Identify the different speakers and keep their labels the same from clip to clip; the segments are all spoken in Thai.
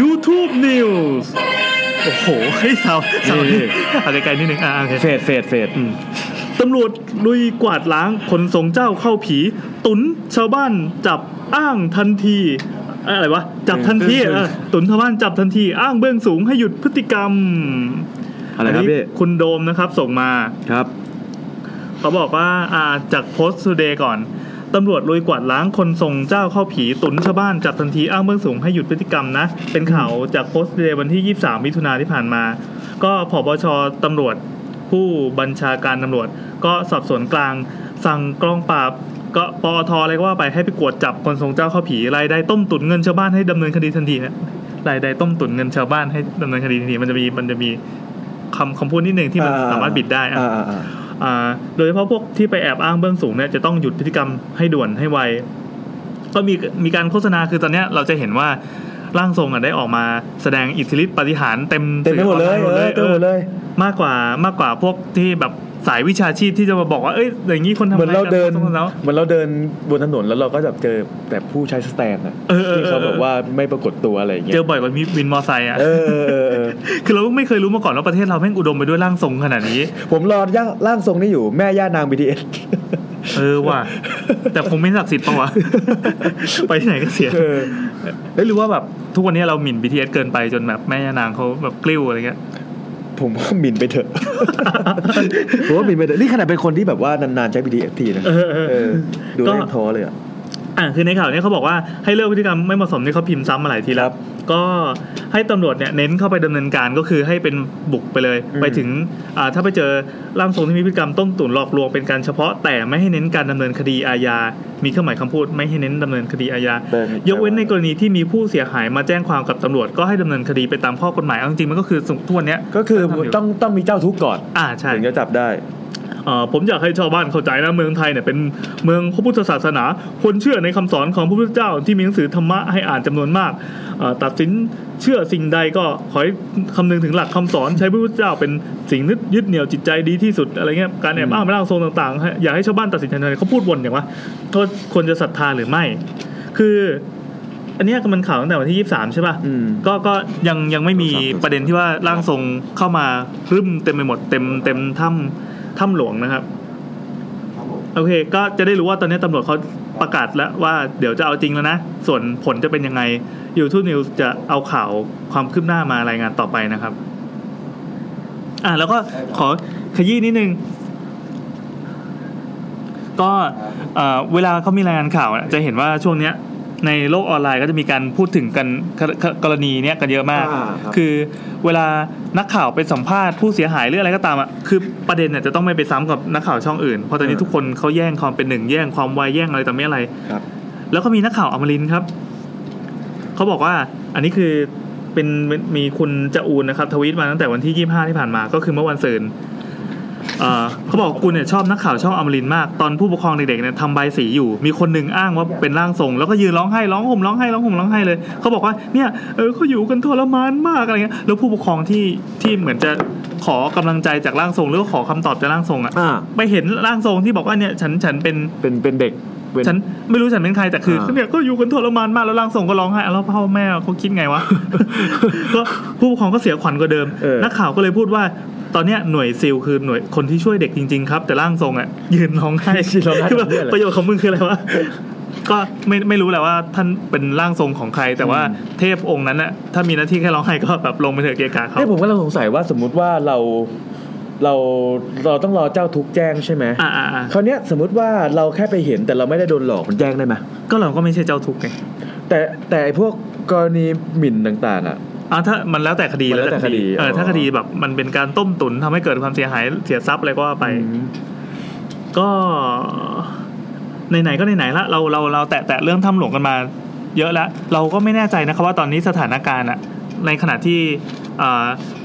Speaker 1: YouTube News โอ้โหเฮ้ยสาวสาวนี่เอาไกลๆนิดนึงอ่าโอเค
Speaker 2: เฟดเฟดเฟด
Speaker 1: อืมตำรวจลุยกวาดล้างคนทรงเจ้าเข้าผี ตุนชาวบ้านจับอ้างทันทีเอ้ยอะไรวะจับทันทีเออตุนชาวบ้านจับทันทีอ้างเบื้องสูงให้หยุดพฤติกรรม
Speaker 2: อะไรครับ
Speaker 1: นนี้
Speaker 2: พี่
Speaker 1: คุณโดมนะครับส่งมา
Speaker 2: ครับ
Speaker 1: เขาบอกว่าอ่าจากโพสต์ o เดย์ก่อน ตำรวจลุยกวาดล้างคนทรงเจ้าเข้าผีตุนชาวบ้านจับทันทีอ้างเบื้องสูงให้หยุดพฤติกรรมนะ เป็นข่าวจากโพสต์ o เดย์วันที่ 23 มิถุนาที่ผ่านมา ก็ผบชตำรวจผู้บัญชาการตำรวจ ก็สอบสวนกลาง สั่งกองปราบก็ปอทอะไรก็ว่าไปให้ไปกวดจับคนทรงเจ้าเข้าผีรายได้ต้มตุนเงินชาวบ้านให้ดำเนินคดีทันทีนะรายได้ต้มตุนเงินชาวบ้านให้ดำเนินคดีทันทีมันจะมีมันจะมีคำคำพูดนิดหนึ่งที่มันสามารถบิดได้อะ
Speaker 2: อ่าอ่าอ่า
Speaker 1: อ่า โดยเฉพาะพวกที่ไปแอบอ้างเบื้องสูงเนี่ยจะต้องหยุดพฤติกรรมให้ด่วนให้ไว ก็มีมีการโฆษณาคือตอนเนี้ยเราจะเห็นว่าร่างทรงอะได้ออกมาแสดงอิทธิฤทธิปาฏิหารย์เต็ม
Speaker 2: เต็มไปหมดเลย
Speaker 1: สื่อออนไน์
Speaker 2: เออเต็มไปหมดเลย
Speaker 1: มากกว่ามากกว่าพวกที่แบบ สายวิชาชีพที่จะมาบอกว่าเอ้ยอย่างนี้คนทำ
Speaker 2: เหมือนเราเดิน
Speaker 1: กัแล้ว
Speaker 2: เหมือนเราเดินบนถนนแล้วเราก็จะเจอแบบผู้ใช้สแตนอะ
Speaker 1: เออเออ
Speaker 2: ที่เขาบอกว่าไม่ปรากฏตัวอะไรอย่างเงี้
Speaker 1: เจ
Speaker 2: ย
Speaker 1: อบ่อยกว่ามีวินมอไซค์อะ
Speaker 2: เออเออเออเออ
Speaker 1: คือเราไม่เคยรู้มาก่อนว่าประเทศเราแม่งอุดมไปด้วยร่างทรงขนาดนี้
Speaker 2: ผมรอย่างร่างทรงนี่อยู่แม่ย่านาง BTS
Speaker 1: เออว่ะแต่คงไม่ศักดิ์สิทธิ์ปะวะไปที่ไหนก็เสีย
Speaker 2: เออ
Speaker 1: เอ้ยหรือว่าแบบทุกวันนี้เราหมิ่น BTS เกินไปจนแบบแม่ย่านางเขาแบบกลิ้วอะไรเงี้ย
Speaker 2: ผมว่าหมินไปเถอะผมว่าหมินไปเถอะนี่ขนาดเป็นคนที่แบบว่านานๆใช้ BTS ทีนะ
Speaker 1: เออเออ
Speaker 2: เออดู
Speaker 1: ก็
Speaker 2: แล้งท้อเลยอะ
Speaker 1: อ่าคือในข่าวเนี้เขาบอกว่าให้เลิกพฤติกรรมไม่เหมาะสมที่เขาพิมพ์ซ้ำมาหลายทีแล้
Speaker 2: ครั
Speaker 1: ว
Speaker 2: บ
Speaker 1: ก็ให้ตำรวจเนี่ยเน้นเข้าไปดำเนินการก็คือให้เป็นบุกไปเลย
Speaker 2: อืม
Speaker 1: ไปถึงอ่าถ้าไปเจอร่างทรงที่มีพฤติกรรมต้มตุ๋นหลอกลวงเป็นการเฉพาะแต่ไม่ให้เน้นการดำเนินคดีอาญา มีเครื่องหมายคำพูดไม่ให้เน้นดำเนินคดีอาญา
Speaker 2: แต่
Speaker 1: ยกเว้นในกรณีที่มีผู้เสียหายมาแจ้งความกับตำรวจก็ให้ดำเนินคดีไปตามข้อกฎหมายเอาจริงๆมันก็คือทุกวันเนี้ย
Speaker 2: ก็คือ
Speaker 1: ทำยู่
Speaker 2: ต้องต้องมีเจ้าทุกข์ก่อน
Speaker 1: อ่าใช่
Speaker 2: ถึงจะจับได้
Speaker 1: เอ่อ ผมอยากให้ชาวบ้านเข้าใจนะเมืองไทยเนี่ยเป็นเมืองพระพุทธศาสนา คนเชื่อในคำสอนของพระพุทธเจ้าที่มีหนังสือธรรมะให้อ่านจำนวนมากเอ่อตัดสินเชื่อสิ่งใดก็ขอให้คำนึงถึงหลักคำสอนใช้พระพุทธเจ้าเป็นสิ่งนึดยึดเหนี่ยวจิตใจดีที่สุดอะไรเงี้ยการแอบอ้างไปร่างทรงต่างๆให้อยากให้ชาวบ้านตัดสินใจเขาพูดวนอย่างว่าว่าควรจะศรัทธาหรือไม่ คืออันเนี้ยมันข่าวตั้งแต่วันที่ยี่สามใช่ป่ะ
Speaker 2: อืม
Speaker 1: ก็ก็ยังยังไม่มี
Speaker 2: ครับ
Speaker 1: ประเด็นที่ว่าร่างทรงเข้ามารึมเต็มไปหมดเต็มเต็มถ้ำ ถ้ำหลวงนะครับ โอเค ก็จะได้รู้ว่าตอนนี้ตำรวจเขาประกาศแล้วว่าเดี๋ยวจะเอาจริงแล้วนะ ส่วนผลจะเป็นยังไง YouTube News จะเอาข่าวความคืบหน้ามารายงานต่อไปนะครับ อะแล้วก็ขอขยี้นิดนึง ก็เอ่อเวลาเขามีรายงานข่าวอะจะเห็นว่าช่วงเนี้ย ในโลกออนไลน์ก็จะมีการพูดถึงกันกรกกรณีเนี้ยกันเยอะมาก
Speaker 2: อ่าครับ
Speaker 1: คือเวลานักข่าวไปสัมภาษณ์ผู้เสียหายหรืออะไรก็ตามอะคือประเด็นเนี่ยจะต้องไม่ไปซ้ำกับนักข่าวช่องอื่น เพราะตอนนี้ทุกคนเขาแย่งความเป็นหนึ่งแย่งความไวแย่งอะไรต่อไม่อะไร
Speaker 2: ครับ
Speaker 1: แล้วก็มีนักข่าวอมรินทร์ครับ เขาบอกว่าอันนี้คือเป็นมีคุณจะอูนนะครับ ทวีตมาตั้งแต่วันที่ 25 ที่ผ่านมา ก็คือเมื่อวันศุกร์ เอ่อเขาบอกกูเนี่ยชอบนักข่าวช่องอมรินทร์มาก ตอนผู้ปกครองเด็กๆเนี่ยทำใบายสีอยู่ มีคนหนึ่งอ้างว่าเป็นร่างทรง แล้วก็ยืนร้องไห้ร้องห่มร้องไห้ร้องห่มร้องไห้เลยเขาบอกว่าเนี่ยเออเขาอยู่กันทรมานมากอะไรเงี้ยแล้วผู้ปกครองที่ที่เหมือนจะขอกำลังใจจากร่างทรงหรือว่าขอคำตอบจากร่างทรงอะ
Speaker 2: อ่า
Speaker 1: ไปเห็นร่างทรงที่บอกว่าเนี่ยฉันฉันเป็น
Speaker 2: เป็นเป็นเด็กเป็น
Speaker 1: ฉันไม่รู้ฉันเป็นใครแต่คือ
Speaker 2: อ่า
Speaker 1: เนี่ยก็อยู่กันทรมานมากแล้วร่างทรงก็ร้องไห้อะแล้วพ่อแม่เขาคิดไงวะก็ผู้ปกครองก็เสียขวัญกว่าเดิม
Speaker 2: เออ
Speaker 1: นักข่าวก็เลยพูดว่าตอนเนี้ยหน่วยซิลคือหน่วยคนที่ช่วยเด็กจริง ๆ ครับ แต่ร่างทรงอะยืนร้องไห้
Speaker 2: ร้องไห้
Speaker 1: คือแบบ
Speaker 2: ทำเหี้ยอะไร
Speaker 1: ประโยชน์ของมึงคืออะไรวะก็ไม่ไม่รู้แหละว่าท่านเป็นร่างทรงของใคร แต่ว่า
Speaker 2: อืม
Speaker 1: เทพองค์นั้นน่ะถ้ามีหน้าที่แค่ร้องไห้ก็แบบลงไปเถอะเกียร์กาเขา
Speaker 2: เฮ้ยผมก็ลังสงสัยว่าสมมุติว่าเรา เราเราต้องรอเจ้าทุกข์แจ้งใช่ไหม
Speaker 1: อ่าอ่าอ่า
Speaker 2: คราวเนี้ยสมมุติว่าเราแค่ไปเห็นแต่เราไม่ได้โดนหลอกมันแจ้งได้ไหม
Speaker 1: ก็เราก็ไม่ใช่เจ้าทุกข์ไง
Speaker 2: แต่แต่ไอ้พวกกรณีหมิ่นต่างๆอะ
Speaker 1: อ่าถ้ามันแล้วแต่คดี
Speaker 2: มันแล้วแต่คดี
Speaker 1: เออ
Speaker 2: อ๋อ
Speaker 1: ถ้าคดีแบบมันเป็นการต้มตุ๋นทำให้เกิดความเสียหายเสียทรัพย์อะไรก็ว่าไป
Speaker 2: อืม
Speaker 1: ก็ไหนๆก็ไหนๆละเราเราเราแตะแตะเรื่องถ้ำหลวงกันมา เยอะแล้วเราก็ไม่แน่ใจนะครับว่าตอนนี้สถานการณ์อะในขณะที่อ่า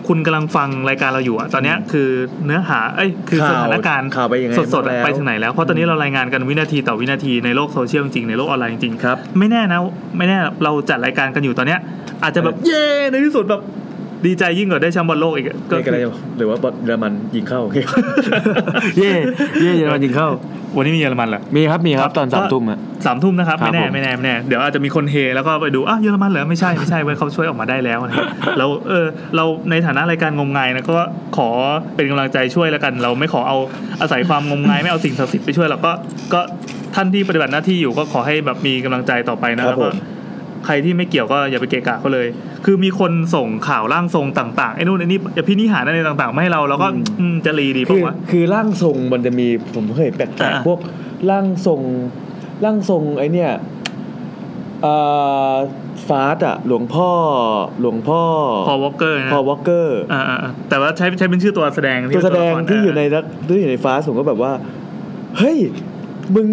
Speaker 1: คุณกำลังฟังรายการเราอยู่อะตอนเนี้ยคือเนื้อหาเอ้ยคือส
Speaker 2: ข่าว
Speaker 1: ถานการณ์
Speaker 2: ข่าวไปยังไง
Speaker 1: สดๆอะ
Speaker 2: บ้างแล้ว
Speaker 1: ไปถึงไหนแล้วเพราะตอนนี้เรารายงานกันวินาทีต่อวินาทีในโลกโซเชียลจริงๆในโลกออนไลน์จริงๆ
Speaker 2: ครับ
Speaker 1: ไม่แน่นะไม่แน่เราจัดรายการกันอยู่ตอนเนี้ยอาจจะแบบเย้ในที่สุดแบบ ดีใจยิ่งกว่าได้แชมป์บอลโลกอีกอะก็
Speaker 2: นี่ก็
Speaker 1: คื
Speaker 2: ได้
Speaker 1: อ
Speaker 2: หรือว่าเยอรมันยิงเข้าโอเคเย่เย่เยอรมันยิงเข้า
Speaker 1: วันนี้มีเยอรมันเหรอ
Speaker 2: มีครับมีครับตอนสามทุ่มอะ
Speaker 1: สามทุ่มนะครับ
Speaker 2: ครับ
Speaker 1: ไม่แน่
Speaker 2: ผม
Speaker 1: ไม่แน่ไม่แน่เดี๋ยวอาจจะมีคนเฮแล้วก็ไปดูอะเยอรมันเหรอไม่ใช่ไม่ใช่เว้ยเขาช่วยออกมาได้แล้วอะไรเงี้ยเราเออเราในฐานะรายการงมงายนะก็ขอเป็นกำลังใจช่วยแล้วกัน เราไม่ขอเอาอาศัยความงมงายไม่เอาสิ่งศักดิ์สิทธิ์ไปช่วยเราก็ก็ท่านที่ปฏิบัติหน้าที่อยู่ก็ขอให้แบบมีกำลังใจต่อไปนะ
Speaker 2: ครั
Speaker 1: แล้
Speaker 2: บ
Speaker 1: วก็
Speaker 2: ผม
Speaker 1: ใครที่ไม่เกี่ยวก็อย่าไปเกะกะเขาเลย คือมีคนส่งข่าวร่างทรงต่างๆไอ้นู่นไอ้นี่อย่าพินิหารอะไรต่างๆมาให้เราแล้วก็อืมจะรีดี
Speaker 2: คื
Speaker 1: ปะ
Speaker 2: อ
Speaker 1: วะ
Speaker 2: คือร่างทรงมันจะมีผมเคยแปลก
Speaker 1: อ่า
Speaker 2: ๆพวกร่างทรงร่างทรงไอเนี่ยเอ่อฟาสอะหลวงพ่อหลวงพ่อ
Speaker 1: พอวอลเกอร์นะ
Speaker 2: พอวอลเกอร์
Speaker 1: อ่าๆๆแต่ว่าใช้ใช้เป็นชื่อตัวแสดง
Speaker 2: ตัวแสดง
Speaker 1: ละคร
Speaker 2: ที่อยู่ในรักที่อยู่ในฟาสผมก็แบบว่า เฮ้ย มึง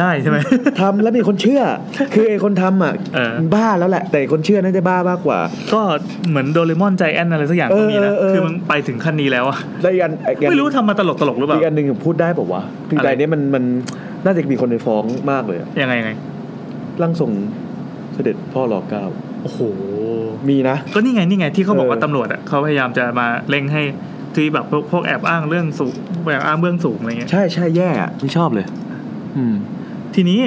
Speaker 1: ได้ใช่ไหม
Speaker 2: ทำแล้วมีคนเชื่อ คือไอ้คนทำอะ
Speaker 1: เออ
Speaker 2: บ้าแล้วแหละ แต่คนเชื่อน่าจะบ้ามากกว่า
Speaker 1: ก็เหมือนโดเรมอนใจแอนอะไรสักอย่างก็มีนะ
Speaker 2: เออเออ
Speaker 1: คือมันไปถึงขั้นนี้แล้วอะ
Speaker 2: แล้วอีกอันอีกอัน
Speaker 1: ไม่รู้ทำมาตลกตลกๆหรือเปล่า
Speaker 2: อีกอันหนึ่งผมพูดได้แบบว่าวะคือ
Speaker 1: อะไร
Speaker 2: รายเนี้ยมันมันน่าจะมีคนไปฟ้องมากเลยอะ
Speaker 1: ยังไงยังไง
Speaker 2: ร่างทรงเสด็จพ่อรอเก้า
Speaker 1: โอ้โห
Speaker 2: มีนะ
Speaker 1: ก็นี่ไงนี่ไงที่เขาบอก
Speaker 2: เออ
Speaker 1: ว่าตำรวจอะเขาพยายามจะมาเร่งให้ที่แบบพวกพวกแอบอ้างเรื่องสูงแอบอ้างเบื้องสูงอะไรเงี้ย
Speaker 2: ใช่ใช่แย่อะไม่ชอบเลยอืม
Speaker 1: ทีนี้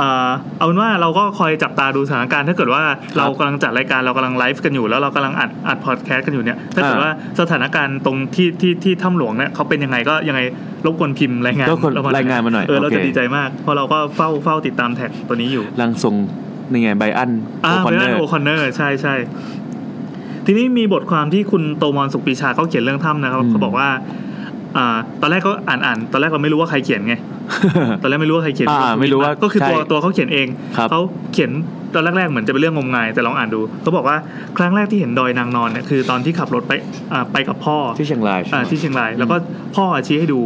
Speaker 1: อ่าเอาเป็นว่าเราก็คอยจับตาดูสถานการณ์ถ้าเกิดว่าเรากำลังจัดรายการเรากำลังไลฟ์กันอยู่แล้วเรากำลังอัดอัดพอดแคสต์กันอยู่เนี่ยถ้าเกิด
Speaker 2: อ่า
Speaker 1: ว่าสถานการณ์ตรงที่ที่ที่ถ้ำหลวงเนี่ยเขาเป็นยังไงก็ยังไงรบกวนพิมพ์รายงาน
Speaker 2: รบกวน
Speaker 1: เม
Speaker 2: รายงานมาหน่อย
Speaker 1: เออเรา
Speaker 2: โอเค
Speaker 1: จะดีใจมากเพราะเราก็เฝ้าเฝ้าติดตามแท็กตัวนี้อยู่
Speaker 2: ร่างทรงนี่ไงไบอัน
Speaker 1: อ่า
Speaker 2: โอคอน
Speaker 1: เป็น
Speaker 2: เนอร์
Speaker 1: โอคอนเนอร์ใช่ใช่ทีนี้มีบทความที่คุณโตมอนสุขปีชาเขาเขียนเรื่องถ้ำนะครับเขาบอกว่าอ่าตอนแรกก็อ่านอ่านตอนแรกเราไม่รู้ว่าใครเขียนไง ตอนแรกไม่รู้ว่าใครเขียน
Speaker 2: อ่าไม่รู้ว่า
Speaker 1: ก็คือตัว
Speaker 2: ใช่
Speaker 1: ตัวเขาเขียนเอง
Speaker 2: ครับ
Speaker 1: เขาเขียนตอนแรกๆเหมือนจะเป็นเรื่องงมงายแต่ลองอ่านดูเขาบอกว่าครั้งแรกที่เห็นดอยนางนอนเนี่ยคือตอนที่ขับรถไปอ่าไปกับพ่อ
Speaker 2: ที่เชียงรายใช่ไหม
Speaker 1: อ่าที่เชียงราย แล้วก็พ่อชี้ให้ดู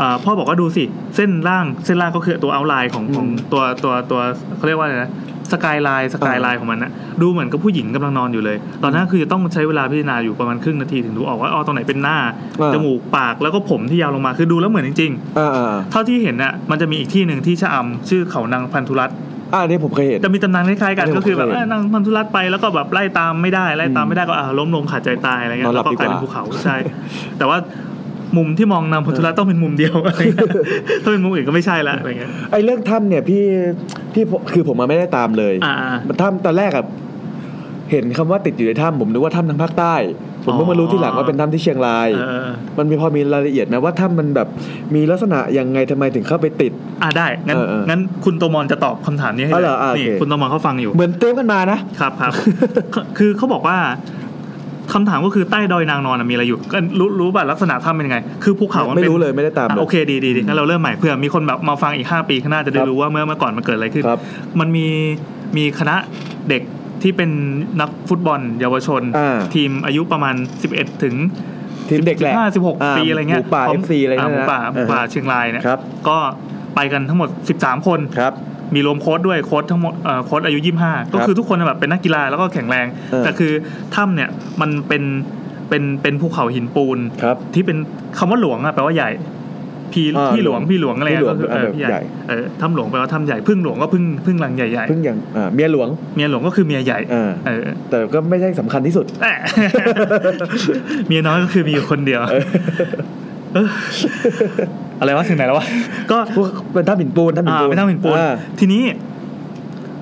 Speaker 1: อ่าพ่อบอกว่าดูสิ เส้นล่างเส้นล่างก็คือตัวเอาไลน์ของของตัวตัวตัวเขาเรียกว่าอะไรนะ สกายไลน์สกายไลน์ของมันนะดูเหมือนกับผู้หญิงกำลังนอนอยู่เลย ตอนนั้นคือจะต้องใช้เวลาพิจารณาอยู่ประมาณครึ่งนาทีถึงดูออกว่าอ๋อตรงไหนเป็นหน้า
Speaker 2: อ่า
Speaker 1: จมูกปากแล้วก็ผมที่ยาวลงมาคือดูแล้วเหมือนจริง
Speaker 2: อ่าอ่า
Speaker 1: ๆเท่าที่เห็นน่ะมันจะมีอีกที่หนึ่งที่ชะอำชื่อเขานางพันธุรัตน์
Speaker 2: อ่าอันนี้ผมเคยเห็น
Speaker 1: จะมีตำนานคล้ายๆกัน
Speaker 2: อันนี้ผม
Speaker 1: ก็คือแบบ
Speaker 2: เคยเห็น
Speaker 1: เอ้ยนางพันธุรัตน์ไปแล้วก็แบบไล่ตามไม่ได้ไล่ตามไม่ได้ก็อ่าล้มลงขาดใจตายอะไรเงี้
Speaker 2: นอยนหลั
Speaker 1: แล้
Speaker 2: บ
Speaker 1: วก็กลายเป็น
Speaker 2: ดีกว่า
Speaker 1: ภูเขาใช่ แต่ว่า มุมที่มองนางพันธุรัตน์ต้องเป็นมุมเดียวอะไรเงี้ยถ้าเป็นมุมอื่นก็ไม่ใช่ละอะไรเงี้ย
Speaker 2: ไอ้เรื่องถ้ำเนี่ยพี่พี่คือผมมาไม่ได้ตามเลย
Speaker 1: อ่า
Speaker 2: มันถ้ำตอนแรกอะเห็นคำว่าติดอยู่ในถ้ำผมนึกว่าถ้ำทางภาคใต้ ผมเพิ่ง
Speaker 1: อ๋อ
Speaker 2: มารู้ที่หลังว่าเป็นถ้ำที่เชียงราย
Speaker 1: เออ
Speaker 2: มันมีพอมีรายละเอียดไหมว่าถ้ำมันแบบมีลักษณะยังไงทำไมถึงเข้าไปติด
Speaker 1: อ่าได้ งั้น
Speaker 2: เออเออ
Speaker 1: งั้นคุณโตมอนจะตอบคำถามนี้ให้
Speaker 2: อ๋อ
Speaker 1: เล
Speaker 2: เหร
Speaker 1: ย
Speaker 2: ออ่าโอ
Speaker 1: นี่
Speaker 2: เค
Speaker 1: คุณโตมอนเขาฟังอยู่
Speaker 2: เหมือนเตรียมกันมานะครับ
Speaker 1: ครับคือเขาบอกว่า คำถามก็คือใต้ดอยนางนอนนะมีอะไรอยู่ก็รู้รู้ป่ะลักษณะถ้ำเป็นยังไง คือภูเขามัน
Speaker 2: ไม่
Speaker 1: เป็น
Speaker 2: รู้เลยไม่ได้ตาม
Speaker 1: อะ
Speaker 2: เลย
Speaker 1: โอเคดีดีดีงั้นเราเริ่มใหม่เพื่อมีคนแบบมาฟังอีก 5 ปีข้างหน้าจะได้
Speaker 2: ครับ
Speaker 1: รู้ว่าเมื่อเมื่อก่อนมันเกิดอะไรขึ้น
Speaker 2: ครับ
Speaker 1: มันมีมีคณะเด็กที่เป็นนักฟุตบอล เยาวชน
Speaker 2: อ่า
Speaker 1: ทีมอายุประมาณ 11 ถึง
Speaker 2: ทีมเด็กแหละ
Speaker 1: ห้าสิบหกาปีอะไรเงี้ย
Speaker 2: หมูป่า
Speaker 1: พ
Speaker 2: เอ
Speaker 1: ม
Speaker 2: ฟซีอะไรานั่น
Speaker 1: หมู
Speaker 2: นะ
Speaker 1: ป่าหมูป่าเชียงรายเนี่ย
Speaker 2: ครับ
Speaker 1: ก็ไปกันทั้งหมด 13 คน
Speaker 2: ครับ
Speaker 1: มีรวมโค้ดด้วยโค้ดทั้งหมดเอ่อโค้ดอายุ 25 ก็คือทุกคนแบบเป็นนักกีฬาแล้วก็แข็งแรง
Speaker 2: เออ
Speaker 1: แต่คือถ้ำเนี่ยมันเป็นเป็นเป็นภูเขาหินปูน
Speaker 2: ครับ
Speaker 1: ที่เป็นคำว่าหลวงอะแปลว่าใหญ่พี่
Speaker 2: อ่า
Speaker 1: พี่หลวงพี่หลวงอะไร
Speaker 2: พี่หลวง
Speaker 1: ก็คือเออ
Speaker 2: แบบ
Speaker 1: พี่
Speaker 2: ให
Speaker 1: ให
Speaker 2: ญ่
Speaker 1: ญ่เออถ้ำหลวงแปลว่าถ้ำใหญ่พึ่งหลวงก็พึ่งพึ่งหลังใหญ่
Speaker 2: เพิ่งอย่างอ่าเมียหลวง
Speaker 1: ๆเมียหลวงก็คือเมียใหญ่
Speaker 2: อ่า
Speaker 1: เออ
Speaker 2: แต่ก็ไม่ใช่สำคัญที่สุด
Speaker 1: แอะเมียน้อยก็คือมีอยู่คนเดียวเอออะไรวะถึงไหนแล้ววะก็
Speaker 2: พวกเป็นถ้ำหินปูนถ้ำหิน
Speaker 1: อ่า
Speaker 2: ปูน
Speaker 1: เป็นถ้ำหินปูน
Speaker 2: อ่า
Speaker 1: ทีนี้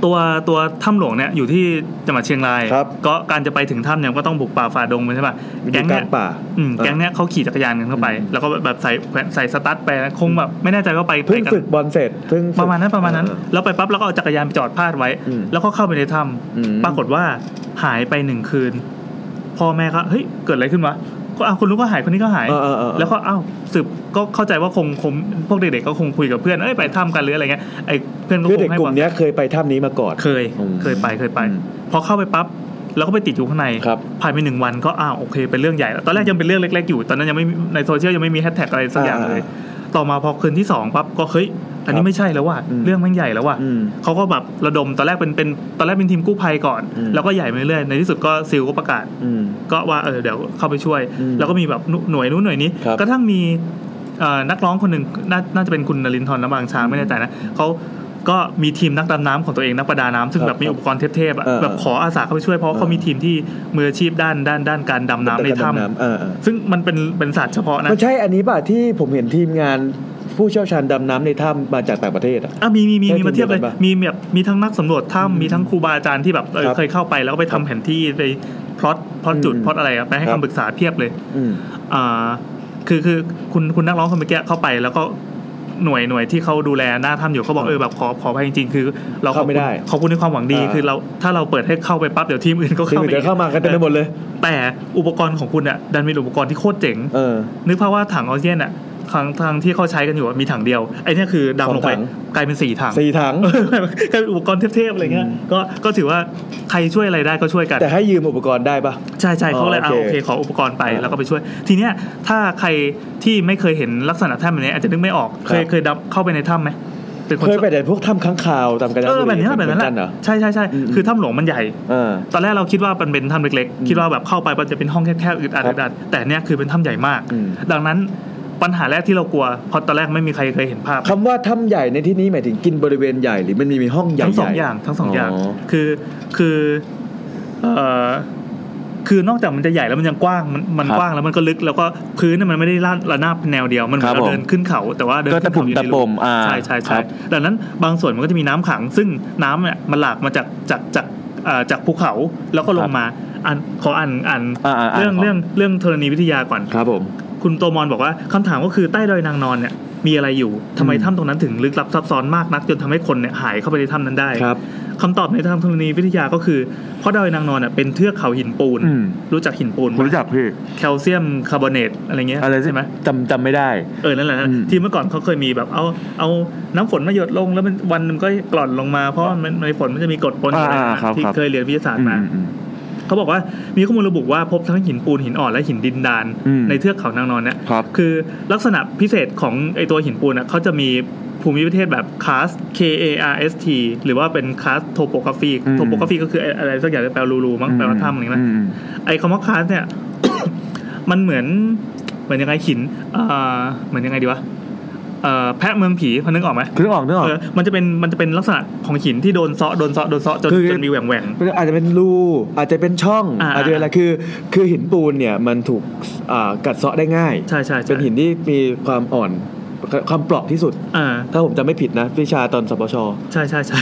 Speaker 1: ตัวตัวถ้ำหลวงเนี่ยอยู่ที่จังหวัดเชียงราย
Speaker 2: ครับ
Speaker 1: ก็การจะไปถึงถ้ำเนี่ยก็ต้องบุกป่าฝ่าดงไปใช่ป่ะ
Speaker 2: มันอ
Speaker 1: แก๊
Speaker 2: ยู่
Speaker 1: ง
Speaker 2: ก
Speaker 1: เนี่
Speaker 2: ลายงป่า
Speaker 1: อืมแก๊งเนี้ยเขาขี่จักรยานกันเข้าไป
Speaker 2: อืม
Speaker 1: แล้วก็แบบใส่แขวนใส่สตั๊ดไปนะคงแบบไม่แน่ใจว่าไป
Speaker 2: เพิ่ง
Speaker 1: ไปกัน
Speaker 2: ฝึกบอลเสร็จเพิ่งฝึก
Speaker 1: ประมาณนั้นประมาณนั้น
Speaker 2: เออ
Speaker 1: แล้วไปปั๊บแล้วก็เอาจักรยานไปจอดพาดไว้
Speaker 2: อืม
Speaker 1: แล้วก็เข้าไปในถ้
Speaker 2: อืมำ
Speaker 1: ปรากฏว่าหายไปหนึ่งคืนพ่อแม่ก็เฮ้ยเกิดอะไรขึ้นวะก็ อ้าวคนรู้ก็หายคนนี้ก็หาย
Speaker 2: เออเออเออ
Speaker 1: แล้วก็อ้าวสืบก็เข้าใจว่าคงคงพวกเด็กๆก็คงคุยกับเพื่อนเอ้ยไปถ้ำกันหรืออะไรเงี้ยไอ้เพื่อนก็
Speaker 2: คือ
Speaker 1: ค
Speaker 2: เด็ก
Speaker 1: งให้
Speaker 2: ก
Speaker 1: ค
Speaker 2: ลุ่
Speaker 1: วาม
Speaker 2: มเนี้ยเคยไปถ้ำนี้มาก่อน
Speaker 1: เคย
Speaker 2: อืม
Speaker 1: เคยไปเคยไป
Speaker 2: อืม
Speaker 1: พอเข้าไปปั๊บแล้วก็ไปติดอยู่ข้างใน
Speaker 2: ครับ
Speaker 1: ผ่านไปหนึ่งวันก็อ้าวโอเคเป็นเรื่องใหญ่แล้วตอนแรกยังเป็นเรื่องเล็ก ๆ อยู่ ตอนนั้นยังไม่มีในโซเชียลยังไม่มีแฮชแท็กอะไรสักอย่างเลย ต่อมาพอคืนที่สองปั๊บก็เฮ้ยอันนี้ไม่ใช่แล้วว่ะ
Speaker 2: อืม
Speaker 1: เรื่องมันใหญ่แล้วว่ะ
Speaker 2: อืม
Speaker 1: เขาก็แบบระดมตอนแรกเป็นเป็นตอนแรกเป็นทีมกู้ภัยก่อน
Speaker 2: อืม
Speaker 1: แล้วก็ใหญ่ไปเรื่อยในที่สุดก็ซิลก็ประกาศ
Speaker 2: อืม
Speaker 1: ก็ว่าเออเดี๋ยวเข้าไปช่วย
Speaker 2: อืม
Speaker 1: แล้วก็มีแบบหน่วยนู้นหน่วยนี้
Speaker 2: ครับ
Speaker 1: กระทั่งมีเอ่อนักร้องคนหนึ่งนาน่าจะเป็นคุณนรินทร์นบางช้างไม่แน่ใจนะเขา ก็มีทีมนักดำน้ำของตัวเองนักประดาน้ำซึ่ง
Speaker 2: ครับ
Speaker 1: แบบมีอุปกรณ์เทพๆอะ
Speaker 2: เออ
Speaker 1: แบบขออาสาเข้าไปช่วยเพราะว่า
Speaker 2: เออ
Speaker 1: เขามีทีมที่มืออาชีพด้านด้านด้านการดำน้ำในถ้ำำ
Speaker 2: เออเออำ
Speaker 1: ซึ่งมันเป็นเป็นศาสตร์เฉพาะนะ
Speaker 2: มันใช่อันนี้ป่ะที่ผมเห็นทีมงานผู้เชี่ยวชาญดำน้ำในถ้ำมาจากต่างประเทศอะ
Speaker 1: อะมีมีมี
Speaker 2: ใช่
Speaker 1: มีมาเทียบเลย
Speaker 2: ทีมเดียวกันปะ
Speaker 1: มีแบบมีทั้งนักสำรวจถ้ำมีทั้งครูบาอาจารย์ที่แบบเออ
Speaker 2: ครับ
Speaker 1: เคยเข้าไปแล้วก็ไปทำแผนที่ไปพลอตพลอตจุด
Speaker 2: อืม
Speaker 1: พลอตอะไรอะไปให้
Speaker 2: ครับ
Speaker 1: คำปรึกษาเพียบเลย
Speaker 2: อืม
Speaker 1: อ่าคือคือคุณคุณนักร้องคนเมื่อกี้เข้าไปแล้วก็ หน่วยหน่วยที่เขาดูแลหน้าถ้ำอยู่เขาบอกเออแบบขอขอไปจริงๆ คือ เราขอบ
Speaker 2: เข้าไม่
Speaker 1: คุณ
Speaker 2: ได้
Speaker 1: ขอบคุณในความหวังดี
Speaker 2: อ่า
Speaker 1: คือเราถ้าเราเปิดให้เข้าไปปั๊บเดี๋ยวทีมอื่นก็
Speaker 2: ทีม
Speaker 1: เข้า
Speaker 2: อื่น
Speaker 1: ไป
Speaker 2: เดี๋ยวเข้ามากันเต็มไปหมดเลย
Speaker 1: แต่อุปกรณ์ของคุณอะดันเป็นอุปกรณ์ที่โคตรเจ๋ง
Speaker 2: เออ
Speaker 1: นึกภาพว่าถังออกซิเจนอะ ทางทางที่เขาใช้กันอยู่อะมีถังเดียวไอ้เนี่ยคือดำลงไป
Speaker 2: สองถัง
Speaker 1: กลายเป็นสี่ถัง
Speaker 2: สี่ถัง
Speaker 1: เออกลายเป็นอุปกรณ์เทพๆอะไรเงี้ย
Speaker 2: อืม
Speaker 1: ก็ก็ถือว่าใครช่วยอะไรได้ก็ช่วยกัน
Speaker 2: แต่ให้ยืมอุปกรณ์ได้ปะ
Speaker 1: ใช่ใช่เขาเลย
Speaker 2: อ๋อ
Speaker 1: เอา
Speaker 2: โอ
Speaker 1: โอ
Speaker 2: เค
Speaker 1: เคขออุปกรณ์ไป
Speaker 2: อ่า
Speaker 1: แล้วก็ไปช่วย ทีเนี้ยถ้าใครที่ไม่เคยเห็นลักษณะถ้ำแบบนี้อาจจะนึกไม่ออกเคย
Speaker 2: ครับ
Speaker 1: เคยดับเข้าไปในถ้ำไหมเป็นคน
Speaker 2: เคยไปแต่พวกถ้ำค้างคาวตามกาญจน
Speaker 1: เออ
Speaker 2: บุ
Speaker 1: แบบ
Speaker 2: รี
Speaker 1: นี้แหละแบบนั้นแห
Speaker 2: เหมือกั
Speaker 1: ละ
Speaker 2: เหรอ
Speaker 1: ใช่ใช่ใช่
Speaker 2: อืม
Speaker 1: คือถ้ำหลวงมันใหญ่
Speaker 2: เออ
Speaker 1: ตอนแรกเราคิดว่ามันเป็นถ้ำเล็ก
Speaker 2: อืม
Speaker 1: ๆคิดว่าแบบเข้าไปมันจะเป็นห้องแคบๆอึดอัด
Speaker 2: ครับ
Speaker 1: อึดอัดแต่เนี้ยคือเป็นถ้ำใหญ่มาก
Speaker 2: อืม
Speaker 1: ดังนั้น ปัญหาแรกที่เรากลัวเพราะตอนแรกไม่มีใครเคยเห็นภาพ
Speaker 2: คำว่าถ้ำใหญ่ในที่นี้หมายถึงกินบริเวณใหญ่หรือมันมีมีห้องใหญ่
Speaker 1: ทั้งสอง
Speaker 2: ๆ
Speaker 1: อย่างทั้งสองอย่าง
Speaker 2: อ๋อ
Speaker 1: คือคือเอ่อคือนอกจากมันจะใหญ่แล้วมันยังกว้างมันมัน
Speaker 2: ครับ
Speaker 1: กว้างแล้วมันก็ลึกแล้วก็พื้นน่ะมันไม่ได้ลาดระนาบเป็นแนวเดียวมันเหมือน
Speaker 2: ครับ
Speaker 1: เรา
Speaker 2: ผม
Speaker 1: เดินขึ้นเขาแต่ว่าเดิน
Speaker 2: ก็
Speaker 1: ขึ้น
Speaker 2: ตะปุ่ม
Speaker 1: เขาอยู่ใน
Speaker 2: ตะปุ่มอ่า
Speaker 1: ใช่ใช่
Speaker 2: ค
Speaker 1: ใช่
Speaker 2: รับ
Speaker 1: ดังนั้นบางส่วนมันก็จะมีน้ำขัง ซึ่งน้ำเนี่ยมันหลากมาจากจากจากเอ่อจากภูเขาแล้วก็ล
Speaker 2: ครั
Speaker 1: ง
Speaker 2: บ
Speaker 1: มาอ่านขออ่านอ่าน
Speaker 2: อ่าอ่าอ่า
Speaker 1: เรื่อง
Speaker 2: ขอ
Speaker 1: เรื่องเรื่องธรณีวิทยาก่อน
Speaker 2: ครับผม
Speaker 1: คุณโตมอนบอกว่าคำถามก็คือใต้ดอยนางนอนเนี่ยมีอะไรอยู่ทำไม
Speaker 2: อืม
Speaker 1: ถ้ำตรงนั้นถึงลึกลับซับซ้อนมากนักจนทำให้คนเนี่ยหายเข้าไปในถ้ำนั้นได้
Speaker 2: ครับ
Speaker 1: คำตอบในทางธรณีวิทยาก็คือเพราะดอยนางนอนเนี่ยเป็นเทือกเขาหินปูน
Speaker 2: อืม
Speaker 1: รู้จักหินปูน
Speaker 2: ผมรู้จักพี่
Speaker 1: แคลเซียมคาร์บอเนตอะไรเงี้ย
Speaker 2: อะไร
Speaker 1: ใช่ไหม
Speaker 2: จำจำไม่ได้
Speaker 1: เออนั่นแหละนะ
Speaker 2: อืม
Speaker 1: ที่เมื่อก่อนเขาเคยมีแบบเอาเอาน้ำฝนมาหยดลงแล้วมันวันหนึงก็กร่อนลงมาเพราะมันในฝนมันจะมีกรดปนอยู่
Speaker 2: อ่า
Speaker 1: นะ
Speaker 2: ครับ
Speaker 1: ที่
Speaker 2: ครับ
Speaker 1: เคยเรียนวิทยาศาสตร์มา
Speaker 2: อืมอืม
Speaker 1: เขาบอกว่ามีข้อมูลระบุว่าพบทั้งหินปูนหินอ่อนและหินดินดาน
Speaker 2: อืม
Speaker 1: ในเทือกเขานางนอนเนี่ย
Speaker 2: ครับ
Speaker 1: คือลักษณะพิเศษของไอตัวหินปูนอะเขาจะมีภูมิประเทศแบบคาส K A R S T หรือว่าเป็นคาสโทโปกราฟี
Speaker 2: อืม
Speaker 1: โทโปกราฟีก็คืออะไรสักอย่างที่แปลรูๆมั้งแปลว่าถ้ำอะไรนะ
Speaker 2: อืม
Speaker 1: ไอคำว่าคาสเนี่ยมันเหมือนเหมือนยังไงหินอ่าเหมือนยังไงดีวะเอ่อ แพะเมืองผีพอนึกออกไหม
Speaker 2: คือนึกออกนึกออก
Speaker 1: เออมันจะเป็นมันจะเป็นลักษณะของหินที่โดนเซาะโดนเซาะโดนเซาะจน
Speaker 2: คือ
Speaker 1: จนมีแหว่งแหว่ง
Speaker 2: อาจจะเป็นรูอาจจะเป็นช่อง
Speaker 1: อ่า
Speaker 2: อาจจะเป็นอะไรคือคือหินปูนเนี่ยมันถูกอ่ากัดเซาะได้ง่าย
Speaker 1: ใช่ใช่ใช่
Speaker 2: เป็นหินที่มีความอ่อน ความเปราะที่สุด
Speaker 1: อ่า
Speaker 2: ถ้าผมจำไม่ผิดนะวิชาตอนสปช
Speaker 1: ใช่ใช่ใช่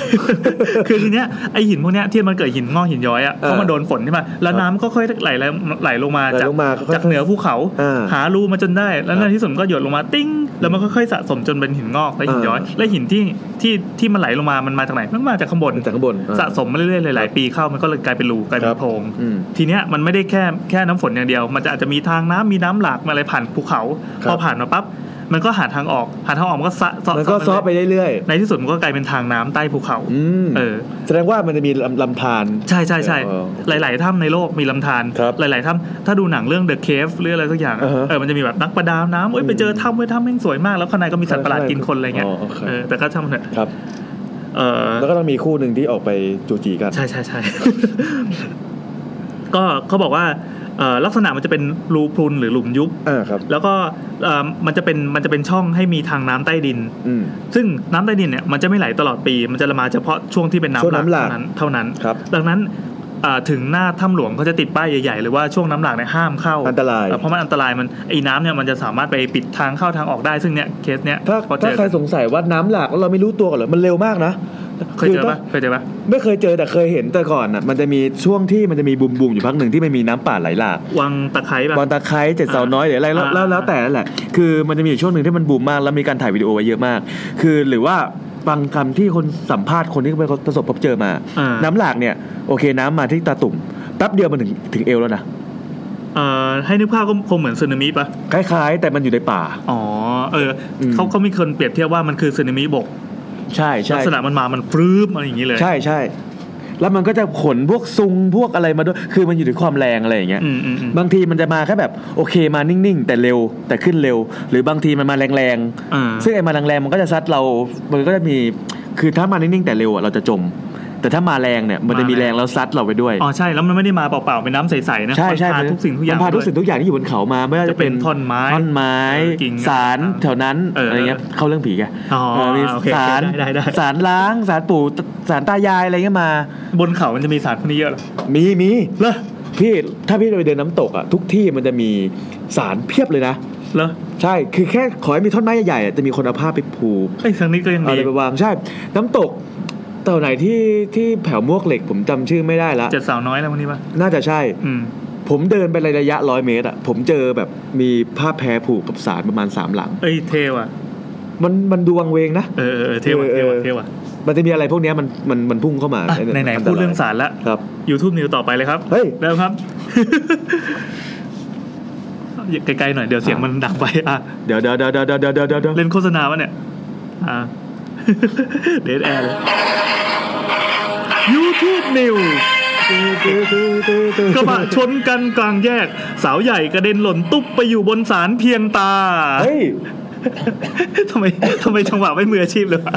Speaker 1: คือทีเนี้ยไอหินพวกเนี้ยที่มันเกิดหินงอกหินย้อยอะเพราะมันโดนฝนใช่ไหมแล้วน้ำก็ค่อยไหลไหลไหลลงมา
Speaker 2: ไหล
Speaker 1: จาก
Speaker 2: ลงมาค่อยๆ
Speaker 1: จากเหนือภูเขา
Speaker 2: อ่า
Speaker 1: หารูมาจนได้ แล้ว
Speaker 2: ครับ
Speaker 1: ในที่สุดมันก็หยดลงมาติ้ง แล้วมันก็ค่อยๆสะสมจนเป็นหินงอกและหินย้อย
Speaker 2: อ่า
Speaker 1: และหินที่ที่ที่มันไหลลงมา มันมาจากไหน มันมาจากข้างบน
Speaker 2: จากข้างบนอ่า
Speaker 1: สะสมมาเรื่อยๆหลายๆปีเข้ามันก็เลยกลายเป็นรูกลายเป็
Speaker 2: ครั
Speaker 1: น
Speaker 2: บ
Speaker 1: โพรง
Speaker 2: อืม
Speaker 1: ทีเนี้ยมันไม่ได้แค่แค่น้ำฝนอย่างเดียว มันจะอาจจะมีทางน้ำมีน้ำหลากมาอะไรผ่านภูเขา
Speaker 2: ครับ
Speaker 1: พอผ่านมาปั๊บ มันก็หาทางออก หาทางออกมันก็สะเซาะ
Speaker 2: มันก็ซอไปเรื่อย
Speaker 1: ในที่สุดมันก็กลายเป็นทางน้ำใต้ภูเขา
Speaker 2: ๆอืม
Speaker 1: เออ
Speaker 2: แสดงว่ามันจะมีลำลำธาร
Speaker 1: ใช่ใช่ใช่
Speaker 2: เออ
Speaker 1: หลาย ๆถ้ำในโลกมีลำธาร
Speaker 2: ครับ
Speaker 1: หลาย ๆถ้ำถ้าดูหนังเรื่อง The Cave หรืออะไรสักอย่างอะ
Speaker 2: อ่าฮะ
Speaker 1: เออมันจะมีแบบนักประดาน้ำเอ้ยไปเจอถ้ำเว้ยถ้ำแม่งสวยมาก แล้วข้างในก็มีสัตว์ประหลาดกินคนอะไรเงี้ย
Speaker 2: อ๋อโอเค
Speaker 1: เออแต่ก็ช่างมันเถอะ
Speaker 2: ครับ
Speaker 1: เออ
Speaker 2: แล้วก็ต้องมีคู่หนึ่งที่ออกไปจูจีกัน
Speaker 1: ใช่ใช่ใช่ก็เขาบอกว่าเอ่อ ลักษณะมันจะเป็นรูพรุนหรือหลุมยุบ
Speaker 2: อ่าครับ
Speaker 1: แล้วก็เอ่อมันจะเป็นมันจะเป็นช่องให้มีทางน้ำใต้ดิน
Speaker 2: อืม
Speaker 1: ซึ่งน้ำใต้ดินเนี่ยมันจะไม่ไหลตลอดปี มันจะมาเฉพาะช่วงที่เป็นน้ำ
Speaker 2: ช่วงน้ำหลาก
Speaker 1: เท่านั้นเท่านั้น
Speaker 2: ครับ
Speaker 1: ดังนั้นอ่า ถึงหน้าถ้ำหลวงเขาจะติดป้ายใหญ่ๆหรือว่าช่วงน้ำหลากเนี่ยห้ามเข้า
Speaker 2: อันตราย
Speaker 1: เเพราะมันอันตรายมันไอ้น้ำเนี่ยมันจะสามารถไปปิดทางเข้าทางออกได้ซึ่งเนี่ยเคสเนี้ย
Speaker 2: ถ้า
Speaker 1: พอเจ
Speaker 2: ถ้า
Speaker 1: อ
Speaker 2: ใครสงสัยว่าน้ำหลากแล้วเราไม่รู้ตัวกันเหรอมันเร็วมากนะ
Speaker 1: เคยเจอ
Speaker 2: ถ้า
Speaker 1: ปะเคยเจอปะ
Speaker 2: ไม่เคยเจอแต่เคยเห็นแต่ก่อนอะมันจะมีช่วงที่มันจะมีบุมบุมๆอยู่พักหนึ่งที่ไม่มีน้ำป่าไหลหลาก
Speaker 1: วังตะไคร้ปะ
Speaker 2: บอลตะไคร้เจ็ดเสาน้อยหรืออะไรแล้ว
Speaker 1: อ่า
Speaker 2: แล้วแล้วแต่นั่นแหละคือมันจะมีอยู่ช่วงหนึ่งที่มันบูมมากแล้วมีการถ่ายวิดีโอไว้เยอะมาก คือหรือว่า บางคำที่คนสัมภาษณ์คนที่ไปประสบพบเจอมา
Speaker 1: อ่า
Speaker 2: น้ำหลากเนี่ยโอเคน้ำมาที่ตาตุ่มแป๊บเดียวมันถึงถึงเอวแล้วนะ
Speaker 1: เอ่อให้นึกภาพก็คงเหมือนสึนามิปะ
Speaker 2: คล้ายๆ แต่มันอยู่ในป่า
Speaker 1: อ๋อเอออ
Speaker 2: ม
Speaker 1: เขาเขามีคนเปรียบเทียบว่ามันคือสึนามิบก
Speaker 2: ใช่
Speaker 1: ลั
Speaker 2: ใช่
Speaker 1: กษณะมันมามันปลื้มอะไรอย่างนี้เลย
Speaker 2: ใช่ใช่ แล้วมันก็จะขนพวกซุงพวกอะไรมาด้วย คือมันอยู่ที่ความแรงอะไรอย่างเงี้ย
Speaker 1: อืมอืมอืม
Speaker 2: บางทีมันจะมาแค่แบบโอเคมานิ่งๆ แต่เร็วแต่ขึ้นเร็ว หรือบางทีมันมาแรง
Speaker 1: อ่า
Speaker 2: ๆซึ่งไอ้มาแรงๆมันก็จะซัดเรา มันก็จะมี คือถ้ามานิ่งๆแต่เร็วอะเราจะจม แต่ถ้ามาแรงเนี่ยมันจะมีแรงแล้วซัดเราไปด้วย
Speaker 1: อ๋อใช่แล้วมันไม่ได้มาเปล่าๆเป็นน้ำใสๆนะ
Speaker 2: ใช่ใช่
Speaker 1: มันพาทุกสิ่งทุกอย่าง
Speaker 2: มันพาทุก
Speaker 1: ด้วย
Speaker 2: สิ่งทุกอย่างที่อยู่บนเขามาไม่ว่าจะ
Speaker 1: จะเป็นท่อนไม้
Speaker 2: ท่อนไม้
Speaker 1: เออกิ่ง
Speaker 2: สารแถวนั้น
Speaker 1: เอออ
Speaker 2: อะไรเงี้ยเข้าเรื่องผีแก
Speaker 1: อ๋อ
Speaker 2: เออมี
Speaker 1: โอเค
Speaker 2: สาร
Speaker 1: ได้ได้ได้
Speaker 2: สารล้างสารปู่สารตายายอะไรเงี้ยมา
Speaker 1: บนเขามันจะมีสารพวกนี้เยอะเหรอ
Speaker 2: มีมี
Speaker 1: เหรอ
Speaker 2: พี่ถ้าพี่ไปเดินน้ำตกอะทุกที่มันจะมีสารเพียบเลยนะ
Speaker 1: เหรอ
Speaker 2: ใช่คือแค่ขอให้มีท่อนไม้ใหญ่ๆอะจะมีคนเอาผ้าไปผูก
Speaker 1: ไอ้ยทางนี้ก็ยัง
Speaker 2: เอา
Speaker 1: ดี
Speaker 2: อะไรไปวางใช่ น้ำตก ตัวไหนที่ที่แผวมวกเหล็กผมจำชื่อไม่ได้ละ
Speaker 1: เจ็ดสาวน้อยแล้ววันนี้ปะ
Speaker 2: น่าจะใช่
Speaker 1: อืม
Speaker 2: ผมเดินไประยะร้อยเมตรอะผมเจอแบบมีผ้าแพรผูกกับสารประมาณสามหลัง
Speaker 1: เอ้ยเทว่ะ
Speaker 2: มันมันดูวังเวงนะ
Speaker 1: เออเออเออเทว่ะ
Speaker 2: เอ
Speaker 1: เท
Speaker 2: อ
Speaker 1: ว่ะ
Speaker 2: เออ
Speaker 1: เทว่ะ
Speaker 2: มันจะมีอะไรพวกเนี้ยมันมันมันพุ่งเข้ามา
Speaker 1: อะไหนๆพูดเรื่องสารละ
Speaker 2: ครับ
Speaker 1: YouTube News ต่อไปเลยครับ
Speaker 2: เฮ้ย
Speaker 1: เริ่มครับ ไกลๆหน่อยเดี๋ยวเสียงมันดังไปอะ
Speaker 2: เดี๋ยวเดี๋ยวเดี๋ยวเดี๋ยวเดี๋ยวเดี๋ยวเดี๋ยว
Speaker 1: เล่นโฆษณาวะเนี่ย อ่า เดทแอร์เลย YouTube News กระบะชนกันกลางแยก สาวใหญ่กระเด็นหล่นตุ๊บไปอยู่บนสารเพียงตา
Speaker 2: เฮ้ย
Speaker 1: ทำไมทำไมจังหวะไม่มืออาชีพเลยวะ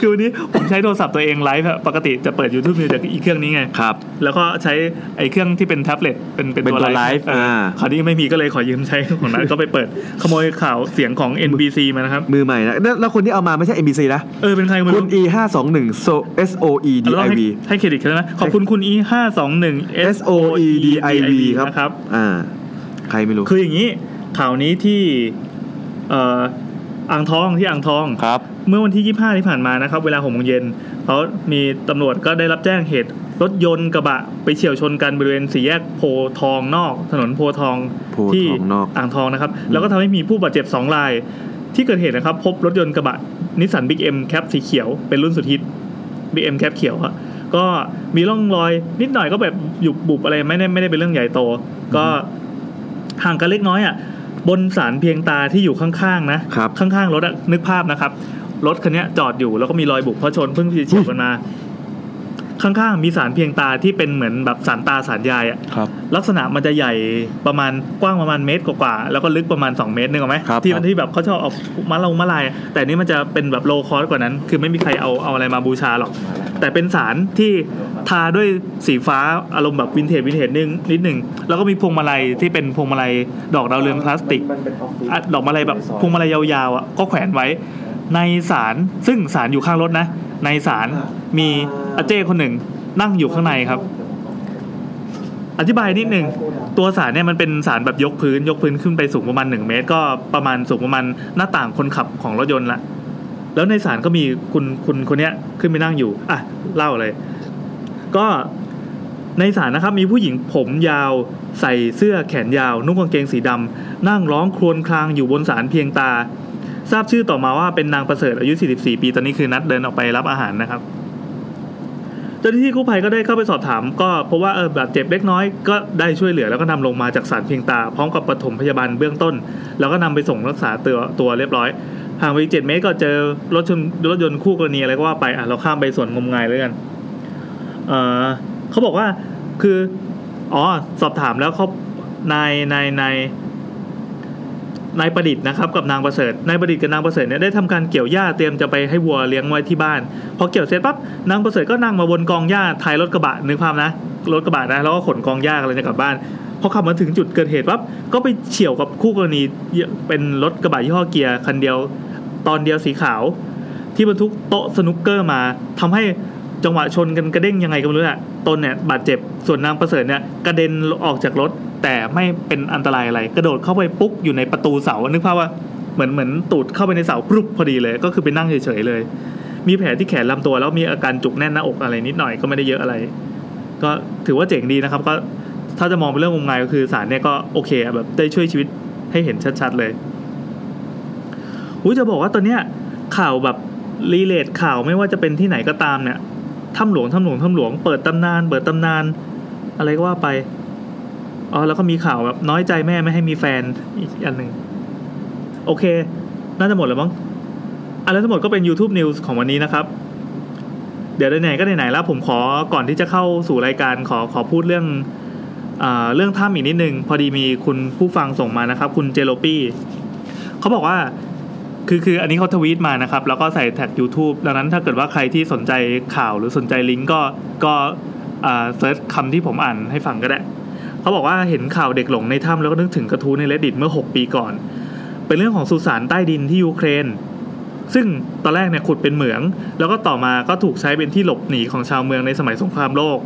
Speaker 1: คือวันนี้ผมใช้โทรศัพท์ตัวเองไลฟ์อะปกติจะเปิด YouTube News จากอีกเครื่องนี้ไง
Speaker 2: ครับ
Speaker 1: แล้วก็ใช้ไอ้เครื่องที่เป็นแท็บเล็ตเป็นเป็น
Speaker 2: เป็น
Speaker 1: ตัว
Speaker 2: ตัว
Speaker 1: ไล
Speaker 2: ไลฟ์
Speaker 1: ฟ์เออ
Speaker 2: อ่า
Speaker 1: คราวนี้ไม่มีก็เลยขอยืมใช้ของนั้นก็ไปเปิดขโมยข่าวเสียงของ NBC มานะครับ
Speaker 2: มือใหม่นะแล้วแล้วคนที่เอามาไม่ใช่ NBC นะ
Speaker 1: เออเป็นใครก็ไม่
Speaker 2: คุ
Speaker 1: รู้
Speaker 2: ณ E ห้าสองหนึ่ง S O E D
Speaker 1: แล้ว
Speaker 2: I
Speaker 1: ให้
Speaker 2: V
Speaker 1: ให้เครดิตเขาด้วยนะขอบคุณคุณ E ห้าสองหนึ่ง
Speaker 2: S O E D I V ครับ
Speaker 1: นะครับ
Speaker 2: อ่าใครไม่รู้
Speaker 1: คืออย่างนี้ ข่าวนี้ที่เอ่ออ่างทองที่อ่างทอง
Speaker 2: ครับ
Speaker 1: เมื่อวันที่ 25 ที่ผ่านมานะครับ เวลา6โมงเย็นเขามีตำรวจก็ได้รับแจ้งเหตุรถยนต์กระบะไปเฉียวชนกันบริเวณสี่แยกโพทองนอก ถนนโพทอง
Speaker 2: โพธิ์
Speaker 1: ที่
Speaker 2: ทองนอก
Speaker 1: อ่างทองนะครับ แล้วก็ทำให้มีผู้บาดเจ็บ 2 ราย ที่เกิดเหตุนะครับ พบรถยนต์กระบะนิสสัน Big-M cab สีเขียวเป็นรุ่นสุดฮิต Big-M cab เขียวอะก็มีร่องรอยนิดหน่อยก็แบบหยุบบุบอะไรไม่ได้ไม่ได้เป็นเรื่องใหญ่โต ก็ห่างกันเล็กน้อยอะ บนศาลเพียงตาที่อยู่ข้างๆนะครับ ข้างๆรถอะนึกภาพนะครับ รถคันเนี้ยจอดอยู่แล้วก็มีรอยบุบเพราะชนเพิ่งเฉี่ยวกันมา ข้างๆมีศาลเพียงตาที่เป็นเหมือนแบบศาลตาศาลยายอะ
Speaker 2: ครับ
Speaker 1: ลักษณะมันจะใหญ่ประมาณกว้างประมาณเมตรกว่าๆแล้วก็ลึกประมาณ 2 เมตรนึกออกไหม
Speaker 2: ครับ
Speaker 1: ที่
Speaker 2: ครับ
Speaker 1: ที่แบบเขาชอบเอามาลงมาลายอะแต่อันนี้มันจะเป็นแบบ low cost กว่านั้น คือไม่มีใครเอาเอาอะไรมาบูชาหรอก แต่เป็นศาลที่ทาด้วยสีฟ้าอารมณ์แบบ vintage vintage นึงนิดหนึ่งแล้วก็มีพวงมาลัยที่เป็นพวงมาลัยดอกดาวเรืองพลาสติกอะดอกมาลัยแบบพวงมาลัยยาวๆอะก็แขวนไว้ในศาลซึ่งศาลอยู่ข้างรถนะ ในศาลมี อาเจคนหนึ่งนั่งอยู่ข้างในครับ อธิบายนิดหนึ่งตัวศาลเนี่ยมันเป็นศาลแบบยกพื้น ยกพื้นขึ้นไปสูงประมาณหนึ่งเมตร ก็ประมาณสูงประมาณหน้าต่างคนขับของรถยนต์ละแล้วในศาลก็มีคุณคุณคนเนี้ยขึ้นไปนั่งอยู่อะเล่าเลย ก็ในศาลนะครับมีผู้หญิงผมยาวใส่เสื้อแขนยาว นุ่งกางเกงสีดำนั่งร้องครวญครางอยู่บนศาลเพียงตา ทราบชื่อต่อมาว่าเป็นนางประเสริฐอายุ 44 ปี ตอนนี้คือนัดเดินออกไปรับอาหารนะครับ จ้าหน้าที่กู้ภัยก็ได้เข้าไปสอบถาม ก็เพราะว่าเออบาดเจ็บเล็กน้อยก็ได้ช่วยเหลือแล้วก็นำลงมาจากศาลเพียงตา พร้อมกับปฐมพยาบาลเบื้องต้น แล้วก็นำไปส่งรักษาตัวตัวเรียบร้อยห่างไปอีกเจ็ดเมตรก็เจอรถชนรถยนต์คู่กรณีอะไรก็ว่าไปอะเราข้ามไปส่วนงมงายเลยกันเออเขาบอกว่าคืออ๋อสอบถามแล้วเขานายนายนาย นายประดิษฐ์นะครับกับนางประเสริฐนายประดิษฐ์กับนางประเสริฐเนี่ยได้ทำการเกี่ยวหญ้าเตรียมจะไปให้วัวเลี้ยงไว้ที่บ้านพอเกี่ยวเสร็จปั๊บนางประเสริฐก็นั่งมาบนกองหญ้าท้ายรถกระบะนึกภาพนะรถกระบะนะแล้วก็ขนกองหญ้าอะไรจะกลับบ้านพอขับมาถึงจุดเกิดเหตุปั๊บก็ไปเฉี่ยวกับคู่กรณีเป็นรถกระบะยี่ห้อเกียร์คันเดียว ตอนเดียวสีขาว ที่บรรทุกโต๊ะสนุกเกอร์มาทำให้ จังหวะชนกันกระเด้งยังไงก็ไม่รู้อะตนเนี่ยบาดเจ็บส่วนนางประเสริฐเนี่ยกระเด็นออกจากรถ แต่ไม่เป็นอันตรายอะไร กระโดดเข้าไปปุ๊กอยู่ในประตูเสานึกภาพว่าเหมือนเหมือนตูดเข้าไปในเสาปรุบพอดีเลย ก็คือไปนั่งเฉยๆเลย มีแผลที่แขนลำตัวแล้วมีอาการจุกแน่นหน้าอกอะไรนิดหน่อยก็ไม่ได้เยอะอะไร ก็ถือว่าเจ๋งดีนะครับ ก็ถ้าจะมองเป็นเรื่องงมงายก็คือสารเนี่ยก็โอเคแบบได้ช่วยชีวิตให้เห็นชัดๆเลยอุ้ยจะบอกว่าตอนเนี้ยข่าวแบบรีเลทข่าวไม่ว่าจะเป็นที่ไหนก็ตามเนี่ย ถ้ำหลวงถ้ำหลวงถ้ำหลวงเปิดตำนาน เปิดตำนาน อะไรก็ว่าไปอ๋อแล้วก็มีข่าวแบบน้อยใจแม่ไม่ให้มีแฟนอีกอันหนึ่งโอเค น่าจะหมดแล้วมั้งอันแล้วทั้งหมดก็เป็น YouTube News ของวันนี้นะครับ เดี๋ยวไหนๆก็ไหนๆแล้วผมขอก่อนที่จะเข้าสู่รายการขอขอพูดเรื่องอเรื่องถ้ำอีกนิดนึง พอดีมีคุณผู้ฟังส่งมานะครับ คุณเจโลปี้เขาบอกว่า คือคืออันนี้เขาทวีตมานะครับ แล้วก็ใส่ tag YouTube ดังนั้นถ้าเกิดว่าใครที่สนใจข่าวหรือสนใจลิงก์ก็ก็อ่า search คำที่ผมอ่านให้ฟังก็ได้ เขาบอกว่าเห็นข่าวเด็กหลงในถ้ำแล้วก็นึกถึงกระทู้ใน Reddit เมื่อ 6 ปีก่อน เป็นเรื่องของสุสานใต้ดินที่ยูเครน ซึ่งตอนแรกเนี่ยขุดเป็นเหมือง แล้วก็ต่อมาก็ถูกใช้เป็นที่หลบหนีของชาวเมืองในสมัยสงครามโลก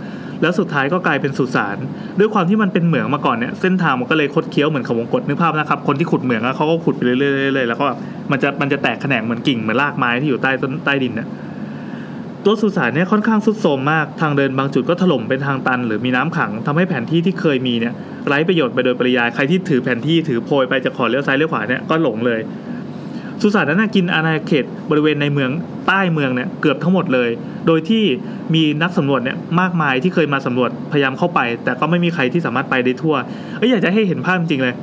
Speaker 1: แล้วสุดท้ายก็กลายเป็นสุสานด้วยความที่มันเป็นเหมืองมาก่อนเนี่ยเส้นทางมันก็เลยคดเคี้ยวเหมือนเขาวงกตนึกภาพนะครับคนที่ขุดเหมืองอะเขาก็ขุดไปเรื่อยๆๆแล้วก็แบบมันจะมันจะแตกแขนงเหมือนกิ่งเหมือนรากไม้ที่อยู่ใต้ต้นใต้ดินเนี่ยตัวสุสานเนี่ยค่อนข้างทรุดโทรมมาก ทางเดินบางจุดก็ถล่มเป็นทางตัน หรือมีน้ำขังทำให้แผนที่ที่เคยมีเนี่ยไร้ประโยชน์ไปโดยปริยาย ใครที่ถือแผนที่ถือโพยไปจะขอเลี้ยวซ้ายเลี้ยวขวาเนี่ยก็หลงเลย สุสานนั้นกินอาณาเขตบริเวณในเมืองใต้เมืองเนี่ยเกือบทั้งหมดเลย โดยที่มีนักสำรวจเนี่ยมากมายที่เคยมาสำรวจพยายามเข้าไป แต่ก็ไม่มีใครที่สามารถไปได้ทั่วเอ้ยอยากจะให้เห็นภาพจริงเลย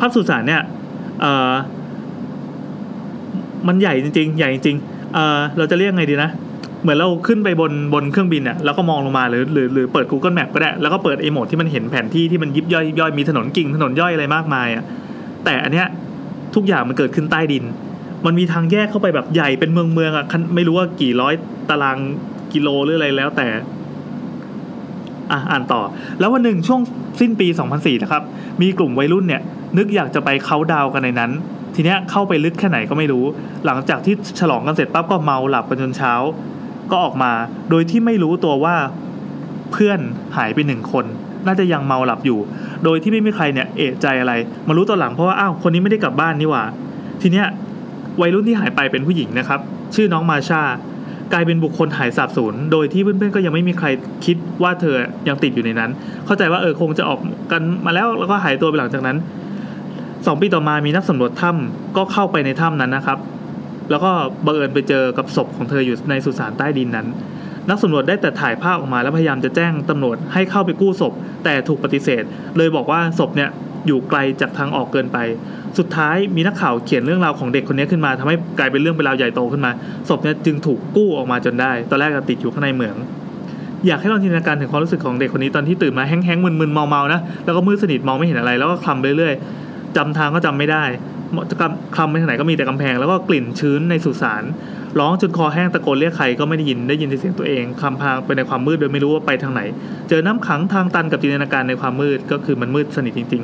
Speaker 1: ภาพสุสานเนี่ยเออมันใหญ่จริง ๆ ใหญ่จริงๆเออเราจะเรียกไงดีนะเหมือนเราขึ้นไปบนบนเครื่องบินเนี่ยแล้วก็มองลงมาหรือหรือหรือเปิด Google Map ก็ได้ แล้วก็เปิดไอโหมดที่มันเห็นแผนที่ที่มันยิบย่อยยิบย่อยมีถนนกิ่งถนนย่อยอะไรมากมายอะแต่อันเนี้ย ทุกอย่างมันเกิดขึ้นใต้ดิน มันมีทางแยกเข้าไปแบบใหญ่เป็นเมืองเมืองอะไม่รู้ว่ากี่ร้อยตารางกิโลหรืออะไรแล้วแต่ อะอ่านต่อ แล้ววันหนึ่งช่วงสิ้นปี 2004 นะครับ มีกลุ่มวัยรุ่นเนี่ย นึกอยากจะไปเขาดาวกันในนั้น ทีเนี้ยเข้าไปลึกแค่ไหนก็ไม่รู้ หลังจากที่ฉลองกันเสร็จปั๊บก็เมาหลับกันจนเช้า ก็ออกมา โดยที่ไม่รู้ตัวว่าเพื่อนหายไปหนึ่งคน น่าจะยังเมาหลับอยู่ โดยที่ไม่มีใครเนี่ยเอะใจอะไร มารู้ตอนหลังเพราะว่าอ้าวคนนี้ไม่ได้กลับบ้านนี่หว่า ทีเนี้ยวัยรุ่นที่หายไปเป็นผู้หญิงนะครับ ชื่อน้องมาชากลายเป็นบุคคลหายสาบสูญโดยที่เพื่อนๆก็ยังไม่มีใครคิดว่าเธอยังติดอยู่ในนั้น เข้าใจว่าเออคงจะออกกันมาแล้วแล้วก็หายตัวไปหลังจากนั้นสองปีต่อมามีนักสำรวจถ้ำก็เข้าไปในถ้ำนั้นนะครับ แล้วก็บังเอิญไปเจอกับศพของเธออยู่ในสุสานใต้ดินนั้น นักสำรวจได้แต่ถ่ายภาพออกมาแล้วพยายามจะแจ้งตำรวจให้เข้าไปกู้ศพ แต่ถูกปฏิเสธ เลยบอกว่าศพเนี่ยอยู่ไกลจากทางออกเกินไป สุดท้ายมีนักข่าวเขียนเรื่องราวของเด็กคนนี้ขึ้นมาทำให้กลายเป็นเรื่องเป็นราวใหญ่โตขึ้นมาศพเนี่ยจึงถูกกู้ออกมาจนได้ ตอนแรกก็ติดอยู่ข้างในเหมือง อยากให้ลองจินตนาการถึงความรู้สึกของเด็กคนนี้ตอนที่ตื่นมาแห้งๆมึนๆเมาๆนะแล้วก็มืดสนิทมองไม่เห็นอะไร แล้วก็คลำเรื่อยๆจำทางก็จำไม่ได้จะคลำไปทางไหนก็มีแต่กำแพงแล้วก็กลิ่นชื้นในสุสาน ร้องจนคอแห้งตะโกนเรียกใครก็ไม่ได้ยินได้ยินแต่เสียงตัวเองคำพางไปในความมืดโดยไม่รู้ว่าไปทางไหน เจอน้ำขังทางตันกับจินตนาการในความมืดก็คือมันมืดสนิทจริง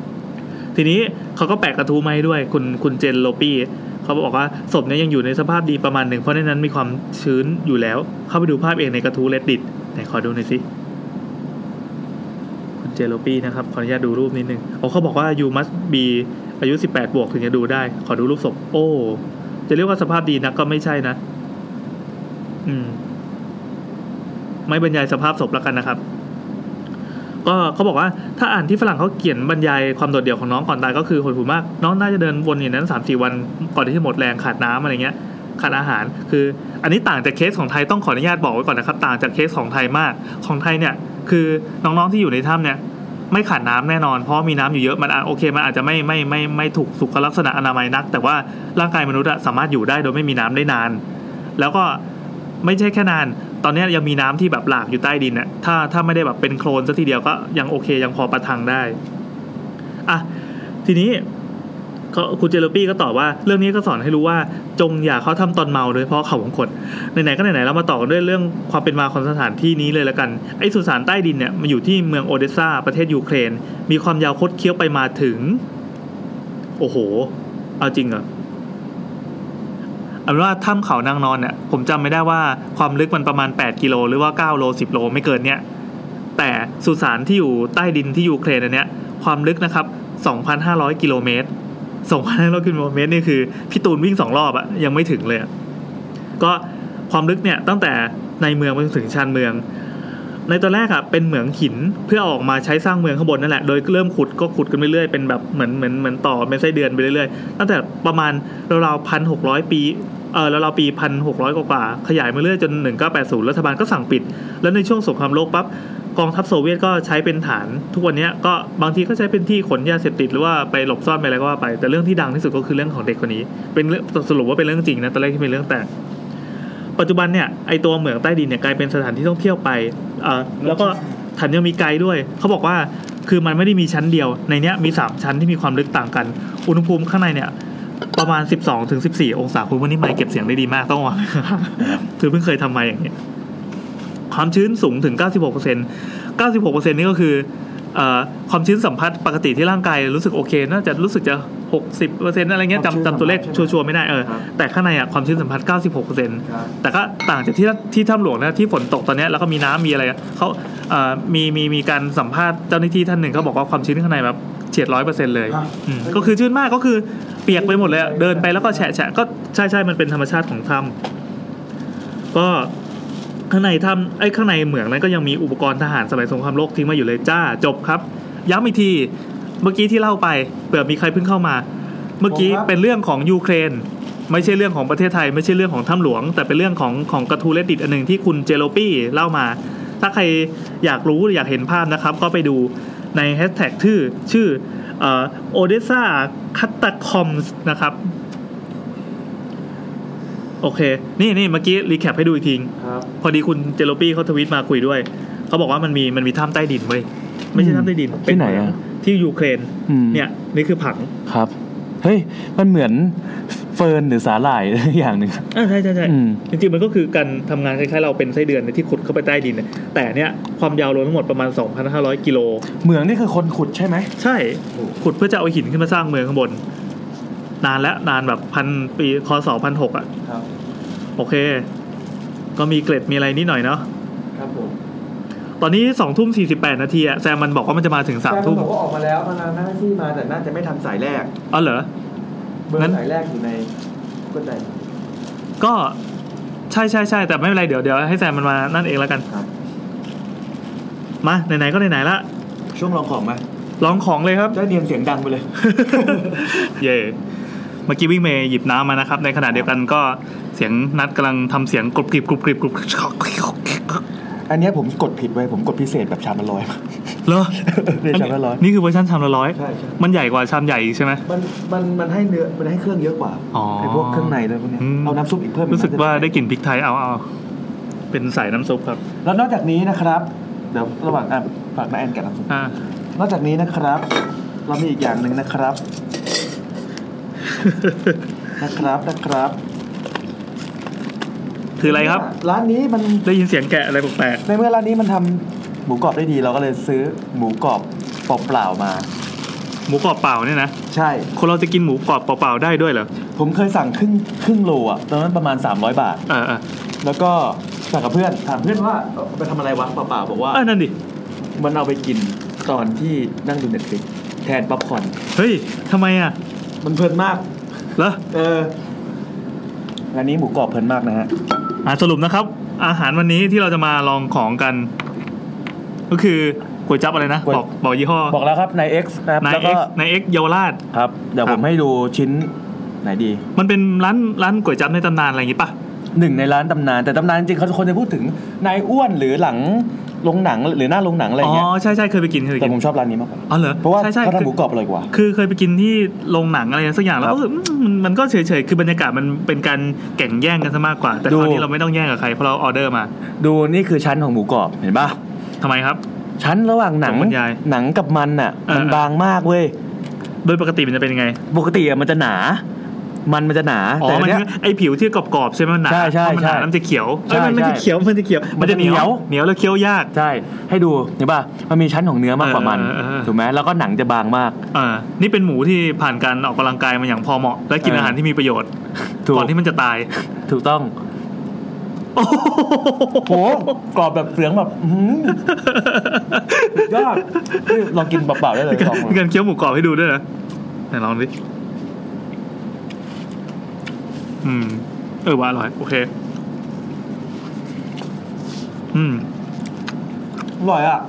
Speaker 1: ๆ ทีนี้เขาก็แปะกระทู้มาให้ด้วยคุณคุณเจนโลปี้เขาบอกว่าศพนี้ยังอยู่ในสภาพดีประมาณหนึ่งเพราะในนั้นมีความชื้นอยู่แล้ว เข้าไปดูภาพเองในกระทู้เลดดิตไหนขอดูหน่อยสิคุณเจนโลปี้นะครับขออนุญาตดูรูปนิดนึงเขาบอกว่า you must be อายุ 18 บวกถึงจะดูได้ ขอดูรูปศพ โอ้ จะเรียกว่าสภาพดีนะก็ไม่ใช่นะ อืม ไม่บรรยายสภาพศพแล้วกันนะครับ ก็เขาบอกว่าถ้าอ่านที่ฝรั่งเขาเขียนบรรยายความโดดเดี่ยวของน้องก่อนตายก็คือหดหู่มาก น้องน่าจะเดินวนอย่างนั้นสามสี่วันก่อนที่จะหมดแรงขาดน้ำอะไรเงี้ยขาดอาหาร คือ อันนี้ต่างจากเคสของไทยต้องขออนุญาตบอกไว้ก่อนนะครับ ต่างจากเคสของไทยมาก ของไทยเนี่ย คือน้องๆที่อยู่ในถ้ำเนี่ย ไม่ขาดน้ำแน่นอน เพราะมีน้ำอยู่เยอะมันโอเคมันอาจจะไม่ไม่ไม่ไม่ถูกสุขลักษณะอนามัยนัก แต่ว่าร่างกายมนุษย์สามารถอยู่ได้โดยไม่มีน้ำได้นาน แล้วก็ไม่ใช่แค่นาน ตอนนี้ยังมีน้ำที่แบบหลากอยู่ใต้ดินเนี่ยถ้าถ้าไม่ได้แบบเป็นโคลนซะทีเดียวก็ยังโอเคยังพอประทังได้อะทีนี้ คุณเจลปี้ก็ตอบว่าเรื่องนี้ก็สอนให้รู้ว่าจงอย่าเขาทำตอนเมาโดยเพราะเขาวงกฏไหนๆก็ไหนๆเรามาต่อกันด้วยเรื่องความเป็นมาของสถานที่นี้เลยล้วกันไอ้สุสานใต้ดินเนี่ยมันอยู่ที่เมืองโอเดสซาประเทศยูเครน มีความยาวคดเคี้ยวไปมาถึง โอ้โห เอาจริงเหรอเอาเป็นว่าถ้ำเขานางนอนเนี่ยผมจำไม่ได้ว่าความลึกมันประมาณ 8 กิโลหรือว่า 9 โล 10 โลไม่เกินเนี่ยแต่สุสานที่อยู่ใต้ดินที่ยูเครนอันเนี้ยความลึกนะครับ 2,500 กิโลเมตร 2,500กิโลเมตรนี่คือพี่ตูนวิ่งสองรอบอะยังไม่ถึงเลยก็ความลึกเนี่ยตั้งแต่ในเมืองไปถึงชานเมือง ในตอนแรกอะเป็นเหมืองหินเพื่อออกมาใช้สร้างเมืองข้างบนนั่นแหละ โดยเริ่มขุดก็ขุดกันไปเรื่อยเป็นแบบเหมือนเหมือนเหมือนต่อเป็นไส้เดือนไปเรื่อยๆตั้งแต่ประมาณราวๆพันหกร้อยปีเออแล้วเราปีพันหกร้อยกว่า ขยายมาเรื่อยจนหนึ่งเก้าแปดศูนย์รัฐบาลก็สั่งปิด แล้วในช่วงสงครามโลกปั๊บ กองทัพโซเวียตก็ใช้เป็นฐาน ทุกวันนี้ก็บางทีก็ใช้เป็นที่ขนยาเสพติดหรือว่าไปหลบซ่อนไปอะไรก็ว่าไป แต่เรื่องที่ดังที่สุดก็คือเรื่องของเด็กคนนี้ เป็นสรุปว่าเป็นเรื่องจริงนะตอนแรกที่เป็นเรื่องแต่ปัจจุบันเนี่ยไอตัวเหมืองใต้ดินเนี่ยกลายเป็นสถานที่ท่องเที่ยวไปเอ่อแล้วก็แถมยังมีไกด์ด้วย เขาบอกว่าคือมันไม่ได้มีชั้นเดียว ในเนี้ยมีสามชั้นที่มีความลึกต่างกัน อุณหภูมิข้างในเนี่ยประมาณ 12ถึง14 องศาคุณวันนี้ไมค์เก็บเสียงได้ดีมากต้องวางคือเพิ่งเคยทำมค์อย่างเงี้ย ความชื้นสูงถึง 96% 96%นี่ก็คือเอ่อความชื้นสัมผัสปกติที่ร่างกายรู้สึกโอเคน่าจะรู้สึกจะ 60%อะไรเงี้ย
Speaker 2: ความชื้น
Speaker 1: จำจำตัวเลข
Speaker 2: สัมผัสใช่ไหม
Speaker 1: ชัวร์ๆไม่ได้เออ
Speaker 2: ครับ
Speaker 1: แต่ข้างในอะความชื้นสัมผัส 96%
Speaker 2: ครับ
Speaker 1: แต่ก็ต่างจากที่ที่ถ้ำหลวงนะที่ฝนตกตอนเนี้ยแล้วก็มีน้ำมีอะไรอะเขาเอ่อมีมีมีการสัมภาษณ์เจ้าหน้าที่ท่านหนึ่งเขาบอกว่าความชื้นข้างในแบบเฉียดร้อยเปอร์เซ็นต์เลย
Speaker 2: ฮะ
Speaker 1: อืมก็คือชื้นมากก็คือเปียกไปหมดเลยอะเดินไปแล้วก็แฉะแฉะก็ใช่ใช่มันเป็นธรรมชาติของถ้ำก็ ข้างในถ้ำไอ้ยข้างในเหมืองนั้นก็ยังมีอุปกรณ์ทหารสมัยสงครามโลกทิ้งมาอยู่เลยจ้าจบครับ ย้ำอีกทีเมื่อกี้ที่เล่าไปเผื่อมีใครเพิ่งเข้ามา เมื่อกี้
Speaker 2: ผมครับ
Speaker 1: เป็นเรื่องของยูเครน ไม่ใช่เรื่องของประเทศไทย ไม่ใช่เรื่องของถ้ำหลวง แต่เป็นเรื่องของของกระทู้ Reddit อันหนึ่งที่คุณเจโรปี้เล่ามา ถ้าใครอยากรู้หรืออยากเห็นภาพนะครับ ก็ไปดูในแฮชแท็กชื่อชื่อ Odessa Catacombs นะครับ โอเค นี่นี่เมื่อกี้ recap ให้ดูอีกที
Speaker 2: ครับ
Speaker 1: พอดีคุณเจโรปี้เขาทวิตมาคุยด้วย เขาบอกว่ามันมีมันมีถ้ำใต้ดินเว้ยไม่ใช่ถ้ำใต้ดิน
Speaker 2: ที่ไหนอะ
Speaker 1: ที่ยูเครน
Speaker 2: อืม
Speaker 1: เนี่ยนี่คือผัง
Speaker 2: ครับเฮ้ยมันเหมือนเฟิร์นหรือสาหร่ายอย่างหนึ่ง
Speaker 1: อ่าใช่ใช่ใช่
Speaker 2: อืม
Speaker 1: จริงๆมันก็คือการทำงานคล้ายๆเราเป็นไส้เดือนที่ขุดเข้าไปใต้ดินเนี่ยแต่เนี่ยความยาวรวมทั้งหมดประมาณ 2,500 กิโล
Speaker 2: เหมืองนี่คือคนขุดใช่ไหม
Speaker 1: ใช่ ขุดเพื่อจะเอาหินขึ้นมาสร้างเมืองข้างบน นานแล้วนานแบบพันปีคศพันหกอะ
Speaker 2: ครับ
Speaker 1: โอเค ก็มีเกร็ดมีอะไรนิดหน่อยเนาะ
Speaker 2: ครับผม
Speaker 1: ตอนนี้สองทุ่มสี่สิบแปดนาทีอะแซมมันบอกว่ามันจะมาถึงสามทุ่ม
Speaker 2: บอกว่าออกมาแล้วมานั่งแท็กซี่มาแต่น่าจะไม่ทันสายแรก
Speaker 1: อ๋อเหรอ
Speaker 2: เบอ
Speaker 1: งั้น
Speaker 2: ร์สายแรกอยู่ในก็ใจ
Speaker 1: ก็ใช่ใช่ใช่แต่ไม่เป็นไรเดี๋ยวเดี๋ยวให้แซมมันมานั่นเองแล้วกัน
Speaker 2: ครับ
Speaker 1: มาไหนๆก็ไหนๆละ
Speaker 2: ช่วงลองของไหม
Speaker 1: ลองของเลยครับ
Speaker 2: ได้เรียนเสียงดังไปเลย
Speaker 1: เย่ เมื่อกี้วิ่งเมย์หยิบน้ำมานะครับ ในขณะเดียวกันก็เสียงนัดกำลังทำเสียงกรุบกริบกรุบกริบกรุบ
Speaker 2: อันนี้ผมกดผิดไว้ผมกดพิเศษแบบชามละร้อย
Speaker 1: เหรอ
Speaker 2: เรียนชามละร้อย
Speaker 1: นี่คือเวอร์ชันชามละร้อย
Speaker 2: ใช่ใช่
Speaker 1: มันใหญ่กว่าชามใหญ่ใช่ไหม
Speaker 2: มันมันมันให้เนื้อมันให้เครื่องเยอะกว่า
Speaker 1: อ๋อ
Speaker 2: ไอ้พวกเครื่องในเลยพวกนี้เอาน้ำซุปอีกเพิ่ม
Speaker 1: รู้สึกว่าได้กลิ่นพริกไทยเอาเอาเป็นสายน้ำซุปครับ
Speaker 2: แล้วนอกจากนี้นะครับ เดี๋ยวระหว่างฝากน้าแอนแกะน้ำซุปนอกจากนี้นะครับ เรามีอีกอย่างหนึ่งนะครับ นะครับนะครับ
Speaker 1: คืออะไรครับ
Speaker 2: ร้านนี้มัน
Speaker 1: ได้ยินเสียงแกะอะไรแปลก
Speaker 2: ในเมื่อร้านนี้มันทำหมูกรอบได้ดีเราก็เลยซื้อหมูกรอบเปล่าๆมา
Speaker 1: ๆหมูกรอบเปล่าเนี่ยนะ
Speaker 2: ใช่
Speaker 1: คนเราจะกินหมูกรอบเปล่าๆได้ด้วยเหรอ
Speaker 2: ผมเคยสั่งครึ่งครึ่งโลอะตอนนั้นประมาณ 300 บาท
Speaker 1: เออเออ
Speaker 2: แล้วก็สั่งกับเพื่อนถามเพื่อนว่าเอาไปทำอะไรวะเปล่าๆบอกว่า
Speaker 1: เออนั่นดิ
Speaker 2: มันเอาไปกินตอนที่นั่งดู Netflixแทนป๊อปคอร์น
Speaker 1: เฮ้ยทำไมอะ
Speaker 2: มันเพลินมาก
Speaker 1: เหรอ
Speaker 2: เอออันนี้หมูกรอบเพลินมากนะฮะ
Speaker 1: อ่าสรุปนะครับ อาหารวันนี้ที่เราจะมาลองของกัน ก็คือก๋วยจั๊บอะไรนะ
Speaker 2: ก๋วย
Speaker 1: บอกบอกยี่ห้อ
Speaker 2: บอกแล้วครับใน X นะครับ
Speaker 1: นาย
Speaker 2: แล้ว
Speaker 1: เอ็
Speaker 2: ก็
Speaker 1: กนายเอ็กเยาวราช
Speaker 2: ครับ เดี๋ยว
Speaker 1: ครับ ผ
Speaker 2: มให้ดูชิ้นไหนดี
Speaker 1: มันเป็นร้านร้านก๋วยจั๊บในตำนานอะไรอย่างงี้ป่ะ
Speaker 2: หนึ่งในร้านตำนาน แต่ตำนานจริงๆเขาคนจะพูดถึงนายอ้วนหรือหลัง โรงหนังหรือหน้าโรงหนังอะไร
Speaker 1: อ๋อ
Speaker 2: เงี้ย
Speaker 1: ใช่ใช่เคยไปกินเคยไป
Speaker 2: แต่
Speaker 1: กิน
Speaker 2: ผมชอบร้านนี้มากกว่า
Speaker 1: อ๋อเหรอ
Speaker 2: เพราะว่า
Speaker 1: ใช่ใช่
Speaker 2: เขาทำหมู
Speaker 1: คือก
Speaker 2: รอบอร่อยกว่า
Speaker 1: คือเคยไปกินที่โรงหนังอะไรสักอย่างแล้ว
Speaker 2: ครับ
Speaker 1: ก็รู้สึกอืมมันมันก็เฉยๆคือบรรยากาศมันเป็นการแข่งแย่งกันซะมากกว่า แต่
Speaker 2: ดู
Speaker 1: คราวนี้เราไม่ต้องแย่งกับใครเพราะเราออเดอร์มา
Speaker 2: ดูนี่คือชั้นของหมูกรอบเห็นปะ
Speaker 1: ทำไมครับ
Speaker 2: ชั้นระหว่างหนัง
Speaker 1: ผมบรรยาย
Speaker 2: หนังกับมันอะ
Speaker 1: เออ
Speaker 2: มันบางมากเว้ย
Speaker 1: โดยปกติมันจะเป็นยังไง
Speaker 2: ปกติอะมันจะหนา มันมันจะหนา
Speaker 1: อ๋อ
Speaker 2: แต่
Speaker 1: มัน
Speaker 2: เนี้ย
Speaker 1: คือไอผิวที่กรอบๆใช่ไหมมันหนา
Speaker 2: ใช่ใช่
Speaker 1: เพราะมันหนา
Speaker 2: ใช่
Speaker 1: แล้วมันจะเขียว
Speaker 2: ใช่
Speaker 1: เอ้ยมันไม่
Speaker 2: ใช่
Speaker 1: ใช่เขียวมันจะเขียว
Speaker 2: มันจะ
Speaker 1: เหนียว
Speaker 2: เหนียว
Speaker 1: เหนียวแล้วเคี้ยวยาก
Speaker 2: ใช่ให้ดูเห็นป่ะมันมีชั้นของเนื้อมากกว่ามัน
Speaker 1: เออเออเออ
Speaker 2: ถูกไหมแล้วก็หนังจะบางมาก
Speaker 1: อ่านี่เป็นหมูที่ผ่านการออกกำลังกายมาอย่างพอเหมาะ และกิน
Speaker 2: เอออ
Speaker 1: อาหารที่มีประโยชน์
Speaker 2: ถูก
Speaker 1: ก่อนที่มันจะตาย
Speaker 2: ถูกต้องโหกรอบแบบเสียงแบบอื้อหือสุดยอดนี่ลองกินเปล่าๆได้เลยลอง
Speaker 1: มีการเคี้ยวหมูกรอบให้ดูด้วยนะไหนลองดิ อืม เออว่าอร่อย โอเค อืม
Speaker 2: อร่อยอะ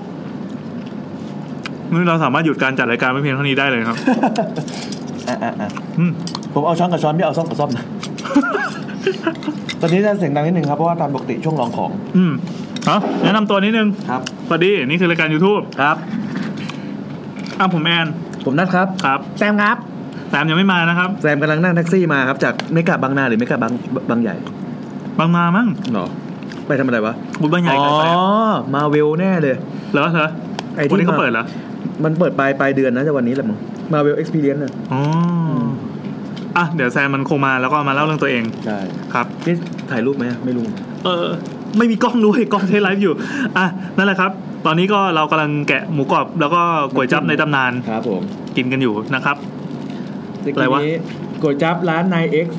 Speaker 1: นี่เราสามารถหยุดการจัดรายการไม่เพียงเท่านี้ได้เลยครับ
Speaker 2: อะอะอะ
Speaker 1: อืม
Speaker 2: ผมเอาช้อนกับช้อนพี่เอาซ่อมกับซ่อมนะ ตอนนี้จะเสียงดังนิดนึงครับ เพราะว่าตามปกติช่วงลองของ
Speaker 1: อืมเอ้าแนะนำตัวนิดนึง
Speaker 2: ครับ
Speaker 1: สวัสดี นี่คือรายการ YouTube
Speaker 2: ครับ
Speaker 1: อ้าวผมแอน
Speaker 2: ผมนัทครับ
Speaker 1: ครับ
Speaker 2: แซมครับ
Speaker 1: แซมยังไม่มานะครับ
Speaker 2: แซมกำลังนั่งแท็กซี่มาครับ จากเมกะบางนาหรือเมกะบางบางใหญ่
Speaker 1: บางมามั้ง
Speaker 2: หรอไปทำอะไรวะ
Speaker 1: บุญบางใหญ่
Speaker 2: อ๋อ
Speaker 1: ไกลไปอะ
Speaker 2: มาเวลแน่เลย
Speaker 1: เหรอเหรอ
Speaker 2: ไอ้ที่
Speaker 1: วันนี้เขา
Speaker 2: มา
Speaker 1: เปิดเหรอ
Speaker 2: มันเปิดปลายปลายเดือนนะจะวันนี้แหละมึงมาเวลเอ็กซ์เพรียนน่ะ
Speaker 1: อ๋ออะเดี๋ยวแซมมันคงมาแล้วก็มาเล่าเรื่องตัวเอง
Speaker 2: ใช่
Speaker 1: ครับ
Speaker 2: นี่ถ่ายรูปไหมไม่รู้
Speaker 1: เออไม่มีกล้องด้วยกล้องใช้ไลฟ์อยู่อะนั่นแหละครับ ตอนนี้ก็เรากำลังแกะหมูกรอบแล้วก็ก๋วยจั๊บในตำนาน
Speaker 2: ครับผม
Speaker 1: กินกันอยู่นะครับ
Speaker 2: เมื่ อ
Speaker 1: อะไร
Speaker 2: กี้
Speaker 1: วะ
Speaker 2: นี้ก๋วยจั๊บร้านนายเอ็กซ์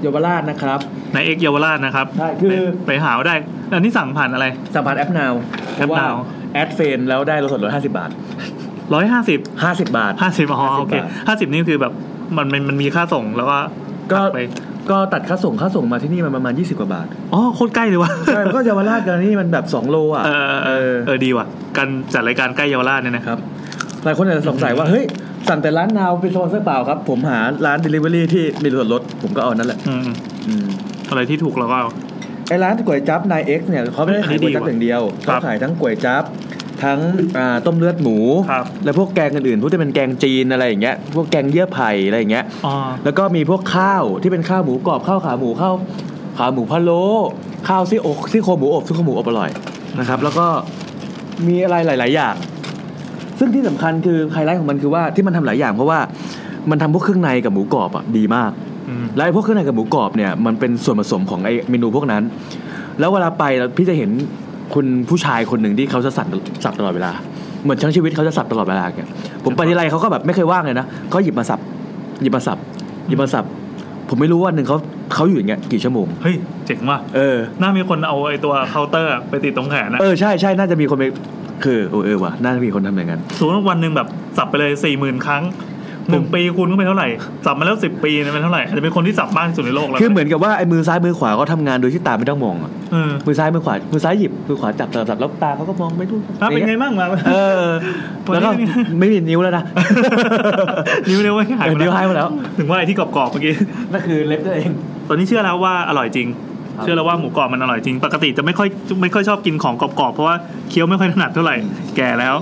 Speaker 2: เยาวราชนะครับ
Speaker 1: ในเอ็กเยาวราชนะครับ
Speaker 2: ใช่คือ
Speaker 1: ไปไปหาเอาได้อันนี้สั่งผ่านอะไร
Speaker 2: สัมผัสแอปนาว
Speaker 1: แอป Now
Speaker 2: add friend แล้วได้ลดส่วนลดห้าสิบบาท
Speaker 1: ร้อยห้าสิบ
Speaker 2: ห้าสิบบาท
Speaker 1: ห้าสิบอ๋อโอเค
Speaker 2: บาท
Speaker 1: ห้าสิบนี่คือแบบมันมันมันมีค่าส่งแล้วก็
Speaker 2: ก็
Speaker 1: ไป
Speaker 2: ก็ตัดค่าส่งค่าส่งมาที่นี่มันประมาณ 20 กว่าบาท
Speaker 1: อ๋อ โคตรใกล้เลยวะ
Speaker 2: ใช่ก็เยาวราชกันนี่มันแบบ 2 โลอะ
Speaker 1: เออเออเออดีว่ะ การจัดรายการใกล้เยาวราชเนี่ยนะครับ
Speaker 2: หลายคนอาจจะสงสัยว่า เฮ้ย สั่งแต่ร้านนาวเป็นโซนเสื้อเปล่าครับ ผมหาร้าน Delivery ที่มีส่วนลดผมก็เอานั่นแหละ
Speaker 1: อืม
Speaker 2: อืม
Speaker 1: อะไรที่ถูกเราก็เอา
Speaker 2: ไอ้ร้านก๋วยจั๊บนายเอ็กซ์เนี่ยเขาไม่ได้ขายก๋วยจั๊บอย่างเดียว
Speaker 1: ครั
Speaker 2: เขา
Speaker 1: บ
Speaker 2: ขายทั้งก๋วยจั๊บทั้งอ่าต้มเลือดหมู
Speaker 1: ครับ
Speaker 2: และพวกแกงอื่นๆพวกที่เป็นแกงจีนอะไรอย่างเงี้ยพวกแกงเยื่อไผ่อะไรอย่างเงี้ย
Speaker 1: อ๋อ
Speaker 2: แล้วก็มีพวกข้าวที่เป็นข้าวหมูกรอบข้าวขาหมูข้าวขาหมูพะโล้ข้าวซี่อกซี่โครงหมูอบซี่โครงหมูอบอร่อยนะครับ แล้วก็มีอะไรหลาย ๆ อย่าง ซึ่งที่สำคัญคือไฮไลท์ของมันคือว่าที่มันทำหลายอย่างเพราะว่ามันทำพวกเครื่องในกับหมูกรอบอะดีมาก
Speaker 1: อืม
Speaker 2: แล้วไอ้พวกเครื่องในกับหมูกรอบเนี่ยมันเป็นส่วนผสมของไอ้เมนูพวกนั้น แล้วเวลาไปแล้วพี่จะเห็นคุณผู้ชายคนหนึ่งที่เขาจะสับสับตลอดเวลาเหมือนทั้งชีวิตเขาจะสับตลอดเวลาเนี่ยผมไปที่ไรเขาก็แบบไม่เคยว่างเลยนะเขาหยิบมาสับหยิบมาสับหยิบมาสับผมไม่รู้ว่าวันหนึ่งเขาเขาอยู่อย่างเงี้ยกี่ชั่วโมง
Speaker 1: เฮ้ย เจ๋งว่ะ
Speaker 2: เออ
Speaker 1: น่ามีคนเอาไอ้ตัวเคาน์เตอร์อะไปติดตรงแขนนะ
Speaker 2: เออใช่ใช่น่าจะมีคนไป คือเออเออว่ะน่าจะมีคนทำอย่างนั้น
Speaker 1: สมมติว่าวันหนึ่งแบบสับไปเลยสี่หมื่นครั้งหนึ่งปีคูณก็เป็นเท่าไหร่สับมาแล้วสิบปีเนี่ยเป็นเท่าไหร่อาจจะเป็นคนที่สับมากที่สุดในโลกแล้ว
Speaker 2: คือเหมือนกับว่าไอ้มือซ้ายมือขวาเขาทำงานโดยที่ตาไม่ต้องมองอะ
Speaker 1: เออ
Speaker 2: มือซ้ายมือขวามือซ้ายหยิบมือขวาจับจับจับแล้วตาเขาก็มองไม่รู้
Speaker 1: อะเป็นไงบ้างมา
Speaker 2: เออแล้วก็
Speaker 1: วันนี้
Speaker 2: ไม่มีนิ้วแล้วนะ
Speaker 1: นิ้วเร็วไม่หาย
Speaker 2: เออนิ้วหายหมดแล้ว
Speaker 1: ถึงว่าไอ้ที่กรอบๆเมื่อกี้
Speaker 2: นั่นคือเล็บตัวเอง
Speaker 1: ตอนนี้เชื่อแล้วว่าอร่อยจริง
Speaker 2: ครับ
Speaker 1: เชื่อแล้วว่าหมูกรอบมันอร่อยจริง ปกติจะไม่ค่อยไม่ค่อยชอบกินของกรอบๆเพราะว่าเคี้ยวไม่ค่อยถนัดเท่าไหร่แก่แล้ว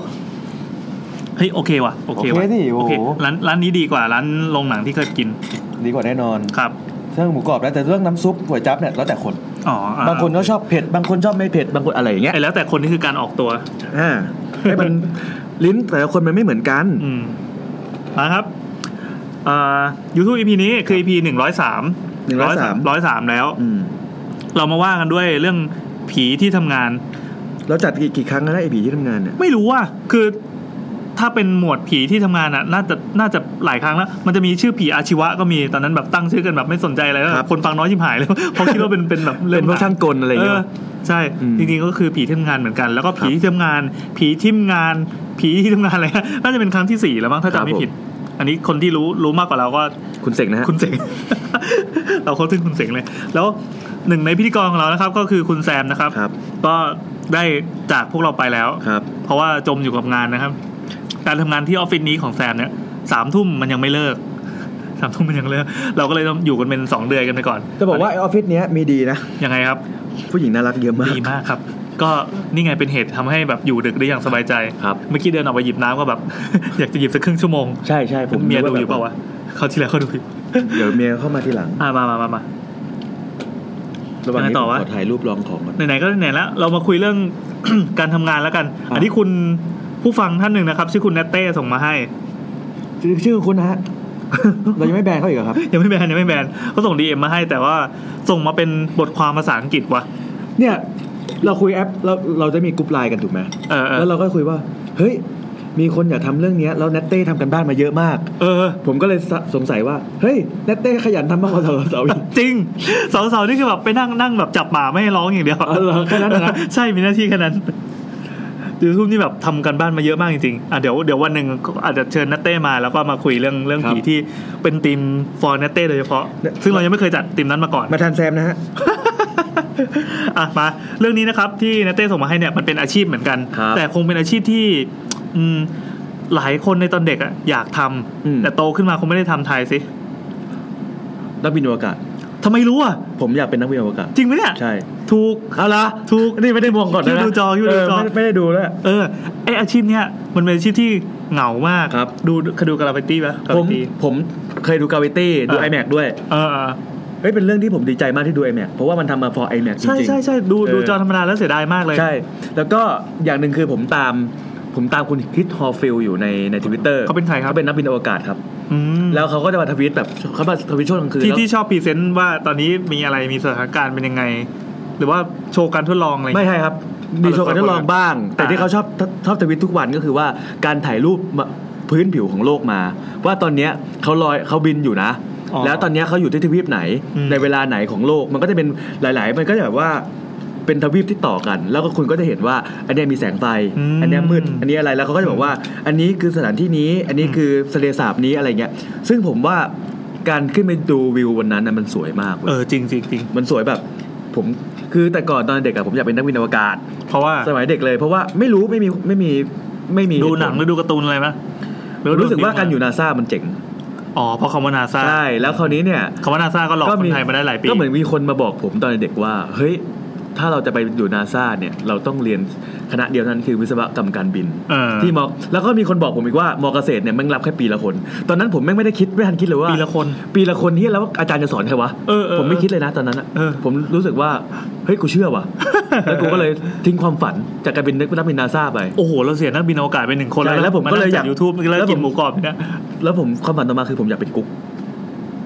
Speaker 1: เฮ้ยโอเคว่ะโอเคว่ะ
Speaker 2: ดิโอ้
Speaker 1: โอ
Speaker 2: โห
Speaker 1: เคร้านร้านนี้ดีกว่าร้านโรงหนังที่เคยกิน
Speaker 2: ดีกว่าแน่นอน
Speaker 1: ครับ
Speaker 2: เรื่องหมูกรอบแล้วแต่เรื่องน้ำซุปก๋วยจั๊บเนี่ยแล้วแต่คน
Speaker 1: อ๋ออ่
Speaker 2: บางคนก็ชอบเผ็ดบางคนชอบไม่เผ็ดบางคนอะไรอย่างเงี้ย
Speaker 1: ไอ้แล้วแต่คนนี่คือการออกตัว
Speaker 2: อ่าให้มันลิ้นแต่ละคนมันไม่เหมือนกัน
Speaker 1: อืมมาครับอ่ายูธูป EP นี้คือ EP หนึ่งร้อยสาม
Speaker 2: 103
Speaker 1: ร้อยสามแล้ว
Speaker 2: อืม
Speaker 1: เรามาว่ากันด้วยเรื่องผีที่ทำงาน
Speaker 2: เราจัดกี่กี่ครั้งแล้วนะไอผีที่ทำงานเนี่ย
Speaker 1: ไม่รู้ว่าคือถ้าเป็นหมวดผีที่ทำงานอะน่าจะน่าจะหลายครั้งแล้ว มันจะมีชื่อผีอาชีวะก็มีตอนนั้นแบบตั้งชื่อกันแบบไม่สนใจอะไรแล้วคนฟังน้อยชิบหายเลยเพราะคิดว่าเป็นเป็นแบบ
Speaker 2: เป็นพวกช่างกลอะไรอย่าง
Speaker 1: เอ
Speaker 2: เงี้
Speaker 1: อยใช่
Speaker 2: อืม
Speaker 1: จริงๆก็คือผีที่ทำงานเหมือนกัน แล้วก็ผี
Speaker 2: ครับ
Speaker 1: ที่ทำงาน ผีที่ทำงาน ผีที่ทำงานอะไรน่าจะเป็นครั้งที่สี่แล้วมั้งถ้า
Speaker 2: ครับ
Speaker 1: จำไม่
Speaker 2: ผม
Speaker 1: ผิด อันนี้คนที่รู้รู้มากกว่าเราก็
Speaker 2: คุณเสกนะฮะ
Speaker 1: คุณเสงเราเขาถึงคุณเสงเลย แล้ว หนึ่งในพิธีกรของเรานะครับ ก็คือคุณแซมนะครับ
Speaker 2: ครับ
Speaker 1: ก็ได้จากพวกเราไปแล้ว
Speaker 2: ครับ
Speaker 1: เพราะว่าจมอยู่กับงานนะครับ การทำงานที่ออฟฟิศนี้ของแซมเนี่ยสามทุ่มมันยังไม่เลิกสามทุ่มมันยังเลิก เราก็เลยต้องอยู่กันเป็นสองเดือนกันไปก่อน
Speaker 2: จะบอกว่าไอออฟฟิศเนี้ยมีดีนะ
Speaker 1: ยังไงครับ
Speaker 2: ผู้หญิงน่ารักเยอะมาก
Speaker 1: ดีมากครับ ก็นี่ไงเป็นเหตุทำให้แบบอยู่ดึกได้อย่างสบายใจ
Speaker 2: ครับ
Speaker 1: เมื่อกี้เดินออกไปหยิบน้ำก็แบบ อยากจะหยิบสักครึ่งชั่วโมง
Speaker 2: ใช่ใช่ผม
Speaker 1: เมีย
Speaker 2: นึ
Speaker 1: ดู
Speaker 2: ก
Speaker 1: อยู่เปล่าวะเขาที่แล้วเขาดูอยู่
Speaker 2: เดี๋ยวเมียเข้ามาทีหลัง
Speaker 1: อ่ามามามามา
Speaker 2: ระหว่างนี้
Speaker 1: ยังไงต่อ
Speaker 2: ผม
Speaker 1: วะ
Speaker 2: ขอถ่ายรูปลองของก่อน
Speaker 1: ไหนๆก็ไหนๆแล้ว เรามาคุยเรื่องการทำงานแล้วกัน
Speaker 2: ครับ
Speaker 1: อันนี้คุณผู้ฟังท่านหนึ่งนะครับ ชื่อคุณเนตเต้ส่งมาให้
Speaker 2: ชื่อชื่อคุณนะฮะเรายังไม่แบนเขาอีกเหรอครับ
Speaker 1: ยังไม่แบนยังไม่แบนเขาส่ง DM มาให้ แต่ว่าส่งมาเป็นบทความภาษาอังกฤษว่ะ
Speaker 2: เนี่ย เราคุยแอปเราเราจะมีกรุ๊ปไลน์กันถูกไหม
Speaker 1: เออเออ
Speaker 2: แล้วเราก็คุยว่า เฮ้ย มีคนอยากทำเรื่องเนี้ยแล้วเนตเต้ทำการบ้านมาเยอะมาก
Speaker 1: เออ
Speaker 2: ผมก็เลยสสงสัยว่า เฮ้ยเนตเต้ขยันทำมากกว่าเราเราอีก
Speaker 1: จริงสาวๆนี่คือแบบไปนั่งนั่งแบบจับหมาไม่ให้ร้องอย่างเดียว
Speaker 2: อ๋อเหรอแค่นั้นเหรอ
Speaker 1: ใช่มีหน้าที่แค่นั้นยูธูปนี่แบบทำการบ้านมาเยอะมากจริงๆอะเดี๋ยวเดี๋ยววันหนึ่งก็อาจจะเชิญนัตเต้มาแล้วก็มาคุยเรื่องเรื่อง
Speaker 2: ครับ
Speaker 1: ผีที่เป็นทีมฟอร์นัตเต้โดยเฉพาะ
Speaker 2: เนี่ย
Speaker 1: ซึ่งเรายังไม่เคยจัดทีมนั้นมาก่อน
Speaker 2: มาทานแซมนะฮะ
Speaker 1: อะมาเรื่องนี้นะครับที่นัตเต้ส่งมาให้เนี่ยมันเป็นอาชีพเหมือนกัน
Speaker 2: ครับ
Speaker 1: แต่คงเป็นอาชีพที่ อืม หลายคนในตอนเด็กอะอยากทำ
Speaker 2: อืม
Speaker 1: แต่โตขึ้นมาคงไม่ได้ทำไทยสิ
Speaker 2: นักบินอวกาศ
Speaker 1: ทำไมรู้อะ
Speaker 2: ผมอยากเป็นนักบินอวกาศ
Speaker 1: จริงไหมเนี่ย
Speaker 2: ใช่
Speaker 1: ถูก
Speaker 2: เอาละ
Speaker 1: ถูก
Speaker 2: นี่ไม่ได้มองก่อนนะ
Speaker 1: คิวดูจอคิวดูจอ
Speaker 2: เไม่ไม่ได้ดูแล้ว
Speaker 1: เออไออาชีพเนี้ยมันเป็นอาชีพที่เหงามาก
Speaker 2: ครับ
Speaker 1: ดูเคยดู Gravity ปะ Gravity
Speaker 2: ผมเคยดูกา v วตี้ดู
Speaker 1: อ่า
Speaker 2: IMAX ด้วย
Speaker 1: เออเออ
Speaker 2: เฮ้ยเป็นเรื่องที่ผมดีใจมากที่ดู IMAX เพราะว่ามันทำมา for IMAX จริง
Speaker 1: ใช่
Speaker 2: ๆ
Speaker 1: ใช่ใช่ดู
Speaker 2: เออ
Speaker 1: ดูจอธรรมดาแล้วเสียดายมากเลย
Speaker 2: ใช่ แล้วก็อย่างหนึ่งคือผมตาม ผมตามคุณคริสแฮดฟิลด์อยู่ในในทวิตเตอร์
Speaker 1: เขาเป็นใครครับ
Speaker 2: เขาเป็นนักบินอวกาศครับ
Speaker 1: ออืม
Speaker 2: แล้วเขาก็จะมาทวีตแบบเขามาทวีตช่วงกลางคืน
Speaker 1: ที่
Speaker 2: แล้ว
Speaker 1: ที่ชอบ present ว่าตอนนี้มีอะไรมีสถานการณ์เป็นยังไง หรือว่าโชว์การทดลองอะไร
Speaker 2: ไม่ใช่ครับ มีโชว์การทดลองบ้าง แต่ที่เขาชอบชอบทวิตทุกวันก็คือว่าการถ่ายรูปมาพื้นผิวของโลกมา ว่าตอนเนี้ยเขาลอยเขาบินอยู่นะ
Speaker 1: อ๋อ
Speaker 2: แล้วตอนเนี้ยเขาอยู่ที่ทวีปไหน
Speaker 1: อืม
Speaker 2: ในเวลาไหนของโลกมันก็จะเป็นหลาย ๆ มันก็จะแบบว่า เป็นทวีปที่ต่อกัน แล้วก็คุณก็จะเห็นว่า อันเนี้ยมีแสงไฟ อันเนี้ยมืด อันนี้อะไร แล้วเขาก็จะบอกว่า อันนี้คือสถานที่นี้ อันนี้คือทะเลสาบนี้อะไรเงี้ย ซึ่งผมว่าการขึ้นไปดูวิววันนั้นนะมันสวยมากเว้ย
Speaker 1: เออจริงจริงจริง
Speaker 2: มันสวยแบบ ผมคือแต่ก่อนตอนเด็กอะผมอยากเป็นนักบินอวกาศ
Speaker 1: เพราะว่า
Speaker 2: สมัยเด็กเลย เพราะว่าไม่รู้ไม่มีไม่มีไม่มี
Speaker 1: ดูหนังหรือดูการ์ตูนอะไรไหมหอ
Speaker 2: รู้สึกว่าการอยู่นาซามันเจ๋ง
Speaker 1: อ๋อเพราะคำว่านาซา
Speaker 2: ใช่แล้วคราวนี้เนี่ย
Speaker 1: คำว่านาซาก็หลอกคนไทยมาได้หลายปี
Speaker 2: ก็เหมือนมีคนมาบอกผมตอนเด็กว่า เฮ้ย ถ้าเราจะไปอยู่นาซาเนี่ยเราต้องเรียนคณะเดียวเท่านั้นคือวิศวกรรมการบิน
Speaker 1: เออ
Speaker 2: ที่มอแล้วก็มีคนบอกผมอีกว่ามอเกษตรเนี่ยแม่งรับแค่ปีละคน ตอนนั้นผมแม่งไม่ได้คิดไม่ทันคิดเลยว่า
Speaker 1: ปีละคน
Speaker 2: ปีละคนที่แล้วอาจารย์จะสอนใครวะ
Speaker 1: เออเออ
Speaker 2: ผมไม่คิดเลยนะตอนนั้นอะ
Speaker 1: เออ
Speaker 2: ผมรู้สึกว่าเฮ้ยกูเชื่อว่ะแล้วกูก็เลยทิ้งความฝันจากการเป็นนักบินนาซาไป
Speaker 1: โอ้โหเราเสียนักบินอวกาศไปหนึ่งคน
Speaker 2: ใช่แล้วผมก็เลยอยาก
Speaker 1: ยูทูบแล้ว
Speaker 2: แล้วผม
Speaker 1: กินหมูกรอบเนี่ย
Speaker 2: แล้วผมความฝันต่อมาคือผมอยากเป็นกุ๊ก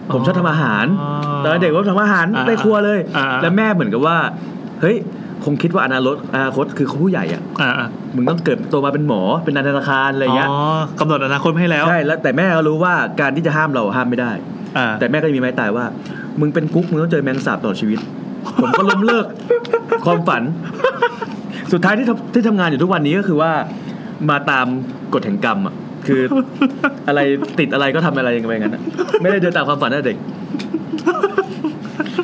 Speaker 1: อ๋อ
Speaker 2: ผมชอบทำอาหาร
Speaker 1: อ๋อ
Speaker 2: ตอนเด็กผมทำอาหาร
Speaker 1: อ่า
Speaker 2: ในครัวเลย
Speaker 1: อ่า
Speaker 2: แล้วแม่เหมือนกับว่า เฮ้ยคงคิดว่าอนาคตอนาคตคือเขาผู้ใหญ่อะ
Speaker 1: อ่าอ่า
Speaker 2: มึงต้องเกิดโตมาเป็นหมอเป็นนายธนาคารอะไรเงี้ย
Speaker 1: อ๋อกำหนดอนาคตให้แล้ว
Speaker 2: ใช่แล้วแต่แม่ก็รู้ว่าการที่จะห้ามเราห้ามไม่ได้
Speaker 1: อ่า
Speaker 2: แต่แม่ก็มีไม้ตายว่า มึงเป็นกุ๊กมึงต้องเจอแมงสาบตลอดชีวิต ผมก็ล้มเลิกความฝัน สุดท้ายที่ทำที่ทำงานอยู่ทุกวันนี้ก็คือว่า มาตามกฎแห่งกรรมอะคืออะไรติดอะไรก็ทำอะไรอย่างไปงั้นอะไม่ได้เดินตามความฝันตั้งแต่เด็ก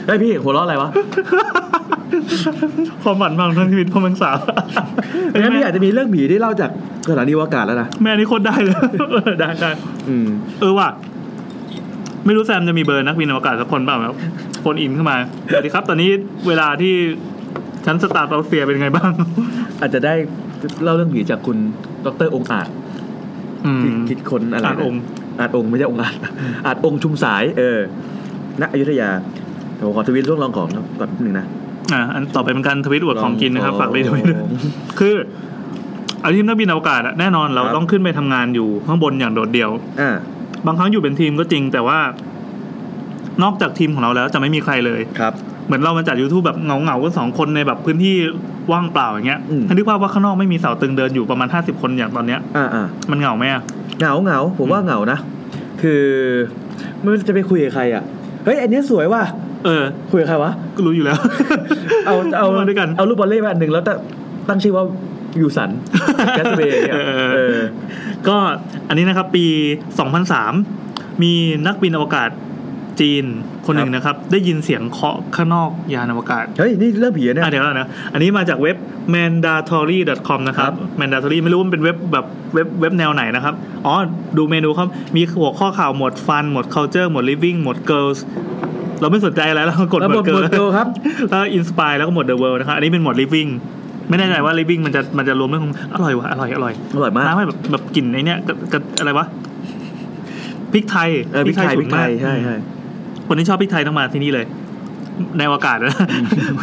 Speaker 2: เฮ้ยพี่หัวเราะอะไรวะ
Speaker 1: ความฝันพังทั้งชีวิตพ่อแมงสาว
Speaker 2: งั้นพี่อาจจะมีเรื่องผีที่เล่าจากสถานีอวกาศแล้วนะ
Speaker 1: แม่นี่โคตรได้เลยได้ได้
Speaker 2: อืม
Speaker 1: เออว่ะไม่รู้แซมจะมีเบอร์นักบินอวกาศสักคนเปล่าแบบ phone in เข้ามาสวัสดีครับ ตอนนี้เวลาที่ชั้น stratosphere เป็นไงบ้าง
Speaker 2: อาจจะได้เล่าเรื่องผีจากคุณดรองค์อาจ
Speaker 1: อืม
Speaker 2: ที่คิดคนอะไรนะ
Speaker 1: อาจองค์
Speaker 2: อาจองค์ไม่ใช่องค์อาจอาจองค์ชุมสาย เออณอยุธยาเดี๋ยวผมขอทวิตเรื่องรองของก่อนนิดนึงนะ
Speaker 1: อ่าอันต่อไปเป็นการทวิตอวดของกินนะครับ
Speaker 2: ลอง
Speaker 1: ฝากเลยด้วยนะคืออาชีพนักบินอวกาศอะแน่นอนเรา
Speaker 2: ครับ
Speaker 1: ต้องขึ้นไปทำงานอยู่ข้างบนอย่างโดดเดี่ยว
Speaker 2: อ่า
Speaker 1: บางครั้งอยู่เป็นทีมก็จริง แต่ว่านอกจากทีมของเราแล้วจะไม่มีใครเลย
Speaker 2: ครับ
Speaker 1: เหมือนเรามาจัด YouTube แบบเงาเงาๆกันสองคนในแบบพื้นที่ว่างเปล่าอย่างเงี้ย
Speaker 2: อืม
Speaker 1: ถ้านึกภาพว่าข้างนอกไม่มีเสาตึงเดินอยู่ประมาณห้าสิบคนอย่างตอนเนี้ย
Speaker 2: อ่าอ่า
Speaker 1: มันเหงาไหมอะ
Speaker 2: เหงาเหงาผมว่าเหงานะ คือไม่รู้จะไปคุยกับใครอะเฮ้ยอันเนี้ยสวยว่ะ
Speaker 1: เออ
Speaker 2: คุยกับใครวะ
Speaker 1: ก็รู้อยู่แล้ว
Speaker 2: เอาเอา
Speaker 1: มาด้วยกัน
Speaker 2: เอารูปบอลเล่มาอันหนึ่งแล้วตั้งตั้งชื่อว่าวิวสันแกสเบย์เนี่ย
Speaker 1: เออ
Speaker 2: เออ
Speaker 1: ก็อันนี้นะครับปี 2003 มีนักบินอวกาศจีนคนหนึ่งนะครับ ได้ยินเสียงเคาะข้างนอกยานอวกาศ
Speaker 2: เฮ้ย นี่เรื่องผีอะเนี่ย
Speaker 1: อะเดี๋ยวก่อนนะ อันนี้มาจากเว็บ mandatory.com นะครับ mandatory ไม่รู้ว่ามันเป็นเว็บแบบเว็บเว็บแนวไหนนะครับ อ๋อ ดูเมนูเขามีหัวข้อข่าวหมวด fun หมวด culture หมวด living หมวด girls เราไม่สนใจอะไรแล้วเรากด
Speaker 2: แล้ว
Speaker 1: หม
Speaker 2: หม
Speaker 1: ว
Speaker 2: ว
Speaker 1: ด
Speaker 2: ด
Speaker 1: girls
Speaker 2: girl ครับ
Speaker 1: แล้ว inspire แล้วก็หมวด the world นะครับอันนี้เป็นหมวด living ไม่แน่ใจว่า living มันจะมันจะรวมเรื่องของอร่อยวะอร่อยอร่อย
Speaker 2: อร่อยมาก
Speaker 1: น้ำให้แบบแบบกลิ่นไอเนี้ยกับกับอะไรวะพริกไทย
Speaker 2: เออพริกไทย
Speaker 1: ฉุ
Speaker 2: พริ
Speaker 1: น
Speaker 2: กไท
Speaker 1: มาก
Speaker 2: ยใช่ใช่
Speaker 1: คนที่ชอบพริกไทยต้องมาที่นี่เลยในอวกาศนะ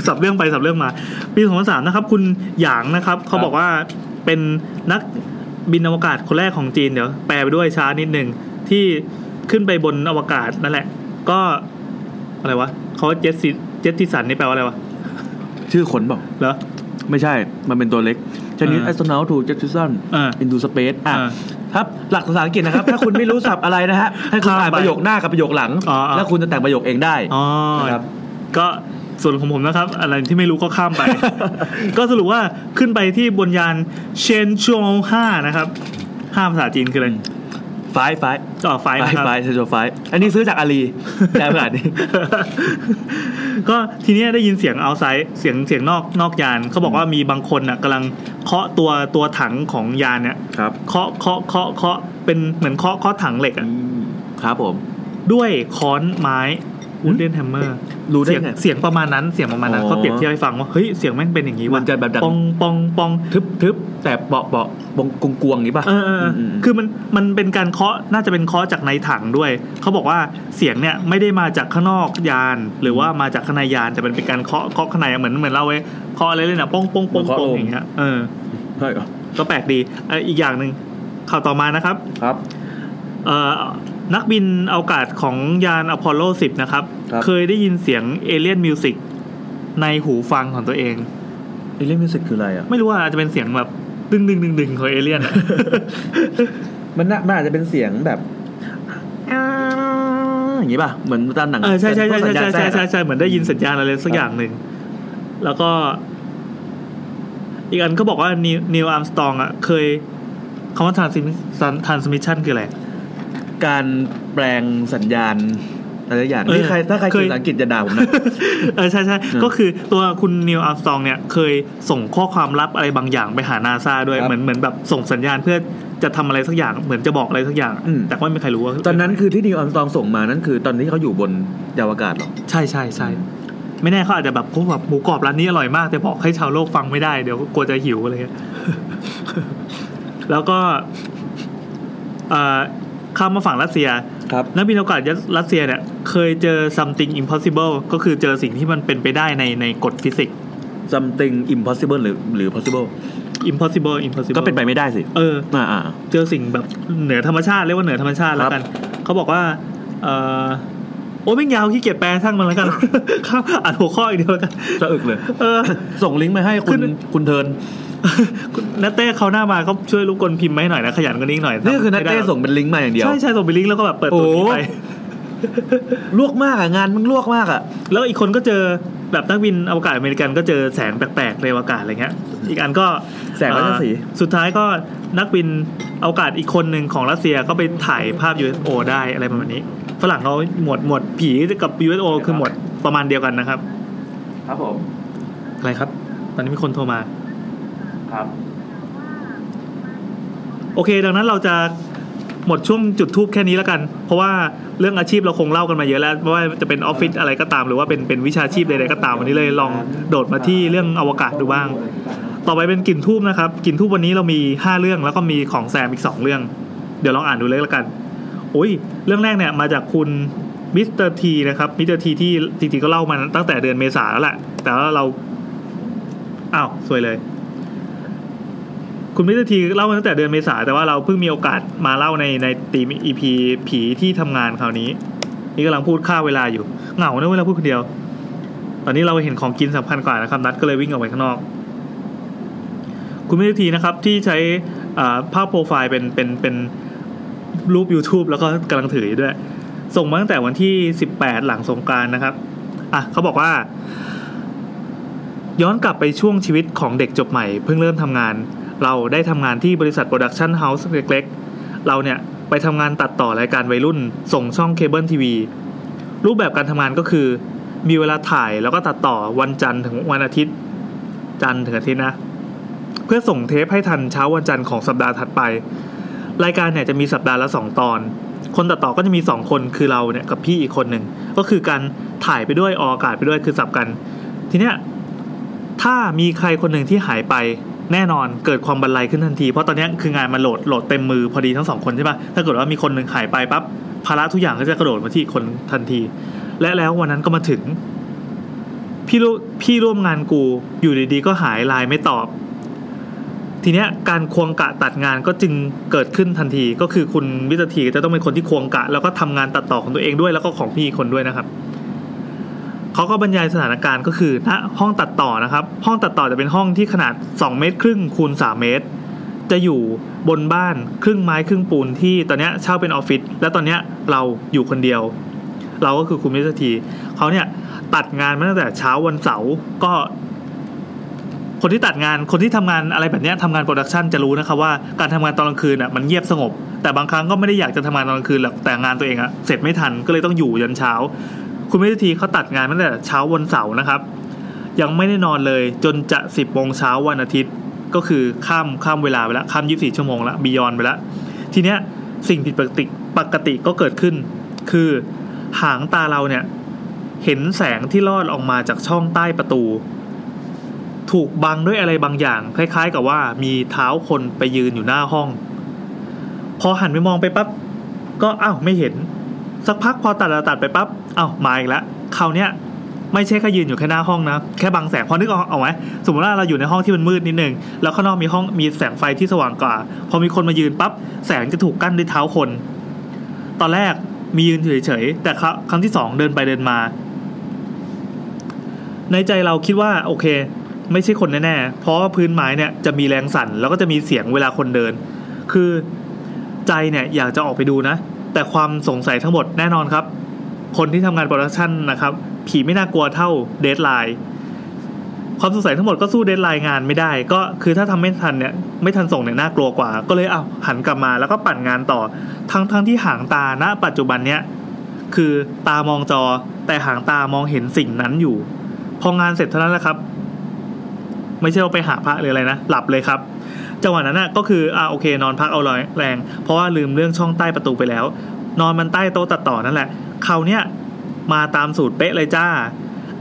Speaker 1: สับเรื่องไปสับเรื่องมา ปีสองพันสามนะครับ คุณหยางนะครับ เขาบอกว่าเป็นนักบินอวกาศคนแรกของจีนเดี๋ยวแปลไปด้วยช้านิดหนึ่งที่ขึ้นไปบนอวกาศนั่นแหละ ก็ อะไรวะเขา jetti jettison นี่แปลว่าอะไรวะ
Speaker 2: ชื่อคนป่ะ
Speaker 1: เหรอ
Speaker 2: ไม่ใช่ มันเป็นตัวเล็กชนิด
Speaker 1: อ่า
Speaker 2: astronaut to jettison อ่า into space อะ
Speaker 1: อ่า
Speaker 2: ครับ หลักภาษาอังกฤษนะครับ ถ้าคุณไม่รู้ศัพท์อะไรนะฮะ ให้คุณ
Speaker 1: ข้าม
Speaker 2: อ่าน
Speaker 1: ไป
Speaker 2: ประโยคหน้ากับประโยคหลัง
Speaker 1: อ๋ออ๋อ
Speaker 2: แล้วคุณจะแต่งประโยคเองได้
Speaker 1: อ๋อ
Speaker 2: นะครับ
Speaker 1: ก็ส่วนของผมนะครับ อะไรที่ไม่รู้ก็ข้ามไป ก็สรุปว่าขึ้นไปที่บนยานเชนชวงห้านะครับห้าภาษาจีนคืออะไร
Speaker 2: ไฟไฟ
Speaker 1: อ๋อไฟ
Speaker 2: ไฟ
Speaker 1: นะครับ
Speaker 2: ไฟเซโจไฟอันนี้ซื้อจากอาลีแต่ขนาดนี้
Speaker 1: ก็ทีเนี้ยได้ยินเสียงเอาไซด์เสียงเสียงนอกนอกยานเขาบอกว่ามีบางคนน่ะกำลังเคาะตัวตัวถังของยานเนี่ย
Speaker 2: ครับ
Speaker 1: เคาะเคาะเคาะเคาะเป็นเหมือนเคาะเคาะถังเหล็กอะ
Speaker 2: ครับผม
Speaker 1: ด้วยค้อนไม้ wooden hammer รู้
Speaker 2: ได้
Speaker 1: เสียง
Speaker 2: ไง
Speaker 1: เสียงประมาณนั้นเสียงประมาณนั้น
Speaker 2: อ๋อ
Speaker 1: เขาเปรียบเทียบให้ฟังว่าเฮ้ยเสียงแม่งเป็นอย่างนี้ว่ะ
Speaker 2: มันจะแบบดัง
Speaker 1: ปองปองปอง
Speaker 2: ทึบทึบแต่เบาเบาบงกงกวงนี้ป่ะ
Speaker 1: เออเออเอออ
Speaker 2: ม
Speaker 1: คือมันมันเป็นการเคาะน่าจะเป็นเคาะจากในถังด้วยเขาบอกว่าเสียงเนี่ยไม่ได้มาจากข้างนอกยาน หรือว่ามาจากข้างในยานแต่มันเป็นการเคาะเคาะข้างในอะเหมือนเหมือนเราเว้ยเคาะอะไรเลยนะป้องป้องป้องป้องอย่างเงี้ยเออ
Speaker 2: ใช่เหรอ
Speaker 1: ก็แปลกดีเอ่ออีกอย่างหนึ่งข่าวต่อมานะครับ
Speaker 2: ครับ
Speaker 1: เอ่อ นักบินอวกาศของยานอพอลโล 10 นะครับ
Speaker 2: ครับ
Speaker 1: เคยได้ยินเสียง alien music ในหูฟังของตัวเอง
Speaker 2: alien music คืออะไรอะ
Speaker 1: ไม่รู้ว่าอาจจะเป็นเสียงแบบดึงดึงดึงดึงของเอเลียน
Speaker 2: มันน่ะมันอาจจะเป็นเสียงแบบอย่างนี้ป่ะ เหมือนตามหนัง
Speaker 1: เออใช่ใช่ใช่
Speaker 2: พวก
Speaker 1: ใช่
Speaker 2: สัญญาณ
Speaker 1: ใช่ใช่
Speaker 2: แทรก
Speaker 1: ใช่
Speaker 2: อะ
Speaker 1: ใช่เหมือนได้ยินสัญญาณอะไรสักอย่างหนึ่ง แล้วก็ อีกอันเขาบอกว่านีลอาร์มสตรองอะ เคยคำว่า transmission คืออะไร
Speaker 2: การแปลงสัญญาณอะไรอย่าง
Speaker 1: เออ
Speaker 2: นี่ใครถ้าใคร
Speaker 1: เค
Speaker 2: เก่งภาษาอังกฤษจะด่าผมนะ
Speaker 1: เออใช่ใช่
Speaker 2: อืม
Speaker 1: ก็คือตัวคุณนีลอาร์มสตรองเนี่ยเคยส่งข้อความลับอะไรบางอย่างไปหานาซาด้วย
Speaker 2: ครับ
Speaker 1: เหมือนเหมือนแบบส่งสัญญาณเพื่อจะทำอะไรสักอย่างเหมือนจะบอกอะไรสักอย่าง
Speaker 2: อืม
Speaker 1: แต่ก็ไม่มีใครรู้ว่า
Speaker 2: ตอนนั้นคือที่นีลอาร์มสตรองส่งมานั่นคือ ตอนที่เขาอยู่บนยานอวกาศเหรอ
Speaker 1: ใช่ใช่ใช่ไม่แน่เขาอาจจะแบบพวกแบบหมูกรอบร้านนี้อร่อยมาก แต่บอกให้ชาวโลกฟังไม่ได้เดี๋ยวกลัวจะหิวอะไรเงี้ยแล้วก็เอ่อ ข้ามมาฝั่งรัสเซีย
Speaker 2: ครับ
Speaker 1: นักบินอวกาศรัสเซียเนี่ยเคยเจอ something impossible ก็คือเจอสิ่งที่มันเป็นไปได้ในในกฎฟิสิกส์
Speaker 2: something impossible หรือหรือ possible
Speaker 1: impossible impossible
Speaker 2: ก็เป็นไปไม่ได้สิ
Speaker 1: เออ
Speaker 2: อ่าอ่า
Speaker 1: เจอสิ่งแบบเหนือธรรมชาติเรียกว่าเหนือธรรมชาติแล้วกันเขาบอกว่าเออโอ้ไม่งยาวขี้เกียจแปลช่างมันแล้วกันครับอ่านหัวข้ออีกเดียวแล้วกัน
Speaker 2: สะอึกเลย
Speaker 1: เออ
Speaker 2: ส่งลิงก์มาให้คุ
Speaker 1: ขึ้
Speaker 2: ณ
Speaker 1: น
Speaker 2: คุณเทิร์น
Speaker 1: คุณ นัตเต้เขาหน้ามาเขาช่วยรบกวนพิมพ์มาให้หน่อยนะขยันกันนิดหน่อย
Speaker 2: นี่คือนัท
Speaker 1: ไม่ได้
Speaker 2: เต้ส่งเป็นลิงก์มาอย่างเดียว
Speaker 1: ใช่ใช่ส่งไปลิงก์แล้วก็แบบเปิดตัว
Speaker 2: โอ้
Speaker 1: นี้ไป
Speaker 2: ลวกมากอะงานมึงลวกมากอะ
Speaker 1: แล้วอีกคนก็เจอแบบนักบินอวกาศอเมริกันก็เจอแสงแปลกๆในอวกาศอะไรเงี้ย อีกอันก็
Speaker 2: แสงรัศมี
Speaker 1: เอ่อสุดท้ายก็นักบินอวกาศอีกคนหนึ่งของรัสเซียก็ไปถ่ายภาพ UFO ได้อะไรประมาณนี้ฝรั่งเขาหมวดหมวดผีกับ UFO คือหมวดประมาณเดียวกันนะครับ
Speaker 2: ครับผม
Speaker 1: อะไรครับ ตอนนี้มีคนโทรมา
Speaker 2: ครับ
Speaker 1: โอเค ดังนั้นเราจะหมดช่วงจุดทูบแค่นี้แล้วกัน เพราะว่าเรื่องอาชีพเราคงเล่ากันมาเยอะแล้วไม่ว่าจะเป็นออฟฟิศอะไรก็ตาม หรือว่าเป็นเป็นวิชาชีพใดๆก็ตามวันนี้เลยลองโดดมาที่เรื่องอวกาศดูบ้าง ต่อไปเป็นกลิ่นธูปนะครับกลิ่นธูปวันนี้เรามีห้าเรื่องแล้วก็มีของแซมอีกสองเรื่อง เดี๋ยวลองอ่านดูเลยแล้วกันโอ้ยเรื่องแรกเนี่ยมาจากคุณมิสเตอร์ทีนะครับมิสเตอร์ทีที่จริงๆก็เล่ามาตั้งแต่เดือนเมษาแล้วแหละแต่ว่าเราอ้าวสวยเลย คุณมิสเตอร์ทีเล่ามาตั้งแต่เดือนเมษาแต่ว่าเราเพิ่งมีโอกาสมาเล่าในใน theme EP ผีที่ทำงานคราวนี้ นี่กำลังพูดฆ่าเวลาอยู่เหงาเนะเวลาพูดคนเดียว ตอนนี้เราเห็นของกินสำคัญกว่านะครับ นัดก็เลยวิ่งออกไปข้างนอก คุณมิสเตอร์ทีนะครับที่ใช้ภาพโปรไฟล์เป็นเป็นเป็นรูป YouTube แล้วก็กำลังถือด้วย ส่งมาตั้งแต่วันที่ 18 หลังสงกรานต์นะครับอะเขาบอกว่าย้อนกลับไปช่วงชีวิตของเด็กจบใหม่เพิ่งเริ่มทำงาน เราได้ทำงานที่บริษัท production house เล็กๆ เราเนี่ยไปทำงานตัดต่อรายการวัยรุ่น ส่งช่องเคเบิลทีวีรูปแบบการทำงานก็คือ มีเวลาถ่ายแล้วก็ตัดต่อวันจันทร์ถึงวันอาทิตย์ จันทร์ถึงอาทิตย์นะ เพื่อส่งเทปให้ทันเช้าวันจันทร์ของสัปดาห์ถัดไป รายการเนี่ยจะมีสัปดาห์ละสองตอน คนตัดต่อก็จะมีสองคนคือเราเนี่ยกับพี่อีกคนหนึ่งก็คือการถ่ายไปด้วยออกอากาศไปด้วยคือสับกัน ทีเนี้ยถ้ามีใครคนหนึ่งที่หายไป แน่นอนเกิดความบันไลขึ้นทันที เพราะตอนนี้คืองานมันโหลดโหลดเต็มมือพอดีทั้งสองคนใช่ปะถ้าเกิดว่ามีคนหนึ่งหายไปปั๊บภาระทุกอย่างก็จะกระโดดมาที่คนทันที และแล้ววันนั้นก็มาถึง พี่ร่วพี่ร่วมงานกูอยู่ดีๆ ก็หายไลน์ไม่ตอบ ทีเนี้ยการควงกะตัดงานก็จึงเกิดขึ้นทันที ก็คือคุณวิตทีจะต้องเป็นคนที่ควงกะ แล้วก็ทำงานตัดต่อของตัวเองด้วยแล้วก็ของพี่อีกคนด้วยนะครับ เขาก็บรรยายสถานการณ์ก็คือณห้องตัดต่อนะครับ ห้องตัดต่อจะเป็นห้องที่ขนาด 2 เมตรครึ่งคูณ 3 เมตร จะอยู่บนบ้านครึ่งไม้ครึ่งปูนที่ตอนนี้เช่าเป็นออฟฟิศและตอนนี้เราอยู่คนเดียว เราก็คือคุณวิตทีเขาเนี่ยตัดงานมาตั้งแต่เช้าวันเสาร์ก็ คนที่ตัดงานคนที่ทำงานอะไรแบบนี้ทำงานโปรดักชันจะรู้นะครับว่าการทำงานตอนกลางคืนอะมันเงียบสงบ แต่บางครั้งก็ไม่ได้อยากจะทำงานตอนกลางคืนหรอกแต่งานตัวเองอะเสร็จไม่ทันก็เลยต้องอยู่ยันเช้า คุณวิทีเขาตัดงานตั้งแต่เช้าวันเสาร์นะครับ ยังไม่ได้นอนเลยจนจะสิบโมงเช้าวันอาทิตย์ก็คือข้ามข้ามเวลาไปล้วข้ามยี่สิบสี่ชั่วโมงล้วบียอนไปล้วทีเนี้ยสิ่งผิดปกติปกติก็เกิดขึ้น คือหางตาเราเนี่ย เห็นแสงที่ลอดออกมาจากช่องใต้ประตู ถูกบังด้วยอะไรบางอย่าง คล้าย ๆ กับว่ามีเท้าคนไปยืนอยู่หน้าห้อง พอหันไปมองไปปั๊บก็อ้าวไม่เห็น สักพักพอตัดตัดไปปั๊บเอ้ามาอีกแล้วคราวเนี้ยไม่ใช่แค่ยืนอยู่แค่หน้าห้องนะ แค่บังแสงพอนึกออกเอาไหมสมมติว่าเราอยู่ในห้องที่มันมืดนิดนึง แล้วข้างนอกมีห้องมีแสงไฟที่สว่างกว่า พอมีคนมายืนปั๊บแสงจะถูกกั้นด้วยเท้าคน ตอนแรกมียืนเฉยๆแต่ครั้งครั้งที่สองเดินไปเดินมา ในใจเราคิดว่าโอเค ไม่ใช่คนแน่ๆเพราะว่าพื้นไม้เนี่ยจะมีแรงสั่นแล้วก็จะมีเสียงเวลาคนเดิน คือใจเนี่ยอยากจะออกไปดูนะ แต่ความสงสัยทั้งหมดแน่นอนครับ คนที่ทำงาน production นะครับ ผีไม่น่ากลัวเท่า deadline ความสงสัยทั้งหมดก็สู้ deadline งานไม่ได้ ก็คือถ้าทำไม่ทันเนี่ยไม่ทันส่งเนี่ยน่ากลัวกว่า ก็เลยเอาหันกลับมาแล้วก็ปั่นงานต่อ ทั้งทั้งที่หางตาณปัจจุบันเนี้ยคือตามองจอแต่หางตามองเห็นสิ่งนั้นอยู่ พองานเสร็จเท่านั้นแหละครับ ไม่ใช่ว่าไปหาพระหรืออะไรนะหลับเลยครับ จังหวะนั้นน่ะก็คืออ่าโอเค นอนพักเอาแรง เพราะว่าลืมเรื่องช่องใต้ประตูไปแล้ว นอนมันใต้โต๊ะตัดต่อนั่นแหละคราเนี้ยมาตามสูตรเป๊ะเลยจ้า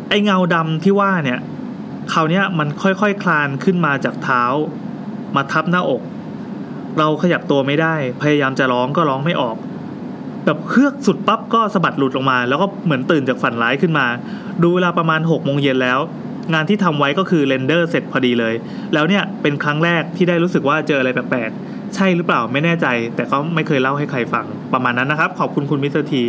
Speaker 1: ไอเงาดำที่ว่าเนี่ยคราเนี้ยมันค่อยๆคคลานขึ้นมาจากเท้า มาทับหน้าอก เราขยับตัวไม่ได้ พยายามจะร้องก็ร้องไม่ออก แบบเครือกสุดปั๊บก็สะบัดหลุดลงมา แล้วก็เหมือนตื่นจากฝันร้ายขึ้นมา ดูเวลาประมาณหกโมงเย็นแล้ว งานที่ทำไว้ก็คือ render เสร็จพอดีเลย แล้วเนี่ยเป็นครั้งแรกที่ได้รู้สึกว่าเจออะไรแปลกๆ ใช่หรือเปล่าไม่แน่ใจ แต่ก็ไม่เคยเล่าให้ใครฟังประมาณนั้นนะครับ ขอบคุณคุณมิสเตอร์ที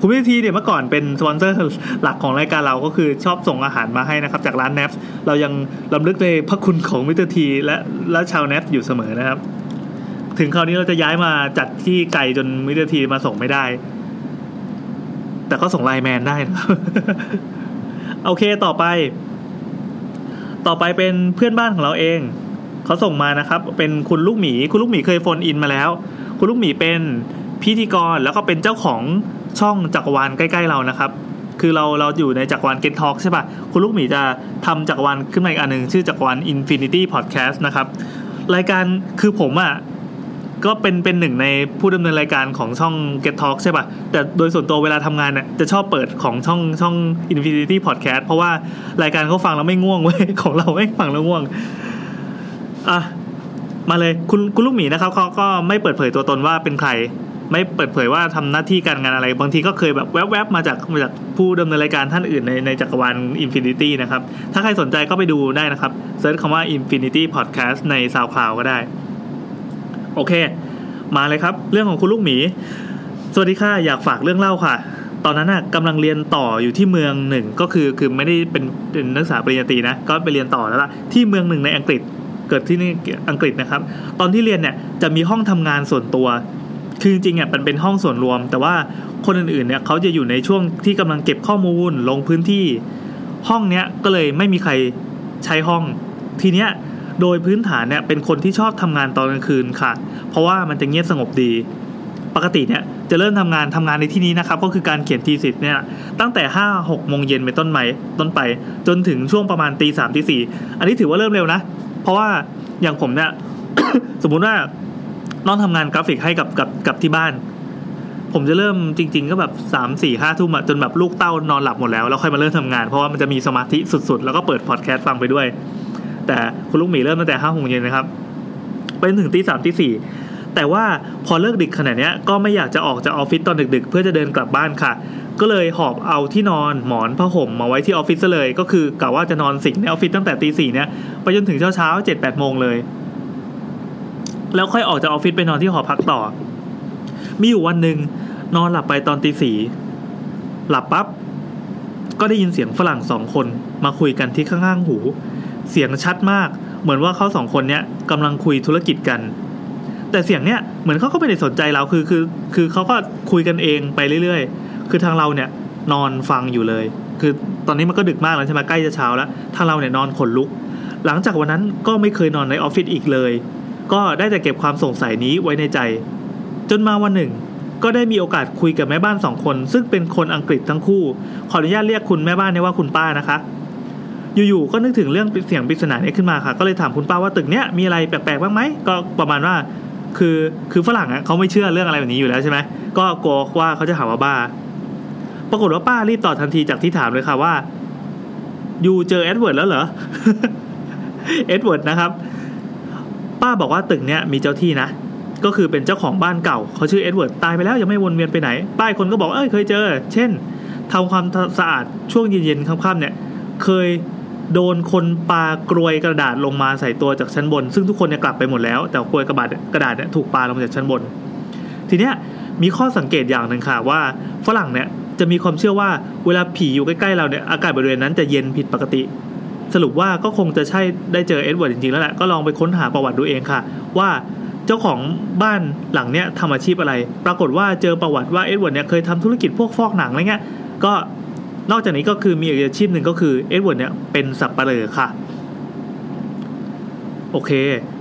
Speaker 1: คุณมิสเตอร์ทีเนี่ยเมื่อก่อนเป็นสปอนเซอร์หลักของรายการเราก็คือชอบส่งอาหารมาให้นะครับ จากร้านแนฟเรายังรำลึกในพระคุณของมิสเตอร์ทีและและชาวแนฟอยู่เสมอนะครับ ถึงคราวนี้เราจะย้ายมาจัดที่ไกลจนมิสเตอร์ทีมาส่งไม่ได้ แต่ก็ส่ง LINE MAN ได้นะครับโอเคต่อไป ต่อไปเป็นเพื่อนบ้านของเราเองเขาส่งมานะครับ เป็นคุณลูกหมีคุณลูกหมีเคย phone in มาแล้ว คุณลูกหมีเป็นพิธีกรแล้วก็เป็นเจ้าของช่องจักรวาลใกล้ๆเรานะครับ คือเราเราอยู่ในจักรวาล Get Talk ใช่ปะคุณลูกหมีจะทำจักรวาลขึ้นมาอีกอันหนึ่งชื่อจักรวาล Infinity Podcast นะครับรายการคือผมอะ่ะ ก็เป็นเป็นหนึ่งในผู้ดำเนินรายการของช่อง Get Talk ใช่ปะ่ะ แต่โดยส่วนตัวเวลาทำงานเนี่ยจะชอบเปิดของช่องช่อง Infinity Podcast เพราะว่ารายการเขาฟังแล้วไม่ง่วงเว้ยของเราไม่ฟังแล้วง่วงอะมาเลยคุณคุณลูกหมีนะครับเขาก็ไม่เปิดเผยตัวตนว่าเป็นใคร ไม่เปิดเผยว่าทำหน้าที่การงานอะไร บางทีก็เคยแบบแวบๆมาจากมาจากผู้ดำเนินรายการท่านอื่นในในจักรวาล Infinity นะครับ ถ้าใครสนใจก็ไปดูได้นะครับเซิร์ชคำว่า Infinity Podcast ใน SoundCloud ก็ได้ โอเค มาเลยครับ เรื่องของคุณลูกหมี สวัสดีค่ะ อยากฝากเรื่องเล่าค่ะ ตอนนั้นน่ะกำลังเรียนต่ออยู่ที่เมืองหนึ่งก็คือคือไม่ได้เป็นเป็นนักศึกษาปริญญาตรีนะ ก็ไปเรียนต่อแล้วล่ะที่เมืองหนึ่งในอังกฤษเกิดที่นี่อังกฤษนะครับ ตอนที่เรียนเนี่ยจะมีห้องทำงานส่วนตัว คือจริงๆอะมันเป็นห้องส่วนรวม แต่ว่าคนอื่นๆเนี่ยเขาจะอยู่ในช่วงที่กำลังเก็บข้อมูลลงพื้นที่ ห้องเนี้ยก็เลยไม่มีใครใช้ห้อง ทีเนี้ย โดยพื้นฐานเนี่ยเป็นคนที่ชอบทำงานตอนกลางคืนค่ะ เพราะว่ามันจะเงียบสงบดี ปกติเนี่ยจะเริ่มทำงานทำงานในที่นี้นะครับ ก็คือการเขียนทีสิทธ์เนี่ยตั้งแต่ห้าหกโมงเย็นเป็นต้นไปต้นไป จนถึงช่วงประมาณตีสามตีสี่อันนี้ถือว่าเริ่มเร็วนะ เพราะว่าอย่างผมเนี่ยสมมุติว่าต้องทำงานกราฟิกให้กับกับกับที่บ้าน ผมจะเริ่มจริง ๆ ก็แบบสามสี่ห้าทุ่มจนแบบลูกเต้านอนหลับหมดแล้วแล้วค่อยมาเริ่มทำงาน เพราะว่ามันจะมีสมาธิสุดๆ แล้วก็เปิดพอดแคสต์ฟังไปด้วย แต่คุณลูกหมีเริ่มตั้งแต่ห้าโมงเย็นนะครับไปจนถึงตีสามตีสี่แต่ว่าพอเลิกดึกขนาดนี้ก็ไม่อยากจะออกจากออฟฟิศตอนดึกๆ เพื่อจะเดินกลับบ้านค่ะ ก็เลยหอบเอาที่นอนหมอนผ้าห่มมาไว้ที่ออฟฟิศเลย ก็คือกะว่าจะนอนสิงในออฟฟิศตั้งแต่ตีสี่เนี้ยไปจนถึงเช้าเช้าเจ็ดแปดโมงเลย แล้วค่อยออกจากออฟฟิศไปนอนที่หอพักต่อ มีอยู่วันหนึ่งนอนหลับไปตอนตีสี่หลับปั๊บก็ได้ยินเสียงฝรั่งสองคนมาคุยกันที่ข้างๆหู เสียงชัดมาก เหมือนว่าเขาสองคนเนี้ยกำลังคุยธุรกิจกัน แต่เสียงเนี้ยเหมือนเขาก็ไม่ได้สนใจเราคือคือ คือเขาก็คุยกันเองไปเรื่อยๆ คือทางเราเนี่ยนอนฟังอยู่เลย คือตอนนี้มันก็ดึกมากแล้วใช่ไหมใกล้จะเช้าแล้วทางเราเนี่ยนอนขนลุก หลังจากวันนั้นก็ไม่เคยนอนในออฟฟิศอีกเลย ก็ได้แต่เก็บความสงสัยนี้ไว้ในใจ จนมาวันหนึ่งก็ได้มีโอกาสคุยกับแม่บ้านสองคน ซึ่งเป็นคนอังกฤษทั้งคู่ ขออนุญาตเรียกคุณแม่บ้านนี่ว่าคุณป้านะคะ อยู่ๆก็นึกถึงเรื่องเสียงปริศนานี้ขึ้นมาค่ะ ก็เลยถามคุณป้าว่าตึกเนี้ยมีอะไรแปลกๆบ้างไหมก็ประมาณว่าคือคือฝรั่งอะเขาไม่เชื่อเรื่องอะไรแบบนี้อยู่แล้วใช่ไหมก็กลัวว่าเขาจะหาว่าบ้า ปรากฏว่าป้ารีบตอบทันทีจากที่ถามเลยค่ะว่า you เจอเอ็ดเวิร์ดแล้วเหรอเอ็ดเวิร์ดนะครับ ป้าบอกว่าตึกเนี้ยมีเจ้าที่นะก็คือเป็นเจ้าของบ้านเก่าเขาชื่อเอ็ดเวิร์ดตายไปแล้วยังไม่วนเวียนไปไหน ป้ายคนก็บอกเอ้ยเคยเจอ เช่นทำความสะอาดช่วงเย็นๆค่ำๆเนี่ย เคย โดนคนปากรวยกระดาษลงมาใส่ตัวจากชั้นบน ซึ่งทุกคนเนี่ยกลับไปหมดแล้ว แต่กรวยกระดาษกระดาษเนี่ยถูกปาลงมาจากชั้นบน ทีเนี้ยมีข้อสังเกตอย่างหนึ่งค่ะว่าฝรั่งเนี่ยจะมีความเชื่อว่าเวลาผีอยู่ใกล้ๆเราเนี่ยอากาศบริเวณนั้นจะเย็นผิดปกติ สรุปว่าก็คงจะใช่ได้เจอเอ็ดเวิร์ดจริงๆแล้วแหละก็ลองไปค้นหาประวัติดูเองค่ะ ว่าเจ้าของบ้านหลังเนี้ยทำอาชีพอะไร ปรากฏว่าเจอประวัติว่าเอ็ดเวิร์ดเนี่ยเคยทำธุรกิจพวกฟอกหนังอะไรเงี้ยก็ นอกจากนี้ก็คือมีอีกอาชีพหนึ่งก็คือเอ็ดเวิร์ดเนี่ยเป็นสัปเหร่อค่ะ โอเค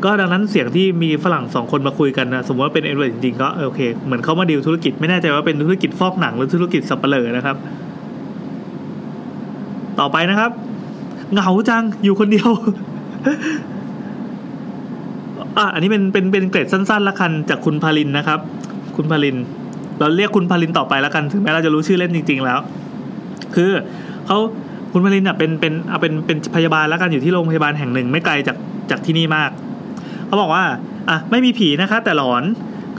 Speaker 1: ก็ดังนั้นเสียงที่มีฝรั่งสองคนมาคุยกันนะสมมติว่าเป็นเอ็ดเวิร์ดจริงๆก็โอเคเหมือนเขามาดีลธุรกิจไม่แน่ใจว่าเป็นธุรกิจฟอกหนังหรือธุรกิจสัปเหร่อนะครับ ต่อไปนะครับเหงาจังอยู่คนเดียวอะอันนี้เป็นเป็นเป็นเกรดสั้นๆละกันจากคุณพาลินนะครับ คุณพาลิน เราเรียกคุณพาลินต่อไปล้วกัน ถึงแม้เราจะรู้ชื่อเล่นจริง ๆ แล้ว คือเขาคุณพาลินอะเป็นเป็นเอาเป็นเป็นพยาบาลแล้วกันอยู่ที่โรงพยาบาลแห่งหนึ่ง ไม่ไกลจากจากที่นี่มากเขาบอกว่าอะไม่มีผีนะคะ แต่หลอน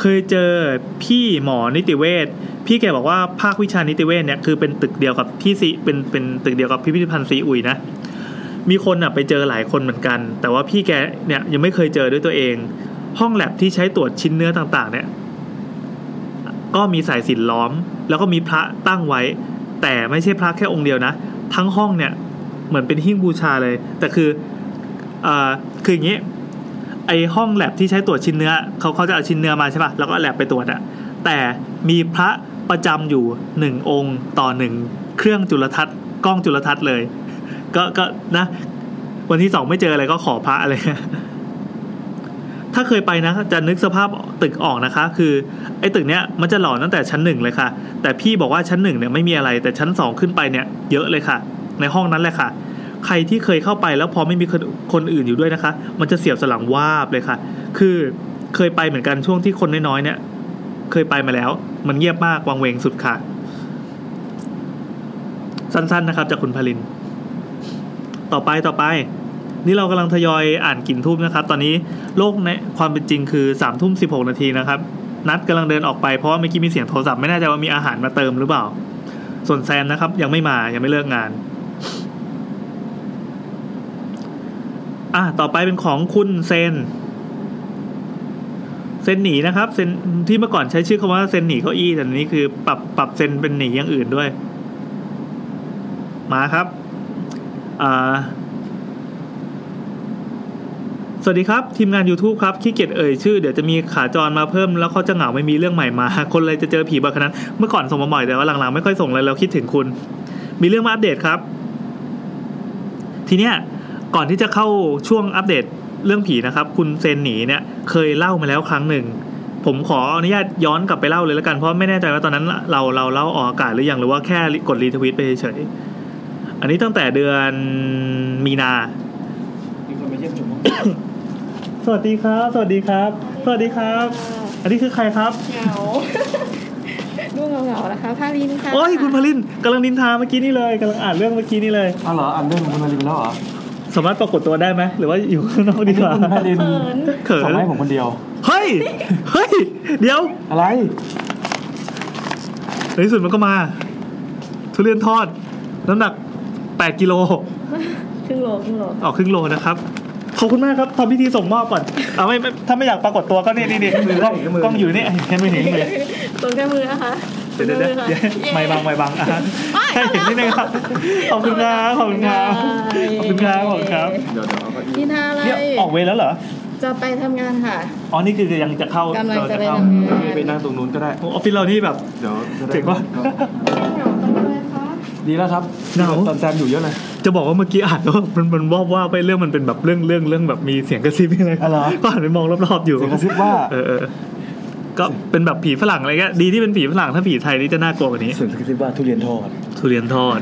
Speaker 1: เคยเจอพี่หมอนิติเวชพี่แกบอกว่าภาควิชานิติเวชเนี่ยคือเป็นตึกเดียวกับที่ซีเป็นเป็นตึกเดียวกับพิพิธภัณฑ์ซีอุยนะมีคนอะไปเจอหลายคนเหมือนกัน แต่ว่าพี่แกเนี่ยยังไม่เคยเจอด้วยตัวเอง ห้องแลบที่ใช้ตรวจชิ้นเนื้อต่างๆ เนี่ย ก็มีสายสินล้อม แล้วก็มีพระตั้งไว้ แต่ไม่ใช่พระแค่องค์เดียวนะ ทั้งห้องเนี่ยเหมือนเป็นหิ้งบูชาเลย แต่คืออ่าคืออย่างนี้ไอห้องแลบที่ใช้ตรวจชิ้นเนื้อเขาเขาจะเอาชิ้นเนื้อมาใช่ป่ะแล้วก็แลบไปตรวจอะแต่มีพระประจำอยู่หนึ่งองค์ต่อหนึ่งเครื่องจุลทรรศน์กล้องจุลทรรศน์เลย ก็ก็นะ วันที่สองไม่เจออะไรก็ขอพระอะไร ถ้าเคยไปนะจะนึกสภาพตึกออกนะคะ คือไอ้ตึกเนี้ยมันจะหล่อตั้งแต่ชั้นหนึ่งเลยค่ะ แต่พี่บอกว่าชั้นหนึ่งเนี่ยไม่มีอะไรแต่ชั้นสองขึ้นไปเนี่ยเยอะเลยค่ะ ในห้องนั้นแหละค่ะ ใครที่เคยเข้าไปแล้วพอไม่มีคนคนอื่นอยู่ด้วยนะคะ มันจะเสียวสลังวาบเลยค่ะ คือเคยไปเหมือนกันช่วงที่คนน้อยๆเนี่ย เคยไปมาแล้ว มันเงียบมากวังเวงสุดค่ะ สั้นๆนะครับ จากคุณพลิน ต่อไปต่อไป นี่เรากำลังทยอยอ่านกลิ่นทูบนะครับ ตอนนี้โลกในความเป็นจริงคือสามทุ่มสิบหกนาทีนะครับ นัดกำลังเดินออกไปเพราะว่าเมื่อกี้มีเสียงโทรศัพท์ไม่แน่ใจว่ามีอาหารมาเติมหรือเปล่า ส่วนแซมนะครับ ยังไม่มายังไม่เลิกงานอะต่อไปเป็นของคุณเซนเซนหนีนะครับเซนที่เมื่อก่อนใช้ชื่อคำว่าเซนหนีเก้าอี้แต่นนี้คือปรับปรับเซนเป็นหนีอย่างอื่นด้วย มาครับอ่า สวัสดีครับ ทีมงาน YouTube ครับขี้เกียจเอ่ยชื่อเดี๋ยวจะมีขาจรมาเพิ่มแล้วเขาจะเหงาไม่มีเรื่องใหม่มา คนเลยจะเจอผีแบบนั้น เมื่อก่อนส่งมาบ่อยแต่ว่าหลังๆไม่ค่อยส่งเลยเราคิดถึงคุณ มีเรื่องมาอัปเดตครับ ทีเนี้ยก่อนที่จะเข้าช่วงอัปเดตเรื่องผีนะครับ คุณเซนหนีเนี่ยเคยเล่ามาแล้วครั้งหนึ่ง ผมขออนุญาตย้อนกลับไปเล่าเลยแล้วกันเพราะไม่แน่ใจว่าตอนนั้นเราเราเล่าออกอากาศหรือยังหรือว่าแค่กดรีทวิตไปเฉยอันนี้ตั้งแต่เดือนมีนา
Speaker 2: มีคนมาเยี่ยมชม
Speaker 1: สวัสดีครับ สวัสดีครับ สวัสดีครับ อันนี้คือใครครับ
Speaker 3: เหงาดูเหงาเหงาๆนะคะพาลินค่ะ
Speaker 1: โอ้ยคุณพลินกำลังนินทาเมื่อกี้นี่เลยกำลังอ่านเรื่องเมื่อกี้นี่เลย
Speaker 2: อ๋อเหรออ่านเรื่องของคุณมารินแล้วเหรอ
Speaker 1: สามารถปรากฏตัวได้ไหมหรือว่าอยู่ข้างนอกดีกว่า
Speaker 2: คุณมาริน
Speaker 3: เขิน
Speaker 1: เขิ
Speaker 2: ส่ง
Speaker 1: น
Speaker 2: มาให้ผมคนเดียว
Speaker 1: เฮ้ยเฮ้ยเดี๋ยว
Speaker 2: อะไร
Speaker 1: ในที่สุดมันก็มา ทุเรียนทอดน้ำหนัก8กิโล
Speaker 3: ครึ่งโลครึ่งโล
Speaker 1: ออกครึ่งโลนะครับ ขอบคุณมากครับทำพิธีส่งมอบก่อนเอาไม่ไม่ถ้าไม่อยากปรากฏตัวก็นี่นี่นี่กล้องกล้องอยู่นี่แค่ไม่เห็นเลย
Speaker 3: ตรงแค่มือนะคะ
Speaker 1: เดี๋ยวเดี๋ยวเดี๋ยว
Speaker 3: ตรง
Speaker 1: เดี๋ยว
Speaker 3: แค่มือค่ะ
Speaker 1: ไม่บังไม่บังอะ
Speaker 3: ไม่
Speaker 1: แค่เห็นนิดนึงครับขอบคุณครับขอบคุณครับขอบคุณครับขอบคุณครับ
Speaker 2: เดี๋ยวเดี๋ยวเอาก็
Speaker 3: นินทาอะไร
Speaker 1: เนี่ยออกเวรแล้วเหรอ
Speaker 3: จะไปทำงานค่ะ
Speaker 1: อ๋อ นี่คือยังจะเข้ากำ
Speaker 3: ลังจะไป
Speaker 1: เข้า
Speaker 3: ทำงาน
Speaker 2: ไปนั่งตรงนู้นก็ได้
Speaker 1: โอ้ออฟฟิศเรานี่แบบ
Speaker 2: เดี๋ยวจะได้
Speaker 1: เจ๋งว่ะ
Speaker 3: เหงาจังเลยคะ
Speaker 2: ดีแล้วครับ
Speaker 1: เหงา
Speaker 2: ตอนแซมอยู่เยอะเลย
Speaker 1: จะบอกว่าเมื่อกี้อ่านว่ามันมันว่าว่าไปเรื่องมันเป็นแบบเรื่องเรื่องเรื่องแบบมีเสียงกระซิบอะไร
Speaker 2: อ๋อเหรอ
Speaker 1: ก็หันไปมองรอบๆอยู่
Speaker 2: เสียงกระซิบว่า
Speaker 1: เออเออก็เป็นแบบผีฝรั่งอะไรเงี้ยดีที่เป็นผีฝรั่งถ้าผีไทยนี่จะน่ากลัวกว่านี้
Speaker 2: เสียงกระซิบว่าทุเรียนทอด
Speaker 1: ทุเรียนทอด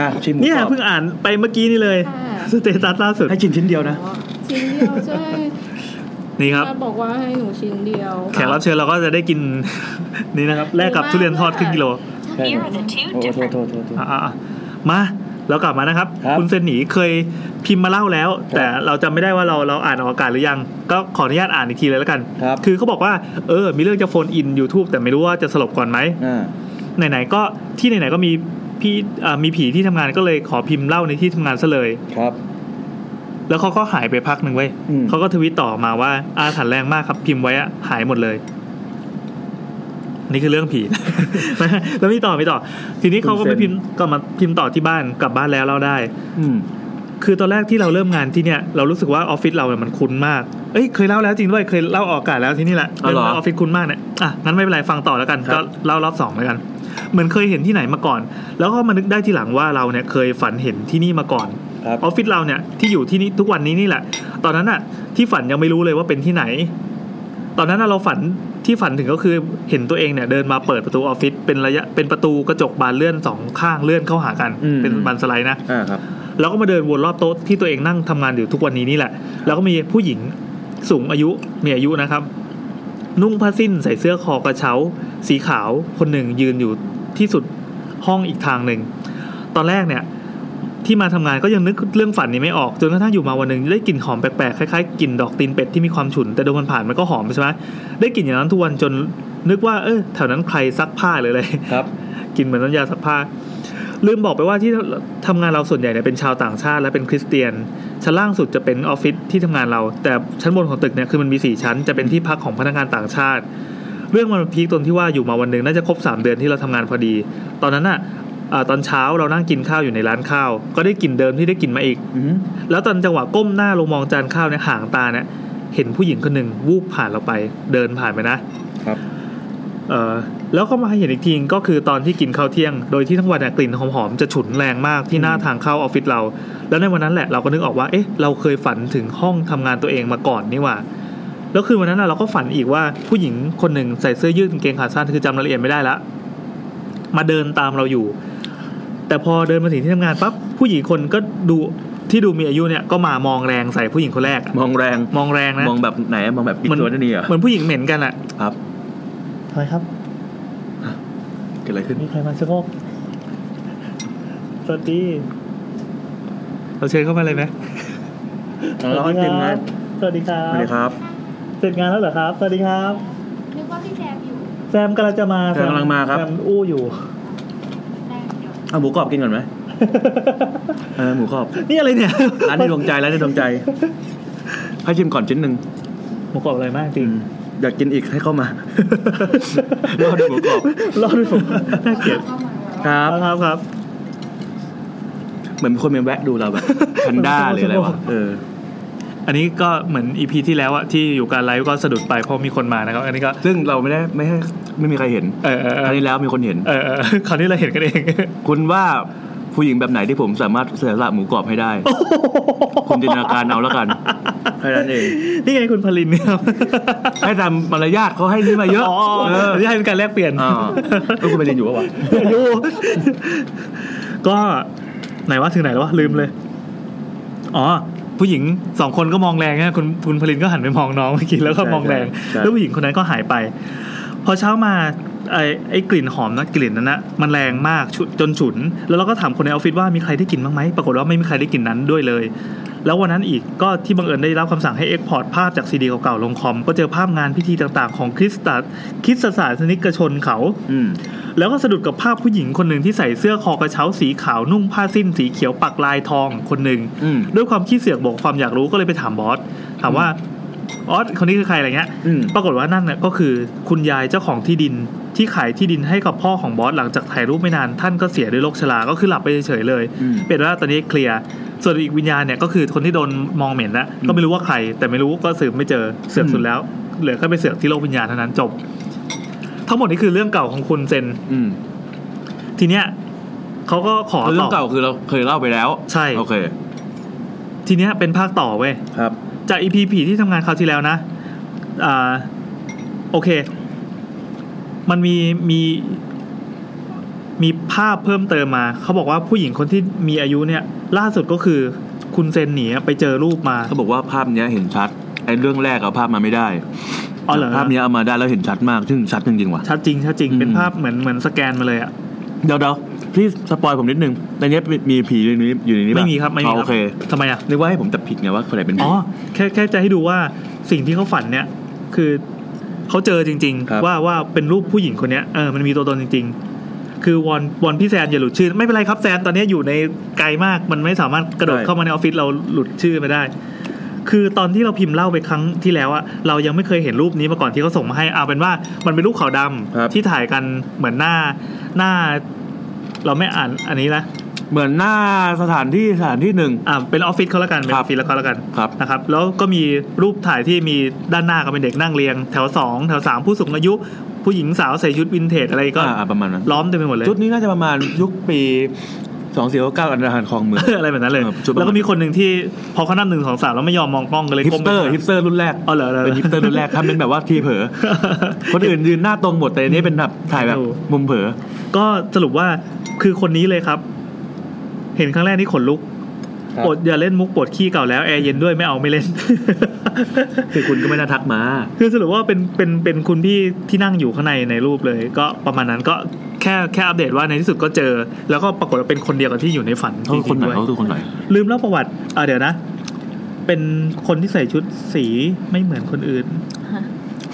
Speaker 2: อะชิมหมู
Speaker 1: เนี่ย
Speaker 2: กรอบ
Speaker 1: เพิ่งอ่านไปเมื่อกี้นี่เลย
Speaker 3: ค่ะ
Speaker 1: สเตตัสล่าสุด
Speaker 2: ให้กินชิ้นเดียวนะ
Speaker 3: อ๋อชิ้นเดียวใช่
Speaker 1: นี่ครับ
Speaker 3: ป้าบอกว่าให้หนูชิ้นเดียว
Speaker 1: แขกรับเชิญเราก็จะได้กินนี่นะครับแลกกับทุเรียนทอดครึ่งกิโล
Speaker 4: Here are the two
Speaker 2: โอ้โหโทษ
Speaker 4: different
Speaker 2: โทษโทษโทษ
Speaker 1: อะๆมา แล้วกลับมานะครับ
Speaker 2: ครับ
Speaker 1: ณเซนหนีเคยพิมพ์มาเล่าแล้ว แต่เราจำไม่ได้ว่าเราเราอ่านออกอากาศหรือยัง ก็ขออนุญาตอ่านอีกทีเลยแล้วกัน
Speaker 2: ครับ
Speaker 1: คือเขาบอกว่าเออ มีเรื่องจะโฟนอิน YouTube แต่ไม่รู้ว่าจะสลบก่อนไหม
Speaker 2: อ่า
Speaker 1: ไหนๆก็ที่ไหนๆก็มีพี่อ่ามีผีที่ทำงานก็เลยขอพิมพ์เล่าในที่ทำงานซะเลย
Speaker 2: ครับ
Speaker 1: แล้วเขาก็หายไปพักหนึ่งเว้ย
Speaker 2: อืม
Speaker 1: เขาก็ทวิตต่อมาว่าอาถรรพ์แรงมากครับพิมพ์ไว้อะหายหมดเลย นี่คือเรื่องผีแล้วมีต่อมีต่อ ทีนี้เขาก็ไปพิมพ์ก็มาพิมพ์ต่อที่บ้านกลับบ้านแล้วเล่าได้
Speaker 2: อืม
Speaker 1: คือตอนแรกที่เราเริ่มงานที่เนี่ยเรารู้สึกว่าออฟฟิศเราเนี่ยมันคุ้นมากเอ้ยเคยเล่าแล้วจริงด้วยเคยเล่าออกอากาศแล้วที่นี่แหละ
Speaker 2: อ๋อเหรอ
Speaker 1: เรื่องว่าออฟฟิศคุ้นมากเนี่ยอะงั้นไม่เป็นไรฟังต่อแล้วกัน
Speaker 2: ครับ
Speaker 1: ก็เล่ารอบสองแล้วกัน เหมือนเคยเห็นที่ไหนมาก่อน แล้วก็มานึกได้ทีหลังว่าเราเนี่ยเคยฝันเห็นที่นี่มาก่อน
Speaker 2: ครับ
Speaker 1: ออฟฟิศเราเนี่ยที่อยู่ที่นี่ทุกวันนี้นี่แหละ ตอนนั้นอะที่ฝันยังไม่รู้เลยว่าเป็นที่ไหน ตอนนั้นน่ะเราฝันที่ฝันถึงก็คือเห็นตัวเองเนี่ยเดินมาเปิดประตูออฟฟิศเป็นระยะเป็นประตูกระจกบานเลื่อนสองข้างเลื่อนเข้าหากัน
Speaker 2: อืม
Speaker 1: เป็นบานสไลด์นะ
Speaker 2: อ่าครับ
Speaker 1: แล้วก็มาเดินวนรอบโต๊ะที่ตัวเองนั่งทำงานอยู่ทุกวันนี้นี่แหละ แล้วก็มีผู้หญิงสูงอายุมีอายุนะครับ นุ่งผ้าสิ้นใส่เสื้อคอกระเช้า สีขาวคนหนึ่งยืนอยู่ที่สุดห้องอีกทางหนึ่ง ตอนแรกเนี่ย ที่มาทำงานก็ยังนึกเรื่องฝันนี้ไม่ออกจนกระทั่งอยู่มาวันหนึ่งได้กลิ่นหอมแปลกๆคล้ายๆกลิ่นดอกตีนเป็ดที่มีความฉุนแต่โดนมันผ่านมันก็หอมใช่ไหมได้กลิ่นอย่างนั้นทุกวันจนนึกว่าเออแถวนั้นใครซักผ้าหรืออะไร
Speaker 2: ครับ
Speaker 1: กินเหมือนน้ำยาซักผ้า ลืมบอกไปว่าที่ทำงานเราส่วนใหญ่เนี่ยเป็นชาวต่างชาติและเป็นคริสเตียน ชั้นล่างสุดจะเป็นออฟฟิศที่ทำงานเรา แต่ชั้นบนของตึกเนี่ยคือมันมีสี่ชั้น จะเป็นที่พักของพนักงานต่างชาติเรื่องมันพีคตรงที่ว่าอยู่มาวันหนึ่งน่าจะครบสามเดือนที่เราทำงานพอดี ตอนนั้นอะอ่า ตอนเช้าเรานั่งกินข้าวอยู่ในร้านข้าว ก็ได้กลิ่นเดิมที่ได้กลิ่นมาอีก
Speaker 2: อืม
Speaker 1: แล้วตอนจังหวะก้มหน้าลงมองจานข้าวเนี่ยห่างตาเนี่ยเห็นผู้หญิงคนหนึ่งวูบผ่านเราไป เดินผ่านไปนะ
Speaker 2: ครับ
Speaker 1: เออแล้วก็มาเห็นอีกทีก็คือตอนที่กินข้าวเที่ยง โดยที่ทั้งวันเนี่ยกลิ่นหอมๆจะฉุนแรงมากที่หน้าทางเข้าออฟฟิศเรา แล้วในวันนั้นแหละเราก็นึกออกว่าเอ๊ะเราเคยฝันถึงห้องทำงานตัวเองมาก่อนนี่หว่าแล้วคืนวันนั้นน่ะเราก็ฝันอีกว่าผู้หญิงคนหนึ่งใส่เสื้อยืดกางเกงขาสั้นคือจำรายละเอียดไม่ได้ละมาเดินตามเราอยู่ แต่พอเดินมาถึงที่ทำงานปั๊บผู้หญิงคนก็ดูที่ดูมีอายุเนี่ยก็มามองแรงใส่ผู้หญิงคนแรกอะ
Speaker 2: มองแรง
Speaker 1: มองแรงนะ
Speaker 2: มองแบบไหนมองแบบปิด
Speaker 1: เหมือน
Speaker 2: ตัวนี่เหรอ
Speaker 1: เหมือนผู้หญิงเหม็นกันอะ
Speaker 2: ครับ
Speaker 1: อะไรครับ
Speaker 2: เกิดอะไรขึ้น
Speaker 1: มีใครมาชะโงกสวัสดีเราเชิญเข้ามาเลยไหม
Speaker 2: เราให้ทีมงาน
Speaker 1: สวัสดีครั
Speaker 2: ส
Speaker 1: บ
Speaker 2: วัสดีครับ
Speaker 1: เสร็จงานแล้วเหรอครับ สวัสดีครับ
Speaker 3: นึกว่าพี่แซมอยู่
Speaker 1: แซมกำลังจะมา
Speaker 2: แซมกำลังมาครับ
Speaker 1: แซมอู้อยู่
Speaker 3: แซม เดี๋ยว
Speaker 2: เอาหมูกรอบกินก่อนไหมเออหมูกรอบ
Speaker 1: นี่อะไรเนี่ย
Speaker 2: ร้านในดวงใจร้านในดวงใจให้ชิมก่อนชิ้นหนึ่ง
Speaker 1: หมูกรอบอะไรมากจริง
Speaker 2: อยากกินอีกให้เข้ามารอดูหมูกรอบ
Speaker 1: รอดด้วยผมน่าเกลียด
Speaker 3: เข้ามา
Speaker 2: ครับ
Speaker 1: ครับครับ
Speaker 2: เหมือนมีคนมาแวะดูเราแบบแพนด้าหรืออะไรวะเออ
Speaker 1: อันนี้ก็เหมือนอีพีที่แล้วอะที่อยู่การไลฟ์ก็สะดุดไปเพราะมีคนมานะครับ อันนี้ก็
Speaker 2: ซึ่งเราไม่ได้ไม่ให้ไม่มีใครเห็น
Speaker 1: เออเออเอ
Speaker 2: ครั้
Speaker 1: อง
Speaker 2: ที่แล้วมีคนเห็น
Speaker 1: เออเออคราวนี้เราเห็นกันเอง
Speaker 2: คุณว่าผู้หญิงแบบไหนที่ผมสามารถเสียสละหมูกรอบให้ได้ คุณจินตนาการเอาแล้วกันแค่นั้นเอง
Speaker 1: นี่ไงคุณพลินเนี่ยครับ
Speaker 2: ให้ตามมารยาทเขาให้นี่มาเยอะ
Speaker 1: อ๋อ
Speaker 2: เออ
Speaker 1: นี่ให้เป็นการแลกเปลี่ยน
Speaker 2: อ่าเออคุณไปเรียนอยู่ปะวะ
Speaker 1: อยู่ ก็ไหนว่าถึงไหนแล้ววะลืมเลย อ๋อ ผู้หญิงสองคนก็มองแรงนะคุณคุณพลินก็หันไปมองน้องเมื่อกี้แล้วก็มองแรง แล้วผู้หญิงคนนั้นก็หายไป พอเช้ามา ไอ้ไอ้กลิ่นหอมนะกลิ่นนั้นนะมันแรงมากฉุจนฉุน แล้วเราก็ถามคนในออฟฟิศว่ามีใครได้กลิ่นบ้างไหมปรากฏว่าไม่มีใครได้กลิ่นนั้นด้วยเลย แล้ววันนั้นอีกก็ที่บังเอิญได้รับคำสั่งให้ export ภาพจากซีดีเก่าๆลงคอม ก็เจอภาพงานพิธีต่างๆ ของคริสตคริสตศาสนิกชนเขา
Speaker 2: อืม
Speaker 1: แล้วก็สะดุดกับภาพผู้หญิงคนหนึ่งที่ใส่เสื้อคอกระเช้าสีขาวนุ่งผ้าซิ่นสีเขียวปักลายทองคนหนึ่ง
Speaker 2: อืม
Speaker 1: ด้วยความขี้เสือกบอกความอยากรู้ก็เลยไปถาม boss ถามว่า boss คนนี้คือใครอะไรเงี้ย
Speaker 2: อืม
Speaker 1: ปรากฏว่านั่นน่ะก็คือคุณยายเจ้าของที่ดิน ที่ขายที่ดินให้กับพ่อของบอสหลังจากถ่ายรูปไม่นานท่านก็เสียด้วยโรคชราก็คือหลับไปเฉยๆเลย
Speaker 2: อืม
Speaker 1: เป็นว่าตอนนี้เคลียร์ส่วนอีกวิญญาณเนี่ยก็คือคนที่โดนมองเหม็นนะก็ไม่รู้ว่าใคร แต่ไม่รู้ก็สืบไม่เจอเสือกสุดแล้วเหลือแค่ไปเสือกที่โลกวิญญาณเท่านั้นจบ ทั้งหมดนี้คือเรื่องเก่าของคุณเซน
Speaker 2: อืม
Speaker 1: ทีเนี้ยเขาก็ขอ
Speaker 2: เรื่
Speaker 1: ต่
Speaker 2: องเก่าคือเราเคยเล่าไปแล้ว
Speaker 1: ใช่
Speaker 2: โอเค
Speaker 1: ทีเนี้ยเป็นภาคต่อเว้ย
Speaker 2: ครับ
Speaker 1: จากอีพีผีที่ทำงานคราวที่แล้วนะอ่าโอเค มันมีมีมีภาพเพิ่มเติมมา เขาบอกว่าผู้หญิงคนที่มีอายุเนี่ย ล่าสุดก็คือคุณเซนหนีไปเจอรูปมา
Speaker 2: เขาบอกว่าภาพเนี้ยเห็นชัดไอ้เรื่องแรกเอาภาพมาไม่ได้
Speaker 1: อ๋อเหรอ
Speaker 2: ภาพเนี้ยเอามาได้แล้วเห็นชัดมากซึ่งชัดจริงๆว่ะ
Speaker 1: ชัดจริงชัดจริง
Speaker 2: อืม
Speaker 1: เป็นภาพเหมือนเหมือนสแกนมาเลยอะ
Speaker 2: เดี๋ยวเดี๋ยวพี่สปอยผมนิดนึงในเนี้ยมีผีอยู่ในนี้อยู่ในนี้ปะ
Speaker 1: ไม่มีครับไม่มี
Speaker 2: อ๋อ
Speaker 1: ค
Speaker 2: โอ
Speaker 1: รับ
Speaker 2: เค
Speaker 1: ทำไมอะ
Speaker 2: นึกว่าให้ผมจับผิดไงว่าคนไหนเป็นผี
Speaker 1: อ๋อแค่แค่จะให้ดูว่าสิ่งที่เขาฝันเนี่ย คือ เขาเจอจริง
Speaker 2: ครับ
Speaker 1: ๆว่าว่าเป็นรูปผู้หญิงคนเนี้ยเออมันมีตัวตนจริง ๆ คือวอนวอนพี่แซนอย่าหลุดชื่อ ไม่เป็นไรครับแซนตอนนี้อยู่ในไกลมากมันไม่สามารถกระโดดเข้ามาในออฟฟิศเราหลุดชื่อไม่ได้ คือตอนที่เราพิมพ์เล่าไปครั้งที่แล้วอะเรายังไม่เคยเห็นรูปนี้มาก่อนที่เขาส่งมาให้เอาเป็นว่ามันเป็นรูปขาวดำ
Speaker 2: ครับ
Speaker 1: ที่ถ่ายกันเหมือนหน้าหน้า เราไม่อ่านอันนี้นะ
Speaker 2: เหมือนหน้าสถานที่สถานที่หนึ่ง
Speaker 1: อ่าเป็นออฟฟิศเขาแล้วกันเป็นอ
Speaker 2: ครั
Speaker 1: อบฟฟิศแล้วเขาแล้วกัน
Speaker 2: ครับ
Speaker 1: นะครับแล้วก็มีรูปถ่ายที่มีด้านหน้าก็เป็นเด็กนั่งเรียง แถวสองแถวสามผู้สูงอายุ ผู้หญิงสาวใส่ชุดวินเทจอะไรก็
Speaker 2: อ่าประมาณนั้น
Speaker 1: ล้อมเต็มไปหมดเลย
Speaker 2: ชุดนี้น่าจะประมาณยุคปีสองสี่เก้าอันดาหารคลองเมือง
Speaker 1: อะไรแบบนั้นเลย
Speaker 2: เออชุดประมาณ
Speaker 1: แล้วก็มีคนหนึ่งที่พอเขานับหนึ่งสองสามแล้วไม่ยอมมองกล้องกันเลย
Speaker 2: ฮิป
Speaker 1: ก้ม
Speaker 2: ส
Speaker 1: ไป
Speaker 2: เตอร์
Speaker 1: หา
Speaker 2: ฮิปสเตอร์รุ่นแรก
Speaker 1: อ๋อเหรอเหรอ
Speaker 2: เป็นฮิปสเตอร์รุ่นแรกทำเป็นแบบว่าทีเผลอคนอื่นยืนหน้าตรงหมดแต่อันนี้เป็นแบบถ่ายแบบ
Speaker 1: โอ้
Speaker 2: มุมเผลอ
Speaker 1: ก็สรุปว่าคือคนนี้เลยครับ เห็นครั้งแรกนี่ขนลุก
Speaker 2: ครับ
Speaker 1: ปวดอย่าเล่นมุกปวดขี้เก่าแล้วแอร์เย็นด้วยไม่เอาไม่เล่น
Speaker 2: คือคุณก็ไม่น่าทักมา
Speaker 1: คือสรุปว่าเป็นเป็นเป็นคุณพี่ที่นั่งอยู่ข้างในในรูปเลย ก็ประมาณนั้นก็แค่แค่อัปเดตว่าในที่สุดก็เจอ แล้วก็ปรากฏว่าเป็นคนเดียวกับที่อยู่ในฝัน
Speaker 2: เขาคือคนไหน
Speaker 1: จริงๆด้วย
Speaker 2: เขาคือคนไหน
Speaker 1: ลืมเล่าประวัติอ่าเดี๋ยวนะ เป็นคนที่ใส่ชุดสีไม่เหมือนคนอื่น
Speaker 3: ฮะ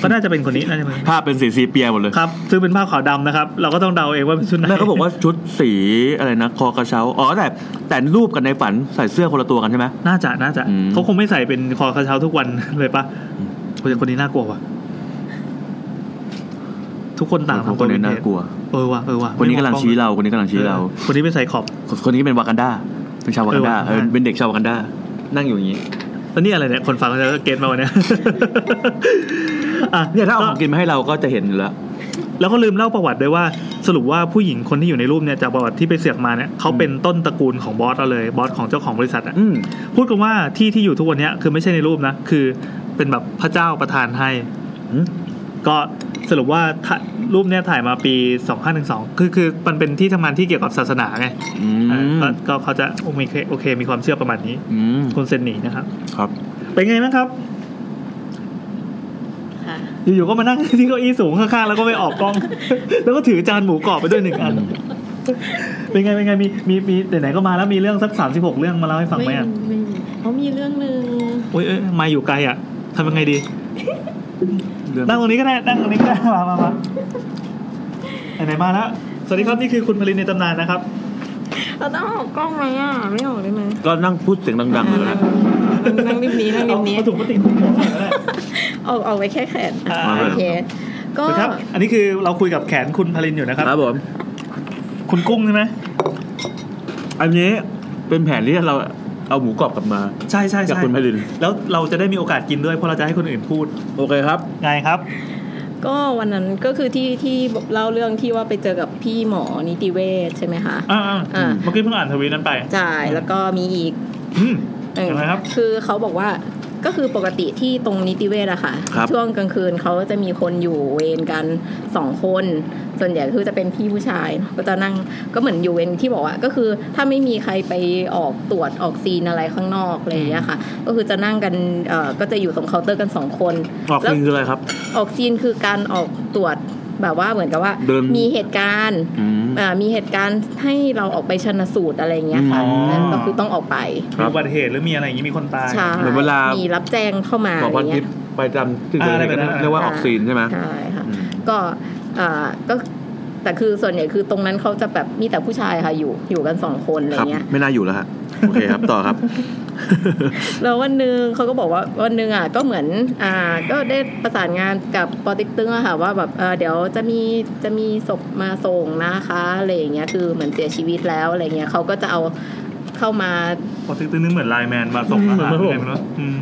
Speaker 1: ก็น่าจะเป็นคนนี้น่าจะเป็น
Speaker 2: ภาพเป็นสีซีเปียหมดเลย
Speaker 1: ครับซึ่งเป็นผ้าขาวดำนะครับ เราก็ต้องเดาเองว่าเป็นชุดไหน
Speaker 2: แม่เขาบอกว่าชุดสีอะไรนะคอกระเช้าอ๋อแต่แต่รูปกันในฝันใส่เสื้อคนละตัวกันใช่ไหม
Speaker 1: น่าจะน่าจะ
Speaker 2: อืม
Speaker 1: เขาคงไม่ใส่เป็นคอกระเช้าทุกวันเลยปะ
Speaker 2: อืม
Speaker 1: คนคนนี้น่ากลัวว่ะทุกคนต่าง
Speaker 2: ทำคนนี้น่ากลัว
Speaker 1: เออว่ะเออว่ะ
Speaker 2: คนนี้กำลังชี้เราคนนี้กำลังชี้เรา
Speaker 1: ออคนนี้เป็นไซคอบ
Speaker 2: คนนี้เป็นวากันดาเป็นชาววากันดา
Speaker 1: เออ
Speaker 2: เออ
Speaker 1: วากันดา
Speaker 2: เป็นเด็กชาววากันดานั่งอยู่อย่างนี้
Speaker 1: แล้วนี่อะไรเนี่ยคนฟังเขาจะเก็ตมาวันเนี้ยอะ
Speaker 2: เนี่ยถ้าเอาของกินมาให้เราก็จะเห็นอยู่แล้ว
Speaker 1: แล้วก็ลืมเล่าประวัติด้วยว่าสรุปว่าผู้หญิงคนที่อยู่ในรูปเนี่ยจากประวัติที่ไปเสือกมาเนี่ยเขาเป็นต้นตระกูลของบอสเราเลยบอสของเจ้าของบริษัทอะ
Speaker 2: อืม
Speaker 1: พูดกันว่าที่ที่อยู่ทุกวันเนี้ยคือไม่ใช่ในรูปนะคือเป็นแบบพระเจ้าประทานให้
Speaker 2: อืม
Speaker 1: ก็สรุปว่าถ่าย รูปเนี้ยถ่ายมาปี 2512 คือคือมันเป็นที่ทำงานที่เกี่ยวกับศาสนาไง
Speaker 2: อื
Speaker 1: เออ
Speaker 2: ม
Speaker 1: ก็ก็เขาจะโอเคโอเค มีความเชื่อประมาณนี้
Speaker 2: อืม
Speaker 1: คุณเซนหนีนะครับ
Speaker 2: ครับ
Speaker 1: เป็นไงบ้างครับ
Speaker 3: ค่ะ
Speaker 1: อยู่ๆก็มานั่งที่เก้าอี้สูงข้างๆแล้วก็ไปออกกล้อง แล้วก็ถือจานหมูกรอบไปด้วยหนึ่งอัน เป็นไงเป็นไงมีมีมีไหนๆก็มาแล้วมีเรื่องสักสามสิบหกเรื่องมาเล่าให้ฟังไหมอะ
Speaker 3: ไม่มีเขามีเรื่องหนึ่ง
Speaker 1: โอ้ยเอ้ยมาอยู่ไกลอะทำยังไงดี
Speaker 2: เรื่อง
Speaker 1: นั่งตรงนี้ก็ได้นั่งตรงนี้ก็ได้มามามาไหนๆมาแล้วสวัสดีครับนี่คือคุณพลินในตำนานนะครับ
Speaker 3: เราต้องออกกล้องไหมอะ ไม่ออกได้ไหม
Speaker 2: ก็นั่งพูดเสียงดังๆเลยนะ
Speaker 3: นั่งริมนี้นั่งริ
Speaker 1: เอา
Speaker 3: มนี้
Speaker 1: เอาถุงพลาสติกคลุมหัวหน่อยก็ได้
Speaker 3: ออกออกไว้แค่แขน
Speaker 1: อ่า
Speaker 3: โอเคก็
Speaker 1: ครับ อันนี้คือเราคุยกับแขนคุณพลินอยู่นะครับ
Speaker 2: ครับผม
Speaker 1: คุณกุ้งใช่ไหม
Speaker 2: อันนี้เป็นแผนที่เรา เอาหมูกรอบกลับมา
Speaker 1: ใช่ใช่
Speaker 2: จาก
Speaker 1: ใช่
Speaker 2: คุณพลิน
Speaker 1: แล้วเราจะได้มีโอกาสกินด้วยเพราะเราจะให้คนอื่นพูด
Speaker 2: โอเคครับ
Speaker 1: ไงครับ
Speaker 3: ก็วันนั้นก็คือที่ที่เล่าเรื่องที่ว่าไปเจอกับพี่หมอนิติเวชใช่ไหมคะ
Speaker 1: อ่า
Speaker 3: อ่า
Speaker 1: ๆเมื่อกี้เพิ่งอ่านทวีตนั้นไป
Speaker 3: จ่ายแล้วก็มีอีก
Speaker 1: อืม
Speaker 3: เออ
Speaker 1: ยังไงครับ
Speaker 3: คือเขาบอกว่า ก็คือปกติที่ตรงนิติเวชอะค่ะ
Speaker 2: ครับ
Speaker 3: ช่วงกลางคืนเขาจะมีคนอยู่เวรกันสองคน ส่วนใหญ่คือจะเป็นพี่ผู้ชายเนอะก็จะนั่งก็เหมือนอยู่เวรที่บอกว่าก็คือถ้าไม่มีใครไปออกตรวจออกซีนอะไรข้างนอกอะไรอย่างเงี้ยค่ะ ก็คือจะนั่งกันเอ่อก็จะอยู่ตรงเคาน์เตอร์กันสองคน
Speaker 2: ออก
Speaker 3: แล้ว
Speaker 2: ซิงคืออะไรครับ
Speaker 3: ออกซีนคือการออกตรวจ แบบว่าเหมือนกับว่า
Speaker 2: เดิน
Speaker 3: มีเหตุการณ์
Speaker 2: อืม
Speaker 3: อ่ามีเหตุการณ์ให้เราออกไปชันสูตรอะไรอย่างเงี้ยค่ะ
Speaker 1: อ๋อ
Speaker 3: นั่นก็คือต้องออกไป
Speaker 2: ครั
Speaker 1: มี
Speaker 2: บ
Speaker 1: อุบัติเหตุหรือมีอะไรอย่างนี้มีคนตาย
Speaker 3: ใช่
Speaker 2: เหมือนเวลามี
Speaker 3: มีรับแจ้งเข้ามา
Speaker 2: บอก
Speaker 3: อะไร
Speaker 2: วันทิ
Speaker 3: เงี้
Speaker 2: พ
Speaker 3: ย
Speaker 2: ย์ไปจำที่เกิด
Speaker 1: อ่า
Speaker 2: เหตุ
Speaker 1: อะไรแบบนั้น
Speaker 2: เรียกว่าออกซีนใช่ไหม
Speaker 3: ใช่ค่ะ
Speaker 2: อืม
Speaker 3: ก็อ่าก็แต่คือส่วนใหญ่คือตรงนั้นเขาจะแบบมีแต่ผู้ชายค่ะอยู่อยู่กันสองคนอะไร
Speaker 2: ครับ
Speaker 3: เงี้ย
Speaker 2: ไม่น่าอยู่แล้วฮะโอเคครับต่อครับ
Speaker 3: แล้ววันหนึ่งเขาก็บอกว่าวันหนึ่งอะก็เหมือนอ่าก็ได้ประสานงานกับปอติ๊กตึงอะค่ะว่าแบบเออเดี๋ยวจะมีจะมีศพมาส่งนะคะอะไรอย่างเงี้ยคือเหมือนเสียชีวิตแล้วอะไรเงี้ยเขาก็จะเอาเข้ามา
Speaker 1: พอตึกๆนึกเหมือนไลน์แมนมาส่งอาหาร
Speaker 2: อืม
Speaker 1: อะไรไม่รู้อืม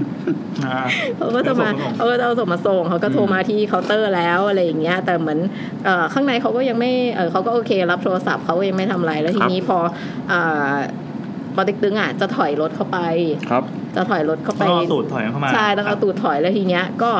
Speaker 1: อ่า
Speaker 3: เขาก็จะมา
Speaker 1: เอาส่งมาส่ง
Speaker 3: เขาก็จะเอาส่งมาส่งเขาก็โทรมาที่เคาน์เตอร์แล้วอะไรอย่างเงี้ย แต่เหมือนเอ่อข้างในเขาก็ยังไม่เออเขาก็โอเครับโทรศัพท์เขาก็ยังไม่ทำอะไรแล้วทีนี้พอ เอ่อปอติ๊กตึงอะจะถอยรถเข้าไป
Speaker 2: ครับ
Speaker 3: จะถอยรถเข้าไป
Speaker 1: ต้องเอาตูดถอยเข้ามา
Speaker 3: ใช่ต้องเอาตูดถอยแล้วทีเนี้ยก็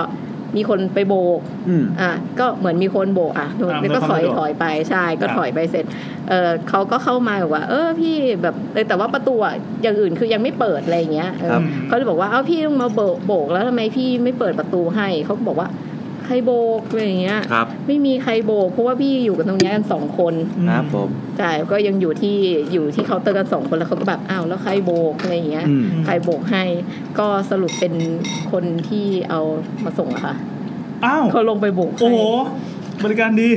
Speaker 3: มีคนไปโบก
Speaker 2: อืม
Speaker 3: อะก็เหมือนมีคนโบกอะหนู
Speaker 1: อ่า
Speaker 3: แล้วก็
Speaker 1: เมื่อ
Speaker 3: ถอย
Speaker 1: เขาไม่โดด
Speaker 3: ถอยไปใช่ก็
Speaker 1: อ่า
Speaker 3: ถอยไปเสร็จ เออเขาก็เข้ามาบอกว่า เออพี่แบบเออแต่ว่าประตูอะอย่างอื่นคือยังไม่เปิดอะไรอย่างเงี้ยเออ
Speaker 2: ครับ
Speaker 3: เขาเลยบอกว่าเอ้าพี่ต้องมาโบกโบกแล้วทำไมพี่ไม่เปิดประตูให้เขาก็บอกว่าใค รโบกอะไรอย่างเงี้ย
Speaker 2: ครับ
Speaker 3: ไม่มีใครโบกเพราะว่าพี่อยู่กันตรงเนี้ยกันสองคน
Speaker 1: อืม
Speaker 2: ครับผม
Speaker 3: ใช่ก็ยังอยู่ที่อยู่ที่เคาน์เตอร์กันสองคนแล้วเขาก็แบบอ้าวแล้วใครโบกอะไรอย่างเงี้ย
Speaker 2: อืม
Speaker 3: ใครโบกให้ ก็สรุปเป็นคนที่เอามาส่งอะค่ะ
Speaker 1: อ้าว
Speaker 3: เขาลงไปโบกให้
Speaker 1: โอ้โห บริการดี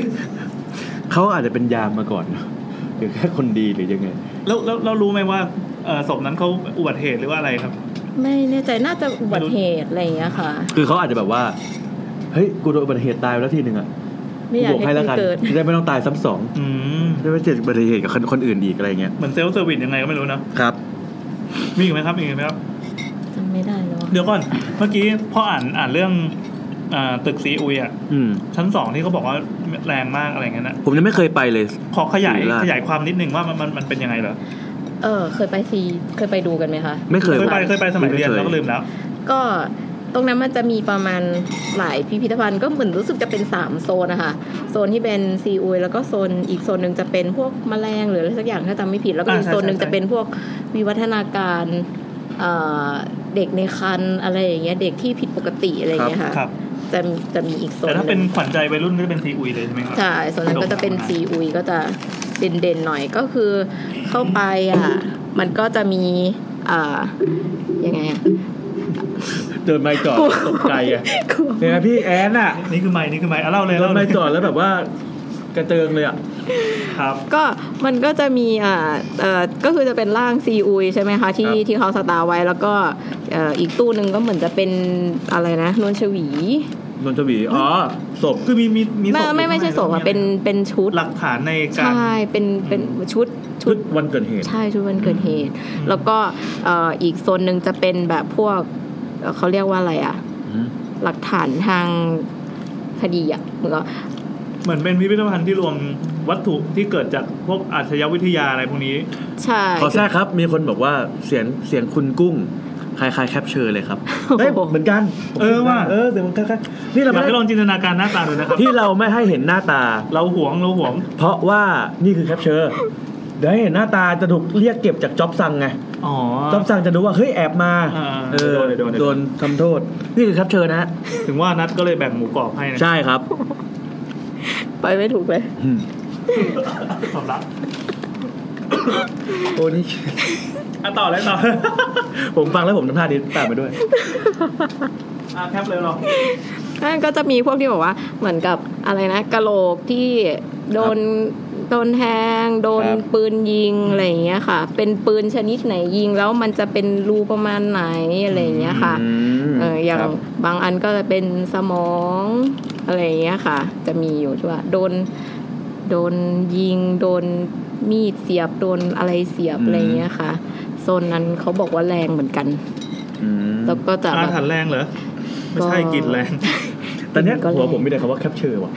Speaker 2: เขาอาจจะเป็นยามมาก่อนหรือแค่คนดีหรือยังไง
Speaker 1: แล้วแล้วเรารู้ไหมว่าเอ่อศพนั้นเขาอุบัติเหตุหรือว่าอะไรครับ
Speaker 3: ไม่แน่ใจน่าจะอุบัติเหตุอะไรอย่างเงี้ยค่ะ
Speaker 2: คือเขาอาจจะแบบว่า เฮ้ยกูโดนอุบัติเหตุตายไปแล้วทีหนึ่งอะ
Speaker 3: ไม่อยาก
Speaker 2: บวกให้
Speaker 3: ให้
Speaker 2: แล้ว
Speaker 3: คุ
Speaker 2: กั
Speaker 3: ณ
Speaker 2: น
Speaker 3: เกิด
Speaker 2: จะได้ไม่ต้องตายซ้ำสอง
Speaker 1: อืม
Speaker 2: จะได้ไม่เจออุบัติเหตุกับคนคนอื่นอีกอะไรเงี้ย
Speaker 1: เหมือน self service ยังไงก็ไม่รู้นะ
Speaker 2: ครับ
Speaker 1: มีอีกไหมครับมีอีกไหมครับ
Speaker 3: จำไม่ได้แล้วอะ
Speaker 1: เดี๋ยวก่อน เมื่อกี้พ่ออ่านอ่านเรื่องอ่าตึกซีอุยอะ
Speaker 2: อืม
Speaker 1: ชั้นสองที่เขาบอกว่าแรงมากอะไรเงี้ยนะ
Speaker 2: ผมยังไม่เคยไปเลย
Speaker 1: ขอขยาย
Speaker 2: ศรีราช
Speaker 1: ขยายความนิดนึงว่ามันมันมันเป็นยังไงเหรอ
Speaker 3: เออ เคยไปซีเคยไปดูกันไหมคะ
Speaker 2: ไม่เคย
Speaker 1: เคยไปเคยไปสมัยเรียน
Speaker 2: ไค
Speaker 1: แล้วก็ลืมแล้ว
Speaker 3: ก็ ตรงนั้นมันจะมีประมาณหลายพิพิธภัณฑ์ก็เหมือนรู้สึกจะเป็นสามโซนนะคะ โซนที่เป็นซีอุยแล้วก็โซนอีกโซนหนึ่งจะเป็นพวกแมลงหรืออะไรสักอย่างถ้าจำไม่ผิด แล้วก็
Speaker 1: อ่า
Speaker 3: อีก
Speaker 1: ใช่
Speaker 3: โซนหนึ่ง
Speaker 1: ใช่
Speaker 3: จะเป็นพวกวิวัฒนาการเอ่อเด็กในคันอะไรอย่างเงี้ยเด็กที่ผิดปกติอะไรอย่างเงี้ยค่ะ
Speaker 1: ครับ
Speaker 3: จะจะมีอีกโซน
Speaker 1: แต่ถ้า
Speaker 3: ห
Speaker 1: เป็น
Speaker 3: นึ่ง
Speaker 1: ขวัญใจวัยรุ่นก็จะเป็นซีอุยเลยใช่ไหมครับ
Speaker 3: ใช่โซนนั้นก็จะเป็นซีอุยก็จะเด่นๆหน่อยก็คือเข้าไปอะมันก็จะมีอ่ายังไงอะ
Speaker 2: เดินไม่จอดตกใจอะเนี่ยพี่แอนอะ
Speaker 1: นี่คือไม้นี่คือไม้เอาเล่าเลย
Speaker 2: เดิน
Speaker 1: เล่าเล
Speaker 2: ไม่
Speaker 1: ย
Speaker 2: จอดแล้วแบบว่ากระเจิงเลยอะ
Speaker 1: ครับ
Speaker 3: ก็มันก็จะมีอ่าเอ่อก็คือจะเป็นร่างซีอุยใช่ไหมคะที่
Speaker 2: ครับ
Speaker 3: ที่เขาสตาร์ไว้แล้วก็เอ่ออีกตู้หนึ่งก็เหมือนจะเป็นอะไรนะนวลชวี
Speaker 2: นนทวีอ๋อศพ
Speaker 1: คือมีมีมี
Speaker 3: ไม่
Speaker 1: ศพ
Speaker 3: ไม่ไม่ใช่ศพอะเป็นเป็นชุด
Speaker 1: หลักฐานในการ
Speaker 3: ใช่เป็นเป็นชุดชุ
Speaker 2: ชุ
Speaker 3: ด
Speaker 2: ดวันเกิดเหตุ
Speaker 3: ใช่ชุดวันเกิดเหตุ แล้วก็เอ่ออีกโซนหนึ่งจะเป็นแบบพวก เอ่อเขาเรียกว่าอะไรอะ
Speaker 2: อืม
Speaker 3: หลักฐานทางคดีอะเหมือนกับ
Speaker 1: เหมือนเป็นพิพิธภัณฑ์ที่รวมวัตถุที่เกิดจากพวกอาชญาวิทยาอะไรพวกนี้
Speaker 3: ใช่
Speaker 2: ขอแทรกครับ มีคนบอกว่าเสียงเสียงคุณกุ้งคล้ายๆแคปเชอร์เลยครับเอ้ยเหมือนกัน
Speaker 1: เออว่ะ
Speaker 2: เออเสียงมันคล้ายๆนี่
Speaker 1: อ
Speaker 2: เรา
Speaker 1: ยาก
Speaker 2: ไม่
Speaker 1: ให้ลองจินตนาการหน้าตาดูนะครับ
Speaker 2: ที่เราไม่ให้เห็นหน้าตา
Speaker 1: เราหวงเราหวง
Speaker 2: เพราะว่านี่คือแคปเชอร์ เดี๋ยวให้เห็นหน้าตาจะถูกเรียกเก็บจากจ็อบซังไง
Speaker 1: อ๋อ
Speaker 2: จ็อบซังจะดูว่าเฮ้ยแอบมา
Speaker 1: อ่า
Speaker 2: เออ
Speaker 1: โดนเลยโดนเลย
Speaker 2: โดนทำโทษ นี่คือแคปเชอร์นะฮะ
Speaker 1: ถึงว่านัดก็เลยแบ่งหมูกรอบให้นะ
Speaker 2: ใช่ครับ
Speaker 3: ไปไม่ถูกเลย
Speaker 2: อืม
Speaker 1: ตอบรับ
Speaker 2: โอ้นี่
Speaker 1: อะต่อเลยต่อ
Speaker 2: ผมฟังแล้วผมทำท่านี้ตามไปด้วย
Speaker 1: อะแคปเลยเหรอ
Speaker 3: นั่นก็จะมีพวกที่บอกว่าเหมือนกับอะไรนะกะโหลกที่โดน โดนแทงโดน
Speaker 2: ครับ
Speaker 3: ปืนยิงอะไรอย่างเงี้ยค่ะ เป็นปืนชนิดไหนยิงแล้วมันจะเป็นรูประมาณไหนอะไรอย่างเงี้ยค่ะ
Speaker 2: อืม
Speaker 3: เอออย่าง
Speaker 2: ครับ
Speaker 3: บางอันก็จะเป็นสมองอะไรอย่างเงี้ยค่ะ จะมีอยู่ที่ว่าโดนโดนยิงโดนมีดเสียบโดนอะไรเสียบอะไรอย่างเงี้ยค่ะโซนนั้นเขาบอกว่าแรงเหมือนกัน
Speaker 2: อืม
Speaker 3: แล้วก็จะแบบอา
Speaker 1: ถรรพ์แรงเหรอ ไม่ใช่
Speaker 3: ก็
Speaker 1: กลิ่นแรง
Speaker 2: ตอนเนี้ย
Speaker 3: ก็เลย
Speaker 2: หัวผมมีแต่คำว่าแคปเชอร์ว่ะ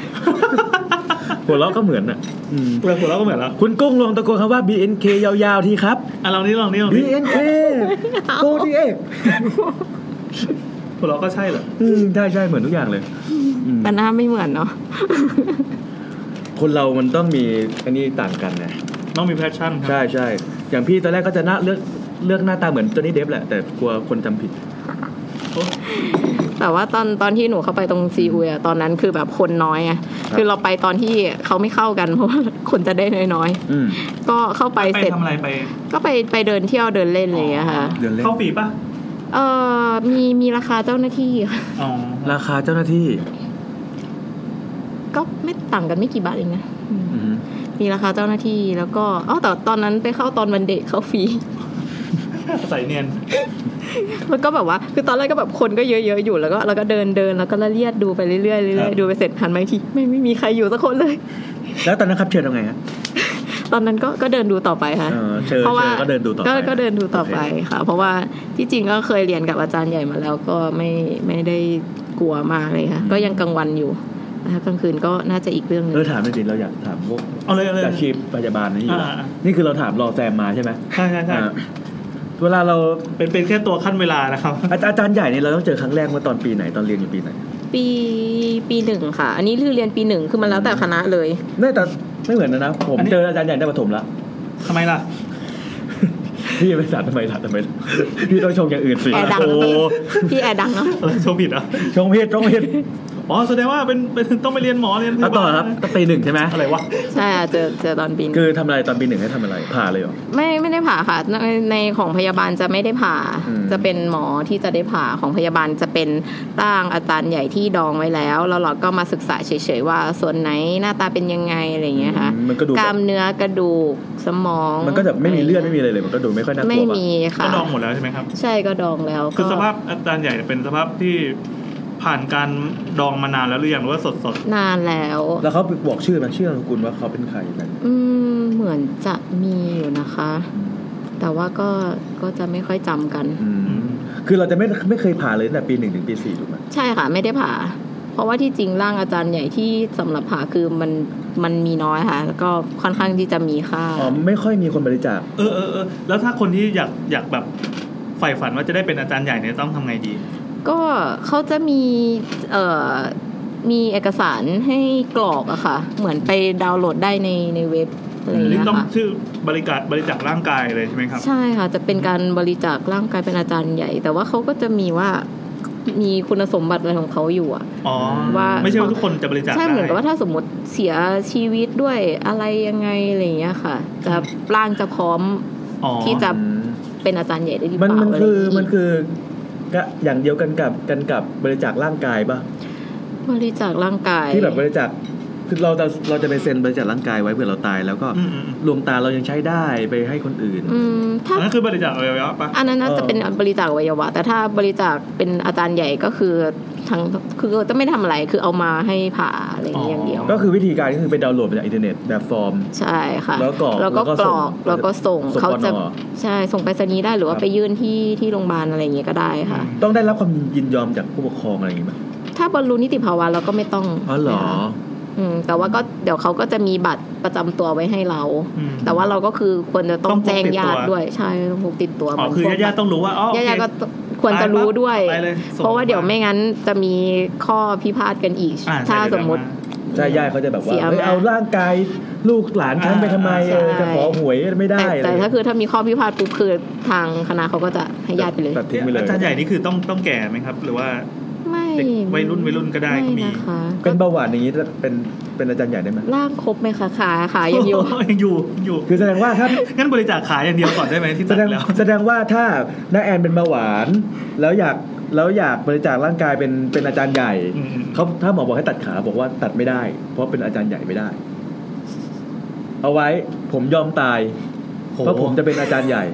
Speaker 2: หัวเราะก็เหมือนอะอืม
Speaker 1: เปลือกหัวเราะก็เหมือนแล้ว
Speaker 2: คุณกุ้งลองตะโกนคำว่า BNK ยาวๆทีครับ
Speaker 1: อะลองนี้ลองนี้ลองนี้
Speaker 2: BNK โกดีเอก
Speaker 1: หัวเราะก็ใช่เหรอ
Speaker 2: อืมใช่ใช่เหมือนทุกอย่างเลยอืม
Speaker 3: แต่หน้าไม่เหมือนเนาะ
Speaker 2: คนเรามันต้องมีอันนี้ต่างกันนะ
Speaker 1: ต้องมี passion ครับ
Speaker 2: ใช่ใช่อย่างพี่ตอนแรกก็จะหน้าเลือกเลือกหน้าตาเหมือนตัวนี้เดฟแหละแต่กลัวคนจำผิด
Speaker 1: โอ้
Speaker 3: แต่ว่าตอนตอนที่หนูเข้าไปตรงซีอุยอะตอนนั้นคือแบบคนน้อยอะคือเราไปตอนที่เขาไม่เข้ากันเพราะว่าคนจะได้น้อย
Speaker 2: อืม
Speaker 3: ๆก็เข้าไป
Speaker 1: ไป
Speaker 3: เสร็จ
Speaker 1: ทำอะไรไป
Speaker 3: ก็ไปไปเดินเที่ยวเดินเล่นอะไรอย่างเลยอะค่ะ
Speaker 2: เดือนเล่น
Speaker 1: เข้าฟรีป่ะ
Speaker 3: เออมีมีราคาเจ้าหน้าที่ค่ะ
Speaker 1: อ๋อ
Speaker 2: ราคาเจ้าหน้าที่
Speaker 3: ก็ไม่ต่างกันไม่กี่บาทเองนะอืม
Speaker 2: อืม
Speaker 3: มีราคาเจ้าหน้าที่แล้วก็อ๋อแต่ตอนนั้นไปเข้าตอนวันเด็กเข้าฟรี
Speaker 1: ใส่เนียน
Speaker 3: แล้วก็แบบว่า คือตอนแรกก็แบบคนก็เยอะๆอยู่แล้วก็แล้วก็เดินเดินแล้วก็ละเลียดดูไปเรื่อยๆเรื่
Speaker 1: ครั
Speaker 3: อย
Speaker 1: บ
Speaker 3: ๆดูไปเสร็จหันมาอีกทีไม่ไม่มีใครอยู่สักคนเลย
Speaker 2: แล้วตอนนั้นครับเชิญทำไงฮะ
Speaker 3: ตอนนั้นก็ก็เดินดูต่อไปค่ะ
Speaker 2: เออเชิญ
Speaker 3: เพราะว่า
Speaker 2: เชิญก็เดินดูต่อไป
Speaker 3: ก็ก็เดินดูต่อไป
Speaker 2: โอเค
Speaker 3: ค่ะ เพราะว่าที่จริงก็เคยเรียนกับอาจารย์ใหญ่มาแล้วก็ไม่ไม่ได้กลัวมากเลยค่ะ ก็ยังกลางวันอยู่นะคะกลางคืนก็น่าจะอีกเรื่องหนึง
Speaker 2: เออถามหน่อยดิเราอยากถามพวก
Speaker 1: เอาเลยเอาเลย
Speaker 2: อาชีพพยาบาลนี่อยู่
Speaker 1: อ่าอ่า
Speaker 2: นี่คือเราถามรอแซมมาใช่ไหม
Speaker 1: ใช่ใช่ใช่
Speaker 2: อ่า เวลาเรา
Speaker 1: เป็นเป็นแค่ตัวขั้นเวลานะครับ
Speaker 2: อาจอาจารย์ใหญ่เนี่ยเราต้องเจอครั้งแรกเมื่อตอนปีไหนตอนเรียนอยู่ปีไหน
Speaker 3: ปีปีหนึ่งค่ะ อันนี้คือเรียนปีหนึ่งคือมันแล้วแต่คณะเลย
Speaker 2: ไม่แต่ไม่เหมือนนะนะผม
Speaker 1: อันนี้
Speaker 2: เจออาจารย์ใหญ่ได้ประถมละ
Speaker 1: ทำไมล่ะ
Speaker 2: พี่ไปสาดทำไมสาดทำไมพี่ต้องชงอย่างอื่นสิ
Speaker 3: แอร์ดัง
Speaker 2: โอ้
Speaker 3: นะพี่พี่แอร์ดังเนาะ
Speaker 1: เออโชว์ผิดเหรอะ
Speaker 2: ชงเพศชงเพศ
Speaker 1: อ๋อแสดงว่าเป็นเป็นต้องไปเรียนหมอเรียนพ
Speaker 2: แล้ว
Speaker 1: ยา
Speaker 2: ต่
Speaker 1: บา
Speaker 2: อ
Speaker 1: ล
Speaker 2: ครับต้องปีหนึ่งใช่ไหม
Speaker 1: อะไรวะ
Speaker 3: ใช่ค่ะเจอเจอตอนปีหนึ่ง
Speaker 2: คือทำอะไรตอนปีหนึ่งให้ทำอะไรผ่าเลยเหรอ
Speaker 3: ไม่ไม่ได้ผ่าค่ะในในของพยาบาลจะไม่ได้ผ่า
Speaker 2: อืม
Speaker 3: จะเป็นหมอที่จะได้ผ่าของพยาบาลจะเป็นร่างอาจารย์ใหญ่ที่ดองไว้แล้วแล้วเราก็มาศึกษาเฉยๆว่าส่วนไหนหน้าตาเป็นยังไงอะไรอย่างเงี้ยค่ะ
Speaker 2: มันก็ดู
Speaker 3: ก
Speaker 2: แบ
Speaker 3: ล้า
Speaker 2: บ
Speaker 3: มเนื้อกระดูกสมอง
Speaker 2: มันก็จะไม่มีเลือดไม่มีอะไรเลยมันก็ดูไม่ค่อยน่ากลัว
Speaker 3: ไม่
Speaker 2: ป่ะ
Speaker 3: มีค่ะ
Speaker 1: ก็ดองหมดแล้วใช่ไหมครับ
Speaker 3: ใช่ก็ดองแล้ว
Speaker 1: คือ
Speaker 3: ก็
Speaker 1: สภาพอาจารย์ใหญ่เป็นสภาพที่ ผ่านการดองมานานแล้วหรือยังหรือว่าสดสด
Speaker 3: นานแล้ว
Speaker 2: แล้วเขาบอกชื่อไหมชื่อนามสกุลว่าเขาเป็นใครอะไร
Speaker 3: อืมเหมือนจะมีอยู่นะคะ แต่ว่าก็ก็จะไม่ค่อยจำกัน
Speaker 2: อืมคือเราจะไม่ไม่เคยผ่าเลยตั้งแต่ปีหนึ่งถึงปีสี่ถูกไหม
Speaker 3: ใช่ค่ะ ไม่ได้ผ่า เพราะว่าที่จริงร่างอาจารย์ใหญ่ที่สำหรับผ่าคือมันมันมีน้อยค่ะ แล้วก็ค่อนข้างที่จะมีค่า
Speaker 2: อ๋อไม่ค่อยมีคนบริจาค
Speaker 1: เออเออเออแล้วถ้าคนที่อยากอยากแบบใฝ่ฝันว่าจะได้เป็นอาจารย์ใหญ่เนี่ยต้องทำไงดี
Speaker 3: ก็เขาจะมีเอ่อมีเอกสารให้กรอกอะค่ะ เหมือนไปดาวน์โหลดได้ในในเว็บอะไรอย่าง
Speaker 1: นี่
Speaker 3: เงี้ย
Speaker 1: ต้อง
Speaker 3: ค่ะ
Speaker 1: ชื่อบริการบริจาคร่างกายเลยใช่ไหมครับ
Speaker 3: ใช่ค่ะ จะเป็นการบริจาคร่างกายเป็นอาจารย์ใหญ่ แต่ว่าเขาก็จะมีว่ามีคุณสมบัติอะไรของเขาอยู่อะ
Speaker 1: อ๋อ
Speaker 3: ว่า
Speaker 1: ไม่ใช่ว่าทุกคนจะบริจาค
Speaker 3: ใช่
Speaker 1: ได้
Speaker 3: เหมือนกับว่าถ้าสมมติเสียชีวิตด้วยอะไรยังไงอะไรอย่างเงี้ยค่ะ จะร่างจะพร้อม
Speaker 1: อ๋อ
Speaker 3: ที่จะ
Speaker 2: อืม
Speaker 3: เป็นอาจารย์ใหญ่ได้หรือเป
Speaker 2: มัน
Speaker 3: ล่า
Speaker 2: มัน
Speaker 3: อะไร
Speaker 2: คือ
Speaker 3: อย่าง
Speaker 2: มัน
Speaker 3: งี้
Speaker 2: คือ ก็อย่างเดียวกันกับกันกับบริจาคร่างกายป่ะ
Speaker 3: บริจาคร่างกาย
Speaker 2: ที่แบบบริจาคคือเราจะเราจะไปเซ็นบริจาคร่างกายไว้เผื่อเราตายแล้วก็
Speaker 1: อืมอืมอืม
Speaker 2: ดวงตาเรายังใช้ได้ไปให้คนอื่น
Speaker 3: อืมถ้า
Speaker 1: อันนั้นคือบริจาคอวัยวะปะ
Speaker 3: อันนั้นน่าจะ
Speaker 2: เออ
Speaker 3: เป็นบริจาคอวัยวะ แต่ถ้าบริจาคเป็นอาจารย์ใหญ่ก็คือ ทั้งคือจะไม่ทำอะไรคือเอามาให้ผ่าอะไรอย่างเงี้ยอย่างเดียว
Speaker 2: ก็คือวิธีการก็คือไปดาวน์โหลดมาจากอินเทอร์เน็ตแบบฟอร์ม
Speaker 3: ใช่ค่ะ
Speaker 2: แล้วกรอก
Speaker 3: แล้วก็
Speaker 2: แล้วก็
Speaker 3: กร
Speaker 2: ส่ง
Speaker 3: อกแล้วก็ส่ง
Speaker 2: ส่ง
Speaker 3: เขาจะ
Speaker 2: ปน
Speaker 3: ใช่ส่งไปรษณีย์ได้หรือว่า
Speaker 2: ครับ
Speaker 3: ไปยื่นที่ที่โรงพยาบาลอะไรอย่างเงี้ยก็ได้ค่ะ
Speaker 2: ต้องได้รับความยินยอมจากผู้ปกครองอะไรอย่างงี้ไหม
Speaker 3: ถ้าบรรลุนิติภาวะเราก็ไม่ต้อง
Speaker 2: อ๋อเหรอ
Speaker 3: นะคะอืมแต่ว่าก็เดี๋ยวเขาก็จะมีบัตรประจำตัวไว้ให้เรา
Speaker 1: อืม
Speaker 3: แต่ว่าเราก็คือควรจะต้อ
Speaker 1: ต้องงพก
Speaker 3: แจ้ง
Speaker 1: ติดตัว
Speaker 3: ญาติด้วยใช่ต้องพกติดตัว
Speaker 1: อ๋อคือญาติๆต้องรู้ว่าอ๋อโอเค
Speaker 3: ญาติๆก็ ควรจะรู้ด้วย
Speaker 1: ไปเลยส่ง
Speaker 3: เพราะว่าเดี๋ยวไม่งั้นจะมีข้อพิพาทกันอีก
Speaker 1: อ่
Speaker 3: ถ้า
Speaker 1: ใช่
Speaker 3: สมมติ
Speaker 2: ใช่ญาติเขาจะแบบว่า
Speaker 3: เสีย
Speaker 2: เฮ้ย
Speaker 3: มา
Speaker 2: เอาร่างกายลูกหลานฉันไปทำไม
Speaker 3: ใช่
Speaker 2: เออจะขอหวยไม่ได้
Speaker 3: แต่
Speaker 2: อะไร
Speaker 3: แต่ถ้าคือถ้ามีข้อพิพาทปุ๊บคือทางคณะเขาก็จะให้ญาติไปเลย
Speaker 2: ตัดทิ้งไปเลย
Speaker 1: อาจารย์ใหญ่นี่คือต้องต้องแก่ไหมครับ หรือว่า
Speaker 3: ไม่
Speaker 1: เด็กวัยรุ่นวัยรุ่นก็ได้ก็มี
Speaker 3: ไม่นะคะ
Speaker 2: เป็นเบาหวานอย่างนี้จะเป็นเป็นอาจารย์ใหญ่ได้ไหม
Speaker 3: ร่างครบไหมคะขาขายังอยู่
Speaker 1: ยังอยู่อยู่
Speaker 2: คือแสดงว่าถ้า
Speaker 1: งั้นบริจาคขายอย่างเดียวก่อนได้ไหมที่
Speaker 2: แส
Speaker 1: ตัด
Speaker 2: ดง
Speaker 1: แล้ว
Speaker 2: แสดงว่าถ้าน้าแอนเป็นเบาหวาน แล้วอยากแล้วอยากบริจาคร่างกายเป็นเป็นอาจารย์ใหญ่
Speaker 1: อืม
Speaker 2: เขาถ้าหมอบอกให้ตัดขาบอกว่าตัดไม่ได้ เพราะเป็นอาจารย์ใหญ่ไม่ได้ เอาไว้ผมยอมตาย
Speaker 1: โห
Speaker 2: เพราะผมจะเป็นอาจารย์ใหญ่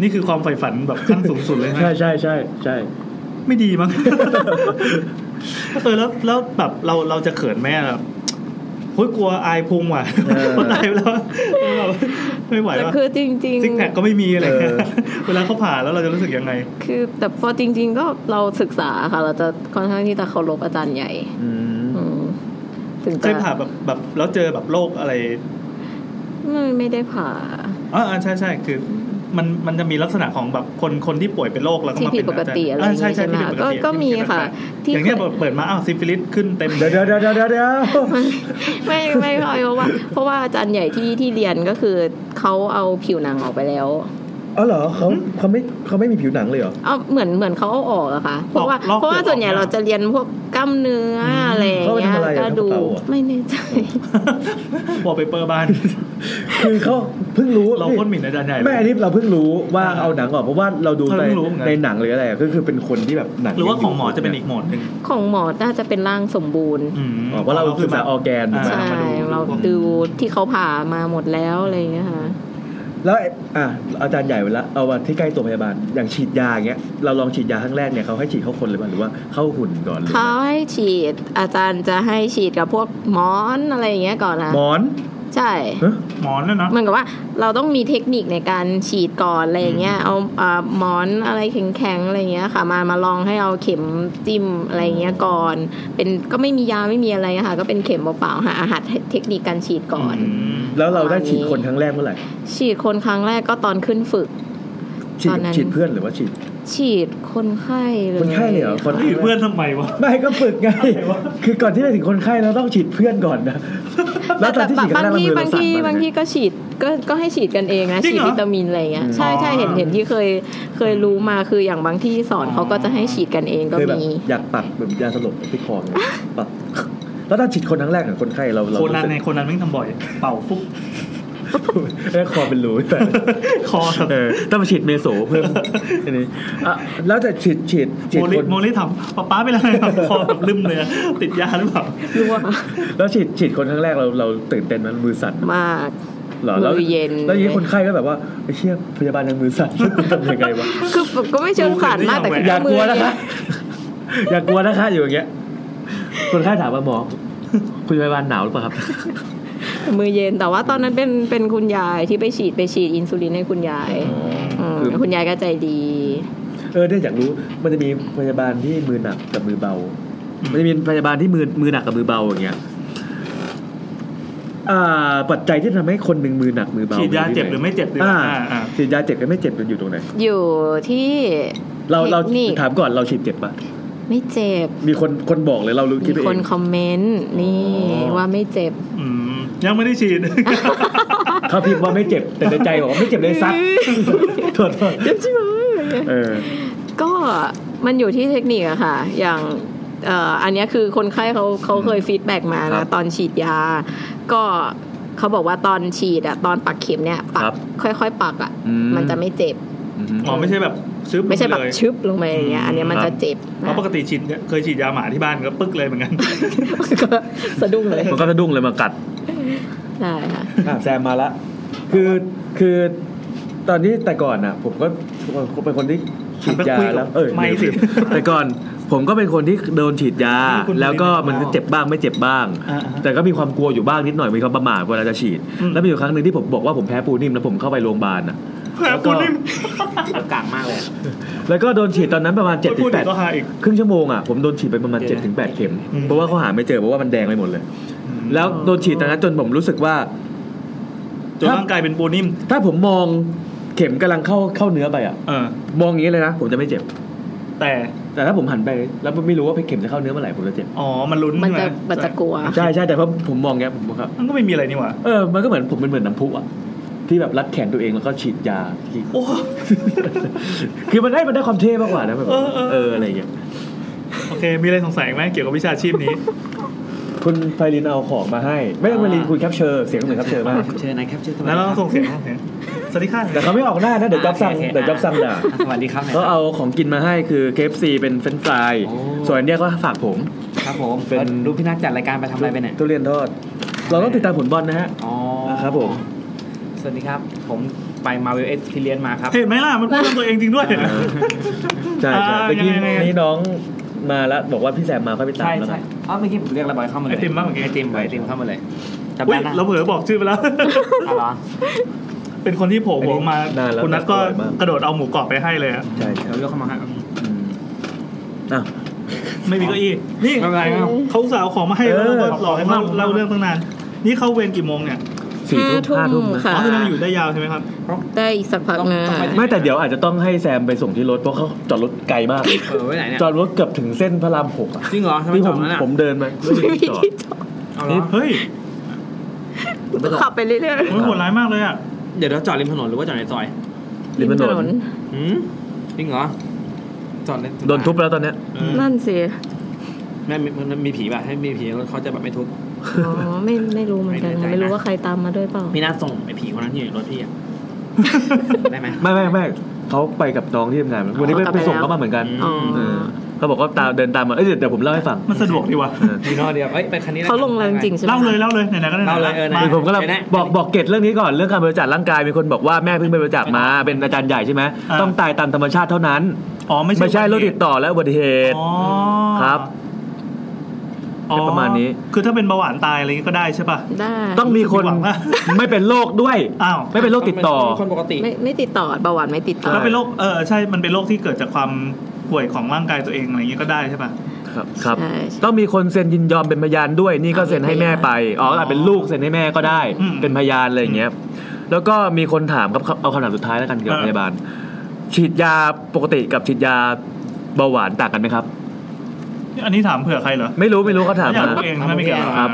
Speaker 1: นี่คือความใฝ่ฝันแบบขั้นสูงสุดเลยใช่ไหม
Speaker 2: ใช่ใช่ใช่ใช่
Speaker 1: ไม่ดีมั้งเออแล้วแล้วแบบเราเราจะเขินแม่แบบเฮ้ยกลัวอายพุงว่ะเพราะตายไปแล้วแบบไม่ไหว
Speaker 3: แต่
Speaker 1: ว่ะ
Speaker 3: คือจริง
Speaker 1: ซิกแพคก็ไม่มีอะไรเงี้ยเวลาเขาผ่าแล้วเราจะรู้สึกยังไง
Speaker 3: ๆคือแต่พอจริง ๆ ก็เราศึกษาค่ะ เราจะค่อนข้างที่จะเคารพอาจารย์ใหญ่
Speaker 2: อืม
Speaker 3: อืมถึง
Speaker 1: เคย
Speaker 3: จะ
Speaker 1: ผ่าแบบแบบแล้วเจอแบบโรคอะไร
Speaker 3: ไม่ไม่ได้ผ่า
Speaker 1: อ๋อใช่ใช่คือ มันมันจะมีลักษณะของแบบคนคนที่ป่วยเป็นโรคแล้วก็
Speaker 3: ที่
Speaker 1: มา
Speaker 3: ผิ
Speaker 1: เป็
Speaker 3: ด
Speaker 1: น
Speaker 3: ปกติอะไรา
Speaker 1: ใช่ใช่
Speaker 3: อย่างงี้
Speaker 1: ที่
Speaker 3: ใช่
Speaker 1: ผิด
Speaker 3: ไหม
Speaker 1: ปกติ
Speaker 3: ก็ก็มี
Speaker 1: ที่
Speaker 3: ค่ะ
Speaker 1: ที่
Speaker 3: ที่
Speaker 1: อย่างเงี้ยเปิดมาอ้าวซิฟิลิสขึ้นเต็ม
Speaker 2: เดี๋ยวเดี๋ยวเดี๋ยวเดี๋ยวเดี๋ยวเดี๋ยว
Speaker 3: ไม่ไม่ค่อยเพราะว่า เพราะว่าอาจารย์ใหญ่ที่ที่เรียนก็คือเขาเอาผิวหนังออกไปแล้ว
Speaker 2: อ๋อเหรอเขาเขาไม่เขาไม่มีผิวหนังเลยเหรอ
Speaker 3: เอาเหมือนเหมือนเขาเอาออกอะค่ะเพราะว่า
Speaker 1: ลอก
Speaker 3: เพราะว่า
Speaker 1: เปลือก
Speaker 3: ส่วนใหญ่
Speaker 1: ออก
Speaker 3: เราจะเรียนพวกกล้ามเนื้ออ
Speaker 1: ม
Speaker 3: อะไรอย่าง
Speaker 2: เขาไป
Speaker 3: เงี้ย
Speaker 2: ทำอะไรอะ
Speaker 3: ก็ดู
Speaker 2: ทำกระเป๋าอะ
Speaker 3: ไม่แน่ใจ
Speaker 1: วอลเปเปอร์บ้าน
Speaker 2: คือเขาเพิ่งรู้
Speaker 1: เราพ่นหมิ่นอาจารย์ใหญ่เลย
Speaker 2: ไม่อันนี้เราเพิ่งรู้ว่า
Speaker 1: อ่า
Speaker 2: เอาหนังออกเพราะว่าเราดู
Speaker 1: เออ
Speaker 2: ใน
Speaker 1: เพิ่งรู้เหมือนกัน
Speaker 2: ในหนังหรืออะไรก็คือเป็นคนที่แบบหนัง
Speaker 1: หรือว่าของหมอจะเป็นอีกโหมดหนึ่ง
Speaker 3: ของหมอน่าจะเป็นร่างสมบูรณ์
Speaker 1: อืม
Speaker 2: อ๋อเพราะเราศึกษาออร์แกน
Speaker 1: อ่า
Speaker 3: ใช่
Speaker 1: มาดู
Speaker 3: เราดูที่เขาผ่ามาหมดแล้วอะไรอย่างเงี้ยค่ะ
Speaker 2: แล้วไอ้อะอาจารย์ใหญ่เวลาเอามาที่ใกล้ตัวพยาบาลอย่างฉีดยาอย่างเงี้ยเราลองฉีดยาครั้งแรกเนี่ยเขาให้ฉีดเข้าคนเลยป่ะหรือว่าเข้าหุ่นก่อนเลย
Speaker 3: เขาให้ฉีดอาจารย์จะให้ฉีดกับพวกหมอนอะไรอย่างเงี้ยก่อนนะ
Speaker 2: หมอน
Speaker 3: ใช่
Speaker 2: ฮะ
Speaker 1: หมอนน่ะเนาะ
Speaker 3: เหมือนกับว่าเราต้องมีเทคนิคในการฉีดก่อนอะไรอย่างเงี้ยเอาอ่าหมอนอะไรแข็งๆอะไรอย่างเงี้ยค่ะ มามาลองให้เอาเข็มจิ้มอะไรอย่างเงี้ยก่อน เป็นก็ไม่มียาไม่มีอะไรอะค่ะ ก็เป็นเข็มเปล่าๆหาอาหารเทคนิคการฉีดก่อน
Speaker 1: ม
Speaker 2: แล้วเราได้ฉีดคนครั้งแรกเมื่อไหร่
Speaker 3: ฉีดคนครั้งแรกก็ตอนขึ้นฝึก
Speaker 2: ฉี
Speaker 3: ต
Speaker 2: ด
Speaker 3: อนนั้น
Speaker 2: ฉีดเพื่อนหรือว่าฉีด
Speaker 3: ฉีดคนไข้เลย
Speaker 2: คนไข้เลยเหรอคน
Speaker 1: ฉีดเพื่อนทำไมวะ
Speaker 2: ไม่ก็ฝึกไงคือก่อนที่จะถึงคนไข้เราต้องฉีดเพื่อนก่อนนะแล้วตอนที่ฉีดกัน
Speaker 3: บาง
Speaker 2: แรก
Speaker 3: ที่
Speaker 2: มือเรา
Speaker 3: บาง
Speaker 2: สั่น
Speaker 3: ที่
Speaker 2: มาก
Speaker 3: บางที่ก็ฉีดก็ก็ให้ฉีดกันเองนะ
Speaker 1: จริง
Speaker 3: ฉีด
Speaker 1: เหรอ
Speaker 3: วิตามินอะไรเงี้ย
Speaker 2: อืม
Speaker 3: ใช่ใช่เห็น
Speaker 1: อ๋อ
Speaker 3: เห็นที่เคยเคยรู้มาคืออย่างบางที่สอนเขาก็จะให้ฉีดกันเองก็
Speaker 2: เคยแบบ
Speaker 3: มี
Speaker 2: อยากปักแบบยาสลบที่คอไงปักแล้วถ้าฉีดคนครั้งแรกกับคนไข้เราเรา
Speaker 1: โคนันในโคนันแม่งทำบ่อย เป่าฟุ๊บ
Speaker 2: แล้วคอเป็นรูแต่
Speaker 1: คอแบบ
Speaker 2: เออต้องมาฉีด meso เพิ่มอันนี้อะแล้วจะฉีดฉีดฉีด
Speaker 1: โมริ
Speaker 2: คน
Speaker 1: โมริทำป๊าป๊าไปแล้วครับคอแบบลืมเลยอะติดยาหรือเปล่า
Speaker 3: รู้ว่า
Speaker 2: แล้วฉีดฉีดคนครั้งแรกเราเราตื่นเต้นไหมันมือสั่น
Speaker 3: มาก
Speaker 2: เหรอแล้ว
Speaker 3: มือเย็น
Speaker 2: แล้วอย่างนี้คนไข้ก็แบบว่าไอ้เชี่ยพยาบาลยังมือสั่นทำยังไงวะ
Speaker 3: คือก็ไม่เชิงสั่นมากแต่
Speaker 2: อย่ากลัวนะคะ
Speaker 3: มือเย็
Speaker 2: อย่ากลัวนะคะอยู่อย่างเงี้ยคนไข้ถามว่าหมอคุณพยาบาลหนาวหรือเปล่าครับ
Speaker 3: มือเย็นแต่ว่าตอนนั้นเป็นเป็นคุณยายที่ไปฉีดไปฉีดอินซูลินให้คุณยายม
Speaker 2: คือ
Speaker 3: คุณยายก็ใจดี
Speaker 2: เออเนี่ยอยากรู้มันจะมีพยาบาลที่มือหนักกับมือเบา มันจะมีพยาบาลที่มือมือหนักกับมือเบาอย่างเงี้ยอ่าปัจจัยที่ทำให้คนหนึ่งมือหนักมือเบา
Speaker 1: ฉีดยาเจ็บหรือไม่เจ็บดีกว่า
Speaker 2: อ่า
Speaker 1: อ่าอ่า
Speaker 2: ฉีดยาเจ็บกับไม่เจ็บมันอยู่ตรงไหน
Speaker 3: อยู่ที่
Speaker 2: เราเรา
Speaker 3: ทคนิค
Speaker 2: ถามก่อนเราฉีดเจ็บปะ
Speaker 3: ไม่เจ็บ
Speaker 2: มีคนคนบอกเลยเรารู้คิด
Speaker 3: มี
Speaker 2: ไป
Speaker 3: ค
Speaker 2: เอนง
Speaker 3: คอมเมนต์นี่
Speaker 2: อ๋อ
Speaker 3: ว่าไม่เจ็บ
Speaker 1: อืม ยังไม่ได้ฉีด
Speaker 2: เขาพิมพ์ว่าไม่เจ็บแต่ในใจบอกว่าไม่เจ็บเลยซักโทษโทษ
Speaker 3: ใช่ไหม
Speaker 2: เออ
Speaker 3: ก็มันอยู่ที่เทคนิคอะค่ะ อย่างเอ่ออันเนี้ยคือคนไข้เขาเขาเคยฟีดแบ็กมา
Speaker 2: ครั
Speaker 3: นะ
Speaker 2: บ
Speaker 3: ตอนฉีดยา ก็เขาบอกว่าตอนฉีดอะตอนปักเข็มเนี่ย ปั
Speaker 2: ครั
Speaker 3: ก
Speaker 2: บ
Speaker 3: ค่อย ๆ ปักอะ
Speaker 2: อืม
Speaker 3: มันจะไม่เจ็บ
Speaker 2: อืม
Speaker 1: อ๋อไม่ใช่แบบชึบ
Speaker 3: ไม่ใช่แบบ
Speaker 1: เลย
Speaker 3: ชึบลงไปอย่างเงี้ยอันเนี้ยมัน
Speaker 2: ครั
Speaker 3: จะ
Speaker 2: บ
Speaker 3: เจ็บ
Speaker 1: เพราะปกติฉีดเคยฉีดยาหมาที่บ้านก็ปึ๊กเลยเหมือนกัน
Speaker 3: ก็สะดุ้งเลย
Speaker 2: มันก็สะดุ้งเลยมากัด
Speaker 3: ใช่ค่ะ
Speaker 2: อะแซมมาละ คือคือตอนที่แต่ก่อนอะ ผมก็เป็นคนที่ฉีดยา
Speaker 1: ไปคุยกับ
Speaker 2: แล้วเออ
Speaker 1: ไม่สิ
Speaker 2: แต่ก่อนผมก็เป็นคนที่โดนฉีดยา
Speaker 1: นี่คุณ
Speaker 2: แล้วก็
Speaker 1: เป็น
Speaker 2: มัน
Speaker 1: หมอ
Speaker 2: จะเจ็บบ้างไม่เจ็บบ้าง
Speaker 1: อ่า
Speaker 2: แต่ก็มีความกลัวอยู่บ้างนิดหน่อยมีความประมาทเวลาจะฉีด
Speaker 1: อืม
Speaker 2: แล้วมีอยู่ครั้งหนึ่งที่ผมบอกว่าผมแพ้ปูนิ่มแล้วผมเข้าไปโรงพยาบาลอะ
Speaker 1: แผลปูนิ่ม
Speaker 4: กลางมากเลย
Speaker 2: แล้วก็โดนฉีดตอนนั้นประมาณ7จ็ดถึ
Speaker 1: พูด
Speaker 2: งแป
Speaker 1: ถึ
Speaker 2: ด
Speaker 1: งก็หาอีก
Speaker 2: ครึ่งชั่วโมงอะผมโดนฉีดไปประมาณ
Speaker 4: เดี๋
Speaker 2: 7จ็
Speaker 4: ยวนะ
Speaker 2: ถึงแปดเข็ม
Speaker 1: อืม
Speaker 2: เพราะว่าเขาหาไม่เจอเพราะว่ามันแดงไปหมดเลย แล้วโดนฉีดตอนนั้นจนผมรู้สึกว่า
Speaker 1: จนร่างกายเป็นปูนิ่ม
Speaker 2: ถ้าผมมองเข็มกำลังเข้าเข้าเนื้อไปอะ
Speaker 1: เออ
Speaker 2: มองอย่างนี้เลยนะผมจะไม่เจ็บ
Speaker 1: แต่
Speaker 2: แต่ถ้าผมหันไปแล้วไม่รู้ว่าเข็มจะเข้าเนื้อเมื่อไหร่ผมจะเจ็บ
Speaker 1: อ๋อ มันลุ้น
Speaker 3: มันจะ
Speaker 1: ใช่ไห
Speaker 3: มันจะกลัว
Speaker 2: ใช่ใช่แต่พอผมมองเงี้ยผมก็ครับ
Speaker 1: มันก็ไม่มีอะไรนี่หว่า
Speaker 2: เออ มันก็เหมือนผมเป็นเหมือนน้ำพุอะ ที่แบบรัดแขนตัวเองแล้วก็ฉีดยาที่
Speaker 1: โอ้
Speaker 2: คือมันได้มันได้ความเท่มากกว่านะแบบ
Speaker 1: เออเออ
Speaker 2: เอออะไรอย่างเงี้ย
Speaker 1: โอเค มีอะไรสงสัยไหมเกี่ยวกับวิชาชีพนี้
Speaker 2: คุณไฟรินเอาของมาให้ ไม่ต้องไฟรินคุณแคปเชอร์เสียงเหมือนแคปเชอร์มาก
Speaker 4: เชิญนายครับเชิญ
Speaker 1: แล้วเราส่งเสียงส่งเสียงสวัสดีค่ะ
Speaker 2: แต่เขาไม่ออกหน้านะเดี๋ยวจ็อบสั่ง
Speaker 4: โอเค
Speaker 2: เดี๋ยวจ็อบสั่งด่า
Speaker 4: อะสวัสดีครับ
Speaker 2: เขาเอาของกินมาให้คือ KFC เป็นเฟรนช์ฟราย
Speaker 4: โอ้
Speaker 2: ส่วนอันเนี้ยก็ฝากผม
Speaker 4: ครับผม
Speaker 2: เป็น
Speaker 4: แล้วดูพี่นัทจัดรายการไปทำอะไรไปเนี่ย
Speaker 2: ทุเรียนทอดเราต้องติดตามผลบอลนะฮะ
Speaker 4: อ๋อ
Speaker 2: ครับผม
Speaker 4: สวัสดีครับ ผมไปมาเวลเอ็กซ์พีเรียนมาครับ
Speaker 1: เห็นไหมล่ะ มันพูดเรื่องตัวเองจริงด้วย
Speaker 2: ใช่ใช่
Speaker 1: อ่า
Speaker 2: เมื่อกี้
Speaker 1: ยังไงยังไง
Speaker 2: นี่น้องมาแล้วบอกว่าพี่แซมมาค่อยไปตาม
Speaker 4: ใช่
Speaker 2: แล้ว
Speaker 4: ใช่
Speaker 2: กัน
Speaker 4: อ๋อเมื่อกี้ผมเรียกระบอยเข้ามาเลย
Speaker 1: ไอติมบ้างเมื่อกี้
Speaker 4: ไอติมไอติมเข้ามาเลยจำ
Speaker 1: อุ้ย
Speaker 4: ได้นะ
Speaker 1: เราเผลอบอกชื่อไปแล้ว
Speaker 4: อ๋อเหรอ
Speaker 1: เป็นคนที่โผล่หัวออกมา
Speaker 2: นานแล้ว
Speaker 1: คุณนัทก็
Speaker 2: อร่อยมาก
Speaker 1: กระโดดเอาหมูกรอบไปให้เลยอะ
Speaker 2: ใช่ใช่
Speaker 4: เราเรียกเข้ามาให้
Speaker 2: อืมอะ
Speaker 1: ไม่มีเก้าอี้นี่
Speaker 4: ไม่เป็นไรครับ
Speaker 1: เขาอุตสาวเอาของมาให้
Speaker 2: เออ
Speaker 1: แล้วก็หลอกให้เล่าเล่าเรื่องตั้งนาน นี่เข้าเวรกี่โมงเนี่ย
Speaker 2: สี่ทุ่ม
Speaker 3: ห้า
Speaker 2: ห้า
Speaker 3: ทุ่
Speaker 2: ทุ่ม
Speaker 3: ม
Speaker 2: นะ
Speaker 3: ค่ะ
Speaker 1: อ๋อคือนั่งอยู่ได้ยาวใช่ไหมครับ
Speaker 3: ได้อีกสักพักนะ
Speaker 4: ต้องไป
Speaker 2: ไม่แต่เดี๋ยวอาจจะต้องให้แซมไปส่งที่รถเพราะเขาจอดรถไกลมาก
Speaker 4: เออไว้ไหนเนี่ย
Speaker 2: จอดรถเกือบถึงเส้นพระรามหกอะ
Speaker 4: จริงเหรอทำไม
Speaker 2: ที่
Speaker 4: จ
Speaker 2: ผ
Speaker 4: อด
Speaker 2: ม
Speaker 4: นั้นอะ
Speaker 2: ผมเดินมาไม่มีที่จอด
Speaker 4: เอาเหรอ
Speaker 1: เฮ้ย
Speaker 3: ขับไปเรื่อย
Speaker 1: โอ้ยโหดร้ายมากเลยอะ
Speaker 4: เดี๋ยวเราจอดริมถนนหรือว่าจอดในซอย
Speaker 3: ๆ
Speaker 2: ริมถนน
Speaker 4: หืมจริงเหรอจอดใน
Speaker 2: โดนทุบแล้วตอนเนี้ย
Speaker 1: เออ
Speaker 3: นั่นสิ
Speaker 4: แม่มีมันมีผีป่ะให้มีผีแล้วเขาจะแบบไม่ทุบ
Speaker 3: อ๋อไม่ไม่รู้เหมือนกัน
Speaker 4: ไม่แน่ใจนะ
Speaker 3: ไม่รู้ว่าใครตามมาด้วยเปล่า
Speaker 4: พี่นัทส่งไอ้ผีคนนั้นที่อยู่ในรถพี่อะได้ไหม
Speaker 2: ไม่ไม่ไม่เขาไปกับน้องที่ทำงานวันนี้ไป
Speaker 3: อ๋อกลับ
Speaker 2: ไป
Speaker 3: ไป
Speaker 2: ส่ง
Speaker 3: แล้ว
Speaker 2: เขามาเหมือนกัน
Speaker 3: อ๋อ
Speaker 2: เออเขาบอกว่าตามเดินตามมาเอ้ยเดี๋ยวเดี๋ยวผมเล่าให้ฟัง
Speaker 1: มันสะดวกดีว่ะ
Speaker 2: เออ
Speaker 4: มีนอเดียวเอ้ยไปคันนี้แล้ว
Speaker 3: เขาลงแรงจริงใช่ไหม
Speaker 1: เล่าเลยเล่าเลยไหนๆก็ไหนๆ
Speaker 4: เล่าเลยเออ
Speaker 1: มา
Speaker 2: คือผมก็เลย
Speaker 4: เดี๋ยวนะ
Speaker 2: บอกบอกเกตเรื่องนี้ก่อนเรื่องการบริจาคร่างกายมีคนบอกว่าแม่เพิ่งไปบริจาคมาเป็นอาจารย์ใหญ่ใช่ไหม
Speaker 1: อ่า
Speaker 2: ต้องตายตามธรรมชาติเท่านั้น
Speaker 1: อ๋อไม่ใช่
Speaker 2: ไม่ใช่โรคติดต่อและอุบัติเหตุ
Speaker 1: อ๋อ
Speaker 2: ครับ
Speaker 1: อ๋อ
Speaker 2: ประมาณนี้
Speaker 1: คือถ้าเป็นเบาหวานตายอะไรอย่างงี้ก็ได้ใช่ป่ะ
Speaker 3: ได้
Speaker 2: ต้องมีคน
Speaker 1: หวังว่า
Speaker 2: ไม่เป็นโรคด้วย
Speaker 1: อ้าว
Speaker 2: ไม่เป็นโรคติดต่อ
Speaker 4: เป็นคนปกติ
Speaker 3: ไม่ไม่ติดต่อเบาหวานไม่ติดต่อ
Speaker 1: แล้วเป็นโรค เออใช่ มันเป็นโรคที่เกิดจากความป่วยของร่างกายตัวเองอะไรอย่างงี้ก็ได้ใช่ป่ะ
Speaker 2: ครับครับ
Speaker 3: ใช่
Speaker 2: ต้องมีคนเซ็นยินยอมเป็นพยานด้วย นี่ก็เซ็นให้แม่ไป อ๋ออาจเป็นลูกเซ็นให้แม่ก็ได้
Speaker 1: อืม
Speaker 2: เป็นพยานอะไรอย่างเงี้ย แล้วก็มีคนถามครับ เอาคำถามสุดท้ายแล้วกันเกี่ยวกับ
Speaker 1: เออ
Speaker 2: พยาบาล ฉีดยาปกติกับฉีดยาเบาหวานต่างกันไหมครับ
Speaker 1: อันนี้ถามเผื่อใครเหรอ
Speaker 2: ไม่รู้ไม่รู้เขาถาม
Speaker 1: อยาก
Speaker 2: มา
Speaker 1: รู้เองถ้าไม่เกี่ยว
Speaker 2: ครับ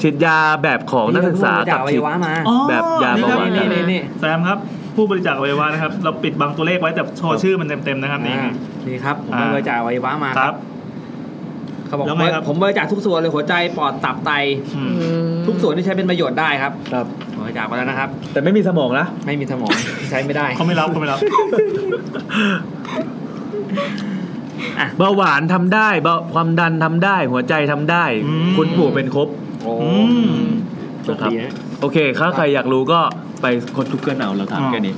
Speaker 2: ฉีดยาแบบของนักศึกษา
Speaker 4: จา
Speaker 2: กั
Speaker 4: ก
Speaker 2: บ
Speaker 4: อวั
Speaker 2: ฉี
Speaker 4: ย
Speaker 2: ด
Speaker 4: วะมา
Speaker 1: อ๋อ
Speaker 2: แบบยาเบาหวาน
Speaker 1: นี่
Speaker 4: นี่
Speaker 1: นี่
Speaker 4: นี่
Speaker 1: แซมครับ ผู้บริจาคอวัยวะนะครับ เราปิดบังตัวเลขไว้แต่โชว์ชื่อมันเต็มๆนะครับนี่
Speaker 4: อ่านี่ครับผม
Speaker 1: อ่า
Speaker 4: ไปบริจาคอวัยวะมา
Speaker 1: ครับ
Speaker 4: เขาบอก
Speaker 1: แล้วไงครับ
Speaker 4: ผมบริจาคทุกส่วนเลยหัวใจปอดตับไต
Speaker 1: อืม
Speaker 4: ทุกส่วนที่ใช้เป็นประโยชน์ได้ครับ
Speaker 2: ครับ
Speaker 4: บริจาคมาแล้วนะครับ
Speaker 2: แต่ไม่มีสมองนะ
Speaker 4: ไม่มีสมองใช้ไม่ได้
Speaker 1: เขาไม่รับเขาไม่รับ
Speaker 2: เบาหวานทำได้เบาความดันทำได้ หัวใจทำได้
Speaker 1: อืม
Speaker 2: คุณปู่เป็นครบ
Speaker 4: โอ้
Speaker 1: อืม
Speaker 4: โชคดีนะ
Speaker 2: โอเคถ้าใครอยากรู้ก็ไปกดทุกเกิลเอาเราถามแค่นี้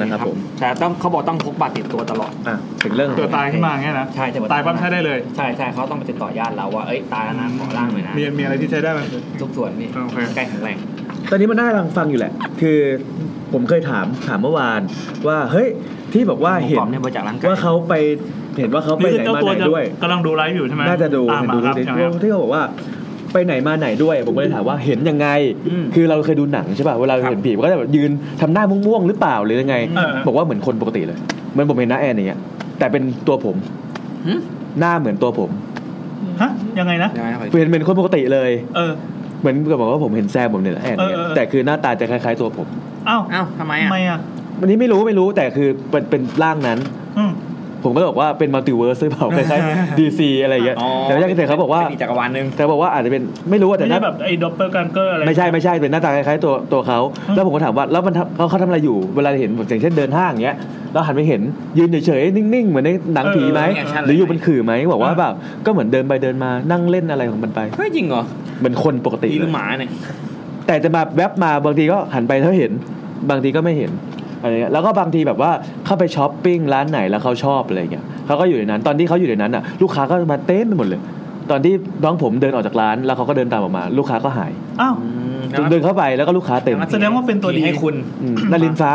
Speaker 2: นะครับผม
Speaker 4: แต่ต้องเขาบอกต้องพกบัตรติดตัวตลอด
Speaker 2: อะถึงเรื่อง
Speaker 1: เกิดตายขึ้นมาอย่างเงี้ยนะ
Speaker 4: ใช่ใช่
Speaker 1: ตายปั๊บใช้ได้เลย
Speaker 4: ใช่ใช่เขาต้องไปติดต่อญาติเราว่าเอ้ยตายแล้วนะขอร่างหน่อยนะ
Speaker 1: มีมีอะไรที่ใช้ได้ไหม
Speaker 4: ทุกส่วนนี่
Speaker 1: โอเค
Speaker 4: ใกล้แข็งแรง
Speaker 2: ตอนนี้มันน่าฟังฟังอยู่แหละ คือผมเคยถามถามเมื่อวานว่าเฮ้ยที่บอกว่าเห็น
Speaker 4: หมูกรอบเนี่ยบริจาคร่างกาย
Speaker 2: ว่าเขาไป เห็นว่าเขาไป
Speaker 1: นี่คือ
Speaker 2: ไหน
Speaker 1: เจ้า
Speaker 2: มา
Speaker 1: ตัว
Speaker 2: ไหน
Speaker 1: จะ
Speaker 2: ด้วย
Speaker 1: กำลังดูไลฟ์อยู่ใช่ไหม
Speaker 2: น่าจะดู
Speaker 1: ตาม
Speaker 2: เห็น
Speaker 1: มา
Speaker 2: ดู
Speaker 1: ครับ
Speaker 2: ดิ
Speaker 1: ยังไงครับ
Speaker 2: ที่เขาบอกว่าไปไหนมาไหนด้วย ผมก็เลยถามว่าเห็นยังไง
Speaker 4: อืม
Speaker 2: คือเราเคยดูหนังใช่ป่ะเวลา
Speaker 4: ครับ
Speaker 2: เห็นผีมันก็จะแบบยืนทำหน้าม่วงๆหรือเปล่าหรือยังไง
Speaker 1: เออ
Speaker 2: บอกว่าเหมือนคนปกติเลยเหมือนผมเห็นน้าแอนอย่างเงี้ยแต่เป็นตัวผม
Speaker 4: หึ
Speaker 2: หน้าเหมือนตัวผม
Speaker 1: ฮะยังไงนะ
Speaker 4: ยังไงครับ
Speaker 2: เห็นเป็นคนปกติเลย
Speaker 1: เออ
Speaker 2: เหมือนกับบอกว่าผมเห็นแซมผมเนี่ยแอนอย่างเงี้ย
Speaker 1: เออเออ
Speaker 2: แต่คือหน้าตาจะคล้ายๆตัวผม
Speaker 1: อ้าว
Speaker 4: อ้าวทำไมอะ
Speaker 1: ทำไมอะ
Speaker 2: วันนี้ไม่รู้ไม่รู้แต่คือเป็นเป็นร่างนั้น
Speaker 1: อืม
Speaker 2: ผมก็เลยบอกว่าเป็น multiverse หรือเปล่าคล้ายๆ DC อะไรอย่างเงี้ย
Speaker 4: อ๋อ
Speaker 2: แต่ไม่ใช่แต่เขาบอกว่า
Speaker 4: เป็นอีกจักรวาลหนึ่ง
Speaker 2: แต่บอกว่าอาจจะเป็นไม่รู้อะแต่
Speaker 1: ไม่ใช่
Speaker 2: น้า
Speaker 1: แบบไอ้ doppelganger อะไร
Speaker 2: ไม่ใช่ไม่ใช่เป็นหน้าตาคล้ายๆตัวตัวเขา
Speaker 1: อืม
Speaker 2: แล้วผมก็ถามว่าแล้วมันทำเขาเขาทำอะไรอยู่เวลาเห็นอย่างเช่นเดินห้างอย่างเงี้ยแล้วหันไปเห็นยืนเฉยๆนิ่งๆ เหมือนในหนังผีไหม
Speaker 4: เออ action
Speaker 2: หรืออยู่บนขื่อไหมบอกว่าแบบก็เหมือนเดินไปเดินมานั่งเล่นอะไรของมันไป
Speaker 4: เฮ้ยจริงเหรอ
Speaker 2: เหมือนคนปกติ
Speaker 4: ผีห
Speaker 2: เล
Speaker 4: รือยหมาเนี่ย
Speaker 2: แต่จะมาแวบมาบางทีก็หันไปแล้วเห็น บางทีก็ไม่เห็น อะไรเงี้ยแล้วก็บางทีแบบว่าเข้าไปช้อปปิ้งร้านไหนแล้วเขาชอบอะไรเงี้ยเขาก็อยู่ในนั้น ตอนที่เขาอยู่ในนั้นอะลูกค้าก็มาเต้นไปหมดเลย ตอนที่น้องผมเดินออกจากร้านแล้วเขาก็เดินตามออกมา ลูกค้าก็หาย
Speaker 1: อ้าว
Speaker 2: เดินเข้าไปแล้วก็ลูกค้าเต็ม
Speaker 1: แสดงว่าเป็นตัวดี
Speaker 4: ให้คุณ
Speaker 2: อืมนารินฟ้า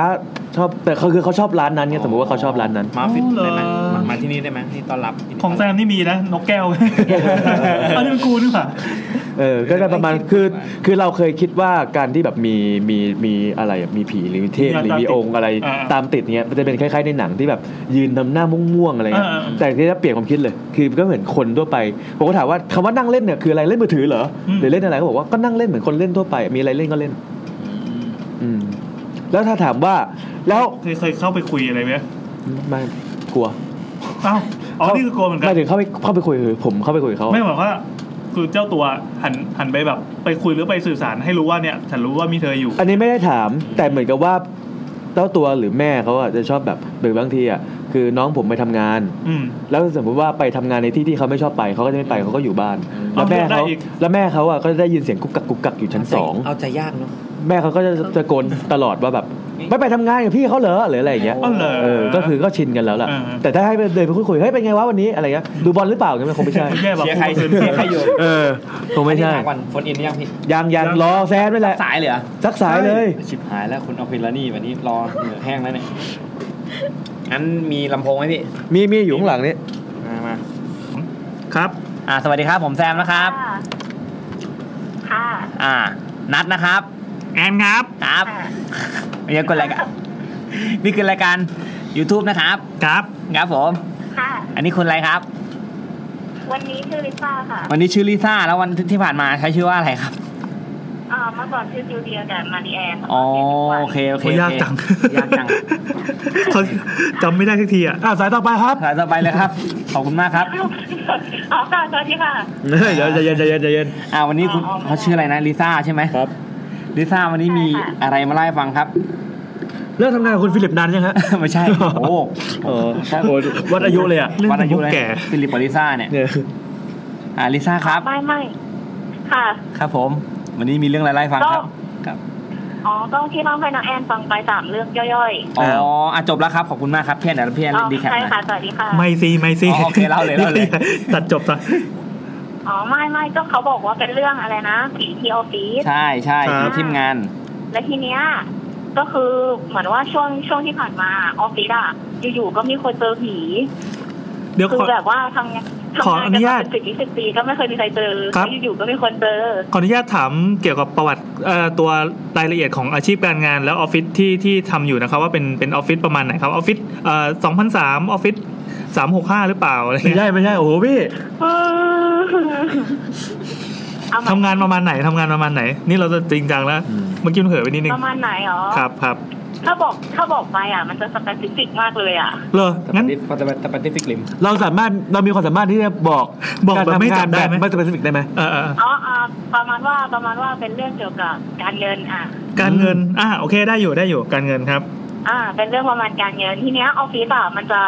Speaker 2: ชอบแต่เขาคือเขาชอบร้านนั้นไงสมมติว่าเขาชอบร้านนั้น
Speaker 4: มาฟิต
Speaker 1: อ๋อเหรอ
Speaker 4: ได้ไหมมามาที่นี่ได้ไหมที่ต้อนรับ
Speaker 1: ของแซมนี่มีนะนกแก้วอันนี้เป็นกูนี่หว่า
Speaker 2: เออก็จะประมาณคือคือเราเคยคิดว่าการที่แบบมีมีมีอะไรอะมีผีหรือมีเทพหรือมีองค์อะไร
Speaker 1: อ่า
Speaker 2: ตามติดเนี้ยมันจะเป็นคล้ายๆในหนังที่แบบยืนทำหน้าม่วงๆอะไรเงี้ย
Speaker 1: อ่าอ่า
Speaker 2: แต่ที่จะเปลี่ยนความคิดเลย คือก็เหมือนคนทั่วไปผมก็ถามว่าคำว่านั่งเล่นเนี่ยคืออะไรเล่นมือถือเหรอ
Speaker 1: อืม
Speaker 2: หรือเล่นอะไรก็บอกว่าก็นั่งเล่นเหมือนคนเล่นทั่วไป มีอะไรเล่นก็เล่น อืมแล้วถ้าถามว่า แล้ว
Speaker 1: เคยเคยเข้าไปคุยอะไรไหม
Speaker 2: ไม่กลัว
Speaker 1: อ้าวอ๋อนี่คือกลัวเหมือนกั
Speaker 2: ไม่
Speaker 1: น
Speaker 2: ถึงเข้าไปเข้าไปคุยคือผมเข้าไปคุยกับเขา
Speaker 1: ไม่บอกว่า คือเจ้าตัวหันหันไปแบบ ไปคุยหรือไปสื่อสารให้รู้ว่าเนี่ย ฉันรู้ว่ามีเธออยู่
Speaker 2: อันนี้ไม่ได้ถามแต่เหมือนกับว่าเจ้าตัวหรือแม่เขาอะจะชอบแบบหรือบางทีอะคือน้องผมไปทำงาน
Speaker 1: อืม
Speaker 2: แล้วสมมติว่าไปทำงานในที่ที่เขาไม่ชอบไปเขาก็จะไม่ไปเขาก็อยู่บ้าน
Speaker 1: เอา
Speaker 2: แล้วแม่เขา
Speaker 1: ได้อีก
Speaker 2: แล้วแม่เขาอะก็จะได้ยินเสียงกุกกักกุกกักอยู่ชั้นสอง
Speaker 4: เอาใจยากเนาะ
Speaker 2: แม่เขาก็จะตะโกนตลอดว่าแบบไม่ไปทำงานกับพี่เขาเหรอหรืออะไรอย่างเงี้ย
Speaker 1: อ๋อเหรอ
Speaker 2: เออก็คือก็ชินกันแล้วล่ะ
Speaker 1: อ่า
Speaker 2: แต่ถ้าให้ไปเดินไปคุยๆเฮ้ยเป็นไงวะวันนี้อะไรเงี้ยดูบอลหรือเปล่าเนี่ยมันคงไม่ใช่
Speaker 1: แย่แบบ
Speaker 4: เชียร์ใคร
Speaker 1: คืน
Speaker 4: เชียร์ใครอยู่
Speaker 2: เออคงไม่ใช่
Speaker 4: อันนี้ถาก่อนโฟนอินยังพี่
Speaker 2: ยังยังรอแซมนี่แหละ
Speaker 4: สายเลยเหรอ
Speaker 2: สักสายเลย
Speaker 4: ชิบหายแล้วคุณเอาเพลานี่วันนี้รอเหนือแห้งแล้วเนี่ยงั้นมีลำโพงไหมพี่
Speaker 2: มีมีอยู่ข้างหลังนี่
Speaker 4: มามา
Speaker 1: ครับ
Speaker 4: อ่าสวัสดีครับผมแซมนะครับ
Speaker 5: ค่ะ
Speaker 4: อ่า นัดนะครับ
Speaker 1: แอนครับ
Speaker 4: ครับไม่ใช่คนรายการนี่คือรายการ YouTube นะครับ
Speaker 1: ครับ
Speaker 4: ครับผม
Speaker 5: ค่ะ
Speaker 4: อันนี้คุณอะไรครับ
Speaker 5: วันนี้ชื่อลิซ่าค่ะ
Speaker 4: วันนี้ชื่อลิซ่าแล้ววันที่ผ่านมาใช้ชื่อว่าอะไรครับ
Speaker 5: อ่าเมื่อก่อนชื่อจูเลียกับมาริแอน
Speaker 4: อ๋อโอเคโอเค
Speaker 1: โอ้ยยาก
Speaker 4: โอเค
Speaker 1: จัง
Speaker 4: ยากจัง
Speaker 1: เขาจำไม่ได้สักทีอะ
Speaker 2: อะสายต่อไปครับ
Speaker 4: สายต่อไปเลยครับ ขอบคุณมากครับ
Speaker 5: อ๋อค่ะสวัสดีค่ะ
Speaker 2: เดี๋ยวใจเย็นใจเย็นใจเย็น
Speaker 4: อ่าวันนี้คุณ
Speaker 5: อ๋ออ๋อ
Speaker 4: เขาชื่ออะไรนะลิซ่าใช่ไหม
Speaker 2: ครับ
Speaker 4: ลิซ่าวันนี้มี
Speaker 5: ใช่ค่ะ
Speaker 4: อะไรมาเล่าให้ฟังครับ
Speaker 2: เลิกทำงานกับคุณฟิลิปนานยังฮะ
Speaker 4: ไม่ใช่โอ้
Speaker 2: โอ้โหวัดอายุเลยอะ
Speaker 1: เล่น
Speaker 4: วัดอายุเลย
Speaker 1: แก่
Speaker 4: ฟิลิปกับลิซ่าเนี่ย
Speaker 2: เนี่ย
Speaker 4: อ่าลิซ่าครับ
Speaker 5: ไม่ไม่ค่ะ
Speaker 4: ครับผม วันนี้มีเรื่องอะไรเล่าให้ฟังครับครับ
Speaker 5: อ๋อต้องที่เล่าให้น้องแอนฟังไปสามเรื่องย่อย
Speaker 4: อ๋ออะจบแล้วครับ ขอบคุณมากครับพี่แอนเดี๋ยวพี่แอน
Speaker 5: ๆอ๋อ
Speaker 4: เล่นดีแคป
Speaker 5: ใช่
Speaker 4: นะ
Speaker 5: ค่ะ สวัสดีค่ะ
Speaker 1: ไม่ซีไม่ซี
Speaker 4: อ๋อโอเคเล่าเลยเล่าเลย
Speaker 1: ตัดจบซะ
Speaker 5: อ๋อไม่ไม่ก็เขาบอกว่าเป็นเรื่องอะไรนะผีที่ออฟฟิศ
Speaker 4: ใช่ใช่
Speaker 1: ครับ
Speaker 4: ทีมงาน
Speaker 5: และทีเนี้ยก็คือเหมือนว่าช่วงช่วงที่ผ่านมาออฟฟิศอะอยู่ๆก็มีคนเจอผี
Speaker 1: เดี๋ยว
Speaker 5: คื
Speaker 1: ขอ
Speaker 5: อแบบว่าทำงาน
Speaker 1: ขออนุญาต
Speaker 5: สิบยี่สิบปีก็ไม่เคยมีใครเจอ
Speaker 1: ครับ
Speaker 5: แล้วอยู่ๆก็มีคนเจอ
Speaker 1: ขออนุญาตถามเกี่ยวกับประวัติเอ่อตัวรายละเอียดของอาชีพการงาน แล้วออฟฟิศที่ที่ทำอยู่นะครับว่าเป็นเป็นออฟฟิศประมาณไหนครับออฟฟิศเอ่อสองพันสามออฟฟิศ สามหกห้าหรือเปล่าอะไร
Speaker 2: ไม่
Speaker 1: เงี้ย
Speaker 2: ใช่ไม่ใช่โอ้โหพี่
Speaker 5: เออเอามา
Speaker 1: ทำงานประมาณไหนทำงานประมาณไหน นี่เราจะจริงจังแล้ว
Speaker 2: อืม
Speaker 1: เมื่อกี้มันเผลอไปนิดนึง
Speaker 5: ประมาณไหนอ๋อ
Speaker 1: ครับครับ
Speaker 5: ถ้าบอกถ้าบอกไปอะ มันจะ specific มากเลยอะ
Speaker 1: เลองั้น
Speaker 6: ปฏิบัติปฏิฟิกริม
Speaker 2: เราสามารถเรามีความสามารถที่จะบอก
Speaker 1: บอกแบบไม่า
Speaker 2: รทำงาน
Speaker 1: จำได้ไหม
Speaker 2: แบบไม่ specific ได้ไหม
Speaker 1: เออเออ
Speaker 5: อ๋ออ่าประมาณว่าประมาณว่าเป็นเรื่องเกี่ยวกับการเงินอะ
Speaker 1: การเงินอ่าโอเคได้อยู่ได้อยู่การเงินครับ
Speaker 5: อ่า เป็นเรื่องประมาณการเงินทีเนี้ยออฟฟิศอะมันจะ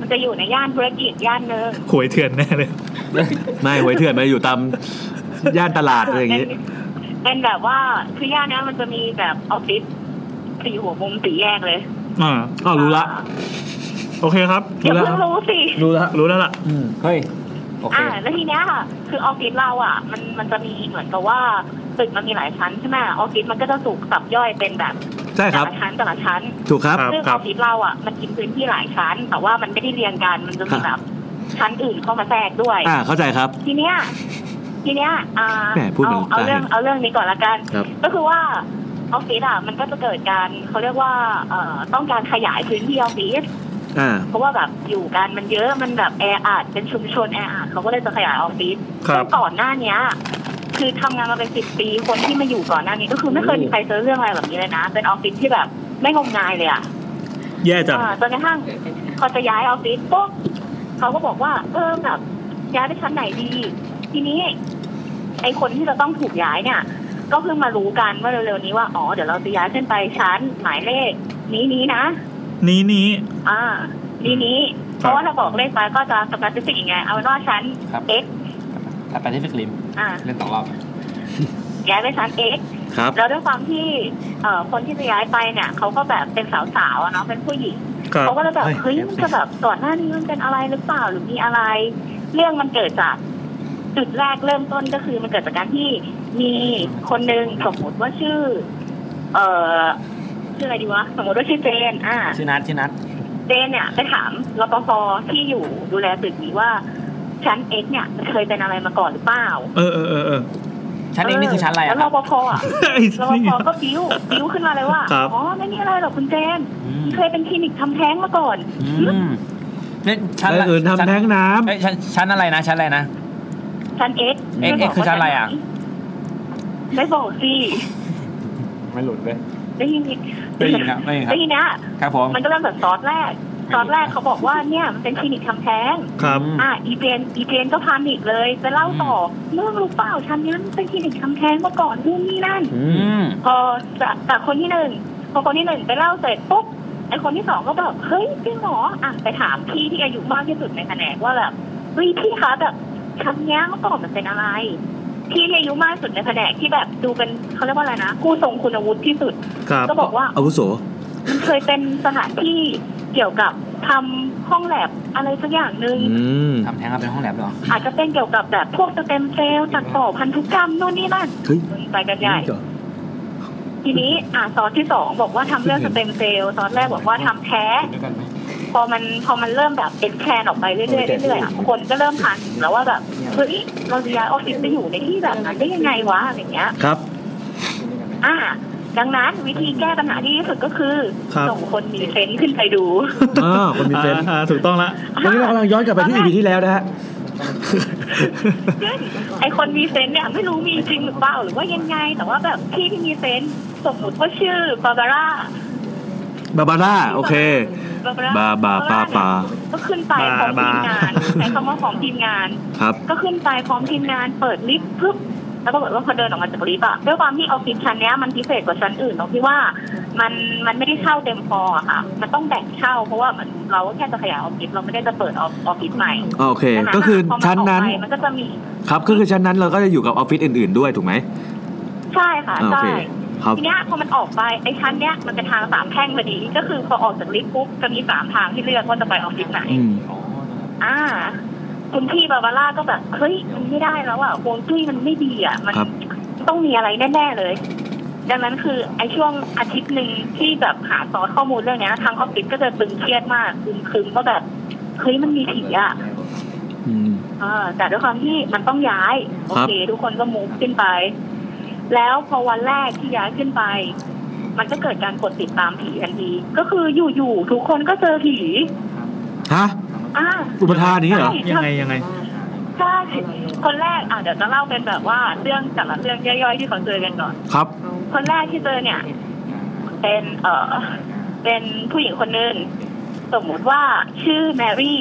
Speaker 5: มันจะอยู่ในย่านธุรกิจย่านหนึ่ง
Speaker 1: หวยเถื่อนแน่เลย
Speaker 2: ไม่หวยเถื่อนมาอยู่ตามย่านตลาดอะไรอย่างงี้
Speaker 5: เป็นเป็นแบบว่าคือย่านเนี้ยมันจะมีแบบออฟฟิศสี่หัวมุมสี่แยกเลย
Speaker 1: อ่า
Speaker 2: อ๋อรู้ละ
Speaker 1: โอเคครับ
Speaker 5: อย่า
Speaker 1: รู้แล้ว
Speaker 5: เพิ่งรู้สิ
Speaker 2: รู้ละ
Speaker 1: รู้แล้วล่ะ
Speaker 2: อืม
Speaker 6: เฮ้ยโอเค
Speaker 5: อ่าแล้วทีเนี้ยค่ะ คือออฟฟิศเราอะ มันมันจะมีเหมือนกับว่า ตึกมันมีหลายชั้นใช่ไหมออฟฟิศมันก็จะถูกสับย่อยเป็นแบบ
Speaker 2: ใช่ค
Speaker 5: แต่
Speaker 2: รับ
Speaker 5: ละชั้นแต่ละชั้น
Speaker 2: ถูกครับ
Speaker 1: ครับ
Speaker 5: ซึ่งออฟฟิศเราอะมันกินพื้นที่หลายชั้น แต่ว่ามันไม่ได้เรียงกันมันจะมีแบบชั้นอื่นเข้ามาแทรกด้วย
Speaker 2: อ่าเข้าใจครับ
Speaker 5: ทีเนี้ยทีเนี้ยอ่า
Speaker 2: แหมพูดเหมื
Speaker 5: เอา
Speaker 2: อน
Speaker 5: เอาเรื่อง
Speaker 2: ตาเห็น
Speaker 5: เอาเรื่องนี้ก่อนละกัน
Speaker 2: ครับ
Speaker 5: ก็คือว่าออฟฟิศอะมันก็จะเกิดการเขาเรียกว่าเอ่อต้องการขยายพื้นที่ออฟฟิศ
Speaker 2: อ่า
Speaker 5: เพราะว่าแบบอยู่กันมันเยอะมันแบบแออัดเป็นชุมชนแออัดเขาก็เลยจะขยายออฟฟิศ
Speaker 1: ครับ
Speaker 5: ซึ่งก่อนหน้าเนี้ย คือทำงานมาเป็นสิบปี คนที่มาอยู่ก่อนหน้านี้ก็คือไม่เคยมีใครเจอเรื่องอะไรแบบนี้เลยนะ เป็นออฟฟิศที่แบบไม่งมงายเลยอะ
Speaker 1: แย่จัง
Speaker 5: อ่าจนกระทั่งพอจะย้ายออฟฟิศปุ๊บเขาก็บอกว่าเออแบบย้ายไปชั้นไหนดี ทีนี้ ไอคนที่จะต้องถูกย้ายเนี่ย ก็เพิ่งมารู้กันเมื่อเร็วๆนี้ว่าอ๋อเดี๋ยวเราจะย้ายขึ้นไปชั้นหมายเลข นี้นี้นะ
Speaker 1: นี้นี้
Speaker 5: อ่านี้นี้
Speaker 1: ครับ
Speaker 5: เพราะว่าถ้าบอกเลขไปก็จะ specific ไงเอาเป็นว่าชั้น
Speaker 6: ค รับ
Speaker 5: x
Speaker 6: Pacific Rim
Speaker 5: อ่า
Speaker 6: เล่นสองรอบ
Speaker 5: ย้ายไปชั้น x
Speaker 2: ครับ
Speaker 5: แล้วด้วยความที่เอ่อคนที่จะย้ายไปเนี่ยเขาก็แบบเป็นสาวๆอะเนาะเป็นผู้หญิง
Speaker 1: ครับ
Speaker 5: เขาก็เลยแบบ
Speaker 6: เฮ้
Speaker 5: เฮ้
Speaker 6: ย
Speaker 5: ยมันจะแบบก่อนหน้านี้มันเป็นอะไรหรือเปล่าหรือมีอะไร เรื่องมันเกิดจากจุดแรกเริ่มต้นก็คือมันเกิดจากการที่มีคนหนึ่งสมมติว่าชื่อ เอ่อชื่ออะไรดีวะสมมติว่าชื่อเจน อ่า
Speaker 6: ชื่อนัดชื่อนัด
Speaker 5: เจนเนี่ยไปถามรปภที่อยู่ดูแลตึกนี้ว่า ชั้นเอ็กเนี่ยเคยเป็นอะไรมาก่อนหรือเปล่า
Speaker 1: เออเออเออเออ
Speaker 6: ชั้นเองนี่คือชั้นอะไร
Speaker 5: แล้
Speaker 6: อะ
Speaker 5: ว
Speaker 6: ค
Speaker 5: ร
Speaker 6: รับ
Speaker 5: ปภอะ
Speaker 1: ไอ้
Speaker 5: รป
Speaker 1: นี่
Speaker 5: ภก็บิ้วบิ้วขึ้นมาเลยว่า
Speaker 1: ครับ
Speaker 5: อ๋อ ไม่มีอะไรหรอกคุณเจน
Speaker 6: อืม
Speaker 5: เคยเป็นคลินิกทำแท้งมาก่อน
Speaker 6: อืมเนี่ยชั้น
Speaker 2: แล้วอื่นทำแท้งน้ำ
Speaker 6: เอ้ยชั้นชั้นอะไรนะ ชั้นอะไรนะ
Speaker 5: ชั้นเอ็ก
Speaker 6: X X คือชั้นอะไรอะ
Speaker 5: ไม่บอกสิ
Speaker 6: ไม่หลุดเลย
Speaker 5: ได้ยิน
Speaker 6: ได้ยินครับได้ยินครับ
Speaker 5: ได้ยินนะ
Speaker 6: ครับผม
Speaker 5: มันก็เริ่มแบบซอสแรก ซอสแรกเขาบอกว่าเนี่ยมันเป็นคลินิกทำแท้ง
Speaker 1: ครับ
Speaker 5: อะอีเจนอีเจนก็พานิกเลยไปเล่าต่อเรื่องรู้เปล่าชั้นนี้มันเป็นคลินิกทำแท้งมาก่อนนู่นนี่นั่น
Speaker 2: อื
Speaker 6: อื
Speaker 2: ม
Speaker 6: ม
Speaker 5: พอจากจากคนที่หนึ่งพอคนที่หนึ่งไปเล่าเสร็จปุ๊บไอคนที่สองก็แบบเฮ้ยจริงเหรออะไปถามพี่ที่อายุมากที่สุดในแผนกว่าแบบเฮ้ยพี่คะแบบชั้นเนี้ยเมื่อก่อนมันเป็นอะไรพี่ที่อายุมากที่สุดในแผนกที่แบบดูเป็นเขาเรียกว่าอะไรนะผู้ทรงคุณวุฒิที่สุด
Speaker 1: ครับ
Speaker 5: ก็บอกว่า
Speaker 2: อาวุโส
Speaker 5: มันเคยเป็นสถานที่ เกี่ยวกับทำห้องแลบอะไรสักอย่างหนึ่ง
Speaker 2: อืม
Speaker 6: ทำแท้งเอาเป็นห้องแลบเหรอ
Speaker 5: อาจจะเป็นเกี่ยวกับแบบพวกสเต็มเซลล์ตัดต่อพันธุกรรมนู่นนี่นั่น
Speaker 2: เฮ้ย
Speaker 5: ไปกันใหญ่ทีนี้อ่าซอสที่สองบอกว่าทำเรื่องสเต็มเซลล์ซอสแรกบอกว่าทำแท้งพอมันพอมันเริ่มแบบเอ็นแคนออกไปเรื่อยๆเรื่อยๆอะคนก็เริ่ม panic แล้วว่าแบบเฮ้ยเราจะย้ายออฟฟิศไปอยู่ในที่แบบนั้นได้ยังไงวะอะไรเงี้ย
Speaker 2: ครับ
Speaker 5: อ่า ดังนั้นวิธีแก้ปัญหาที่ดีที่สุดก็คือ
Speaker 1: ครับ
Speaker 5: ส่งคนมีเซนส์ขึ้นไปดู
Speaker 2: อ่าคนมีเซนส์
Speaker 1: อ่าถูกต้องละ
Speaker 2: วันนี้เรากำลังย้อนกลับไปที่ EP ที่แล้วนะฮะ
Speaker 5: ซึ่งไอคนมีเซนส์เนี่ยไม่รู้มีจริงหรือเปล่าหรือว่ายังไง แต่ว่าแบบพี่ที่มีเซนส์สมมติว่าชื่อบาบาร่า
Speaker 2: บาบาร่าโอเค
Speaker 5: บาบาร่า
Speaker 2: บาบาปาปา
Speaker 5: ก็ขึ้นไปพร้อมทีมงานใช้คำว่าพร้อมทีมงาน
Speaker 2: ครับ
Speaker 5: ก็ขึ้นไปพร้อมทีมงานเปิดลิฟต์ปุ๊บ แล้วก็บอกว่าพอเดินออกมาจากลิฟต์อะด้วยความที่ออฟฟิศชั้นเนี้ยมันพิเศษกว่าชั้นอื่นตรงที่ว่ามันมันไม่ได้เช่าเต็มฟอร์อะค่ะ มันต้องแบ่งเช่า เพราะว่ามันเราแค่จะขยายออฟฟิศเราไม่ได้จะเปิดออฟออฟฟิศใหม่
Speaker 2: โอเค
Speaker 5: ดังนั้น
Speaker 2: ก็คือ
Speaker 5: พอมัน
Speaker 2: ชั้นนั้น
Speaker 5: ออกไปมันก็จะมี
Speaker 2: ครับก็คือชั้นนั้นเราก็จะอยู่กับออฟฟิศอื่นๆด้วยถูกไหม
Speaker 5: ใช่ค่ะ
Speaker 2: อ่า
Speaker 5: ใช่ โอ
Speaker 2: เคครับ
Speaker 5: ทีเนี้ยพอมันออกไปไอ้ชั้นเนี้ยมันเป็นทางสามแพร่งพอดีก็คือพอออกจากลิฟต์ปุ๊บจะมีสามทางที่เลือกว่าจะไปออฟฟิศไหน
Speaker 2: อืม
Speaker 5: อ่า คุณพี่บาบาร่าก็แบบเฮ้ยมันไม่ได้แล้วอะฮวงจุ้ยมันไม่ดีอะมัน
Speaker 2: ครับ
Speaker 5: ต้องมีอะไรแน่ๆเลย ดังนั้นคือไอ้ช่วงอาทิตย์หนึ่งที่แบบหาซอสข้อมูลเรื่องเนี้ยทางออฟฟิศก็จะตึงเครียดมากคึมคึมๆว่าแบบเฮ้ยมันมีผีอะ
Speaker 2: อืม
Speaker 5: เออแต่ด้วยความที่มันต้องย้ายโอ
Speaker 2: ครับ
Speaker 5: เค ทุกคนก็มูฟขึ้นไป แล้วพอวันแรกที่ย้ายขึ้นไป มันก็เกิดการกดติดตามผีทันทีก็คืออยู่ๆทุกคนก็เจอผี
Speaker 2: ฮะ
Speaker 5: อ่า
Speaker 2: อุปทานนี้เหรอ
Speaker 1: ยังไงยังไง
Speaker 5: ใช่คนแรกอะเดี๋ยวจะเล่าเป็นแบบว่าเรื่องแต่ละเรื่องย่อยๆที่เขาเจอกันก่อน
Speaker 2: ครับ
Speaker 5: คนแรกที่เจอเนี่ย เป็นเอ่อเป็นผู้หญิงคนหนึ่งสมมุติว่าชื่อแมรี่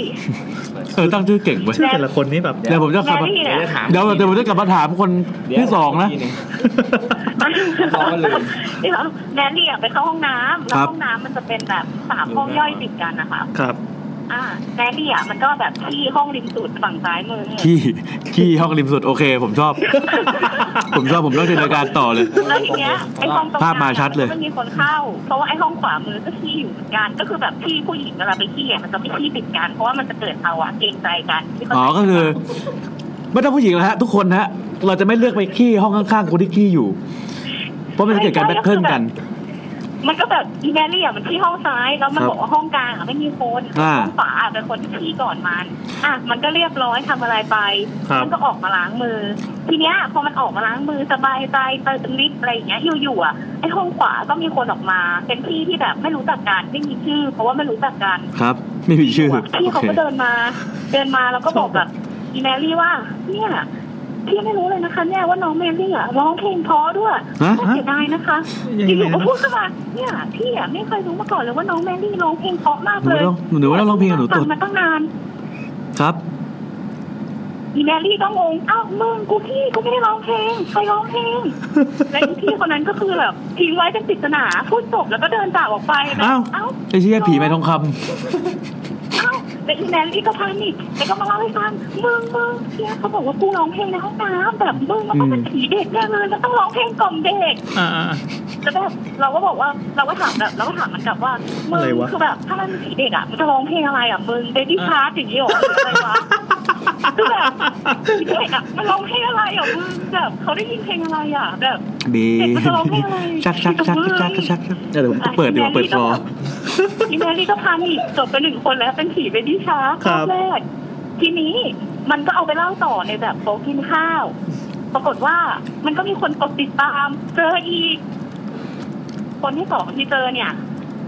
Speaker 2: เออตั้งชื่อเก่งเว้ย
Speaker 1: ชื่อแต่ละคนนี่แบบ
Speaker 2: เดี๋ยวผมจะ
Speaker 5: แม
Speaker 2: กลับมา
Speaker 5: รี่
Speaker 6: เดี๋
Speaker 5: เนี่ย
Speaker 6: วยจะถาม
Speaker 2: เดี๋ยวเดี๋ยวผมจะกลับมาถามคนที่สองนะ
Speaker 6: ทีหงรอกันเลย
Speaker 5: นี่เหรอแมรี่อะไปเข้าห้องน้ำแล้ว
Speaker 2: ครับ
Speaker 5: ห้องน้ำมันจะเป็นแบบสามห้องย่อยติดกันนะคะ
Speaker 1: ครับ
Speaker 5: อ่าแมรี่อะมันก็แบบที่ห้องริมสุดฝั่งซ้ายมือ
Speaker 2: ขี้ขี้ห้องริมสุดโอเค ผมชอบ ผมชอบผมเล่าจินตนาการต่อเลย
Speaker 5: แล้วทีเนี้ยไอ้ห้องตรงกลาง
Speaker 2: ภาพมาชัดเลย
Speaker 5: มันมีคนเข้า เพราะว่าไอ้ห้องขวามือก็ขี้อยู่เหมือนกันก็คือแบบที่ผู้หญิงเวลาไปขี้อะมันจะไม่ขี้ติดกันเพราะว่ามันจะเกิดภาวะเกรงใจกันที่เขา
Speaker 2: อ๋อก็คือไม่ต้องผู้หญิงแล้วฮะ ทุกคนนะฮะ เราจะไม่เลือกไปขี้ห้องข้างๆคนที่ขี้อยู่ เพราะมันจะเกิดการแบทเทิลกัน
Speaker 5: มันก็แบบอีแมรี่อะมันที่ห้องซ้ายแล้วมัน
Speaker 2: ครับ
Speaker 5: บอกว่าห้องกลางอะไม่มีคน
Speaker 2: อ่า
Speaker 5: ห้องขวาอะเป็นคนที่ขี้ก่อนมัน อะมันก็เรียบร้อยทำอะไรไป
Speaker 1: ครับ
Speaker 5: มันก็ออกมาล้างมือ ทีเนี้ยพอมันออกมาล้างมือสบายใจเติมลิฟต์อะไรอย่างเงี้ยอยู่ๆอะไอ้ห้องขวาก็มีคนออกมา เป็นพี่ที่แบบไม่รู้จักกันไม่มีชื่อ เพราะว่าไม่รู้จักกัน
Speaker 2: ครับ ไม่มีชื่อ
Speaker 5: พี่
Speaker 2: โอ
Speaker 5: เขา
Speaker 2: เค
Speaker 5: ก็เดินมา เดินมาแล้วก็บอกแบบอีแมรี่ว่าเนี่ย พี่ไม่รู้เลยนะคะเนี่ยว่าน้องแมรี่อะร้องเพลงเพราะด้วย
Speaker 2: ฮะ
Speaker 5: น่าเสียดายนะคะ
Speaker 1: ยัง
Speaker 5: อ
Speaker 1: ไง
Speaker 5: ยู่ๆก็
Speaker 1: นะ
Speaker 5: พูดขึ้นมาเนี่ยพี่อะไม่เคยรู้มาก่อนเลยว่าน้องแมรี่ร้องเพลงเพราะมาก
Speaker 2: หนู
Speaker 5: เลย
Speaker 2: ต้องหนูว่าต้องร้องเพลงกับหนู
Speaker 5: ฟั
Speaker 2: ตุ
Speaker 5: ง
Speaker 2: ด
Speaker 5: มาตั้งนาน
Speaker 2: ครับ
Speaker 5: อีแมรี่ก็งงอ้าวมึงกูพี่กูไม่ได้ร้องเพลงใครร้องเพลงและอีพี่คนนั้นก็คือแบบทิ้งไว้เป็นปริศนาพูดจบแล้วก็เดินจากออกไปแบบ
Speaker 2: อ้าว
Speaker 5: เอ้า
Speaker 2: ไอ้เชี่ยผีแม่ทองค
Speaker 5: เอ้า แต่อีแมรี่ก็พานิกแต่ก็มาเล่าให้ฟังมึงมึงเนี่ยเขาบอกว่ากูร้องเพลงในห้องน้ำแบบมึงมันต้องเป็นผีเด็กแน่เลยมันต้องร้องเพลงกล่อมเด็ก
Speaker 1: อ่าอ่าอ่า
Speaker 5: แล้วแบบเราก็บอกว่าเราก็ถามแบบเราก็ถามมันกลับว่ามึง
Speaker 1: อะไรวะ
Speaker 5: คือแบบถ้ามันเป็นผีเด็กอะมันจะร้องเพลงอะไรอะมึง Baby Shark อย่างนี้หรอหรืออะไรวะคือแบบผีเด็กอะมันร้องเพลงอะไรอะมึงแบบเขาได้ยินเพลงอะไรอะแบบ
Speaker 2: ผี
Speaker 5: เด็กมันจะร้องเพลงอะไร
Speaker 2: ชักชักชักชักชักชักชักเดี๋ยวผมเปิดดีกว่าเปิดฟลอร์
Speaker 5: อีแมรี่ก็ panic จบไปหนึ่งคนแล้วเป็นผี Baby Shark
Speaker 1: ครับ
Speaker 5: แรก ทีนี้มันก็เอาไปเล่าต่อในแบบโต๊ะกินข้าว ปรากฏว่ามันก็มีคนกดติดตาม เจออีก คนที่สองที่เจอเนี่ย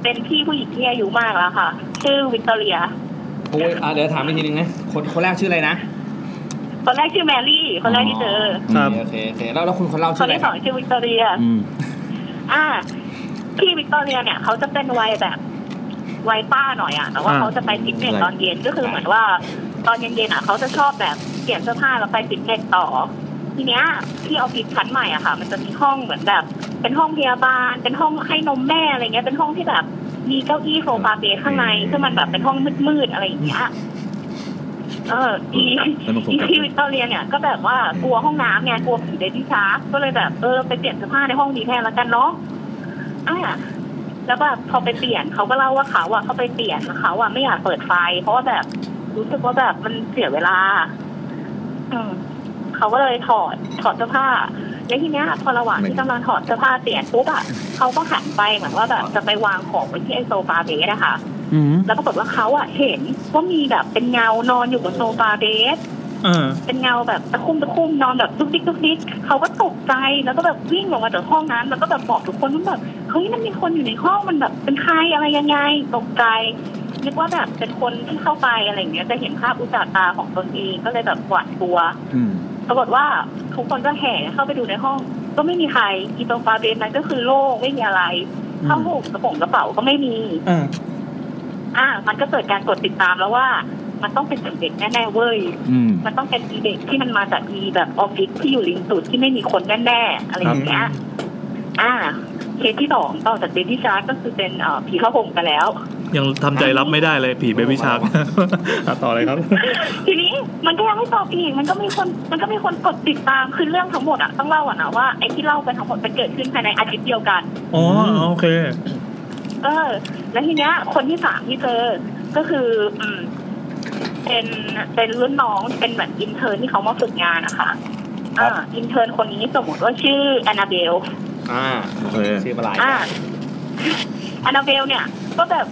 Speaker 5: เป็นพี่ผู้หญิงที่อายุมากแล้วค่ะ ชื่อวิกตอเรีย
Speaker 6: โอ้ยอะเดี๋ยวถามอีกทีนึงนะคนคนแรกชื่ออะไรนะ
Speaker 5: คนแรกชื่อแมรี่ คนแรกที่เจอ
Speaker 1: ครับ
Speaker 6: โอเคโอเคแล้วแล้วคุณคนเล่า
Speaker 5: ค
Speaker 6: ชื่อนอะไร
Speaker 5: ที่สองชื่อวิกตอเรีย
Speaker 2: อืม
Speaker 5: อ่าพี่วิกตอเรียเนี่ยเขาจะเป็นวัยแบบ วัยป้าหน่อยอะแต่ว่า
Speaker 1: อ่า
Speaker 5: เขาจะไปฟิตเนสตอนเย็นก็คือเหมือนว่า ตอนเย็นๆอะเขาจะชอบแบบเปลี่ยนเสื้อผ้าแล้วไปฟิตเนสต่อ ทีเนี้ยที่ออฟฟิศชั้นใหม่อะค่ะ มันจะมีห้องเหมือนแบบ เป็นห้องพยาบาล เป็นห้องให้นมแม่อะไรเงี้ยเป็นห้องที่แบบมีเก้าอี้ sofa bed ข้างในซึ่งมันแบบเป็นห้องมืดๆอะไรอย่างเงี้ยเอออี
Speaker 2: แล้วมันคง
Speaker 5: อี
Speaker 2: กลับ
Speaker 5: พี่วิกตอเรียเนี่ยก็แบบว่ากลัวห้องน้ำไงกลัวผี Baby Shark ก็เลยแบบเออไปเปลี่ยนเสื้อผ้าในห้องนี้แทนละกันเนาะอ่า แล้วแบบพอไปเปลี่ยนเขาก็เล่าว่าเขาอะเขาไปเปลี่ยนแล้วเขาอะไม่อยากเปิดไฟ เพราะว่าแบบรู้สึกว่าแบบมันเสียเวลา อืมเขาก็เลยถอดถอดเสื้อผ้า แล้วทีเนี้ยพอระหว่างที่กำลังถอดเสื้อผ้าเปลี่ยนปุ๊บอะเขาก็หันไปเหมือนว่าแบบจะไปวางของไว้ที่ไอ sofa bed อะค่ะ
Speaker 2: อืม
Speaker 5: แล้วปรากฏว่าเขาอะเห็นว่ามีแบบเป็นเงานอนอยู่บน sofa bed เอ
Speaker 1: อ
Speaker 5: เป็นเงาแบบตะคุ่มตะคุ่มนอนแบบดุกดิกดุกดิกเขาก็ตกใจแล้วก็แบบวิ่งออกมาจากห้องนั้น แล้วก็แบบบอกทุกคนว่าแบบเฮ้ยมันมีคนอยู่ในห้องมันแบบเป็นใครอะไรยังไง ตกใจนึกว่าแบบเป็นคนที่เข้าไปอะไรอย่างเงี้ยจะเห็นภาพอุจจาตาของตนเองก็เลยแบบหวาดกลัว
Speaker 2: อืม
Speaker 5: ปรากฏว่าทุกคนก็แห่เข้าไปดูในห้อง ก็ไม่มีใครอีโซฟาเบสนั้นก็คือโล่งไม่มีอะไรผ้าห่มกระโปรงกระเป๋าก็ไม่มี
Speaker 1: อ่า
Speaker 5: อ่ามันก็เกิดการกดติดตามแล้วว่า มันต้องเป็นเด็กแน่ๆเว้ย
Speaker 2: อืม
Speaker 5: มันต้องเป็นอีเด็กที่มันมาจากอีแบบออฟฟิศที่อยู่ริมสุดที่ไม่มีคนแน่ๆอะไรอย่างเงี้ย อ่า เคสที่สองต่อจาก Baby Shark ก็คือเป็นเอ่อผีผ้าห่มกันแล้ว
Speaker 1: ยังทำใจรับไม่ได้เลยผี Baby Shark ต่อเลยครับ
Speaker 5: ทีนี้มันก็ยังไม่จบอีกมันก็มีคน มันก็มีคนกดติดตามคือเรื่องทั้งหมดอะต้องเล่าอะนะว่าไอ้ที่เล่ากันทั้งหมดมันเกิดขึ้นภายในอาทิตย์เดียวกัน
Speaker 1: อ๋อโอเค
Speaker 5: เออ แล้วทีเนี้ย คนที่สามที่เจอก็คือ อืม เป็นเป็นรุ่นน้องเป็นเหมือน intern ที่เขามาฝึกงานนะคะอ่า intern คนนี้สมมติว่าชื่อแอนนาเบล
Speaker 6: อ่า
Speaker 2: โอเค
Speaker 6: ชื่ออะไร
Speaker 5: อ่าแอนนาเบลเนี่ย ก็แบบ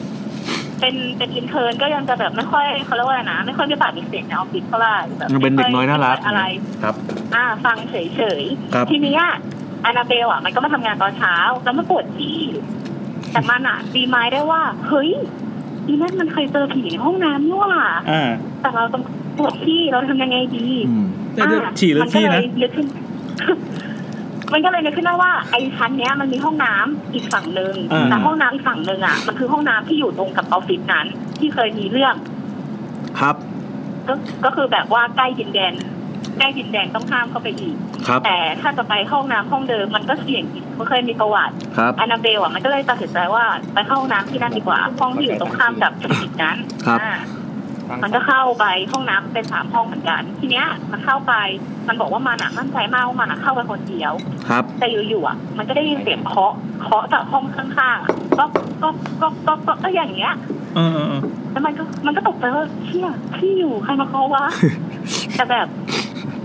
Speaker 5: เป็นเป็น intern ก็ยังจะแบบไม่ค่อยเขาเรียกว่าอะไรนะไม่ค่อยมีปากมีเสียงในออฟฟิศเท่าไหร่แบบ
Speaker 2: ยังเป็นเด็กน้อยน่ารัก
Speaker 5: อะไร
Speaker 2: ครับ
Speaker 5: อ่า ฟังเฉย
Speaker 2: ครับ
Speaker 5: ๆทีเนี้ยแอนนาเบลอะมันก็มาทำงานตอนเช้าแล้วมันปวดขี้แต่มันอะดีไม้ได้ว่า เฮ้ย อีนั่นมันเคยเจอผีในห้องน้ำนี่หว่า
Speaker 1: อ่า
Speaker 5: แต่เราต้องปวดที่เราทำยังไงดี
Speaker 2: อืม
Speaker 1: แต่เดี๋ยวฉี่หรือขี้นะ
Speaker 5: มัก็เลยนึกขึ้นมันก็เลยนึกขึ้นได้ว่าไอ้ชั้นเนี้ยมันมีห้องน้ำอีกฝั่งหนึ่ง
Speaker 1: อ่า
Speaker 5: แต่ห้องน้ำอีกฝั่งหนึ่งอะมันคือห้องน้ำที่อยู่ตรงกับออฟฟิศนั้น ที่เคยมีเรื่อง
Speaker 2: ครับ
Speaker 5: ก็ก็คือแบบว่าใกล้ดินแดน ใกล้ดินแดนต้องข้ามเข้าไปอีก
Speaker 2: ครับ
Speaker 5: แต่ถ้าจะไปห้องน้ำห้องเดิมมันก็เสี่ยงอีกมันเคยมีประวัติ
Speaker 2: ครับ
Speaker 5: แอนนาเบลอะมันก็เลยตัดสินใจว่าไปเข้าห้องน้ำที่นั่นดีกว่า ห้องที่อยู่ตรงข้ามกับคลินิกนั้น
Speaker 2: ครับ
Speaker 5: อ่ามันก็เข้าไปห้องน้ำเป็นสามห้องเหมือนกัน ทีเนี้ย มันเข้าไปมันบอกว่ามันอะมั่นใจมากว่ามันอะเข้าไปคนเดียว
Speaker 2: ครับ
Speaker 5: แต่อยู่ๆอะ มันก็ได้ยินเสียงเคาะเคาะจากห้องข้างๆอะก็ก็ก็ก็ก็ก็อย่างเงี้ย
Speaker 1: เออเออเออ
Speaker 5: แล้วมันก็มันก็ตกใจว่าเชี่ยที่อยู่ใครมาเคาะวะแต่แบบ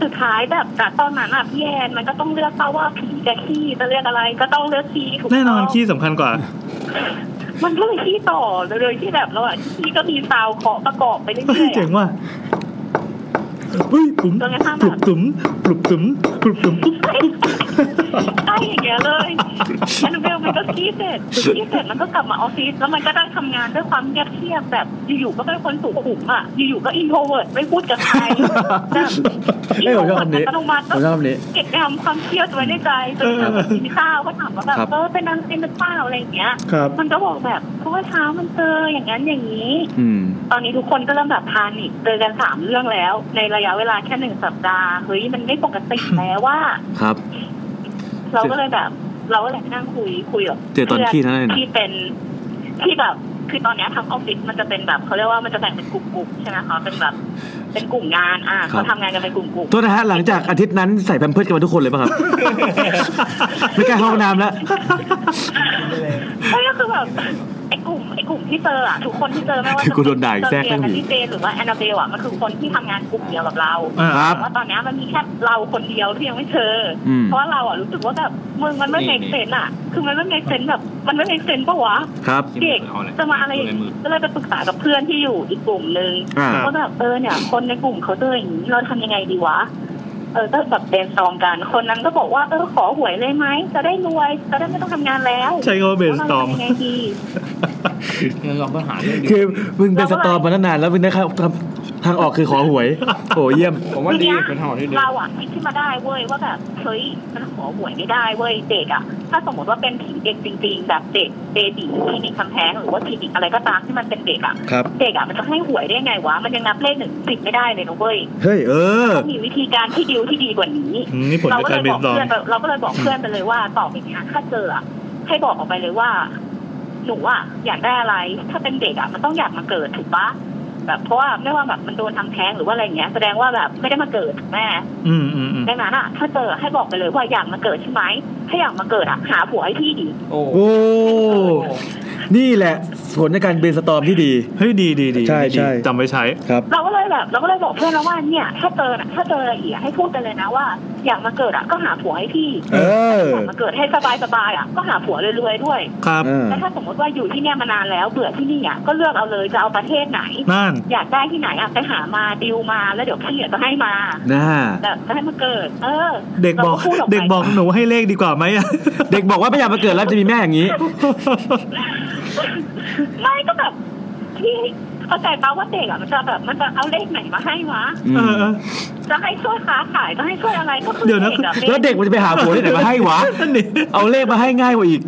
Speaker 5: สุดท้ายแบบจากตอนนั้นอะพี่แอนมันก็ต้องเลือกเป้าว่าผีกับขี้จะเลือกอะไร ก็ต้องเลือกขี้ถูก
Speaker 1: แน่นอน
Speaker 5: ต้อง
Speaker 1: ขี้สำคัญกว่า
Speaker 5: มันก็เลยขี้ต่อเลยโดยที่แบบเราอะขี้ก็มีซาวเคาะประกอบไปเรื่อยๆ
Speaker 1: เจ๋
Speaker 5: อะ
Speaker 1: งว่ะ เฮ้ยปุ๋ม
Speaker 5: จนกระทั่ง
Speaker 1: ปลุกตุ๋มปลุกตุ๋มปลุกตุ๋มปุ๊บ
Speaker 5: ใช่อย่างเงี้ยเลยแอนนาเบลมันก็ขี้เสร็จขี้เสร็จมันก็กลับมาออฟฟิศแล้วมันก็ได้ทำงานด้วยความเงียบเชียบแบบอยู่ๆก็เป็นคนสุขุมอะอยู่ๆก็อินโทรเวิร์ดไม่พูดกับใครแบบ
Speaker 2: เอ้ยผมชอบคำนี้
Speaker 5: อัตโนมัติ
Speaker 2: ผมชอบคำนี้
Speaker 5: เก็บงำความเครียดไว้ในใจจนกระทั่งกินข้าวก็ถามว่าแบบ
Speaker 2: ครับ
Speaker 5: เออเป็นนังเป็นหรือเปล่าอะไรอย่างเงี้ย
Speaker 1: ครับ
Speaker 5: มันก็บอกแบบเพราะว่าเช้ามันเจออย่างนั้นอย่างนี้
Speaker 2: อืม
Speaker 5: ตอนนี้ทุกคนก็เริ่มแบบพานิคเจอกันสามเรื่องแล้ว ในระยะเวลาแค่หนึ่งสัปดาห์เฮ้ยมันไม่ปกติแล้วว่า
Speaker 2: ครับ
Speaker 5: เราก็เลยแบบ เราก็เลยนั่งคุยคุยกับ
Speaker 2: เจอตอนขี้นั่นเลยนะ
Speaker 5: ที่เป็นที่แบบคือตอนเนี้ยทั้งออฟฟิศมันจะเป็นแบบเขาเรียกว่ามันจะแบ่งเป็นกลุ่มๆใช่ไหมคะเป็นแบบเป็นกลุ่มงานอะ
Speaker 2: ครับ
Speaker 5: เขาทำงานกันเป็นกลุ่มๆ
Speaker 2: โทษนะฮะหลังจากอาทิตย์นั้นใส่ Pampers กันมาทุกคนเลยป่ะครับไม่กล้าเข้าห้องน้ำแล้ว
Speaker 5: ไม่ก็คือแบบ ไอ้กลุ่มไอ้กลุ่มที่เจออะทุกคนที่เจอไม่ว่าจะ
Speaker 2: กูโดนด่าอีกแทรก
Speaker 5: เจ
Speaker 2: แม่
Speaker 5: อง
Speaker 2: หนี
Speaker 5: ที่เจนหรือว่าแอนนาเบลอะมันคือคนที่ทำงานกลุ่มเดียวกับเรา
Speaker 1: อ่า
Speaker 2: ครับ
Speaker 5: แต่ว่าตอนเนี้ยมันมีแค่เราคนเดียวที่ยังไม่เจออ
Speaker 2: ม
Speaker 5: เพราะว่าเราอะรู้สึกว่าแบบมึงมันไม่
Speaker 6: นี่
Speaker 5: make sense อะคือมันไม่ make sense แบบ มันไม่ make sense ปะวะ
Speaker 2: ครับ
Speaker 5: เด็ก
Speaker 6: เอาเลย
Speaker 5: จะมาอะไรอย่างนี้ก็เลยไปปรึกษากับเพื่อนที่อยู่อีกกลุ่มหนึ่ง
Speaker 2: อ่า
Speaker 5: ว่าแบบเออเนี่ย คนในกลุ่มเขาเจออย่างนี้เราทำยังไงดีวะ เออก็แบบเบนซอมกัน คนนั้นก็บอกว่าเออขอหวยเลยไหมจะได้รวยจะได้ไม่ต้องทำงานแล้ว
Speaker 1: ใช้คำว่า brainstorm
Speaker 5: ว่าราทำยังไงดี
Speaker 6: งั้นเราก็หาเรื่องดี
Speaker 2: คือมึงเป็นสตอมมาตั้งนานแล้วมึงได้เข้าทำทางออกคือขอหวยโอ้เยี่ยม
Speaker 6: ผมว่าดี
Speaker 5: ทีเนี้ย
Speaker 6: เป็นทางออกที่ดี
Speaker 5: เราอะคิดขึ้นมาได้เว้ยว่าแบบเฮ้ยมันขอหวยไม่ได้เว้ยเด็กอะ ถ้าสมมติว่าเป็นผีเด็กจริง ๆ แบบเด็กเบบีคลินิกคำแพงหรือว่าคลินิกอะไรก็ตามที่มันเป็นเด็กอะ
Speaker 2: ครับ
Speaker 5: เด็กอะมันจะให้หวยได้ไงวะมันยังนับเลขหนึ่งสิบไม่ได้เลยนะเว้ย
Speaker 2: เฮ้ยเออ
Speaker 5: ต้องมีวิธีการที่ดิวที่ดีกว่านี้
Speaker 1: อืมนี่ผล
Speaker 5: เรา
Speaker 1: จาก
Speaker 5: ก็
Speaker 1: กา
Speaker 5: เล
Speaker 1: ร
Speaker 5: ย
Speaker 1: เบ
Speaker 5: บ
Speaker 1: น
Speaker 5: อก
Speaker 1: ซอม
Speaker 5: เพื่อนไปเราก็เลยบอกเพื่อนไปเลยว่าต่อไปเนี้ยถ้าเจออะให้บอกออกไปเลยว่า หนูอะอยากได้อะไร ถ้าเป็นเด็กอะมันต้องอยากมาเกิดถูกปะแบบเพราะว่าไม่ว่าแบบมันโดนทำแท้งหรือว่าอะไรเงี้ยแสดงว่าแบบไม่ได้มาเกิดถูกแม่
Speaker 1: อืมอืมอืม
Speaker 5: ดังนั้นอะ ถ้าเจอให้บอกไปเลยว่าอยากมาเกิดใช่ไหมถ้าอยากมาเกิดอะหาผัวให้พี่ดี
Speaker 6: โอ้
Speaker 2: โอ้ นี่แหละผลในการเบนสตอมที่ดี
Speaker 1: เฮ้ยดีดีดี
Speaker 2: ใช่
Speaker 1: ดี
Speaker 2: ใช่
Speaker 1: จำไว้ใช้
Speaker 2: ครับ
Speaker 5: เราก็เลยแบบเราก็เลยบอกเพื่อนแล้วว่าเนี่ย ถ้าเจอน่ะถ้าเจออะไรอีกอะให้พูดไปเลยนะว่า อยากมาเกิดอะก็หาผัวให้พี่
Speaker 2: เออ
Speaker 5: อยากมาเกิดให้สบายสบายๆอะก็หาผัวรวยๆด้วย
Speaker 1: ครับ
Speaker 2: เออ
Speaker 5: แล้วถ้าสมมติว่าอยู่ที่เนี่ยมานานแล้วเบื่อที่นี่อะก็เลือกเอาเลยจะเอาประเทศไหน
Speaker 1: นั่น
Speaker 5: อยากได้ที่ไหนอะไปหามาดิวมาแล้วเดี๋ยวพี่อะจะให้มา
Speaker 2: น่า
Speaker 5: แบบจะให้มาเกิด เออ
Speaker 1: เด็กบอก
Speaker 5: ราพูดไป
Speaker 1: เด็กบอกหนูให้เลขดีกว่าไหมอะ
Speaker 2: เด็กบอกว่าไม่อยากมาเกิดแล้วจะมีแม่อย่างนี้
Speaker 5: ไม่ก็แบบพี่เข้าใจปะว่าเด็กอะมันจะแบบมันจะเอาเลขไหนมาให้วะ
Speaker 2: อื
Speaker 1: เอ
Speaker 2: ม
Speaker 1: อเออ
Speaker 5: จะให้ช่วยค้าขายจะให้ช่วยอะไรก็คือ
Speaker 1: เดี๋ยวนะ
Speaker 5: เด็กอะ
Speaker 2: แล้วเด็กมันจะไปหาผัวที่ไหนมาให้วะ
Speaker 1: นั่นดิ
Speaker 2: เอาเลขมาให้ง่ายกว่าอีก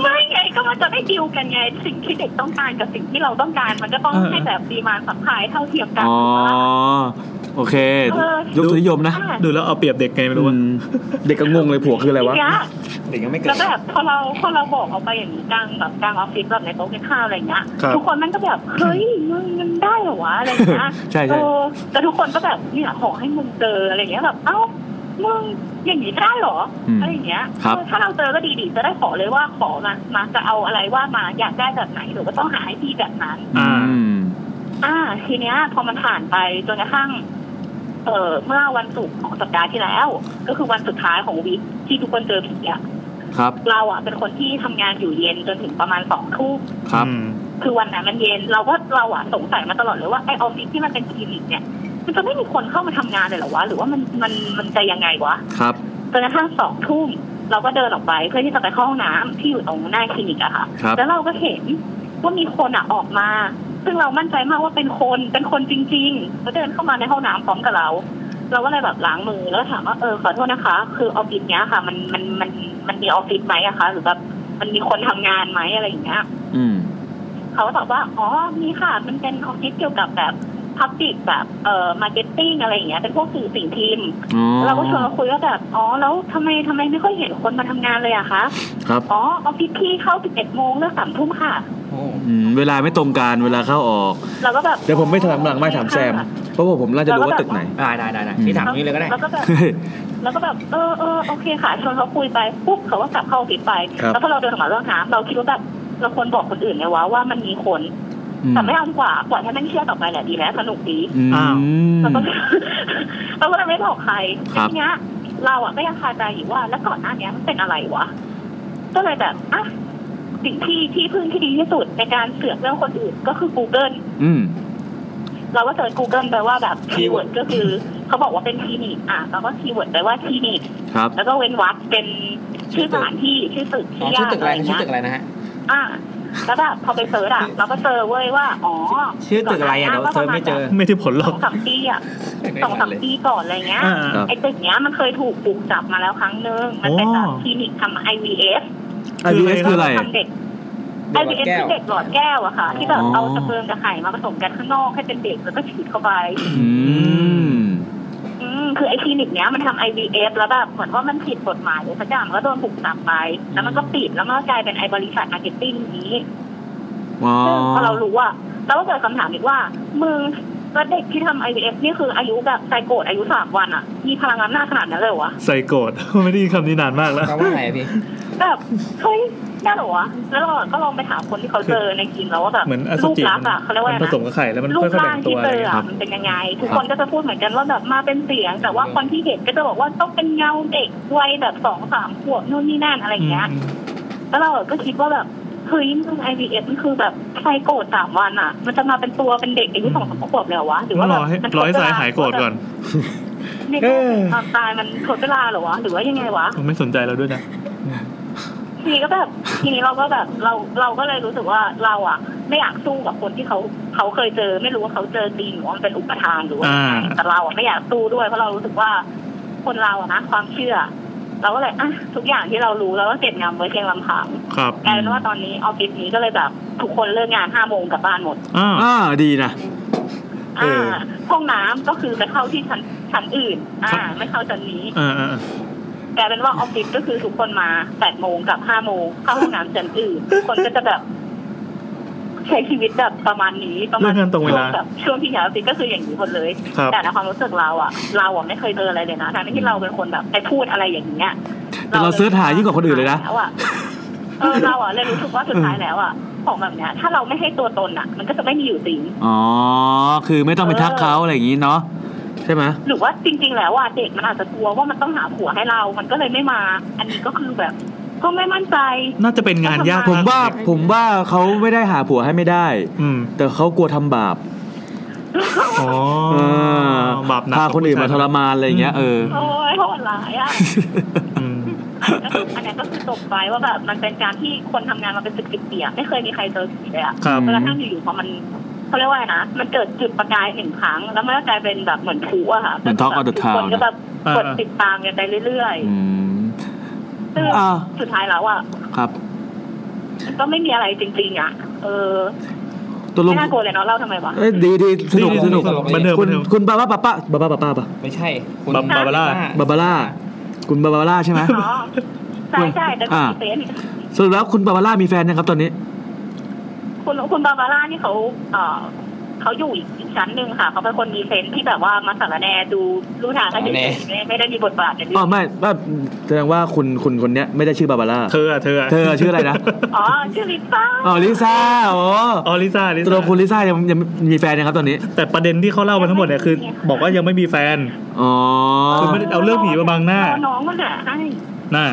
Speaker 5: ไม่ไงก็มันจะได้ดิวกันไงสิ่งที่เด็กต้องการกับสิ่งที่เราต้องการ มันก็ต้อง
Speaker 1: เออ
Speaker 5: ให้แบบดีมานสัมพายเท่าเทียมกัน
Speaker 2: อ๋อ
Speaker 5: ถูกปะ
Speaker 2: โอเค
Speaker 5: เออ
Speaker 2: ยกทุนนิยมนะ
Speaker 5: อะ
Speaker 1: ดูแล้วเอาเปรียบเด็กไงไม่รู้ว่า
Speaker 2: อืมเด็กก็งงเลยผัวคืออะไรวะ
Speaker 5: ทีเนี้ย
Speaker 6: เด็กยังไม่เกิ
Speaker 5: แล้
Speaker 6: ด
Speaker 5: วแบบพอเราพอเราบอกออกไปอย่างนี้กลางแบบกลางออฟฟิศแบบในโต๊ะกินข้าวอะไรเงี้ย
Speaker 1: ครับ
Speaker 5: ทุกคนมันก็แบบเฮ้ยมึงมันได้เหรอวะอะไรเงี้ย
Speaker 2: ใช่ใช่
Speaker 5: เออแต่ทุกคนก็แบบเนี่ยขอให้มึงเจออะไรเงี้ยแบบเอ้ามึงอย่างนี้ได้เหรอ
Speaker 2: อืม
Speaker 5: อะไรอย่างเงี้ย
Speaker 2: ครับ
Speaker 5: เออถ้าเราเจอก็ดีดีจะได้ขอเลยว่าขอมามาจะเอาอะไรว่ามาอยากได้แบบไหนหรือว่าต้องหาให้พี่แบบนั้น
Speaker 1: อ่า
Speaker 2: อืม
Speaker 5: อ่า ทีเนี้ย พอมันผ่านไปจนกระทั่งเอ่อเมื่อวันศุกร์ของสัปดาห์ที่แล้ว ก็คือวันสุดท้ายของวีคที่ทุกคนเจอผีอะ
Speaker 2: ครับ
Speaker 5: เราอะเป็นคนที่ทำงานอยู่เย็นจนถึงประมาณสองทุ่ม
Speaker 2: ครับ
Speaker 1: อืม
Speaker 5: คือวันนั้นมันเย็นเราก็เราอะสงสัยมาตลอดเลยว่าไอออฟฟิศที่มันเป็นคลินิกเนี่ย มันจะไม่มีคนเข้ามาทำงานเลยเหรอวะหรือว่ามันมันมันจะยังไงวะ
Speaker 2: ครับ
Speaker 5: จนกระทั่งสองทุ่มเราก็เดินออกไปเพื่อที่จะไปเข้าห้องน้ำที่อยู่ตรงหน้าคลินิกอะค่ะ
Speaker 2: ครับ
Speaker 5: แล้วเราก็เห็นว่ามีคนอะออกมา ซึ่งเรามั่นใจมากว่าเป็นคนเป็นคนจริงๆแล้วเดินเข้ามาในห้องน้ำพร้อมกับเรา เราก็เลยแบบล้างมือแล้วถามว่าเออขอโทษนะคะ คือออฟฟิศเนี้ยค่ะ มันมันมันมันมีออฟฟิศไหมอะคะหรือแบบมันมีคนทำงานไหมอะไรอย่างเงี้ย
Speaker 2: อืม
Speaker 5: เขาก็ตอบว่าอ๋อมีค่ะ มันเป็นออฟฟิศเกี่ยวกับแบบ public แบบเอ่อ marketing อะไรอย่างเงี้ยเป็นพวกสื่อสิ่งพิมพ์
Speaker 2: อ๋อ
Speaker 5: เราก็ชวนมาคุยว่าแบบอ๋อแล้วทำไมทำไมไม่ค่อยเห็นคนมาทำงานเลยอะคะ
Speaker 2: ครับ
Speaker 5: อ๋อออฟฟิศพี่เข้า11โมงเลิก3ทุ่มค่ะ
Speaker 6: โอ้
Speaker 2: อืมเวลาไม่ตรงกันเวลาเข้าออก
Speaker 5: เราก็แบบ
Speaker 2: เดี๋ยวผมไม่ถามหลังไม่ถามแซม
Speaker 5: ค่ะ
Speaker 2: เพราะว่าผมน่าจะรู้ว่าตึกไหน
Speaker 6: ได้ได้ได้ได้พี่ถามนี้เลยก็ได้
Speaker 5: แล้วก็แบบแล้วก็แบบเออเออโอเคค่ะชวนเขาคุยไปปุ๊บเขาก็กลับเข้าออฟฟิศไป
Speaker 2: ครับ
Speaker 5: แล้วพอเราเดินออกมาเรื่องน้ำเราคิดว่าแบบเราควรบอกคนอื่นไหมวะว่ามันมีคน แต่ไม่เอาดีกว่าปล่อยให้แม่งเชื่อต่อไปแหละดีแล้วสนุกดี
Speaker 2: อืม
Speaker 1: อ้าว
Speaker 5: เราก็เราก็เลยไม่บอกใคร
Speaker 2: ครับ
Speaker 5: ทีเนี้ย เราอะก็ยังคาใจอยู่ว่า แล้วก่อนหน้าเนี้ยมันเป็นอะไรวะก็เลยแบบอะสิ่งที่ที่พึ่งที่ดีที่สุดในการเสือกเรื่องคนอื่นก็คือ Google
Speaker 2: อืม
Speaker 5: เราก็เจอ Google ไปว่าแบบคีย์เวิร์
Speaker 6: Keyword
Speaker 5: ดก็คือ เขาบอกว่าเป็นคลินิกอะเราก็ keyword ไปว่าคลินิก
Speaker 2: ครับ
Speaker 5: แล้วก็เว้นวรรคเป็นชื่อสถานที่ชื่อตึก
Speaker 6: อ๋อ
Speaker 5: ที่
Speaker 6: ชื่
Speaker 5: ย่า
Speaker 6: อตึกอะไร
Speaker 5: ย่าง
Speaker 6: ชื่อ
Speaker 5: เงี้ย
Speaker 6: ตึกอะไรนะฮะ
Speaker 5: อะ แล้วแบบพอไป search อะเราก็เจอเว้ยว่าอ๋อ
Speaker 6: ชื่อตึกอะไรอะเดี๋ยว search ไม่เจอ
Speaker 1: ไม่ได้ผลหร
Speaker 5: ส
Speaker 1: อ
Speaker 5: อกงสามปีอะสองสามปีก่อนอะไรเงี้ย
Speaker 1: อ่า
Speaker 2: ครับ
Speaker 5: ไอ้ตึกเนี้ยมันเคยถูกบุกจับมาแล้วครั้งหนึ่งมันเป็นแบบ
Speaker 1: อ๋อ
Speaker 5: คลินิกทำ IVF
Speaker 2: IBS คืออะไร
Speaker 5: ทำเด็ก
Speaker 6: เด็กหลอด
Speaker 5: IVF
Speaker 6: แก้ว
Speaker 5: คือเด็กหลอดแก้วอะค่ะ ที่แบบ
Speaker 2: อ๋อ
Speaker 5: เอาสเปิร์มกับไข่มาผสมกันข้างนอกให้เป็นเด็กแล้วก็ฉีดเข้าไป
Speaker 2: อืม
Speaker 5: อืม คือไอ้คลินิกเนี้ยมันทำ IVF แล้วแบบเหมือนว่ามันผิดกฎหมายหรือสักอย่างแล้วโดนบุกจับไป แล้วมันก็ปิดแล้วมันก็กลายเป็นไอ้บริษัท marketing นี้
Speaker 2: อ๋อ
Speaker 5: ซึ่งพอเรารู้อะเราก็เกิดคำถามอีกว่ามึงแล้วเด็กที่ทำ IVF นี่คืออายุแบบไซโกดอายุสามวันอะมีพลังงานหน้าขนาดนั้นเลยเหรอวะ
Speaker 1: ใส่โกรธไม่ได้ยินคำนี้นานมากแล้ว
Speaker 6: แปลว่าอะไรอะพี่
Speaker 5: แบบเฮ้ยได้เหรอวะแล้วเราก็ลองไปถามคนที่เขาเจอในคลิปแล้วว่าแบบ
Speaker 1: เหมือนอสุ
Speaker 5: รูป
Speaker 1: จิ
Speaker 5: ลักษณ์อะเขาเรียกว่า
Speaker 1: มั
Speaker 5: อะ
Speaker 1: น
Speaker 5: ไร
Speaker 1: ผสม
Speaker 5: นะ
Speaker 1: กับไข่แล้วมัน
Speaker 5: รู
Speaker 1: ค่
Speaker 5: ป
Speaker 1: อยๆ
Speaker 5: ร่า
Speaker 1: แบ่
Speaker 5: ง
Speaker 1: งตั
Speaker 5: ที่
Speaker 1: ว
Speaker 5: เจ
Speaker 1: อะไร
Speaker 5: อ
Speaker 1: อย่างเงี้ย
Speaker 5: อะมันเป็นยังไง ทุกคนก็จะพูดเหมือนกันว่าแบบมาเป็นเสียง แต่ว่าคนที่เห็นก็จะบอกว่าต้องเป็นเงาเด็กวัยแบบสองสามขวบนู่นนี่นั่นอะไรอย่างเงี้ย
Speaker 1: อืม
Speaker 5: แล้วเราก็คิดว่าแบบเฮ้ยมึง IVF มันคือแบบไซโกดสามวันอะมันจะมาเป็นตัวเป็นเด็กอายุสองสามขวบเลยเหรอวะหรือว่า
Speaker 1: ร
Speaker 5: แบ
Speaker 1: อบให้
Speaker 5: มัน
Speaker 1: รอให้สายหายโกรธก่อน
Speaker 5: เด็กความตายมันทดเวลาเหรอวะหรือว่ายังไงวะ
Speaker 1: ผมไม่สนใจเราด้วยนะ
Speaker 5: ทีนี้ก็แบบทีนี้เราก็แบบเราเราก็เลยรู้สึกว่าเราอะ ไม่อยากสู้กับคนที่เขาเขาเคยเจอ ไม่รู้ว่าเขาเจอจริงหรือว่ามันเป็นอุปทานหรือว่ายังไง
Speaker 1: อ่า
Speaker 5: แต่เราอะไม่อยากสู้ด้วยเพราะเรารู้สึกว่าคนเราอะนะความเชื่อ เราก็เลยอะทุกอย่างที่เรารู้เราก็เก็บงำไว้เพียงลำพัง
Speaker 1: ครับ
Speaker 5: กลายเป็นว่าตอนนี้ออฟฟิศนี้ก็เลยแบบทุกคนเลิกงานห้าโมงกลับบ้านหมด
Speaker 1: อ้าว
Speaker 2: อ่าดีนะเอ
Speaker 5: อ่า
Speaker 2: อ
Speaker 5: ห้องน้ำก็คือไปเข้าที่ชั้นชั้นอื่น อ่า ไม่เข้าชั้นนี้
Speaker 1: อ่าอ่า
Speaker 5: กลายเป็นว่าออฟฟิศก็คือทุกคนมาแปดโมงกับห้าโมงเข้าห้องน้ำชั้นอื่นทุกคนก็จะแบบใช้ชีวิตแบบประมาณนี้ประมา
Speaker 1: เลิ
Speaker 5: ณ
Speaker 1: กงานตรงเวลา
Speaker 5: ช่วแบบช่วงที่ย้ายออฟฟิศก็คืออย่างนี้หมดเลย
Speaker 1: ครับ
Speaker 5: แต่ในความรู้สึกเราอะเราอะไม่เคยเจออะไรเลยนะทั้งที่เราเป็นคนแบบไปพูดอะไรอย่างเงี้ย
Speaker 2: แต่เราเสิร์ชหายิ่งกว่าคนอื่นเลยนะ
Speaker 5: แล้วอะเออเราอะเลยรู้สึกว่าสุดท้ายแล้วอะของแบบเนี้ย ถ้าเราไม่ให้ตัวตนอะมันก็จะไม่มีอยู่จริง
Speaker 2: อ๋อคือไม่ต้องไปทักเขาอะไรอย่างนี้เนาะ ใช่ไหม
Speaker 5: หรือว่าจริง ๆ แล้วอะเด็กมันอาจจะกลัวว่ามันต้องหาผัวให้เรา มันก็เลยไม่มา อันนี้ก็คือแบบ ก็ไม่มั่นใจ
Speaker 1: น่าจะเป็นงานยาก
Speaker 2: ผมว่า
Speaker 1: ก
Speaker 2: ผมว่าเขาไม่ได้หาผัวให้ไม่ได้
Speaker 1: อืม
Speaker 2: แต่เขากลัวทำบาป
Speaker 1: อ๋อ
Speaker 2: เออบา
Speaker 1: ปหนัก
Speaker 2: พาคนอื่นมาทรมานอะไรอย่างเงี้ยเออ
Speaker 5: โอ้ยโหดร้ายอะ
Speaker 1: อืม
Speaker 5: อันนี้ก็คือจบไปว่าแบบมันเป็นการที่คนทำงานมาเป็นสิบสิบปีอะไม่เคยมีใครเจอผีเลยอะ
Speaker 1: ครับ
Speaker 5: จนกระทั่งอยู่ๆพอมัน เขาเรียกว่าไงนะมันเกิดจุดประกายหนึ่งครั้ง แล้วมันก็กลายเป็นแบบเหมือนผูอะค่ะ
Speaker 2: เหมือน Talk of the
Speaker 5: ทุกคน
Speaker 2: Town
Speaker 5: ก็แบบกด
Speaker 1: อ่า
Speaker 5: ติดตามกันไปเรื่อย
Speaker 2: อืม
Speaker 5: ๆซึ่ง
Speaker 2: อ่า
Speaker 5: สุดท้ายแล้วอะ
Speaker 2: ครับ
Speaker 5: มันก็ไม่มีอะไรจริง ๆอะเออ
Speaker 2: ตกลง
Speaker 5: ไม่น่ากลัวเลยเนาะเล่าทำไมวะ
Speaker 2: เอ้ยดีดีสนุก
Speaker 1: ดี
Speaker 2: สนุก
Speaker 1: ดีบันเทิง
Speaker 2: คุ
Speaker 1: บั
Speaker 2: ณ
Speaker 1: นเทิง
Speaker 2: คุณบาบ้าป้าป้าบาบ้าป้าป้าปะ
Speaker 6: ไม่ใช่คุณ
Speaker 1: บาบาบาร่า
Speaker 2: บาบาร่าคุณบาบาร่าใช่ไหม
Speaker 5: อ๋อใช่ใช่แต่
Speaker 2: อ่า
Speaker 5: มีเซนส์
Speaker 2: สรุปแล้วคุณบาบาร่ามีแฟนยังครับตอนนี้
Speaker 5: คุณคุณบาบาร่านี่เขาเอ่อเขาอยู่อีกอีกชั้นหนึ่งค่ะเขาเป็นคนมีเซนส์ที่แบบว่ามาสารแนดูรู้ทางให้เฉยๆไม่ไม่ได้มีบทบาทในเรื่
Speaker 2: อ๋
Speaker 5: อ
Speaker 2: องไม่ว่าแสดงว่าคุณคุณคนเนี้ยไม่ได้ชื่อบาบาร่า
Speaker 1: เธออะเธออะ
Speaker 2: เธอชื่ออะไรนะ
Speaker 5: อ๋อชื่อลิซ่า
Speaker 2: อ๋อลิซ่าอ๋อ
Speaker 1: อ๋อลิซ่าลิ
Speaker 2: ตัว
Speaker 1: ซ่า
Speaker 2: คุณลิซ่ายังยังมีแฟนยังครับตอนนี้
Speaker 1: แต่ประเด็นที่เขาเล่ามาทั้งหมดเนี่ยคือ บอกว่ายังไม่มีแฟน
Speaker 2: อ๋อ
Speaker 1: คือไม่ได้เอาเรื่องผีมาบังหน้า
Speaker 5: เอน้องมาหาให้
Speaker 1: น่า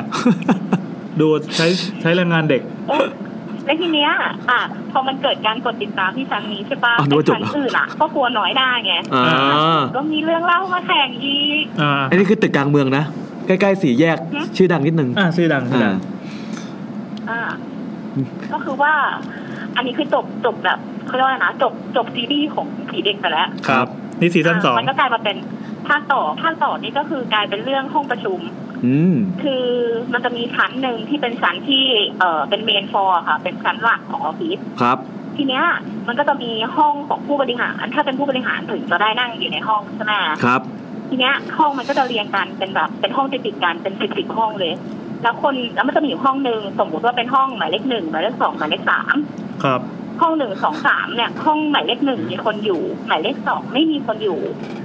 Speaker 1: ดูดใช้ใช้แรงงานเด็ก
Speaker 5: เออ แล้วทีเนี้ย อะพอมันเกิดการกดติดตามที่ชั้นนี้ใช่ปะ
Speaker 2: อ๋อนึกว่าจบ
Speaker 5: ชั้นอื่นอะ ก็กลัวน้อยได้ไง
Speaker 2: อ่า
Speaker 5: ก็มีเรื่องเล่ามาแข่งอีก
Speaker 1: อ่า
Speaker 2: อันนี้คือตึกกลางเมืองนะ ใกล้ๆสี่แยก
Speaker 5: ฮะ
Speaker 2: ชื่อดังนิดนึง
Speaker 1: อ่าชื่อดังชื่อดัง
Speaker 5: อ่า ก็คือว่า อันนี้คือจบจบแบบเขาเรียกว่าอะไรนะจบจบซีรีส์ของผีเด็กไปแล้ว
Speaker 1: ครับ นี่ซีซั่นสอง
Speaker 5: มันก็กลายมาเป็นภาคต่อภาคต่อนี่ก็คือกลายเป็นเรื่องห้องประชุม
Speaker 2: อืม
Speaker 5: คือมันจะมีชั้นหนึ่งที่เป็นชั้นที่เอ่อเป็นเมนฟอร์ค่ะ เป็นชั้นหลักของออฟฟิศ
Speaker 2: ครับ
Speaker 5: ทีเนี้ยมันก็จะมีห้องของผู้บริหาร ถ้าเป็นผู้บริหารถึงจะได้นั่งอยู่ในห้องใช่ไหม
Speaker 2: ครับ
Speaker 5: ทีเนี้ยห้องมันก็จะเรียงกันเป็นแบบเป็นห้องติดๆกันเป็นสิบสิบห้องเลย แล้วคนแล้วมันจะมีอยู่ห้องหนึ่งสมมติว่าเป็นห้องหมายเลขหนึ่งหมายเลขสองหมายเลขสาม
Speaker 1: ครับ
Speaker 5: ห้องหนึ่งสองสามเนี่ยห้องหมายเลขหนึ่งมีคนอยู่ หมายเลขสองไม่มีคนอยู่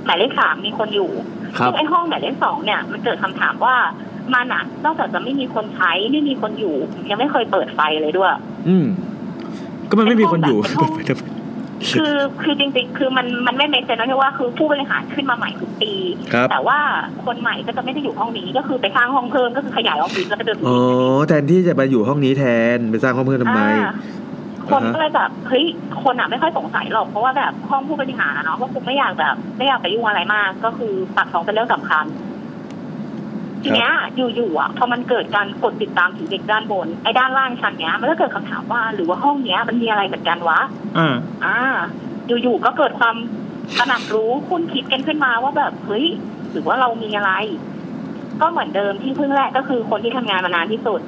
Speaker 5: หมายเลขสามมีคนอยู่
Speaker 2: ครับ
Speaker 5: ซึ่งไอ้ห้องหมายเลขสองเนี่ย มันเกิดคำถามว่ามันอะนอกจากจะไม่มีคนใช้ไม่มีคนอยู่ ยังไม่เคยเปิดไฟเลยด้วย
Speaker 2: อืม ก็มันไม่มีคนอยู่
Speaker 5: เป็นห้องคือคือจริงๆ คือมันมันไม่เมนเซนนะที่ว่าคือผู้บริหารขึ้นมาใหม่ทุกปี
Speaker 2: ครับ
Speaker 5: แต่ว่าคนใหม่ก็จะไม่ได้อยู่ห้องนี้ก็คือไปสร้างห้องเพิ่มก็คือขยายออฟฟิศแล้วก็เดิน
Speaker 2: อ๋อแทนที่จะมาอยู่ห้องนี้แทนไปสร้างห้องเพิ่มทำไม
Speaker 5: อ่า คนก็เลยแบบเฮ้ยคนอะไม่ค่อยสงสัยหรอกเพราะว่าแบบห้องผู้บริหารอะเนาะก็คงไม่อยากแบบไม่อยากไปยุ่งอะไรมาก ก็คือปากท้องเป็นเรื่องสำคัญทีเนี้ยอยู่ๆอะพอมันเกิดการกดติดตามถึงเด็กด้านบนไอ้ด้านล่างชั้นเนี้ยมันก็เกิดคำถามว่าหรือว่าห้องเนี้ย มันมีอะไรเหมือนกันวะ
Speaker 1: อ่า
Speaker 5: อ่าอยู่ๆก็เกิดความตระหนักรู้คุณคิดกันขึ้นมาว่าแบบเฮ้ยหรือว่าเรามีอะไร ก็เหมือนเดิมที่เพิ่งแรกก็คือคนที่ทำงานมานานที่สุด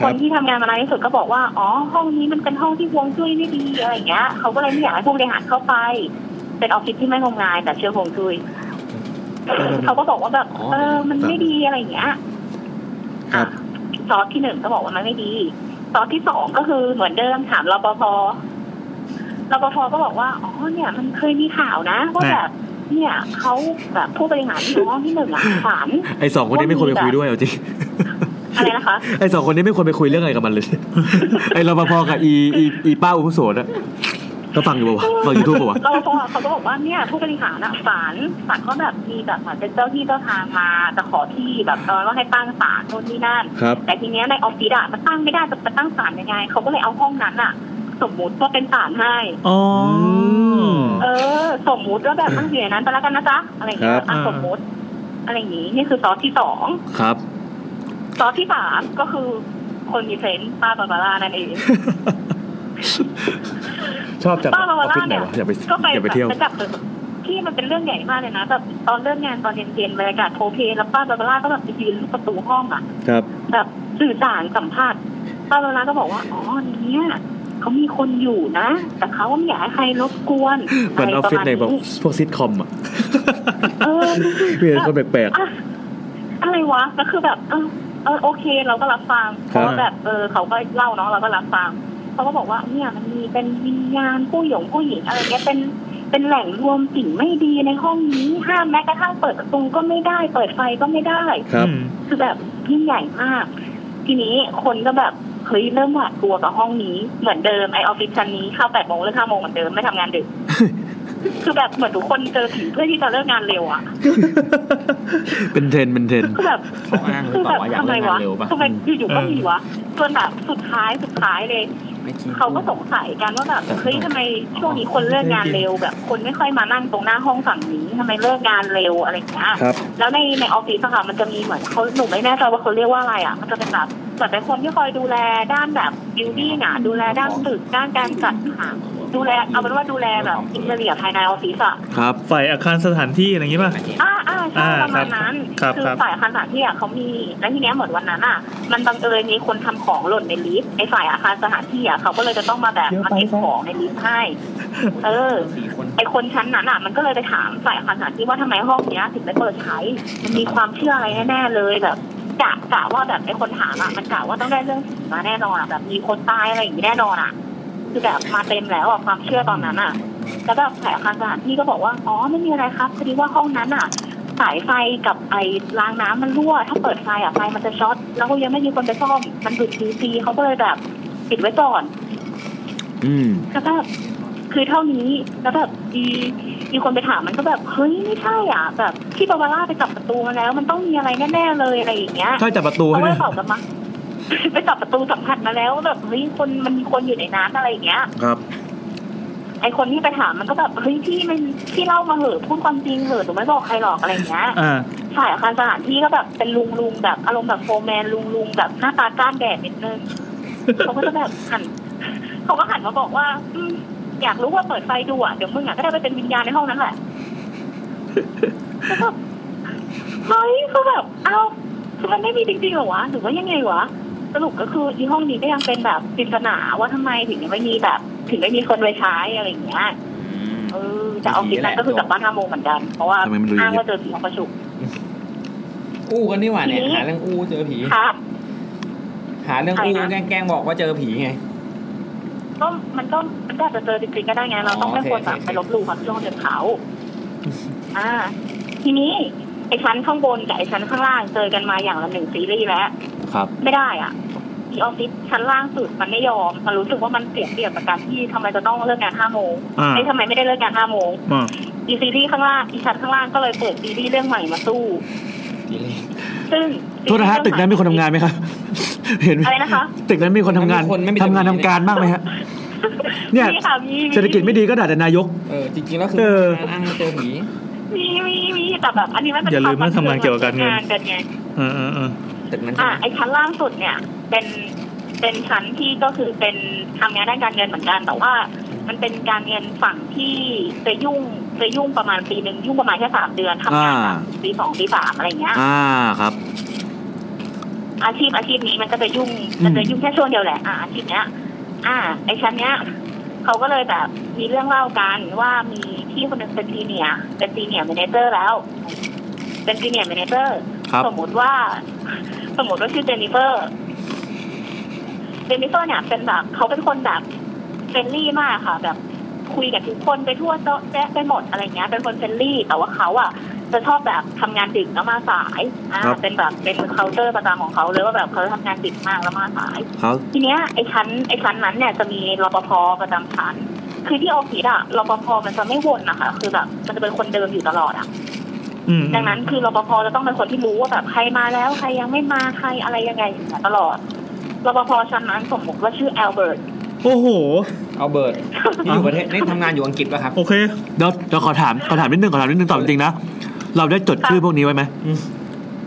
Speaker 2: ค
Speaker 5: ครับนที่ทำงานมานานที่สุดก็บอกว่าอ๋อห้องนี้มันเป็นห้องที่ฮวงจุ้ยไม่ดีอะไรอย่างเงี้ยเขาก็เลยไม่อยากให้ผู้บริหารเข้าไป เป็นออฟฟิศที่ไม่งมงายแต่เชื่อฮวงจุ้ยเขาก็บอกว่าแบบ
Speaker 2: อ๋อ
Speaker 5: เออมันไม่ดีอะไรอย่างเงี้ย
Speaker 2: ครับ
Speaker 5: อะซอสที่หนึ่งก็บอกว่ามันไม่ดีซอสที่สองก็คือเหมือนเดิมถามรปภรปภก็บอกว่าอ๋อเนี่ย มันเคยมีข่าวนะว่าแบบเนี่ยเขาแบบผู้บริหารที่อยู่ห้องที่หนึ่งอะฝัน
Speaker 2: ไอสองคนนี้ไม่ควรไปคุยด้วยเอาจริง
Speaker 5: อะไรนะคะ
Speaker 2: ไอสองคนนี้ไม่ควรไปคุยเรื่องอะไรกับมันเลย ไอรปภกับอีอีอีป้าอุปโสนอะก็ฟังอยู่ปะวะฟังยูทูบปะวะ
Speaker 5: เราพอเขาก็บอกว่าเนี่ยผู้บริหารอะศาลศาลก็แบบมีแบบเหมือนเป็นเจ้าที่เจ้าทางมาจะขอที่แบบตอนว่าให้ตั้งศาลโน่นนี่นั่น
Speaker 2: ครับ
Speaker 5: แต่ทีเนี้ยในออฟฟิศอะมันตั้งไม่ได้จะจะตั้งศาลยังไงเขาก็เลยเอาห้องนั้นอะสมมุติว่าเป็นศาลให้
Speaker 1: อ๋อ
Speaker 5: เออ สมมุติว่าแบบตั้งอยู่ในนั้นไปแล้วกันนะจ๊ะอะไรอย่างเงี้ย
Speaker 2: ครับ
Speaker 5: อะสมมุติอะไรอย่างงี้นี่คือซอสที่สอง
Speaker 2: ครับ
Speaker 5: ซอสที่สามก็คือคนมี sense ป้าบาบาร่านั่นเอง
Speaker 2: ชอบจัง
Speaker 5: ป้าบา
Speaker 2: อ
Speaker 5: บา
Speaker 2: อฟฟิ
Speaker 5: ร่า
Speaker 2: ศไหน
Speaker 5: เนี่ยวะ
Speaker 2: อย่าไป
Speaker 5: ก็ไป
Speaker 2: อย่าไปเที่ยว
Speaker 5: ไปจับที่มันเป็นเรื่องใหญ่มากเลยนะแบบตอนเลิกงานตอนเย็นๆบรรยากาศโพล้เพล้แล้วป้าบาบาร่าก็แบบไปยืนประตูห้องอะ
Speaker 2: ครับ
Speaker 5: แบบสื่อสารสัมภาษณ์ป้าบาบาร่าก็บอกว่าอ๋อเนี่ยเขามีคนอยู่นะ แต่เขาไม่อยากให้ใครรบกวน
Speaker 2: เหมือนออฟฟิศในพวกพวกซิทคอมอะ
Speaker 5: เออ
Speaker 2: เพื่อนคนแปลก
Speaker 5: อะอะไรวะก็คือแบบ เออเออโอเค เราก็รับฟังเพ
Speaker 2: ครับ
Speaker 5: ราะว่าแบบเออเขาก็เล่าเนาะเราก็รับฟังเขาก็บอกว่าเนี่ยมันมีเป็นวิญญาณผู้หยงผู้หญิงอะไรเงี้ยเป็นเป็นแหล่งรวมสิ่งไม่ดีในห้องนี้ห้ามแม้กระทั่งเปิดประตูก็ไม่ได้ เปิดไฟก็ไม่ได้
Speaker 2: ๆครับ
Speaker 1: อืม
Speaker 5: คือแบบยิ่งใหญ่มาก ทีนี้คนก็แบบเฮ้ยเริ่มหวาดกลัวกับห้องนี้เหมือนเดิมไอออฟฟิศชั้นนี้เข้าแปดโมงเลิกห้าโมงเหมือนเดิมไม่ทำงานดึก คือแบบเหมือนทุกคนเจอผีเพื่อที่จะเลิกงานเร็วอะ
Speaker 2: เป็นเทรนด์เป็นเทรนด์
Speaker 5: คือแบบ
Speaker 4: เขาอ้างหรื
Speaker 5: คืออ
Speaker 4: เป
Speaker 5: แบ
Speaker 4: ล่า
Speaker 5: บ
Speaker 4: ว่าอยาก
Speaker 5: ทำไม
Speaker 4: เลิกงานเร็ววะป่ะ
Speaker 5: ทำไมอยู่ๆก็มีวะจนแบบสุดท้ายสุดท้ายเลย
Speaker 4: ไม่คิด
Speaker 5: เขาก็สงสัยกันว่าแบบเฮ้ยทำไมช่วงนี้คนเลิกงานเร็วแบบ คนไม่ค่อยมานั่งตรงหน้าห้องฝั่งนี้ทำไมเลิกงานเร็วอะไรอย่างเงี้ย
Speaker 2: ครับ
Speaker 5: แล้วในในออฟฟิศอะค่ะมันจะมีเหมือนเขาหนูไม่แน่ใจว่าเขาเรียกว่าอะไรอะมันจะเป็นแบบเหมือนเป็นคนที่คอยดูแลด้านแบบ building อะดูแลด้านตึกด้านการจัดหา ดูแลเอาเป็นว่าดูแลแบบ interior ภายในออฟฟิศอะ
Speaker 2: ครับ
Speaker 1: ฝ่ายอาคารสถานที่อะไรอย่างงี้ป่ะ
Speaker 5: อ่าอ่าใช่
Speaker 1: อ่า
Speaker 5: ประมาณนั้น
Speaker 1: ครับ
Speaker 5: คือ
Speaker 1: ครับ
Speaker 5: ฝ่ายอาคารสถานที่อะเขามีแล้วทีเนี้ยเหมือนวันนั้นอะมันบังเอิญมีคนทำของหล่นในลิฟต์ไอ้ฝ่ายอาคารสถานที่อะเขาก็เลยจะต้องมาแบบมาเก็บของในลิฟต์ให้ เออ
Speaker 4: สี่คน
Speaker 5: ไอคนชั้นนั้นอะ มันก็เลยไปถามฝ่ายอาคารสถานที่ว่าทำไมห้องเนี้ยถึงไม่เปิดใช้ มันมีความเชื่ออะไรแน่ๆเลยแบบกะกะว่าแบบไอคนถามอะมันกะว่าต้องได้เรื่องผีมาแน่นอนอะแบบมีคนตายอะไรอย่างนี้แน่นอนอะ คือแบบมาเต็มแล้วอะความเชื่อตอนนั้นอะแล้วแบบฝ่ายอาคารสถานที่ก็บอกว่าอ๋อไม่มีอะไรครับพอดีว่าห้องนั้นอะสายไฟกับไอ้รางน้ำมันรั่ว ถ้าเปิดไฟอะไฟมันจะช็อตแล้วก็ยังไม่มีคนไปซ่อมมันดูดทีซีเขาก็เลยแบบปิดไว้ก่อน
Speaker 2: อืม
Speaker 5: แล้วแบบคือเท่านี้แล้วแบบมีมีคนไปถามมันก็แบบเฮ้ยไม่ใช่อะแบบที่บาบาร่าไปจับประตูมาแล้ว มันต้องมีอะไรแน่ๆเลยอะไรอย่างเงี้ย
Speaker 2: ถ้าจับประตู
Speaker 5: เขา
Speaker 2: ให้
Speaker 5: ก็เล
Speaker 2: เนี่ยย
Speaker 5: ตอบกลับมา ไปจับประตูสัมผัสมาแล้วแบบเฮ้ยคนมันมีคนอยู่ในนั้นอะไรอย่างเงี้ย
Speaker 2: ครับ
Speaker 5: ไอคนที่ไปถามมันก็แบบเฮ้ยพี่มันพี่เล่ามาเหอะพูดความจริงเหอะหนูไม่บอกใครหรอกอะไรอย่างเงี้ย
Speaker 1: อ่า
Speaker 5: ฝ่ายอาคารสถานที่ก็แบบเป็นลุงลุงแบบอารมณ์แบบโฟร์แมนลุงลุงแบบหน้าตาก้านแดดนิดนึงเขาก็จะแบบหันเขาก็หันมาบอกว่า อืมอยากรู้ว่าเปิดไฟดูอะเดี๋ยวมึงอะก็ได้ไปเป็นวิญญาณในห้องนั้นแหละแล้วก็เฮ้ยเขาแบบเอ้าคือมันไม่มีจริงๆเหรอวะหรือว่ายังไงวะ สรุปก็คือที่ห้องนี้ก็ยังเป็นแบบปริศนาว่าทำไมถึงยังไม่มีแบบ ถึงไม่มีคนไปใช้อะไรอย่างเงี้ยเออแต่เอาจริงนั้นก็คือกลับบ้านห้าโมงเหมือนกัน เพราะว่า
Speaker 2: ทำไมมันดูอย่าง
Speaker 5: อ้าง
Speaker 2: เงี้ย
Speaker 5: ว่าเจอผีห้องประชุม
Speaker 6: อู้กันนี่หว่าเนี่ย
Speaker 5: ผี
Speaker 6: หาเรื่องอู้เจอผี
Speaker 5: ครับ
Speaker 6: หาเรื่องอู้
Speaker 5: ใครนะ
Speaker 6: แกล้งๆบอกว่าเจอผีไง
Speaker 5: ก็มันก็มันก็อาจจะเจอจริงๆก็ได้ไง เราต้อง
Speaker 6: อ๋อ
Speaker 5: ไม่ควร
Speaker 6: โอเค
Speaker 5: แบบ
Speaker 6: โอเค
Speaker 5: ไปลบหลู่ความเชื่อคนอื่นเขาอ่า ทีนี้ไอ้ชั้นข้างบนกับไอ้ชั้นข้างล่างเจอกันมาอย่างละหนึ่งซีรีส์แล้ว
Speaker 2: ครับ
Speaker 5: ไม่ได้อะที่ออฟฟิศชั้นล่างสุดมันไม่ยอม มันรู้สึกว่ามันเสียเปรียบกับการที่ทำไมจะต้องเลิกงานห้าโมง
Speaker 1: อ่า
Speaker 5: ไอ้ยทำไมไม่ได้เลิกงานห้าโมง
Speaker 1: อ่า
Speaker 5: อีซีรีส์ข้างล่างอีชั้นข้างล่างก็เลยเปิดซีรีส์เรื่องใหม่มาสู้ซึ่ง
Speaker 2: โทษนะฮะตึกนั้นมีคนทำงานไหมครับเห็นไหม
Speaker 5: อะไรนะคะ
Speaker 2: ตึกนั้นมีคนทำงาน
Speaker 6: ไม่มีคนไม่มี
Speaker 2: ทำงาน
Speaker 6: จะมี
Speaker 2: ทำการบ้างไหมฮะเนี่ย
Speaker 5: มีค่ะมี
Speaker 2: เศรษฐกิจไม่ดีก็ด่าแต่นายก
Speaker 6: เออจริงๆแล้วคือ
Speaker 2: เออ
Speaker 6: อ้างว่าเจอผี
Speaker 5: มีมีมีแต่แบบอันนี้ไม่เป็น
Speaker 1: อย่าลืมว่าทำงานเกี่ยวกับการเงิน
Speaker 5: งานกันไง
Speaker 1: เออเออเออ
Speaker 6: ตึกนั้นใช่
Speaker 5: อ่า
Speaker 6: ไหม
Speaker 5: ไอ้ชั้นล่างสุดเนี่ย เป็นเป็นชั้นที่ก็คือเป็นทำงานด้านการเงินเหมือนกัน แต่ว่า มันเป็นการเงินฝั่งที่จะยุ่งจะยุ่งประมาณปีหนึ่งยุ่งประมาณแค่สามเดือนทำงาน
Speaker 2: อ่า
Speaker 5: แบบปีสองปีสามอะไรเงี้ย
Speaker 2: อ่าครับ
Speaker 5: อาชีพอาชีพนี้มันก็จะยุ่ง
Speaker 2: อืม
Speaker 5: มันจะยุ่งแค่ช่วงเดียวแหละอ่าอาชีพเนี้ย อ่าไอ้ชั้นเนี้ยเขาก็เลยแบบมีเรื่องเล่ากันว่ามีพี่คนหนึ่งเป็น senior เป็น senior manager แล้ว เป็น senior manager
Speaker 2: ครับ
Speaker 5: สมมุติว่า สมมุติว่าชื่อเจนนิเฟอร์เจนนิเฟอร์เนี่ยเป็นแบบเขาเป็นคนแบบ friendly มากค่ะ แบบคุยกับทุกคนไปทั่วโต๊ะแจ๊ะไปหมดอะไรเงี้ย เป็นคน friendly แต่ว่าเขาอะจะชอบแบบทำงานดึกแล้วมาสายอ่า
Speaker 2: ครับ
Speaker 5: เป็นแบบเป็น character ประจำของเขาเลยว่าแบบเขาทำงานดึกมากแล้วมาสาย
Speaker 2: เขา
Speaker 5: ทีเนี้ยไอ้ชั้นไอ้ชั้นนั้นเนี่ยจะมีรปภประจำชั้น คือที่ออฟฟิศอะรปภมันจะไม่วนนะคะ คือแบบมันจะเป็นคนเดิมอยู่ตลอดอะ
Speaker 1: อืม
Speaker 5: ดังนั้นคือรปภจะต้องเป็นคนที่รู้ว่าแบบใครมาแล้วใครยังไม่มาใครอะไรยังไงอย่างเงี้ยตลอดรปภชั้นนั้นสมมติว่าชื่อแอลเบิร์ต
Speaker 1: โอ้โห
Speaker 6: แอลเบิร์ตนี่อยู่ประเทศนี่ทำงานอยู่อังกฤษป่ะครับ
Speaker 1: โอเค
Speaker 2: เดี๋ยวเดี๋ยวขอถามขอถามนิดนึงขอถามนิดนึงตอบจริงๆนะ เราได้จดชื่อพวกนี้ไว้ไหม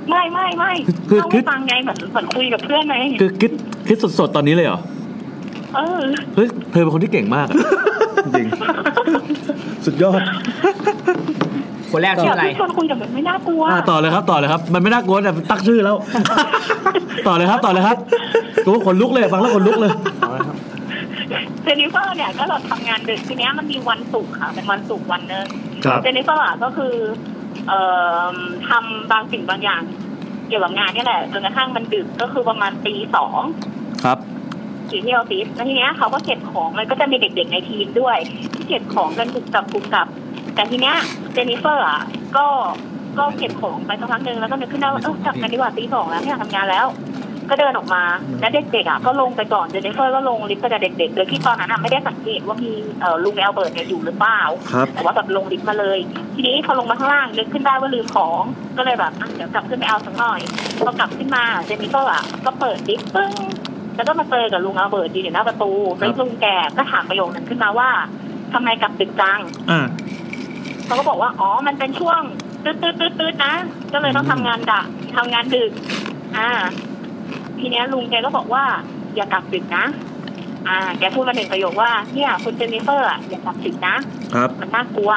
Speaker 5: ไม่ไม่ไม่
Speaker 2: คือ
Speaker 5: เล่า
Speaker 2: คือ
Speaker 5: ให้ฟังไงเหมือนเหมือนคุยกับเพื่อนไง
Speaker 2: คือคิดคิดสดๆตอนนี้เลยเหรอ
Speaker 5: เออ
Speaker 2: เฮ้ยเธอเป็นคนที่เก่งมากอะจริงสุดยอด
Speaker 6: คนแรกชื่ออะไร
Speaker 5: ที่ชวนคุยแต่แบบไม่น่ากลัว
Speaker 2: อ่าต่อเลยครับ ต่อเลยครับ มันไม่น่ากลัวแต่ตั้งชื่อแล้ว ต่อเลยครับ ต่อเลยครับตัวขนลุกเลยฟังแล้วขนลุกเลย
Speaker 5: เจนนิเฟอร์เนี่ยก็เราทำงานดึกทีเนี้ยมันมีวันศุกร์ค่ะเป็นวันศุกร์วันหนึ่ง
Speaker 1: ครับ
Speaker 5: เจนนิเฟอร์อะก็คือ เอ่อทำบางสิ่งบางอย่าง เกี่ยวกับงานเนี่ยแหละจนกระทั่งมันดึกก็คือประมาณตีสอง
Speaker 2: ครับ
Speaker 5: อยู่ที่ออฟฟิศแล้วทีเนี้ยเขาก็เก็บของมันก็จะมีเด็กๆในทีมด้วย ที่เก็บของกันกุกกักกุกกัก แต่ทีเนี้ยเจนนิเฟอร์อะก็ก็เก็บของไปสักพักหนึ่งแล้วก็นึกขึ้นได้ว่าเออกลับกันดีกว่าตีสองแล้วไม่อยากทำงานแล้ว ก็เดินออกมาแล้วเด็กๆอะก็ลงไปก่อนเจนนิเฟอร์ก็ลงลิฟต์ไปกับเด็กๆโดยที่ตอนนั้นอะไม่ได้สังเกตว่ามีเอ่อลุงแอลเบิร์ตเนี่ยอยู่หรือเปล่า
Speaker 2: ครับ
Speaker 5: แต่ว่าแบบลงลิฟต์มาเลย ทีนี้พอลงมาข้างล่างนึกขึ้นได้ว่าลืมของก็เลยแบบอะเดี๋ยวกลับขึ้นไปเอาสักหน่อยพอกลับขึ้นมาเจนนิเฟอร์อะก็เปิดลิฟต์ปึ้งแล้วก็มาเจอกับลุงอัลเบิร์ตยืนอยู่หน้าประตู
Speaker 2: ครับ
Speaker 5: แล้วลุงแกก็ถามประโยคนึงขึ้นมาว่าทำไมกลับดึกจัง
Speaker 1: อ่า
Speaker 5: เขาก็บอกว่าอ๋อมันเป็นช่วงตืดตืดตืดตืดนะก็เลยต้องทำงานดักทำงานดึก อ่า ทีเนี้ยลุงแกก็บอกว่า อย่ากลับดึกนะอ่า แกพูดมาหนึ่งประโยคว่าเนี่ยคุณเจนนิเฟอร์อะอย่ากลับดึกนะ
Speaker 2: ครับ
Speaker 5: มันน่ากลัว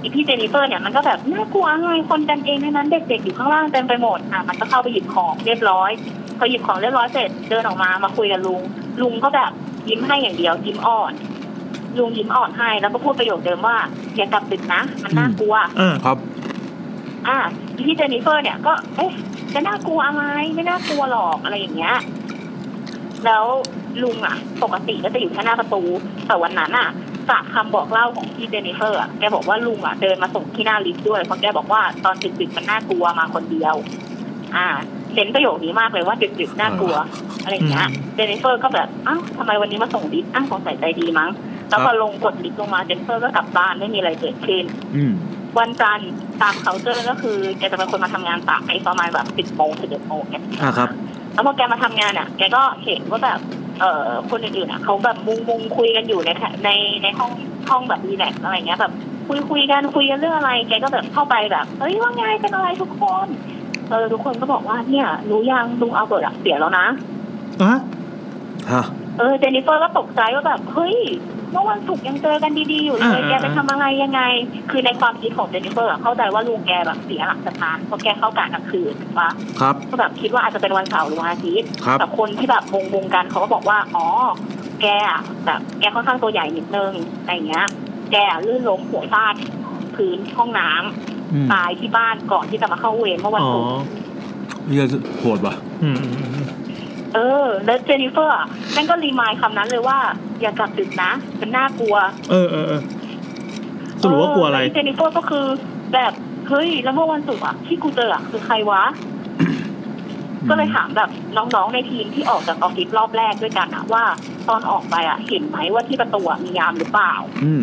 Speaker 5: อีพี่เจนนิเฟอร์เนี่ยมันก็แบบน่ากลัวไงคนกันเองทั้งนั้นเด็กๆอยู่ข้างล่างเต็มไปหมดอะมันก็เข้าไปหยิบของเรียบร้อยพอหยิบของเรียบร้อยเสร็จเดินออกมามาคุยกับลุง ลุงก็แบบยิ้มให้อย่างเดียวยิ้มอ่อน ลุงยิ้มอ่อนให้แล้วก็พูดประโยคเดิมว่าอย่ากลับดึกนะ มันน่ากลัว
Speaker 1: อ่า
Speaker 2: ครับ
Speaker 5: อ่าพี่เจนนิเฟอร์เนี่ยก็ เอ๊ะจะน่ากลัวอะไรไม่น่ากลัวหรอกอะไรอย่างเงี้ย แล้วลุงอะ ปกติก็จะอยู่แค่หน้าประตู แต่วันนั้นอะจากคำบอกเล่าของพี่เจนนิเฟอร์อะแกบอกว่าลุงอะเดินมาส่งที่หน้าลิฟต์ด้วยเพราะแกบอกว่าตอนดึกๆมันน่ากลัวมาคนเดียว อ่าเน้นประโยคนี้มากเลยว่าดึกๆน่ากลัว อะไรอย่างเงี้ยเจนนิเฟอร์ก็แบบอ้าวทำไมวันนี้มาส่งลิฟต์อ้าวสงสัยใจดีมั้ง แล้วพอลงกดลิฟต์ลงมาเจนนิเฟอร์ก็กลับบ้านไม่มีอะไรเกิดขึ้น
Speaker 2: อืม
Speaker 5: วันจันทร์ตาม character ก็คือแกจะเป็นคนมาทำงานสายประมาณแบบสิบโมงสิบเอ็ดโมงเนี่ย
Speaker 2: อ่าครับ
Speaker 5: แล้วพอแกมาทำงานอะ แกก็เห็นว่าแบบเอ่อคนอื่นๆอะเขาแบบมุงมุงคุยกันอยู่ในแถในในห้องห้องแบบ relax อะไรเงี้ยแบบคุยคุยกันคุยกันเรื่องอะไร แกก็แบบเข้าไปแบบเฮ้ยว่าไงเป็นอะไรทุกคนเออทุกคนก็บอกว่าเนี่ยรู้ยังลุงอัลเบิร์ตอะเสียแล้วนะ
Speaker 1: อะ
Speaker 2: ฮะ
Speaker 5: เออเจนนิเฟอร์ก็ตกใจว่าแบบเฮ้ยเมื่อวันศุกร์ยังเจอกันดีๆอยู่เลยแกไปทำอะไรยังไง คือในความคิดของเจนนิเฟอร์อะเข้าใจว่าลุงแกแบบเสียหลักสะพานเพราะแกเข้ากะกลางคืนถูกปะ
Speaker 2: ครับ
Speaker 5: ก็แบบคิดว่าอาจจะเป็นวันเสาร์หรือวันอาทิตย์
Speaker 2: ครับ
Speaker 5: แต่คนที่แบบวงวงๆกันเขาก็บอกว่าอ๋อแกอะแบบแกค่อนข้างตัวใหญ่นิดนึงอะไรเงี้ย แกอะลื่นล้มหัวฟาดพื้นห้องน้ำ
Speaker 2: อืม
Speaker 5: ตายที่บ้านก่อนที่จะมาเข้าเวรเมื่อวัน
Speaker 1: อ๋อ
Speaker 5: ศุกร์
Speaker 2: เหี้ยโหดว่ะ
Speaker 1: อืมอืมอืม
Speaker 5: เออ แล้วเจนนิเฟอร์อะแม่งก็รีมายคำนั้นเลยว่า อย่ากลับดึกนะ มันน่ากลัว
Speaker 1: เออเออเออสรุปว่ากลัวอะไร
Speaker 5: เแล้วเจนนิเฟอร์ก็คือ แบบเฮ้ยแล้วเมื่อวันศุกร์อะที่กูเจออะคือใครวะ ก็เลยถามแบบน้องๆในทีมที่ออกจากออฟฟิศรอบแรกด้วยกันอะว่าตอนออกไปอะเห็นไหมว่าที่ประตูอะมียามหรือเปล่า
Speaker 2: อืม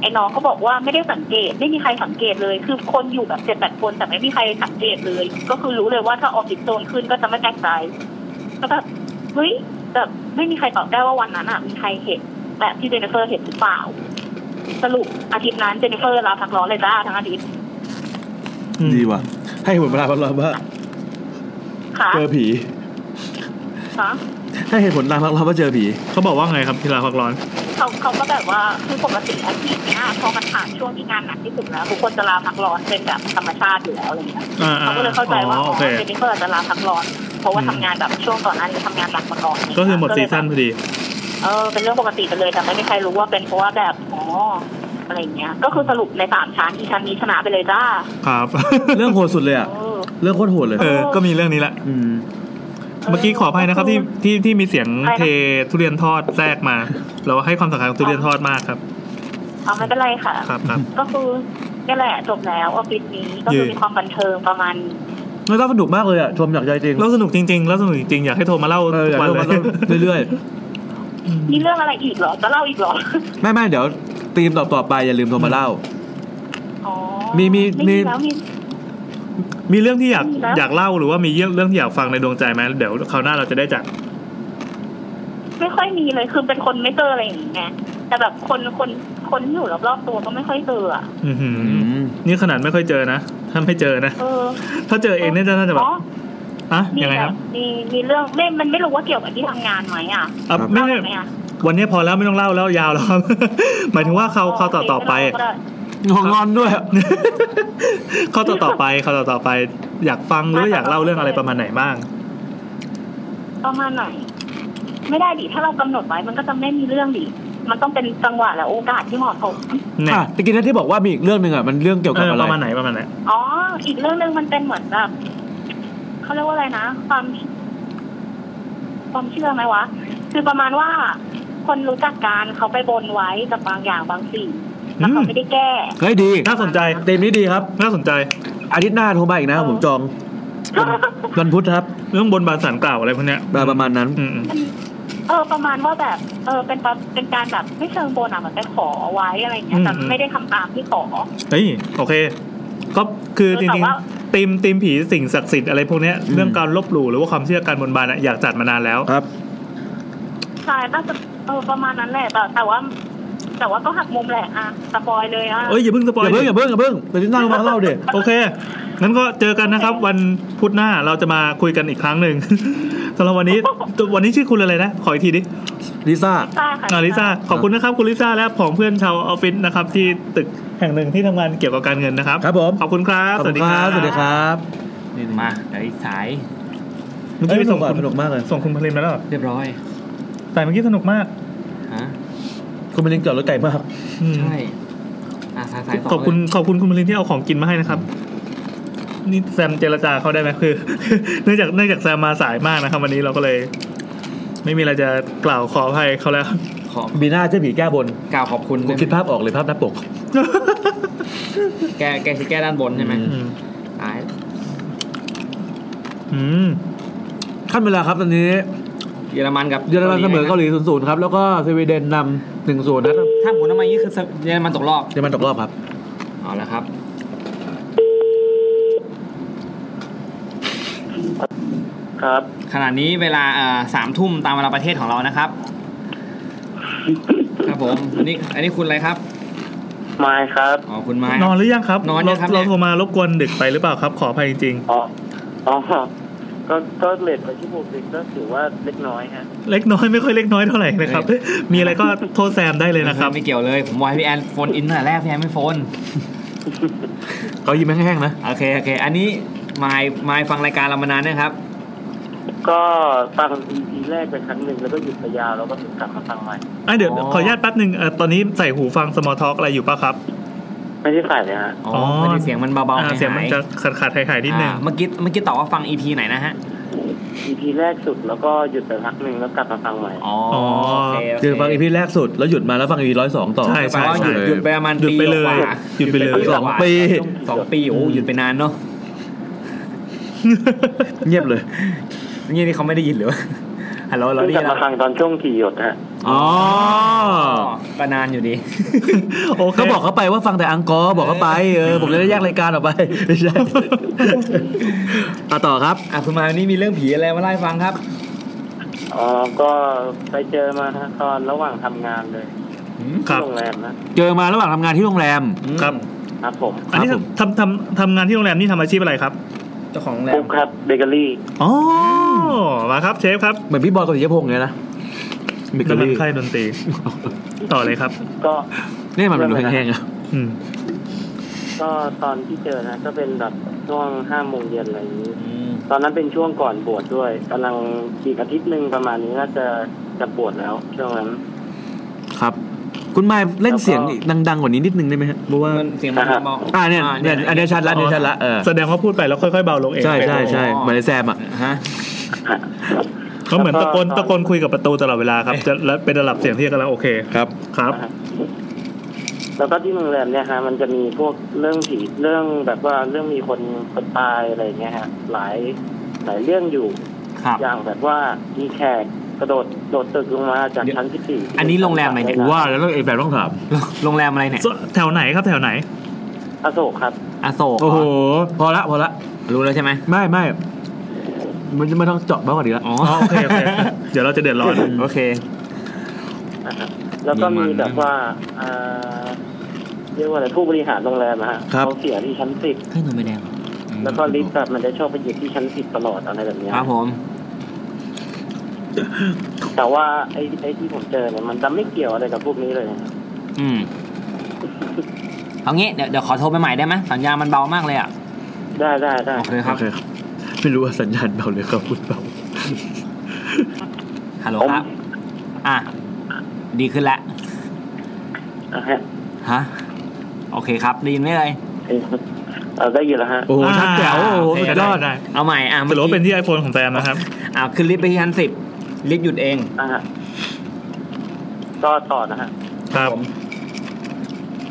Speaker 5: ไอ้น้องก็บอกว่าไม่ได้สังเกต ไม่มีใครสังเกตเลย คือคนอยู่แบบเจ็ดแปดคนแต่ไม่มีใครสังเกตเลย ก็คือรู้เลยว่าถ้าออฟฟิศโซนขึ้นก็จะไม่แปลกใจ ก็แบบเฮ้ยแบบไม่มีใครตอบได้ว่าวันนั้นอะมีใครเห็นแบบที่เจนนิเฟอร์เห็นหรือเปล่า สรุปอาทิตย์นั้นเจนนิเฟอร์ลาพักร้อนเลยจ้าทั้งอาทิตย์
Speaker 1: อืม
Speaker 2: ดีว่ะ ให้เหตุผลเวลาพักร้อนว่า
Speaker 5: ค่ะ
Speaker 2: เจอผี
Speaker 5: คะ
Speaker 2: ให้เหตุผลตามพักร้อนว่าเจอผี
Speaker 1: เขาบอกว่าไงครับที่ลาพักร้อน
Speaker 5: เขาเขาก็แบบว่าคือปกติอาทิตย์เนี้ยพอมันผ่านช่วงที่งานหนักที่สุดแล้วทุกคนจะลาพักร้อนเป็นแบบธรรมชาติอยู่แล้วอะไรเงี้ย
Speaker 1: อ่า
Speaker 5: เขาก็เลยเข้าใจว่า
Speaker 1: อ๋อ
Speaker 5: อ๋
Speaker 1: โอ
Speaker 5: อ
Speaker 1: เค
Speaker 5: เจนนิเฟอร์จะลาพักร้อน เพราะว่าทำงานแบบช่วงก่อนหน้านี้ทำงานหนักมาก่อน
Speaker 1: ก็คือหมด season พอดี
Speaker 5: เออเป็นเรื่องปกติไปเลยแต่ไม่มีใครรู้ว่าเป็นเพราะว่าแบบอ๋ออะไรเงี้ย ก็คือสรุปในสามชั้นอีชั้นนี้ชนะไปเลยจ้า
Speaker 1: ครับ
Speaker 2: เรื่องโหดสุดเลยอะ
Speaker 5: เออ
Speaker 2: เรื่องโคตรโหดเลย
Speaker 1: เออก็มีเรื่องนี้แหละ
Speaker 2: อืม
Speaker 1: เมื่อกี้ขออภัยนะครับที่ที่ที่มีเสียง
Speaker 5: อะไรนะ
Speaker 1: เททุเรียนทอดแทรกมา เราให้ความสำคัญกับทุเรียนทอดมากครับ
Speaker 5: เอาไม่เป็นไรค่ะ
Speaker 1: ครับครับ
Speaker 5: ก็คือนี่แหละจบแล้วออฟฟิศนี้ก็คือ
Speaker 1: เย่
Speaker 5: มีความบันเทิงประมาณ
Speaker 2: แล้วก็สนุกมากเลยอะชมจากใจจริง
Speaker 1: แล้วสนุกจริงๆแล้วสนุกจริงๆอยากให้โทรมาเล่า
Speaker 2: เออ
Speaker 1: ทุ
Speaker 2: อยาก
Speaker 1: กวัน
Speaker 2: ให้
Speaker 1: เล
Speaker 2: มายเล่าเรื่อย
Speaker 5: มีเรื่องอะไรอีกเหรอจะเล่าอีกเหรอ
Speaker 2: ๆไม่ไม่เดี๋ยวตีมต่อต่อไปอย่าลืมโทรมาเล่า
Speaker 5: อ๋อ
Speaker 2: มีมี
Speaker 5: ไมีแล้ว มี
Speaker 1: มีเรื่องที่อยาก
Speaker 5: มีแล้ว
Speaker 1: อยากเล่าหรือว่ามีเรื่องที่อยากฟังในดวงใจไหมเดี๋ยวคราวหน้าเราจะได้จัด
Speaker 5: ไม่ค่อยมีเลยคือเป็นคนไม่เจออะไรอย่างเงี้ยแต่แบบคนคนคนที่อยู่รอบๆตัวก็ไม่ค่อยเจออะ
Speaker 1: อือหือ
Speaker 2: ม
Speaker 1: นี่ขนาดไม่ค่อยเจอนะถ้าไม่เจอนะ
Speaker 5: เออ
Speaker 1: ถ้าเจอเองเนี่ยน่าจะแบบ
Speaker 5: อ๋อ
Speaker 1: อะ
Speaker 5: มี
Speaker 1: ยังไง
Speaker 5: แบ
Speaker 1: ครับ
Speaker 5: บมีมีเรื่องไม่มันไม่รู้ว่าเกี่ยวกับที่ทำงานไหมอะ
Speaker 1: อะไม่
Speaker 5: เล่า
Speaker 1: ไม่
Speaker 5: ได้ไหมอะ
Speaker 1: วันนี้พอแล้วไม่ต้องเล่าแล้วยาวแล้วครับหมายถึงว่าเขาเขาต่อต่อไป
Speaker 5: ก็ด้
Speaker 2: งอนงอนด้วย
Speaker 1: เขาต่อต่อไปเขาต่อต่อไป อยากฟังหรือว่าอยากเล่าเรื่องอะไรประมาณไหนบ้าง
Speaker 5: ประมาณไหน ไม่ได้ดิถ้าเรากำหนดไว้มันก็จะไม่มีเรื่องดิมันต้องเป็นจังหวะและโอกาสที่เหมาะสม
Speaker 1: เนี่ย
Speaker 2: อะตะกี้นั้นที่บอกว่ามีอีกเรื่องหนึ่งอะมันเรื่องเกี่ยว
Speaker 1: เอ
Speaker 2: กับ
Speaker 1: อ
Speaker 2: อะไร
Speaker 1: ประมาณไหนประมาณไหน
Speaker 5: อ๋ออีกเรื่องหนึ่งมันเป็นเหมือนแบบเขาเรียกว่าอะไรนะความความเชื่อไหมวะ คือประมาณว่า คนรู้จักการเขาไปบนไว้กับบางอย่างบางสิ่ง แล้วเขา
Speaker 1: อืม
Speaker 5: ไม่ได้แก้
Speaker 2: เฮ้ยดี
Speaker 1: น่าสนใจ
Speaker 2: เต็มนี้ดีครับ
Speaker 1: น่าสนใจ
Speaker 2: อาทิตย์หน้าโทรมาอีกนะผมจองวันพุธครับ
Speaker 1: เรื่องบนบานสารกล่าวอะไรพวกเนี้ย
Speaker 2: ประมาณนั้น
Speaker 1: อืมอืม
Speaker 5: เออประมาณว่าแบบเออเป็นประเป็นการแบบไม่เชิงบนอะเหมันไปขอไว้อะไรอย่างเงี้ยแต่ไม่ได้ทำตามที่ขอ
Speaker 1: เฮ้ยโอเค ก็คือจ
Speaker 5: แต่
Speaker 1: ริง
Speaker 5: ว่า
Speaker 1: ๆตีมตีมผีสิ่งศักดิ์สิทธิ์อะไรพวกเนี้ย
Speaker 2: อืม
Speaker 1: เรื่องการลบหลู่หรือว่าความเชื่อการบนบานอะอยากจัดมานานแล้ว
Speaker 2: ครับ
Speaker 5: ใช่น่าจะเออประมาณนั้นแหละแต่แต่ว่า แต่ว่าก็หักมุมแหละอะ spoil เลยอะ
Speaker 1: เอ้ยอย่าเพิ่ง spoil อ
Speaker 2: ย่าเพิ่งอย่าเพิ่งอย่าเพิ่งเดี๋ยว EP หน้ามาเล่าเด็
Speaker 1: โอเคงั้นก็เจอกันนะครับ วันพุธหน้าเราจะมาคุยกันอีกครั้งหนึ่งสำหรับวันนี้วันนี้ชื่อคุณอะไรนะ ขออีกทีดิ
Speaker 2: ลิซ่า
Speaker 5: ลิซ่าค่ะ
Speaker 1: อ่าลิซ่าขอบคุณนะครับคุณลิซ่าและผองเพื่อนชาวออฟฟิศนะครับ ที่ตึกแห่งหนึ่งที่ทำงานเกี่ยวกับการเงินนะครับ
Speaker 2: ครับผม
Speaker 1: ขอบคุณครับ
Speaker 2: ขอบคุณครับสวัสดีครับ
Speaker 6: มาเดี๋ยวอีกสาย
Speaker 1: เมื่อ
Speaker 2: เอ้
Speaker 1: กี้
Speaker 2: ย
Speaker 1: ไป
Speaker 2: ส
Speaker 1: ส่ง
Speaker 2: นุก
Speaker 1: คุณ
Speaker 2: สนุกมากเลย
Speaker 1: ส่งคุณพลินมาแล้วเหรอ
Speaker 6: เรียบร้อย
Speaker 1: แต่เมื่อกี้สนุกมาก
Speaker 6: ฮะ
Speaker 2: คุณเป็นลิงจอดรถไก่มาก
Speaker 1: อืม
Speaker 6: ใช่อะสายสายสอง
Speaker 1: ขอบคุณ
Speaker 6: เลย
Speaker 1: ขอบคุณคุณพลินที่เอาของกินมาให้นะครับ นี่แซมเจรจาเขาได้ไหมคือ เนื่องจากเนื่องจากแซมมาสายมากนะครับ วันนี้เราก็เลย ไม่มีอะไรจะกล่าวขออภัยเขาแล้ว
Speaker 6: ขอ
Speaker 2: บีน่าเจ้าผีแก้บน
Speaker 6: กล่าวขอบคุณ
Speaker 2: ผมคิดภาพออกเลยภาพหน้าปก
Speaker 6: แกแกคือแก้ด้านบนใช่ไหม
Speaker 2: อื
Speaker 1: อืม
Speaker 6: ตาย
Speaker 1: อืม
Speaker 2: ขั้นเวลาครับตอนนี้
Speaker 6: เยอรมันกับ
Speaker 2: เยอรมันเสมอเกาหลีศูนย์ศูนย์ครับแล้วก็สวีเดนนำหนึ่งศูนย์นะครับ
Speaker 6: ถ้าผลออกมาอย่างนี้คือเยอรมันตกรอบ
Speaker 2: เยอรมันตกรอบครับ
Speaker 6: เอาละครับ
Speaker 5: ค
Speaker 7: ครับ
Speaker 4: ขณะนี้เวลาเอ่อสามทุ่มตามเวลาประเทศของเรานะครับ ครับผมอันนี้อันนี้คุณอะไรครับ
Speaker 7: ไมค์ครับ
Speaker 4: อ๋อคุณไมค์
Speaker 1: นอนหรือยังครับ
Speaker 4: นอนยังครับ
Speaker 1: เรา
Speaker 4: เนี่ย
Speaker 1: โทรมารบกวนดึกไปหรือเปล่าครับ ขออภัยจริง
Speaker 7: อ๋ออ๋อ ก็ก็ late ไปชั่วโมงนึงก็ถือว่าเล็กน้อยฮะ
Speaker 1: ๆเล็กน้อยไม่ค่อยเล็กน้อยเท่าไหร่นะครับ มีอะไรก็โทษแซมได้เลยนะครับ
Speaker 4: ไม่เกี่ยวเลยผมวอยพี่แอน phone in ตั้งแต่แรกพี่แอนไม่ phone
Speaker 2: เขายิ้มแห้งๆนะ
Speaker 4: โอเคโอเค อันนี้ไมค์ไมค์ฟังรายการเรามานานนะครับ
Speaker 7: ก็ฟัง EP แรกไปครั้งหนึ่งแล้วก็หยุดไปยาวแล้วก็ถึงกลับมาฟังใหม่
Speaker 1: อะเดี๋ยว
Speaker 4: อ๋อ
Speaker 1: ขออนุญาตแป๊บหนึ่งเอ่อตอนนี้ใส่หูฟัง small talk อะไรอยู่ป่ะครับ
Speaker 7: ไม่ได้ใส่เลยฮะ
Speaker 4: อ๋อ
Speaker 1: อ๋อ
Speaker 4: พอดีเสียงมันเบาๆ
Speaker 1: อ่า
Speaker 4: หาย
Speaker 1: เสียงมันจะขาดขาดๆหายๆนิดนึง
Speaker 4: อ่าเมื่อกี้เมื่อกี้ตอบว่าฟัง EP ไหนนะฮะ
Speaker 7: EP แรกสุดแล้วก็หยุดไปพักหนึ่งแล้วกลับมาฟังใหม่
Speaker 4: อ๋อ
Speaker 1: อ๋อ
Speaker 4: โอเคโอเค
Speaker 2: คือฟังอีพีแรกสุดแล้วหยุดมาแล้วฟังอีพีร้อยสองต่อ
Speaker 1: ใช่
Speaker 4: แปลว่าหยุดหยุดไปประมาณ
Speaker 1: หยุดไปเลย
Speaker 4: กว่า
Speaker 1: หยุดไปเลย
Speaker 4: กว่า
Speaker 2: สองปี
Speaker 4: สองปีโอ้หยุดไปนานเนาะ
Speaker 2: เงียบเลย
Speaker 4: นี่นี่เขาไม่ได้ยินหรือวะ ฮัลโหลเรา
Speaker 7: เพิ่ง
Speaker 4: ได้
Speaker 7: กลั
Speaker 4: ยิ
Speaker 7: บ
Speaker 4: น
Speaker 7: มาฟังตอนช่วงขี่หยดฮะ
Speaker 2: อ๋อ
Speaker 4: ก็นานอยู่ดี
Speaker 1: โอเค
Speaker 2: ก็บอกเขาไปว่าฟังแต่อังกอร์บอกเขาไปเออผมจะได้แยกรายการออกไปไม่ใช่อะต่อครับ
Speaker 4: อะคุณมาวันนี้มีเรื่องผีอะไรมาเล่าให้ฟังครับ
Speaker 7: อ๋อก็ไปเจอมาฮะตอนระหว่างทำงานเลย
Speaker 1: ครับ
Speaker 7: ที่โรงแรมนะ
Speaker 2: เจอมาระหว่างทำงานที่โรงแรม
Speaker 1: ครับ
Speaker 7: ครับผม
Speaker 1: อันนี้
Speaker 2: ครับผม
Speaker 1: ทำทำทำงานที่โรงแรมนี่ทำอาชีพอะไรครับ
Speaker 4: เจ้าของโรงแร
Speaker 7: ปุ๊
Speaker 4: ม
Speaker 7: บครับเบเกอรี่
Speaker 1: อ๋อ มาครับเชฟครับ
Speaker 2: เหมือนพี่บอยกับสิยพงษ์เลยนะมิก
Speaker 1: นั่นมัน
Speaker 2: ลี่
Speaker 1: ค่ายดนตรี ต่อเลยครับ
Speaker 7: ก็
Speaker 2: นี่มันเป็นดูแห้งๆอะ
Speaker 1: อืม
Speaker 7: ก็ตอนที่เจอนะ ก็เป็นแบบช่วงห้าโมงเย็นอะไรอย่างนี้ ตอนนั้นเป็นช่วงก่อนบวชด้วยกำลังอีกอาทิตย์หนึ่งประมาณนี้น่าจะจะบวชแล้วช่วงนั้น
Speaker 2: ครับ คุณไม้เล่น
Speaker 7: แล้วก็
Speaker 2: เสียงดังๆกว่านี้นิดนึงได้ไหมฮะเพราะว่า
Speaker 4: มันเสียงมันเบาๆ
Speaker 2: อ่าเนี่ยเนี่ยอันเนี้ยชัดละอันเนี้ยชัดละเออ
Speaker 1: แสดงว่าพูดไปแล้วค่อยๆเบาลงเอง
Speaker 2: ใช่ใช่ใช่เหมือนไอ้แซมอะ
Speaker 4: ฮะ
Speaker 1: เขาเหมือนตะโกนตะโกนคุยกับประตูตลอดเวลาครับ จะและเป็นระดับเสียงที่กำลังโอเค
Speaker 2: ครับ
Speaker 1: ครับ
Speaker 7: แล้วก็ที่โรงแรมเนี่ยฮะมันจะมีพวกเรื่องผีเรื่องแบบว่าเรื่องมีคนคนตายอะไรอย่างเงี้ยฮะหลายหลายเรื่องอยู่
Speaker 4: ครับ
Speaker 7: อย่างแบบว่ามีแขกกระโดดโดดตึกลงมาจากชั้นที่สี่
Speaker 4: อันนี้โรงแรมไหนเนี่ย
Speaker 2: ว่าแล้วต้องไอ้แฟนต้องถาม
Speaker 4: โรงแรมอะไรเนี่ย
Speaker 1: แถวไหนครับแถวไหน
Speaker 7: อโศกครับ
Speaker 4: อโศก
Speaker 2: โอ้โหพอละพอละ
Speaker 4: รู้แล้วใช่ไหม
Speaker 2: ไม่ไม่ มันจะไม่ต้องเจาะมากกว่านี้ละ
Speaker 4: อ๋อ
Speaker 1: อ๋อโอเคโอเคเดี๋ยวเราจะเดือดร้อน
Speaker 4: โอเค
Speaker 7: นะครับแล้วก็มีแบบว่าอ่าเรียกว่าอะไรผู้บริหารโรงแรมอะฮะเขาเสียที่ชั้นสิบ
Speaker 4: ให้หนูไม่แดง
Speaker 7: แล้วก็ลิฟต์แบบมันจะชอบไปหยุดที่ชั้นสิบตลอดอะไรแบบเนี้ย
Speaker 4: ครับผม
Speaker 7: แต่ว่าไอ้ไอ้ที่ผมเจอเนี่ยมันจะไม่เกี่ยวอะไรกับพวกนี้เลยนะครับ
Speaker 4: อืม เอางี้เดี๋ยวเดี๋ยวขอโทรไปใหม่ได้ไหมสัญญาณมันเบามากเลยอะ
Speaker 7: ได้ได้ได้
Speaker 4: โอเคครับ
Speaker 2: โอเคครับ ไม่รู้ว่าสัญญาณเบาเลยครับคุณเบา
Speaker 4: ฮัลโหลครับ อะ ดีขึ้นแล้ว
Speaker 7: อะฮะ
Speaker 4: ฮะ โอเคครับ ได้ยินไหมเลย
Speaker 7: เอ้ยเอาได้ยินแล้วฮะ
Speaker 2: โอ้โหชัดแจ๋วโอ้โห
Speaker 1: โอเค
Speaker 2: สุดยอด
Speaker 1: ได้
Speaker 4: เอาใหม่ อะ
Speaker 1: สรุปว่าเป็นที่ไอโฟนของแซมนะครับ
Speaker 4: อะ ขึ้นลิฟต์ไปที่ชั้นสิบลิฟต์หยุดเอง
Speaker 7: อะฮะก็ต่อนะฮะ
Speaker 1: ครับ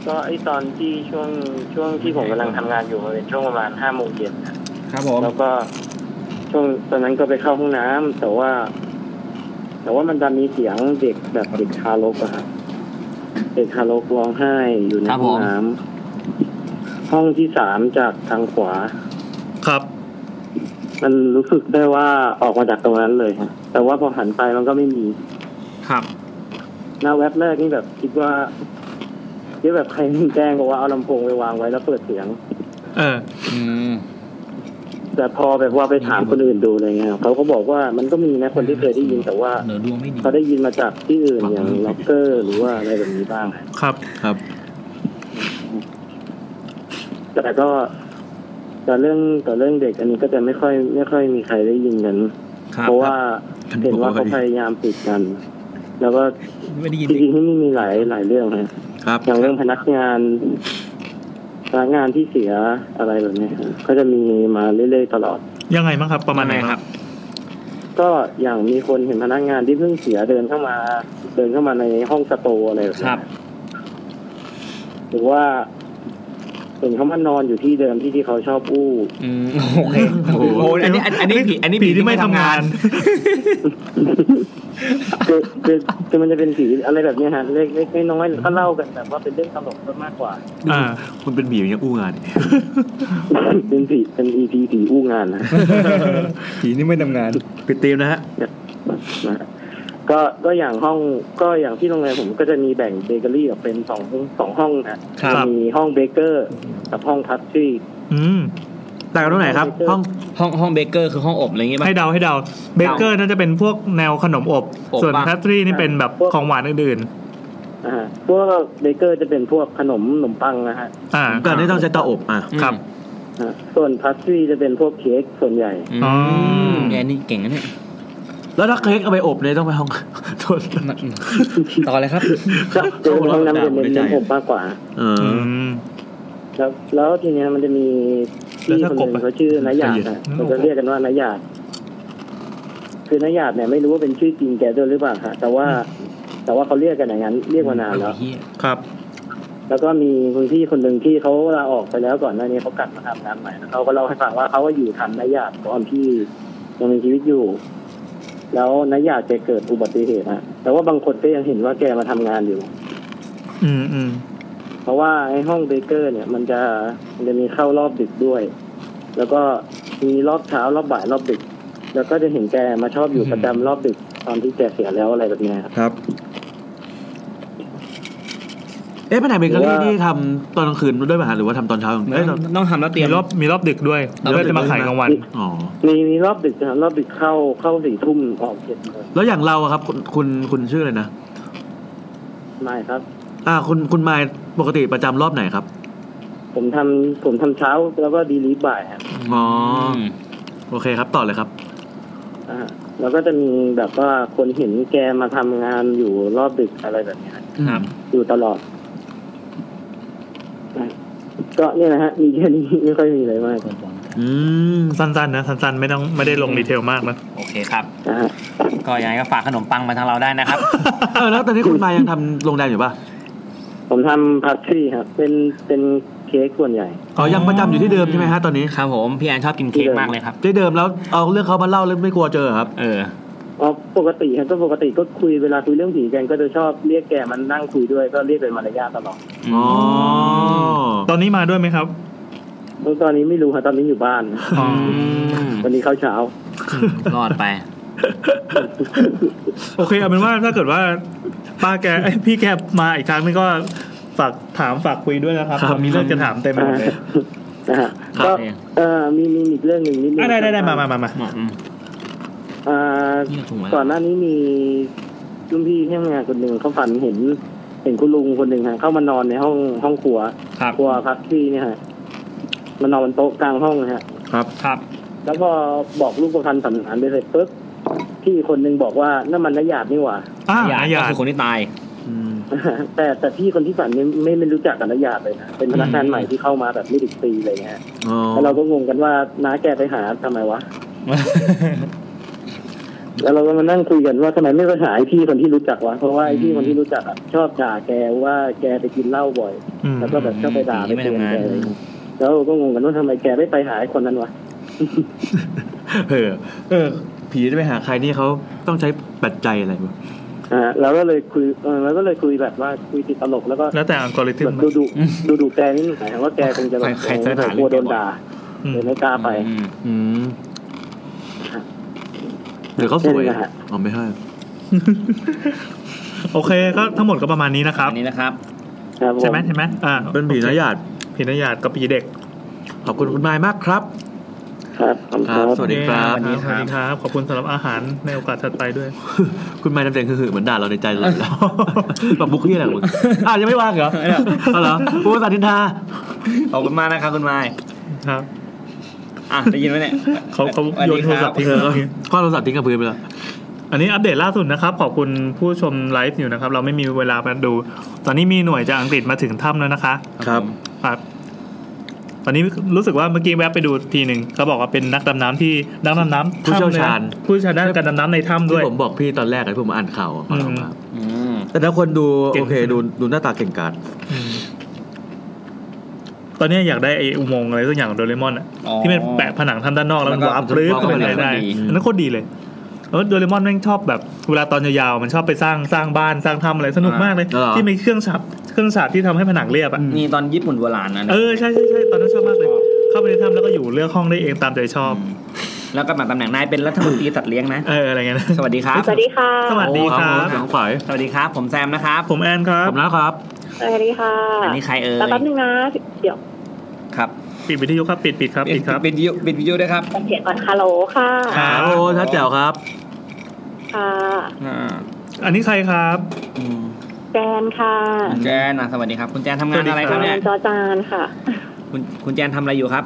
Speaker 7: ก็ไอ้ตอนที่ช่วงช่วงที่ผมกำลังทำงานอยู่มันเป็นช่วงประมาณห้าโมงเย็นนะ
Speaker 4: ครับผม
Speaker 7: แล้วก็ช่วงตอนนั้นก็ไปเข้าห้องน้ำแต่ว่า แต่ว่ามันจะมีเสียงเด็กแบบเด็กทารกอะครับเด็กทารกร้องไห้อยู่ในห้องน้ำห้องที่สามจากทางขวา
Speaker 1: ครับ
Speaker 7: มันรู้สึกได้ว่าออกมาจากตรงนั้นเลยฮะแต่ว่าพอหันไปมันก็ไม่มี
Speaker 4: ครับ
Speaker 7: หน้าแว็บแรกนี่แบบคิดว่าคิดแบบใครแจ้งบอกว่าเอาลำโพงไปวางไว้แล้วเปิดเสียง
Speaker 1: เออ
Speaker 4: อืม
Speaker 7: แต่พอแบบว่าไปถามคนอื่นดูอะไรเงี้ยเขาก็บอกว่ามันก็มีนะคนที่เคยได้ยินแต่ว่า
Speaker 4: เหนือดวงไม่ดี
Speaker 7: เขาได้ยินมาจากที่อื่นอย่างล็อกเกอร์หรือว่าอะไรแบบนี้บ้าง
Speaker 1: ครับ
Speaker 2: ครับ
Speaker 7: แต่ก็แต่เรื่องแต่เรื่องเด็กอันนี้ก็จะไม่ค่อย ไม่ค่อยมีใครได้ยินกัน
Speaker 4: ครับ
Speaker 7: เพราะว่า
Speaker 2: ครับ
Speaker 7: เห็นว่าเขาพยายามปิดกัน แล้วก็
Speaker 4: ไม่ได้ยิน
Speaker 7: จริงๆที่นี่มีหลายหลายเรื่องนะ
Speaker 2: ครับ
Speaker 7: อย่างเรื่องพนักงาน พนักงานที่เสียอะไรแบบนี้ก็จะมีมาเรื่อยๆตลอด
Speaker 1: ยังไงบ้างครับ ประมาณไหนครับ
Speaker 7: ก็อย่างมีคนเห็นพนักงานที่เพิ่งเสียเดินเข้ามา เดินเข้ามาในห้องสตูอะไรแบบ
Speaker 4: ค
Speaker 7: เนี้ย
Speaker 4: รับ
Speaker 7: หรือว่า เห็นเขามานอนอยู่ที่เดิมที่ที่เขาชอบอู้
Speaker 4: อืมโอเคโอ้โหอันนี้อันอันนี้ผีอันนี้
Speaker 1: ผีที่ไม่ทำงาน
Speaker 7: คือคือคือมันจะเป็นผีอะไรแบบเนี้ยฮะเล็กเล็กน้อยๆก็เล่ากันแบบว่าเป็นเรื่องตลกมากกว่า
Speaker 1: อ่า
Speaker 2: คุณเป็นผีอย่างเงี้ยอู้งาน
Speaker 7: เป็นผีเป็นอีพีผีอู้งานนะ
Speaker 8: ผีนี่ไม่ทำงาน
Speaker 2: ปิดตีมนะฮะ
Speaker 7: นะฮะ ก็ก็อย่างห้องก็อย่างที่โรงแรมผมก็จะมีแบ่งเบเกอรี่ออกเป็นสองสองห้องนะครับมีห้อง baker กับห้อง pastry
Speaker 1: อืม
Speaker 2: ต่างกันตรงไหนครับ ห้อง
Speaker 8: ห้องห้อง baker คือห้องอบอะไรอย่างงี้ป่ะ
Speaker 1: ให้เดาให้เดา bakerน่าจะเป็นพวกแนวขนมอบ
Speaker 8: อบ
Speaker 1: ส่วน
Speaker 8: ปะ
Speaker 1: pastry นี่เป็นแบบของหวานอื่น
Speaker 7: อ่าพวก baker จะเป็นพวกขนมขนมปังนะฮะ
Speaker 1: ๆอ่า
Speaker 2: ก่อนที่ต้องใช้เตาอบอะ
Speaker 1: ครับ
Speaker 7: อ่าส่วน pastry จะเป็นพวกเค้กส่วนใหญ่
Speaker 8: อื
Speaker 1: อ๋อ
Speaker 8: มแกนี่เก่งนะเนี่ย
Speaker 2: แล้วถ้าเค้กเอาไปอบเนี่ยต้องไปห้องโทษ
Speaker 8: ต่อเลยครับ
Speaker 7: ก็เป็นห้องน้ำเย็น
Speaker 8: ไม่
Speaker 7: เป็น
Speaker 8: ใจ
Speaker 7: น้ำผมมากกว่า
Speaker 2: เออ
Speaker 1: อืม
Speaker 7: แล้วแล้วทีเนี้ยมันจะมี
Speaker 1: แล้ว
Speaker 7: พี่
Speaker 1: ถ้า
Speaker 7: คนหนึ่ง
Speaker 1: กบอะ
Speaker 7: เขาชื่อนายหยาดอะ
Speaker 1: อืม
Speaker 7: เราจะเรียกกันว่านายหยาดคือนายหยาดเนี่ยไม่รู้ว่าเป็นชื่อจริงแกด้วยหรือเปล่าฮะแต่ว่า แต่ว่าเขาเรียกกันอย่างนั้น เรียกมานานแล้ว
Speaker 8: เหี้ย
Speaker 1: ครับ
Speaker 7: แล้วก็มีคุณพี่คนหนึ่งที่เขาลาออกไปแล้วก่อนหน้านี้เขากลับมาทำงานใหม่แล้วเขาก็เล่าให้ฟังว่าเขาก็อยู่ทันนายหยาดตอนที่ยังมีชีวิตอยู่ แล้วนายหยาดแกเกิดอุบัติเหตุฮะแต่ว่าบางคนก็ยังเห็นว่าแกมาทำงานอยู่
Speaker 1: อืมอืม
Speaker 7: เพราะว่าไอ้ห้องเบเกอร์ เนี่ย มันจะมันจะมีเข้ารอบดึกด้วย แล้วก็มีรอบเช้ารอบบ่ายรอบดึก แล้วก็จะเห็นแกมาชอบอยู่ประจำรอบดึกตอนที่แกเสียแล้วอะไรแบบเนี้ยครับ
Speaker 8: ครับ
Speaker 2: เอ๊ะแผนกเบเกอรี่นี่ทำตอนกลางคืนด้วยป่ะฮะหรือว่าทำตอนเช้าเอ้ยตอน
Speaker 8: ต้องทำแล้วเตรี
Speaker 1: มี
Speaker 8: ยม
Speaker 1: รอบมีรอบดึกด้วย
Speaker 8: รอบดึก
Speaker 1: เพื่อจะมาขายกลางวัน
Speaker 2: อ๋อ
Speaker 7: มีมีรอบดึกนะครับรอบดึกเข้าเข้าสี่ทุ่มออกเจ็ดโมง
Speaker 2: แล้วอย่างเราอะครับคุณคุณคุณชื่ออะไรนะ
Speaker 7: ไม่ครับ
Speaker 2: อ่าคุณคุณมายปกติประจำรอบไหนครับ
Speaker 7: ผมทำผมทำเช้าแล้วก็ดีลีฟบ่ายครับ
Speaker 2: อ๋อ
Speaker 8: อืม
Speaker 2: โอเคครับต่อเลยครับ
Speaker 7: อ่าแล้วก็จะมีแบบว่าคนเห็นแกมาทำงานอยู่รอบดึกอะไรแบบเนี้ย
Speaker 8: ครับ
Speaker 7: อยู่ตลอดอะ ก็เนี่ยนะฮะมีแค่นี้ไม่ค่อยมีอะไรมาก
Speaker 2: อืม
Speaker 1: สั้นๆนะสั้นๆไม่ต้องไม่ได้ลงดีเทลมากนะ
Speaker 4: โอเคครับ
Speaker 7: นะฮะ
Speaker 4: ก็ยังไงก็ฝากขนมปังมาทางเราได้นะครับ
Speaker 2: เออแล้วตอนนี้คุณมายยังทำโรงแรมอยู่ป่ะ
Speaker 7: ผมทำพัตทรีครับเป็นเป็นเค้กส่วนใหญ่
Speaker 2: อ๋อยังประจำอยู่ที่เดิมใช่ไหมฮะตอนนี้
Speaker 4: ครับผมพี่แอนชอบกินเค้กมากเลยครับ
Speaker 2: ที่เดิมแล้วเอาเรื่องเขามาเล่าแล้วไม่กลัวเจอเหรอครับ
Speaker 4: เออ
Speaker 7: อ๋อปกติครับก็ปกติก็คุยเวลาคุยเรื่องผีกันก็จะชอบเรียกแกมันนั่งคุยด้วยก็เรียกเป็นมารยาทตลอด
Speaker 2: อ๋อ
Speaker 1: ตอนนี้มาด้วยไหมครับ
Speaker 7: แล้วตอนนี้ไม่รู้ครับตอนนี้อยู่บ้าน
Speaker 1: อ๋อ
Speaker 7: วันนี้เข้าเช้า
Speaker 4: รอดไป
Speaker 1: โอเคเอาเป็นว่าถ้าเกิดว่า ป้าแกเอ้ยพี่แกมาอีกครั้งนึงก็ฝากถามฝากคุยด้วยนะครับ
Speaker 2: ครับ
Speaker 1: มีเรื่องจะถามเต็มไปหมดเลย
Speaker 7: นะฮะ
Speaker 2: ครับ
Speaker 7: ก็เอ่อมีมีอีกเรื่องหนึ่งนิดนึง
Speaker 1: อะได้ได้ได้มามามามา
Speaker 7: ก่อนหน้านี้มีรุ่นพี่ที่ทำงานคนหนึ่งเขาฝันเห็น เห็นคุณลุงคนหนึ่งฮะเข้ามานอนในห้องห้องครัว
Speaker 4: ครับ
Speaker 7: ครัวพักที่เนี่ยฮะมานอนบนโต๊ะกลางห้องนะฮะ
Speaker 2: ครับ
Speaker 4: ครับ
Speaker 7: แล้วพอบอกลูกประพันธ์สันฐานไปเสร็จปุ๊บพี่คนหนึ่งบอกว่านั่นมันนายหยาดนี่หว่า
Speaker 1: อ่า
Speaker 4: หยาด
Speaker 1: หยา
Speaker 4: ก็
Speaker 1: ด
Speaker 4: คือคนที่ตาย
Speaker 2: อืม
Speaker 7: แต่แต่พี่คนที่ฝันนี่ไม่ไม่รู้จักกับนายหยาดเลยนะเป็นพนักงานใหม่ที่เข้ามาแบบไม่ถึงปีอะไรเงี้ย
Speaker 2: อ๋อ
Speaker 7: แล้วเราก็งงกันว่าน้าแกไปหาทำไมวะ แล้วเราก็มานั่งคุยกันว่าทำไมไม่ไปหาไอ้พี่คนที่รู้จักวะเพราะว่าไอ้พี่คนที่รู้จักอะชอบด่าแกว่าแกไปกินเหล้าบ่อย
Speaker 1: อืม
Speaker 7: แล้วก็แบบชอบไปด่าไป
Speaker 4: ไม่
Speaker 7: เตือน
Speaker 4: ทำงาน
Speaker 7: แกอะไรเงี้ยแล้วเราก็งงกันว่าทำไมแกไม่ไปหาไอ้คนนั้นวะ
Speaker 2: เออเออ ผีจะไปหาใครนี่เขาต้องใช้ปัจจัยอะไรวะ
Speaker 7: อ่าเราก็เลยคุยเออเราก็เลยคุยแบบว่าคุยติดตลกแล้วก็
Speaker 1: แล้วแต่อัลกอริทึ
Speaker 7: แบ
Speaker 1: ม
Speaker 7: บดูดูดูดูแกนี่หมายถึงว่าแกคงจะแบบ
Speaker 4: ใครใครจะด่า
Speaker 7: กลัวโดนด่า
Speaker 1: อืม
Speaker 7: เลยไม่กล้าไป
Speaker 4: อืม
Speaker 2: อืมหรือเขาสวย
Speaker 7: แค่นี้นะฮะ
Speaker 2: อ๋อไม่ใช่
Speaker 1: โอเคก็ทั้งหมดก็ประมาณนี้นะครับ
Speaker 4: อันนี้นะครับ
Speaker 7: ครับผ
Speaker 1: ใช่ไหมใช่ไหมอ่า
Speaker 2: เป็นผีนายาด
Speaker 1: ผีนายหยาดกับผีเด็ก
Speaker 2: ขอบคุณคุณมายมากครับ
Speaker 7: ครับขอบคุณ
Speaker 2: ค
Speaker 7: ค
Speaker 2: รั
Speaker 7: รับ บ
Speaker 2: สวัสดีครับ
Speaker 1: สวัสดีครับ ขอบคุณสำหรับอาหารในโอกาสถัดไปด้วย
Speaker 2: คุณมายทำเสียงคือๆเหมือนด่าเราในใจเลยแบบบุกที่อะไรของมึงอะยังไม่ว่างเหรอเอาเหรอพูดภาษาทินทา
Speaker 4: ขอบคุณมากนะครับคุณไม้
Speaker 1: ครับ
Speaker 4: อะได้ยินไหมเนี่ย
Speaker 1: เขาเขา
Speaker 4: สวัส
Speaker 1: โย
Speaker 4: ดี
Speaker 1: นโทรศัพท์ทิ้ง
Speaker 2: เอ
Speaker 1: แล้ว
Speaker 2: อข้อโทรศัพท์ทิ้งกับพื้นไปแล้ว
Speaker 1: อันนี้อัปเดตล่าสุดนะครับ ขอบคุณผู้ชมไลฟ์อยู่นะครับ เราไม่มีเวลามาดู ตอนนี้มีหน่วยจากอังกฤษมาถึงถ้ำแล้วนะคะ
Speaker 2: ครับ
Speaker 1: ครับตอนนี้รู้สึกว่าเมื่อกี้แวะไปดูทีหนึ่งเขาบอกว่าเป็นนักดำน้ำที่นักดำน้ำ
Speaker 2: ผู้เชี่ยวชาญ
Speaker 1: ถ้ำลยนะผู้เชี่ยวชาญด้านการดำน้ำในถ้ำด้
Speaker 2: ที่
Speaker 1: วย
Speaker 2: ผมบอกพี่ตอนแรกไอ้ผมมาอ่านข่าวอะฟังออกมา
Speaker 4: อืม
Speaker 2: แต่ถ้าคนดู
Speaker 1: เก่ง
Speaker 2: โอเคดูดูหน้าตาเก่งกาจ
Speaker 1: อืม ตอนนี้อยากได้ไอ้อุโมงค์อะไรสักอย่างของโดเรมอนอะ
Speaker 4: อ๋อ
Speaker 1: ที่มันแปะผนังถ้ำด้านนอกแล้วมัน
Speaker 4: แล้วก็
Speaker 1: วาร์ปปลื้มเข้าไป
Speaker 4: เข้าไป
Speaker 1: ได้
Speaker 4: ได้
Speaker 1: อันนั้นโคตรดีเลยเออโดเรมอนแม่งชอบแบบเวลาตอนยาวๆมันชอบไปสร้างสร้างบ้านสร้างถ้ำอะไรสนุกมากเลย
Speaker 2: เหรอ
Speaker 1: ที่มีเครื่องฉาบเครื่องฉาบที่ทำให้ผนังเรียบอะ
Speaker 8: นี่ตอนญี่ปุ่นโบราณนะ
Speaker 1: เออใช่ใช่ใช่ตอนนั้นชอบมากเลย เข้าไปในถ้ำแล้วก็อยู่เลือกห้องได้เองตามใจชอบ
Speaker 8: แล้วก็มาตำแหน่งนายเป็นรัฐมนตรีสัตว์เลี้ยงนะ
Speaker 1: เอออะไรเงี้ยนะ
Speaker 8: สวัสดีครับ
Speaker 5: สวัสดีค่ะ
Speaker 1: สวัสดีครับ
Speaker 2: เสียงฝ่าย
Speaker 8: สวัสดีครับ ผมแซมนะครับ
Speaker 1: ผมแอนครับ
Speaker 2: ผมนะครับ
Speaker 5: สวัสดีค่ะ
Speaker 8: อันนี้ใครเอ่ย
Speaker 5: แล้วแป๊บนึงนะเดี๋ยว
Speaker 8: ครับ
Speaker 1: ปิดวิทยุครับปิดปิดครับปิดครับ
Speaker 8: เป็นวิดีโอเป็นวิดีโอด้วยครับ
Speaker 5: เขียนก่อนฮัลโหลค่ะ
Speaker 1: ครับ
Speaker 2: โอ้ทัดแจ๋วครับ
Speaker 5: ค่ะ
Speaker 8: อ่า
Speaker 1: อันนี้ใครครับ
Speaker 5: แจนค่ะ
Speaker 8: คุณแจนนะสวัสดีครับ คุณแจนทำงานอะไรครับ
Speaker 5: แจ
Speaker 8: เนี่ย
Speaker 5: นจอจานค่ะ
Speaker 8: คุณคุณแจนทำอะไรอยู่ครับ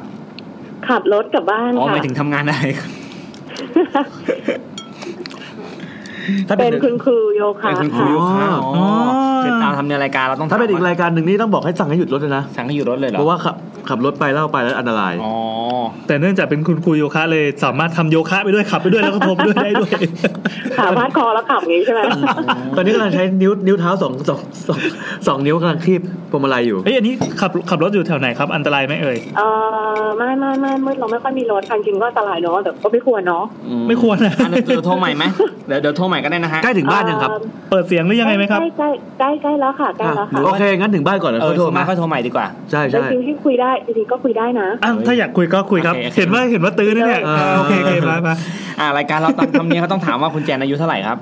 Speaker 5: ขับรถกลับบ้าน
Speaker 8: อ๋อห
Speaker 5: ค่ะ
Speaker 8: มายถึงทำงานอะไรครับ
Speaker 2: ถ้า
Speaker 5: เป็
Speaker 2: เป็นน
Speaker 5: คุณครูโยคะ
Speaker 8: เป็นคุณครู
Speaker 5: ค่ะ
Speaker 8: โยคะ
Speaker 2: อ๋อ
Speaker 8: อ๋อติดตามทำในรายการเราต้อง
Speaker 2: ถ้าเป็นอีก
Speaker 8: ถมว่
Speaker 2: รายการหนึ่งนี่ต้องบอกให้สั่งให้หยุดรถเลยนะ
Speaker 8: สั่งให้อยู่รถเลยเหรอ
Speaker 2: เพราะว่า ขับขับรถไปแล้วไปแล้วอันตราย
Speaker 8: อ๋อ
Speaker 1: แต่เนื่องจากเป็นคุณครูโยคะเลยสามารถทำโยคะไปด้วยขับไปด้วยแล้วก็โทรไปด้วยได้ด้วย
Speaker 5: ขาพาดคอแล้วขับอย่างนี้ใช่ไหม
Speaker 2: ตอนนี้กำลังใช้นิ้วนิ้วเท้าสองสองสองสองนิ้วกำลังคีบพวงมาลัยอยู่
Speaker 1: เอ้ยอันนี้ขับขับรถอยู่แถวไหนครับอันตรายไหมเอ่ย
Speaker 5: เออไม่ไม่ไม่ไม่เราไม่ค่อยมีรถคันจริงก็อันตรายเนาะแต่ก็ไม่ควรเนาะ
Speaker 8: อื
Speaker 1: ไม่ควรนะ
Speaker 8: อันนี้เดี๋ยวโทรใหม่ไหมเดี๋ยวเดี๋ยวโทรใหม่ก็ได้นะฮะ
Speaker 2: ใกล้ถึงบ้านยังครับ
Speaker 1: เปิดเสียงหรือยังไงไหมครับ
Speaker 5: ใกล้ใกล้ใกล้ใกล้แล้วค่ะใกล้แล้วค่ะ
Speaker 2: โอเคงั้นถึงบ้านก่อนแล้ว
Speaker 8: เออ
Speaker 2: ค่อย
Speaker 8: โท
Speaker 2: โท
Speaker 8: ร
Speaker 2: ร
Speaker 8: มา
Speaker 2: มา
Speaker 8: ค่อยโทรใหม่ดีกว่า
Speaker 2: ใช่
Speaker 5: แต่
Speaker 2: ใช่
Speaker 5: จริงๆที่คุยได้จริงๆก็คุยได้นะ
Speaker 1: อ้าวถ้าอยากคุยก็คุยครับ
Speaker 8: โอเคโอเค
Speaker 1: เห็นว่าเห็นว่าตื้อนี่เนี่ย
Speaker 2: เออ
Speaker 1: โอเคโอเคมามา
Speaker 8: อ่ารายการเราตามคำนี้เขาต้องถามว่าคุณแจนอายุเท่าไหร่ครับ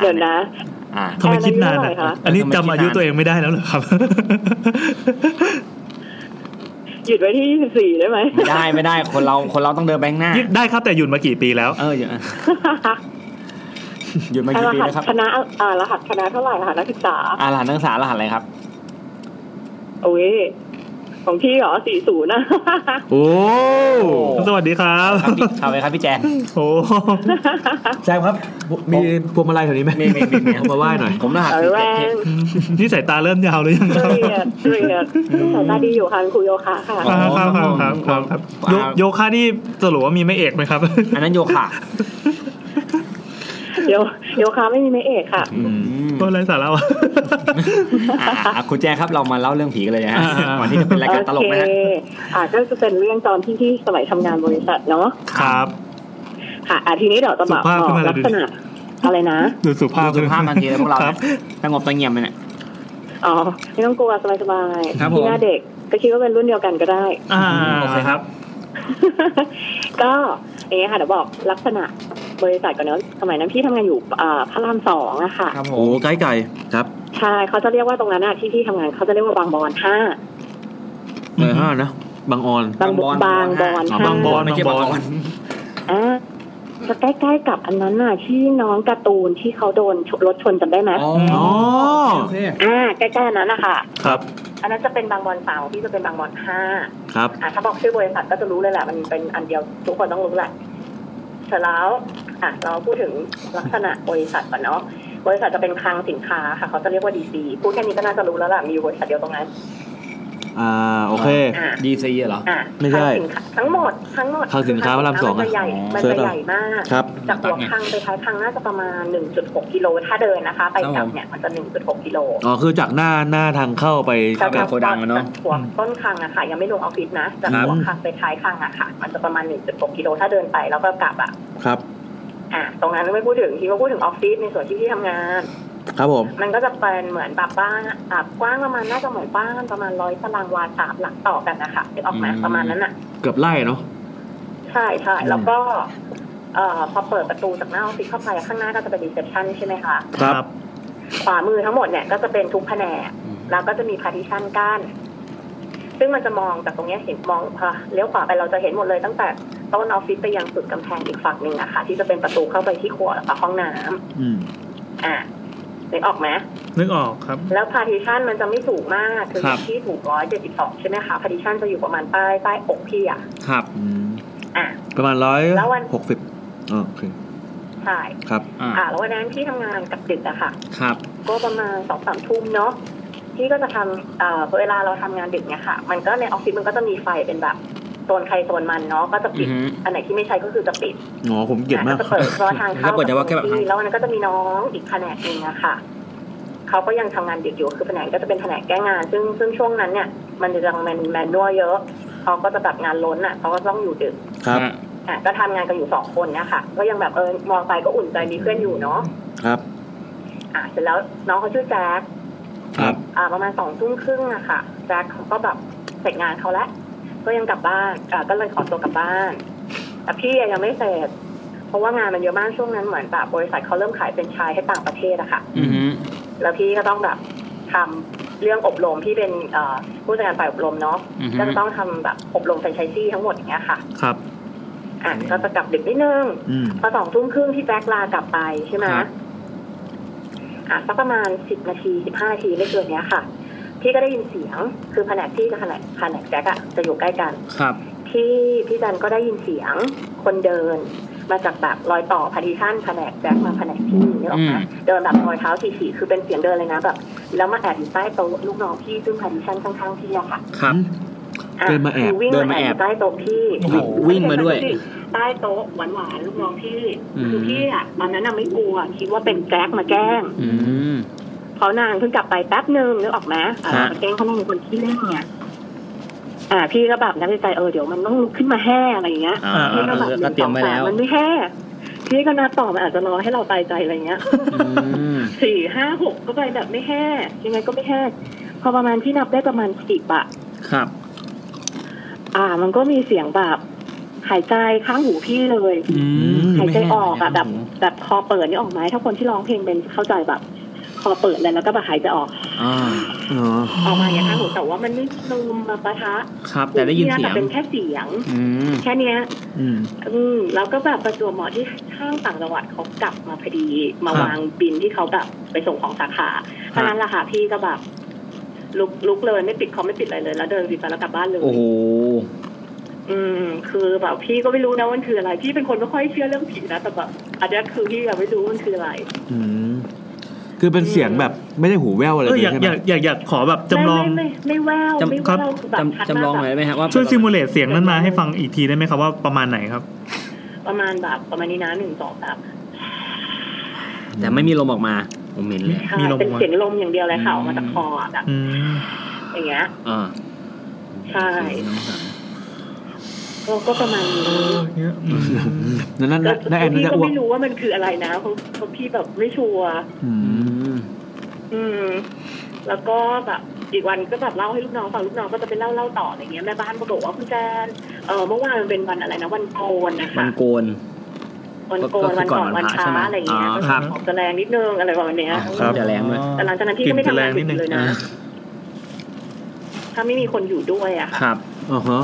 Speaker 5: เดี๋ยวนะ
Speaker 8: อ่า
Speaker 1: ทำไมคิดนาน
Speaker 5: แอนอายุเท่าไหร่
Speaker 1: อะ
Speaker 5: คะ
Speaker 1: อันนี้
Speaker 8: ทำไมคิด
Speaker 1: จำอายุ
Speaker 8: นาน
Speaker 1: ตัวเองไม่ได้แล้วเหรอครับ
Speaker 5: หยุดไว้ที่24ได้ไหม
Speaker 8: ไม่ได้ไม่ได้คนเราคนเราต้องเดินไปข้างหน้า
Speaker 1: ได้ครับแต่หยุดมากี่ปีแล้ว
Speaker 8: เออหยุดหยุดมา
Speaker 5: ร
Speaker 8: กี่ปี
Speaker 5: หัส
Speaker 8: แล้วครับ
Speaker 5: คณะอ่ารหัสคณะเท่าไหร่คะนักศึกษา
Speaker 8: อ่ารหัสนักศึกษารหัสอะไรครับ
Speaker 5: โอ้ยของพี่เหรอ40นะ
Speaker 2: โอ้
Speaker 1: สวัสดีครับ
Speaker 8: ครับพี่เอาไปครับพี่แจน
Speaker 1: โอ้
Speaker 2: แซมครับ มีพวงมาลัยแถวนี้ไหม
Speaker 8: มีมีมีมี
Speaker 2: เอามาไหว้หน่อย
Speaker 8: ผมรหัส
Speaker 5: เออ
Speaker 8: สี่
Speaker 5: แร
Speaker 8: เจ็ด
Speaker 5: ง
Speaker 1: นี่สายตาเริ่มยาวหรือยัง
Speaker 5: เก
Speaker 1: ครับ
Speaker 5: ลียดเกลียดสายตาดีอยู่ค่ะเป็นครูโยคะค่ะ
Speaker 1: ครับครับครับครับครับโยโยคะนี่สรุปว่ามีไม่เอกไหมครับ
Speaker 8: อันนั้นโยคะ
Speaker 5: โยโยคะไม่มีไม่เอกค่ะ
Speaker 8: อืม
Speaker 1: ก็ไรสาระวะ
Speaker 8: อ่าอ่าคุณแจนครับเรามาเล่าเรื่องผีกันเลยนะฮะ
Speaker 1: อ่าอ่า
Speaker 8: ก่อนที่จะเป็นรายการตลกนะฮะ
Speaker 5: โอเคอ่าก็จะเป็นเรื่องตอนที่ที่สมัยทำงานบริษัทเนาะ
Speaker 1: ครับ
Speaker 5: ค่ะอ่าทีนี้เดี๋ยวจะบอก
Speaker 1: สุภาพขึ้นมาเลย
Speaker 5: ลักษณะอะไรนะ
Speaker 1: ดูสุภาพ
Speaker 8: สุภาพทันทีเลยพวกเรา
Speaker 1: ครับ
Speaker 8: สงบตังเงียบเลยเนี่ย
Speaker 5: อ๋อไม่ต้องกลัวสบาย
Speaker 8: ครับ
Speaker 5: ๆ
Speaker 8: ผม
Speaker 5: ที่หน้าเด็กก็คิดว่าเป็นรุ่นเดียวกันก็ได้
Speaker 1: อ่า
Speaker 8: โอเคครับ
Speaker 5: ก็อย่างเงี้ยค่ะเดี๋ยวบอกลักษณะ บริษัทก่อนเนอะสมัยนั้นพี่ทำงานอยู่อ่าพระรามสองอะค่ะ
Speaker 8: ครับผ
Speaker 2: โอ้
Speaker 8: ม
Speaker 2: ไกลไก่ครับ
Speaker 5: ใช่เขาจะเรียกว่าตรงนั้นอะที่พี่ทำงานเขาจะเรียกว่าบางบอนห้า
Speaker 2: เบอร์ห้านะบางออน
Speaker 5: บางบอนบางบอน
Speaker 2: อ๋อ
Speaker 5: ห้า
Speaker 2: บางบอน
Speaker 8: ไม่ใช่บางบอน
Speaker 5: อ่าจะใกล้ๆกับอันนั้นน่ะที่น้องการ์ตูนที่เขาโดนรถชนจำได้ไหม
Speaker 8: อ๋อ
Speaker 2: อ๋อ
Speaker 8: โอเค
Speaker 5: อ่าใกล้ๆอันนั้นนะคะ
Speaker 2: ครับ
Speaker 5: อันนั้นจะเป็นบางบอนสาวที่จะเป็นบางบอนห้า
Speaker 2: ครับ
Speaker 5: อะถ้าบอกชื่อบริษัทก็จะรู้เลยแหละมันเป็นอันเดียวทุกคนต้องรู้แหละเสร็จแล้ว อะเราพูดถึงลักษณะบริษัทก่อนเนาะบริษัทจะเป็นคลังสินค้าค่ะ เขาจะเรียกว่าดีซีพูดแค่นี้ก็น่าจะรู้แล้วแหละมีอยู่บริษัทเดียวตรงนั้น
Speaker 2: อ่าโอเค
Speaker 5: อะ
Speaker 8: ดีซีเหรอ
Speaker 5: อะ
Speaker 2: ไม่ใช่
Speaker 5: คลังสินค้าทั้งหมดทั้งหมด
Speaker 2: คลังสินค้าพระรามสอง
Speaker 5: มัน
Speaker 2: อะ
Speaker 5: จะใหญ่มัน
Speaker 2: เสิร์
Speaker 5: จะ
Speaker 2: ชเอา
Speaker 5: ใหญ่มาก
Speaker 2: ครับ
Speaker 5: จากหัวคลังไปท้ายคลังน่าจะประมาณ 1.6กิโลถ้าเดินนะคะ ไปกลับเนี่ยมันจะ 1.6กิโล
Speaker 2: อ๋อคือจากหน้าหน้าทางเข้าไป
Speaker 8: เข้าไปโกดังอะเนอะ
Speaker 5: จากหัวต้นคลังอะค่ะ ยังไม่ลงออฟฟิศนะจาก
Speaker 2: ครับ
Speaker 5: หัวคลังไปท้ายคลังอะค่ะ มันจะประมาณ 1.6กิโลถ้าเดินไปแล้วก็กลับอะ
Speaker 2: ครับ
Speaker 5: อะตรงนั้นไม่พูดถึงที่ว่าพูดถึงออฟฟิศในส่วนที่พี่ทำงาน
Speaker 2: ครับผม
Speaker 5: มันก็จะเป็นเหมือนแบบบ้านอะกว้างประมาณน่าจะเหมือนบ้านประมาณร้อยตารางวาสามหลังต่อกันนะคะนึกออกไหม
Speaker 8: อืม
Speaker 5: ประมาณนั้นอะ
Speaker 2: เกือบไล่เนาะ
Speaker 5: ใช่ใช่แล้วก็เอ่อพอเปิดประตูจากหน้าออฟฟิศเข้าไปข้างหน้าก็จะเป็น reception ใช่ไหมคะ
Speaker 2: ครับ
Speaker 5: ขวามือทั้งหมดเนี่ยก็จะเป็นทุกแผนกแล้วก็จะมี partition กั้นซึ่งมันจะมองจากตรงเนี้ยเห็นมองพอเลี้ยวขวาไปเราจะเห็นหมดเลยตั้งแต่ ต้นออฟฟิศไปยังสุดกำแพงอีกฝั่งหนึ่งอะค่ะ ที่จะเป็นประตูเข้าไปที่ครัวกับห้องน้ำ
Speaker 2: อืม
Speaker 5: อะนึกออกไหม
Speaker 1: นึกออกครับ
Speaker 5: แล้ว partition มันจะไม่สูงมากคือ
Speaker 8: ครับ
Speaker 5: พี่สูงร้อยเจ็ดสิบสองใช่ไหมคะ partition จะอยู่ประมาณใต้ใต้อกพี่อะ
Speaker 8: ครับ
Speaker 2: อืม
Speaker 5: อะ
Speaker 2: ประมาณร้อย
Speaker 5: แล้ววัน
Speaker 2: หกสิบอ๋อโอเค
Speaker 5: ใช่
Speaker 2: ครับ
Speaker 8: อ่า
Speaker 5: อะแล้ววันนั้นที่ทำงานกลับดึกอะค่ะ
Speaker 8: ครับ
Speaker 5: ก็ประมาณสองสามทุ่มเนาะพี่ก็จะทำเอ่อเวลาเราทำงานดึกเนี่ยค่ะ มันก็ในออฟฟิศมันก็จะมีไฟเป็นแบบ โซนใครโซนมันเนาะก็จะปิด
Speaker 8: อือฮึ
Speaker 5: อันไหนที่ไม่ใช่ก็คือจะปิด
Speaker 2: อ๋อผมเกลียดมาก
Speaker 5: อะก็จะเปิดเพราะทางเข้า
Speaker 8: แล้วเปิดเฉพาะแค่แบบ
Speaker 5: ที่แล้ววันนั้นก็จะมีน้องอีกแผนกหนึ่งอะค่ะเขาก็ยังทำงานดึกอยู่คือแผนกก็จะเป็นแผนกแก้งาน ซึ่งซึ่งช่วงนั้นเนี่ย มันจะยังแมนแมนนวลเยอะเขาก็จะแบบงานล้นอะเขาก็ต้องอยู่ดึก
Speaker 2: ครับ
Speaker 8: อะ
Speaker 5: อะก็ทำงานกันอยู่สองคนเนะคะก็ยังแบบเออมองไปก็อุ่นใจมีเพื่อนอยู่เนาะ
Speaker 2: ครับ
Speaker 5: อะเสร็จแล้วน้องเขาชื่อแจ็ค
Speaker 2: ครับ
Speaker 5: อ่าประมาณสองทุ่มครึ่งอะค่ะแจ็คเขาก็แบบเสร็จงานเขาแล้ว ก็ยังกลับบ้านอ่าก็เลยขอตัวกลับบ้านแต่พี่อะยังไม่เสร็จเพราะว่างานมันเยอะมากช่วงนั้นเหมือนแบบบริษัทเขาเริ่มขายเป็นไชายให้ต่างประเทศอะค่ะ
Speaker 4: อือฮึ
Speaker 5: แล้วพี่ก็ต้องแบบทำเรื่องอบรมพี่เป็นเอ่อผู้จัดการฝ่ายอบรมเนาะ
Speaker 4: อือฮึ
Speaker 5: ก็จะต้องทำแบบอบรมแฟรนไชส์ซี่ทั้งหมดอย่างเงี้ยค่ะ
Speaker 1: ครับ
Speaker 5: อะก็จะกลับดึกนิดนึง
Speaker 2: อืม
Speaker 5: พอสองทุ่มครึ่งที่แจ็คลากลับไปใช่ไหม
Speaker 4: ครับ
Speaker 5: อะสักประมาณสิบนาทีสิบห้านาทีไม่เกินเนี้ยค่ะ พี่ก็ได้ยินเสียง คือแผนกพี่กับแผนกแผนกแจ็คอะจะอยู่ใกล้กัน
Speaker 4: ครับ
Speaker 5: ที่พี่จันก็ได้ยินเสียง คนเดิน มาจากแบบรอยต่อพาริชันแผนกแจ็คมาแผนกพี่นึกออกไหม
Speaker 4: อืม
Speaker 5: เดินแบบรอยเท้าถี่ๆคือเป็นเสียงเดินเลยนะแบบ แล้วมาแอบอยู่ใต้โต๊ะลูกน้องพี่ซึ่งพาริชันข้างๆพี่อะค่ะ
Speaker 4: ครับ
Speaker 5: อะ
Speaker 2: เดินมาแอบ
Speaker 5: คือวิ่ง
Speaker 4: เดิน
Speaker 5: มา
Speaker 4: มา
Speaker 5: แอ
Speaker 4: แอ
Speaker 5: บบอยู่ใต้โต๊ะพี่
Speaker 4: โอ้โหวิ่งมาด้วย
Speaker 5: ใต้โต๊ะหวานๆลูกน้องพี่
Speaker 4: อืม
Speaker 5: คือพี่อะตอนนั้นน่ะไม่กลัว คิดว่าเป็นแจ็คมาแกล้ง
Speaker 4: อืม
Speaker 5: เพราะนางเพิ่งกลับไปแป๊บนึงนึกออกไหมอ่า
Speaker 4: ฮะ
Speaker 5: มาแกล้งเขานางเป็นคนขี้เล่นเนี่ยอ่าพี่ก็แบบนักใจเออเดี๋ยวมันต้องลุกขึ้นมาแห่อะไรอย่างเงี้ย
Speaker 4: อ่า
Speaker 5: พี่ก็แบบ
Speaker 4: เออก็เตรียมไว้แล้ว
Speaker 5: มันไม่แห่พี่ก็นับต่อมันอาจจะรอให้เราตายใจอะไรเงี้ย
Speaker 4: อืม
Speaker 5: สี่ห้าหกก็ไปแบบไม่แห่ยังไงก็ไม่แห่พอประมาณที่นับได้ประมาณสิบอะ
Speaker 4: ครับ
Speaker 5: อ่า มันก็มีเสียงแบบหายใจข้างหูพี่เลย
Speaker 4: อืม
Speaker 5: หายใจออกอะ
Speaker 4: ไม่
Speaker 5: แบบ
Speaker 4: ให้
Speaker 5: แบบคอเปิดนี่ออกไหมถ้าคนที่ร้องเพลงเป็นเข้าใจแบบ คอเปิดเลยแล้วก็แบบหายใจออก
Speaker 4: อ่า
Speaker 2: อ๋อ
Speaker 5: ออกมาอย่างข้างหูแต่ว่ามันไม่ลมมาปะทะ
Speaker 4: ครับ แต่ได้ยินเสีย
Speaker 5: แต่
Speaker 4: ง
Speaker 5: เป็นแค่เสียง
Speaker 4: อืม
Speaker 5: แค่เนี้ย
Speaker 2: อืม
Speaker 5: อืมแล้วก็แบบประจวบเหมาะที่ช่างต่างจังหวัดเขากลับมาพอดีมา
Speaker 4: ครับ
Speaker 5: วางบินที่เขาแบบไปส่งของสาขาเพราะฉะนั้นแหละค่ะพี่ก็แบบลุกลุกเลยไม่ปิดคอมไม่ปิดอะไรเลย แล้วเดินบินไปแล้วกลับบ้านเลย
Speaker 4: โอ้โห
Speaker 5: อืมคือแบบพี่ก็ไม่รู้นะว่ามันคืออะไร พี่เป็นคนไม่ค่อยเชื่อเรื่องผีนะแต่แบบอันเนี้ยคือพี่ยังไม่รู้ว่ามันคืออะไร
Speaker 2: อืม คือเป็นเสียงแบบไม่ได้หูแว่วอะไร
Speaker 1: เอ
Speaker 2: เล
Speaker 1: อยอยาก
Speaker 2: ใช่ไห
Speaker 1: อ
Speaker 2: ม
Speaker 1: ยากอยากอยากขอแบบจำลอง
Speaker 5: ไม่ไม่ไม่ไม่แวว
Speaker 4: จำ
Speaker 5: ไม่
Speaker 1: ครั
Speaker 5: แว
Speaker 1: บ
Speaker 5: วคือแบบชัด
Speaker 4: จำจำลองหน่อย
Speaker 5: มาก
Speaker 4: ได้ไหมฮะว่า
Speaker 1: ช่วยซิมูเลตเสียงนั้นมาให้ฟังอีกทีได้ไหมครับว่าประมาณไหนครับ
Speaker 5: ประมาณแบบประมาณนี้นะหนึ่งสองสาม
Speaker 4: แต่ไม่มีลมออกมาผมเห็นเลย
Speaker 5: ใช่
Speaker 1: มีลม
Speaker 5: เป็น
Speaker 1: ออกมา
Speaker 5: เสียงลมอย่างเดียวเลยค่ะออกมาจากคออะแบบ
Speaker 1: อืม
Speaker 5: อย่างเงี้ย
Speaker 4: อ่า
Speaker 5: ใช่ ก็ก็ประมาณนี้
Speaker 2: นั่นนั่น
Speaker 5: ก็
Speaker 2: นั่นแอนนั่น
Speaker 5: พี่
Speaker 2: จะ
Speaker 5: ก็
Speaker 2: อ้วก
Speaker 5: ไม่รู้ว่ามันคืออะไรนะเพราะเพราะพี่แบบไม่ชัวร์
Speaker 2: อื
Speaker 4: อื
Speaker 2: ม
Speaker 4: ม
Speaker 5: อืม แล้วก็แบบอีกวันก็แบบเล่าให้ลูกน้องฟังลูกน้องก็จะไปเล่าเล่าต่ออะไรเงี้ยแม่บ้านก็บอกว่าคุณแจนเออเมื่อวานมันเป็นวันอะไรนะวันโกนนะ
Speaker 4: มั
Speaker 5: คะ
Speaker 4: นโกน
Speaker 5: วันโกน
Speaker 4: ก็คือ
Speaker 5: วันก่อน
Speaker 4: ก่อนวั
Speaker 5: วัน
Speaker 4: นพระ
Speaker 5: ช้า
Speaker 4: ใช่ไหม
Speaker 5: อะไรเงี้ย
Speaker 4: อ๋อ
Speaker 5: ก็
Speaker 4: ครับ
Speaker 5: ออกจะแรงนิดนึงอะไรประมาณเนี้ย
Speaker 4: ครับจะแรงด้วย
Speaker 5: แต่หลังจากนั้นพี่ก็ไม่ทำงานดึกเลยนะถ้าไม่มีคนอยู่ด้วยอะค่ะ
Speaker 4: ครับ
Speaker 2: อ๋อฮะ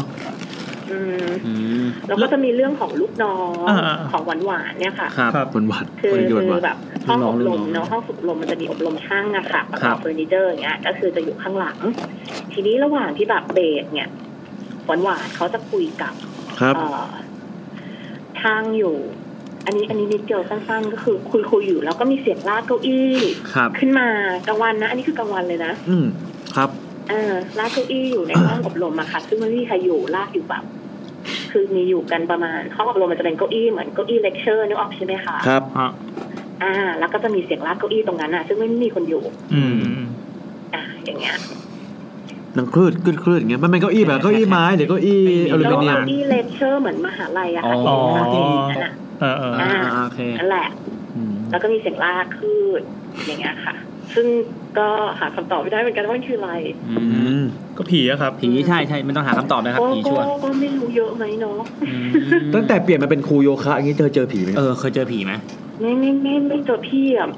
Speaker 5: อืม
Speaker 4: อืม
Speaker 5: แล้วก็จะมีเรื่องของลูกน้อง
Speaker 1: อ่าๆ
Speaker 5: ของหวานหวานๆเนี่ยค่ะ
Speaker 4: ครับ
Speaker 1: ครับ
Speaker 2: คนหวัด
Speaker 5: คือ
Speaker 2: คนโยน
Speaker 5: คือ
Speaker 2: หวัด
Speaker 5: แบบห้องอบรม
Speaker 4: ลูกน้อง
Speaker 5: เนาะห้องฝึกอบรมมันจะมีอบรมช่างอะค่ะประก
Speaker 4: ครั
Speaker 5: อบบเฟอร์นิเจอร์อย่างเงี้ยก็คือจะอยู่ข้างหลัง ทีนี้ระหว่างที่แบบเบรกเนี่ยหวานหวานๆเขาจะคุยกับ
Speaker 2: ครับ
Speaker 5: เอ่อทางอยู่อันนี้อันนี้นิดเดียวสั้นๆ ก็คือคุยคุยๆอยู่แล้วก็มีเสียงลากเก้าอี้
Speaker 4: ครับ
Speaker 5: ขึ้นมากลางวันนะ อันนี้คือกลางวันเลยนะ
Speaker 2: อืมครับ
Speaker 5: เออลากเก้าอี้อยู่ในห้องอบรมอะค่ะ ซึ่งไม่มีใครอยู่ลากอยู่แบบ คือมีอยู่กันประมาณห้องอบรมมันจะเป็นเก้าอี้เหมือนเก้าอี้เลคเชอร์นึกออกใช่ไหมคะ
Speaker 2: ครับ
Speaker 5: อ่า แล้วก็จะมีเสียงลากเก้าอี้ตรงนั้นอะซึ่งไม่มีคนอยู่
Speaker 1: อืม
Speaker 5: อ่าอย่างเงี้ย
Speaker 2: นังคลืดคลืดคลืดอย่างเงี้ยมันเป็นเก้าอี้แบบเก้าอี้ไม้หรือเก้าอี้อลู
Speaker 5: แล้ว
Speaker 2: มิเนียม
Speaker 5: เก้าอี้เลคเชอร์เหมือนมหาลัยอะค่ะ
Speaker 4: อ๋อ
Speaker 5: ที่มีนั่นอะ
Speaker 1: เออเออ
Speaker 4: อ่าอ่าโอเค
Speaker 5: นั่นแหละ
Speaker 2: อืม
Speaker 5: แล้วก็มีเสียงลากขึ้นอย่างเงี้ยค่ะ ซึ่งก็หาคำตอบไม่ได้เหมือนกันว่ามันคืออะไร
Speaker 4: อื
Speaker 2: อื
Speaker 4: ม
Speaker 2: ม
Speaker 1: ก็ผีอะครับ
Speaker 4: ผีใช่ใช่ไม่ต้องหาคำตอบนะครับ
Speaker 5: ก็
Speaker 4: ผีชัวร์
Speaker 5: ก็ก็ไม่รู้เยอะไหมเนาะ
Speaker 4: อืม
Speaker 2: ตั้งแต่เปลี่ยนมาเป็นครูโยคะอย่างนี้เจอเจอผีไหม
Speaker 4: เออเคยเจอผีไหม
Speaker 5: ไม่ไม่ไม่ไม่เจอพี่อะ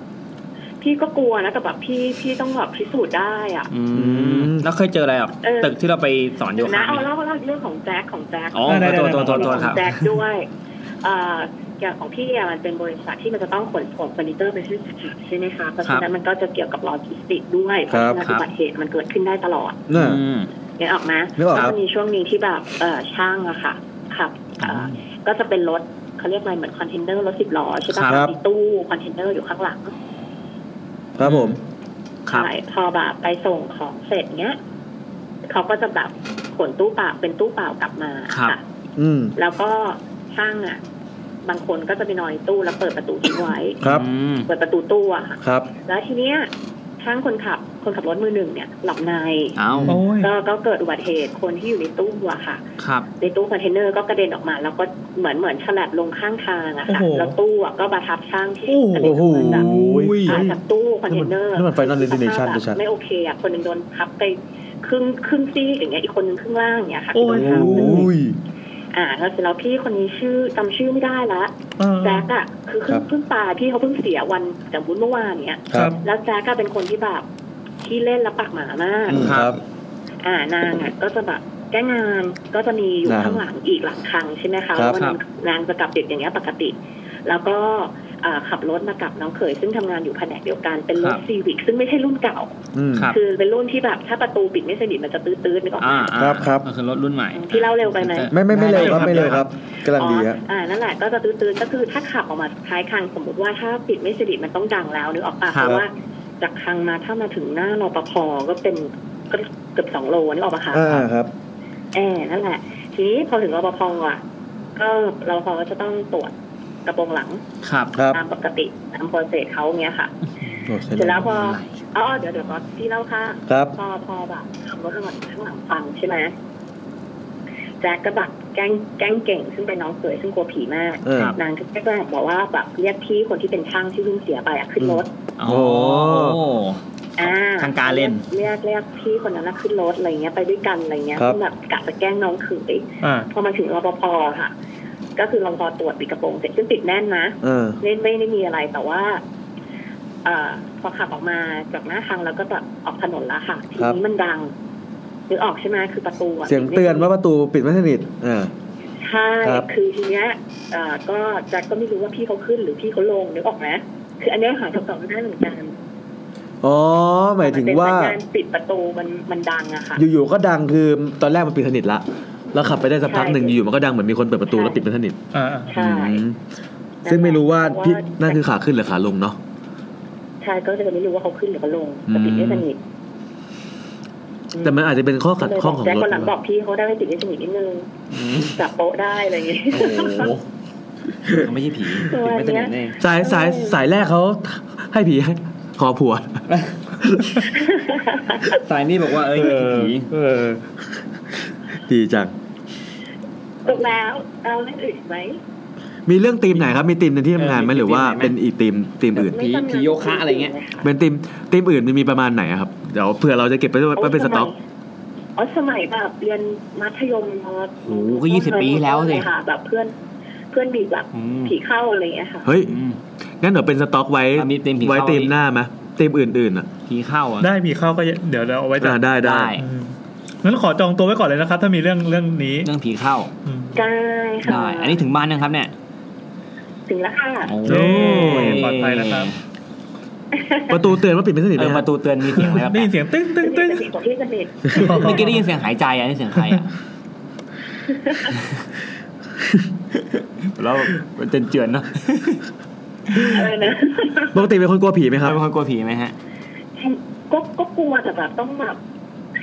Speaker 5: พี่ก็กลัวนะแต่แบบพี่พี่ต้องแบบพิสูจน์ได้อะ
Speaker 4: อืมแล้วเคยเจออะไรแบบ
Speaker 5: เออ
Speaker 4: ตึกที่เราไปสอนโย
Speaker 5: เดี๋ยว
Speaker 4: คะ
Speaker 5: นะ
Speaker 4: ไห
Speaker 5: เอา
Speaker 4: ม
Speaker 5: เล่าเล่าเรื่องของแจ็คของแจ็ค
Speaker 4: อ๋อ
Speaker 1: ได้ได้
Speaker 4: ตัวตัวตัว
Speaker 1: ได้
Speaker 4: ตัว
Speaker 5: ข
Speaker 4: ค
Speaker 5: อ
Speaker 4: รั
Speaker 5: ง
Speaker 4: บ
Speaker 5: แจ็คด้วยเอ่อ อย่างของพี่อะมันเป็นบริษัทที่มันจะต้องขนส่งเฟอร์นิเจอร์ไปที่ใช่ไหมคะเพราะฉะนั้นมันก็จะเกี่ยวกับโลจิสติกส์ด้วยเพราะฉะนั้นอุบัติเหตุมันเกิดขึ้นได้ตลอด
Speaker 2: น่ะ
Speaker 4: อืม
Speaker 5: เนี่ยออกไหม
Speaker 2: นึกออกครับ
Speaker 5: แล้วมีช่วงนี้ที่แบบเออช่างอะค่ะขับเอ่ออก็จะเป็นรถเขาเรียกอะไรเหมือนคอนเทนเนอร์รถสิบล้อใช่ปะ
Speaker 2: ครับ
Speaker 5: มีตู้คอนเทนเนอร์อยู่ข้างหลัง
Speaker 2: ครับผม
Speaker 4: ครับ
Speaker 5: ใช่พอแบบไปส่งของเสร็จเนี้ยเขาก็จะแบบขนตู้เปล่าเป็นตู้เปล่ากลับมา
Speaker 4: ครับ
Speaker 5: ค่ะ
Speaker 2: อืม
Speaker 5: แล้วก็ช่างอะ บางคนก็จะไปนอนในตู้แล้วเปิดประตูทิ้งไว้
Speaker 2: ครับ
Speaker 4: อืม
Speaker 5: เปิดประตูตู้อะค่ะ
Speaker 2: ครับ
Speaker 5: แล้วทีเนี้ยช่างคนขับคนขับรถมือหนึ่งเนี่ยหลับใน
Speaker 4: เอา
Speaker 1: โอ้ย
Speaker 5: ก็ก็เกิดอุบัติเหตุคนที่อยู่ในตู้อะค่ะ
Speaker 4: ครับ
Speaker 5: ในตู้คอนเทนเนอร์ก็กระเด็นออกมา แล้วก็เหมือนเหมือนฉลับลงข้างทางอะค่ะ
Speaker 1: โอ้โห
Speaker 5: แล้วตู้อะก็มาทับช่างที่
Speaker 1: โอ้
Speaker 5: กระเด็น
Speaker 2: โอ้
Speaker 5: อ
Speaker 2: โห
Speaker 5: อกมาจากอ่าจากตู้คอนเทนเนอร์
Speaker 2: นั่นมัน Final Destination
Speaker 5: ภาพแบบ
Speaker 2: ชัดๆ
Speaker 5: ไม่โอเคอะคนหนึ่งโดนพับไปครึ่งครึ่งซีกอย่างเงี้ยอีกคนหนึ่งครึ่งล่างอย่างเงี้ยค่ะ
Speaker 1: โอ้ย
Speaker 5: โดนทับ
Speaker 2: โอ้ย
Speaker 5: อ่าแล้วเสร็จแล้วพี่คนนี้ชื่อจำชื่อไม่ได้ละ
Speaker 1: เออ
Speaker 5: แจ็คอะคือ
Speaker 2: ครับ
Speaker 5: เพิ่งตายพี่เขาเพิ่งเสียวันจากบุญเมื่อวานเนี้ย
Speaker 1: ครับ
Speaker 5: แล้วแจ็คก็เป็นคนที่แบบที่เล่นแล้วปากหมามาก
Speaker 2: ครับ
Speaker 5: อ่านางอะก็จะแบบแก้งานก็จะมีอยู่
Speaker 2: นาง
Speaker 5: ข้างหลังอีกหลังคังใช่ไหมคะ
Speaker 2: ครับ
Speaker 5: ว่านางนางจะกลับดึกอย่างเงี้ยปกติ แล้วก็อ่า ขับรถมากับน้องเขยซึ่งทำงานอยู่แผนกเดียวกันเป็นร
Speaker 4: ครั
Speaker 5: ถ
Speaker 4: บ
Speaker 5: ซีวิกซึ่งไม่ใช่รุ่นเก่า
Speaker 2: อืม
Speaker 4: ครับ
Speaker 5: คือเป็นรุ่นที่แบบถ้าประตูปิดไม่สนิทมันจะตื้อๆนึกออกไหม
Speaker 4: อ่าอ่า
Speaker 2: ครับครับ
Speaker 4: ก็คือรถรุ่นใหม่
Speaker 5: ที่เล่าเร็วไปไหม
Speaker 2: ไม่ไม่ไม่เร็วครับไม่เร็วครับกำลังดีฮะ
Speaker 5: อ๋ออ่านั่นแหละก็จะตื้อๆก็คือถ้าขับออกมาท้ายคังสมมติว่าถ้าปิดไม่สนิทมันต้องดังแล้วนึกออกปะ
Speaker 4: ครับ
Speaker 5: เพราะว่าจากคังมาถ้ามาถึงหน้ารปภก็เป็นก็เกือบสองโลนึกออกปะคะ
Speaker 2: อ่าครับ
Speaker 5: แอบนั่นแหละ ทีนี้พอถึงรปภอะ ก็รปภก็จะต้องตรวจ กระโปรงหลัง
Speaker 4: ครับ
Speaker 2: ครับ
Speaker 5: ตามปกติตามโปรเซสเขาเงี้ยค่ะ
Speaker 2: โอ้เสร็จ
Speaker 5: เสร็จ
Speaker 2: แล้
Speaker 5: แล้ววพออ๋อเดี๋ยวเดี๋ยวก่อนที่เล่าค่ะ
Speaker 2: ครับ
Speaker 5: พอพอแบบขับรถมาถึงข้างหลังฟังใช่ไหมแจ็คก็แบบแกล้งแกล้งเก่ง ซึ่งเป็นน้องเขยซึ่งกลัวผีมาก
Speaker 2: เออ
Speaker 5: นางก็แกล้งบอกว่าแบบเรียกพี่คนที่เป็นช่างที่เพิ่งเสียไปอะขึ้นรถ
Speaker 4: โอ้
Speaker 2: โอ้
Speaker 5: อ่า
Speaker 4: ทางการเล่น
Speaker 5: เรียกเรียกพี่คนนั้นน่ะขึ้นรถอะไรเงี้ยไปด้วยกันอะไรเงี้ย
Speaker 2: ครับ
Speaker 5: ซึ่งแบบกะจะแกล้งน้องเขย
Speaker 1: อ่า
Speaker 5: พอมาถึงรปภค่ะ ก็คือรปภตรวจปิดกระโปรงเสร็จซึ่งติดแน่นนะ
Speaker 2: เออ
Speaker 5: ไม่ไม่ได้มีอะไรแต่ว่าเอ่อพอขับออกมาจากหน้าทางแล้วก็แบบออกถนนแล้วค่ะที
Speaker 2: ครับ
Speaker 5: นี้มันดังนึกออกใช่ไหมคือประตูอะ
Speaker 2: เสียงเตือนว่าประตูปิดไม่สนิทอ่า
Speaker 5: ใช่
Speaker 2: ครับ
Speaker 5: คือทีเนี้ยเอ่อก็แจ็คก็ไม่รู้ว่าพี่เขาขึ้นหรือพี่เขาลงนึกออกไหมคืออันเนี้ยหาคำตอบไม่ได้เหมือนกัน
Speaker 2: อ๋อหมายถึงว่า
Speaker 5: นเป็นสัญญณปิดประตูมันมันดังอะค่ะ
Speaker 2: อยู่ๆก็ดังคือตอนแรกมันปิดสนิทละ แล้วขับไปได้สักพักหนึ่ง
Speaker 5: ใช่
Speaker 2: อยู่ๆมันก็ดังเหมือนมีคนเปิดประตู
Speaker 5: ใช่
Speaker 2: แล้วปิดไม่สนิท
Speaker 1: อ่า
Speaker 5: ใช่
Speaker 2: อืมซึ่งไม่รู้ว่าพี่
Speaker 5: เพราะว่า
Speaker 2: นั่นคือขาขึ้นหรือขาลงเนาะ
Speaker 5: ใช่ก็จะไม่รู้ว่าเขาขึ้นหรือเขาลงแต่ปิดไม่สนิท
Speaker 2: แต่มันอาจจะเป็นข้อขัดข้องของ
Speaker 5: แจ็ค
Speaker 2: รถ
Speaker 5: คนหลังบอกพี่เขาได้ไม่ปิดไม่สนิทนิดนึงจับโป๊ะได้อะไรอย่างเงี้ย
Speaker 4: โอ้โหไม่ใช่ผี
Speaker 5: ตัว
Speaker 4: ผีไม่สนิท
Speaker 5: เนี้ย
Speaker 4: แน่
Speaker 2: สายสายสายแรกเขาให้ผีให้ขอผัว
Speaker 4: สายนี่บอกว่าเอ้ยไม่ใช่ผี
Speaker 2: เออดีจัง
Speaker 5: ตกแล้วเอาเรื่องอื่นไหม
Speaker 2: มีเรื่องธีมไหนครับ มีธีมในที่ทำงานไหมหรือว่าเป็นอีกธีมธีมอื่น
Speaker 4: ผีผีโยคะอะไรเงี้ย
Speaker 2: เป็นธีมธีมอื่นมันมีประมาณไหนอะครับเดี๋ยวเผื่อเราจะเก็บไปด้วยไว้เป็นสต็อก
Speaker 5: อ๋อสมัยแบบเรียนมัธยมม
Speaker 4: โอ้โหก็20ปีที่แล้วสิ
Speaker 5: ค่ะ แบบเพื่อนเพื่อนบีบแบบ
Speaker 4: อืม
Speaker 5: ผีเข้าอะไรอย่างเงี้ยค่ะ
Speaker 2: เฮ้ย
Speaker 4: อืม
Speaker 2: งั้นเดี๋ยวเป็นสต็อกไว้
Speaker 4: อะมีธีมผีเข้า
Speaker 2: ไว้ธีมหน้าไหมธีมอื่นๆอะ
Speaker 4: ผีเข้าอะ
Speaker 1: ได้มีเข้าก็เดี๋ยวเราเอาไว้จั
Speaker 2: อ่าได้ได้
Speaker 4: ได้
Speaker 1: อืม งั้นขอจองตัวไว้ก่อนเลยนะครับ ถ้ามีเรื่องเรื่องนี้
Speaker 4: เรื่องผีเข้า
Speaker 1: อืม
Speaker 5: ได้ค่ะ
Speaker 4: ได้อันนี้ถึงบ้านยังครับเนี่ย
Speaker 5: ถึงแล้วค่ะ
Speaker 4: โอ้
Speaker 1: โอ้ยปลอดภัยนะครับ
Speaker 2: ประตูเตือนว่าปิดไม่สนิท
Speaker 4: เอ
Speaker 2: ไหม
Speaker 4: อ
Speaker 2: ฮะ
Speaker 4: ประตูเตือนมีเสียงอะไรแบบ
Speaker 1: ได้ยินเสียงตึ้งตึ้งตึ้ง
Speaker 5: สนิทของพี่สนิท
Speaker 4: เมื่อกี้ได้ยินเสียงหายใจอะนี่เสียงใครอะแล้วมันเจือนๆเนาะ
Speaker 5: อะไรนะ
Speaker 2: ปกติเป็นคนกลัวผีไหมครับ
Speaker 4: เป็นคนกลัวผีไหมฮะ
Speaker 5: ก็ก็กลัวแต่แบบต้องแบบ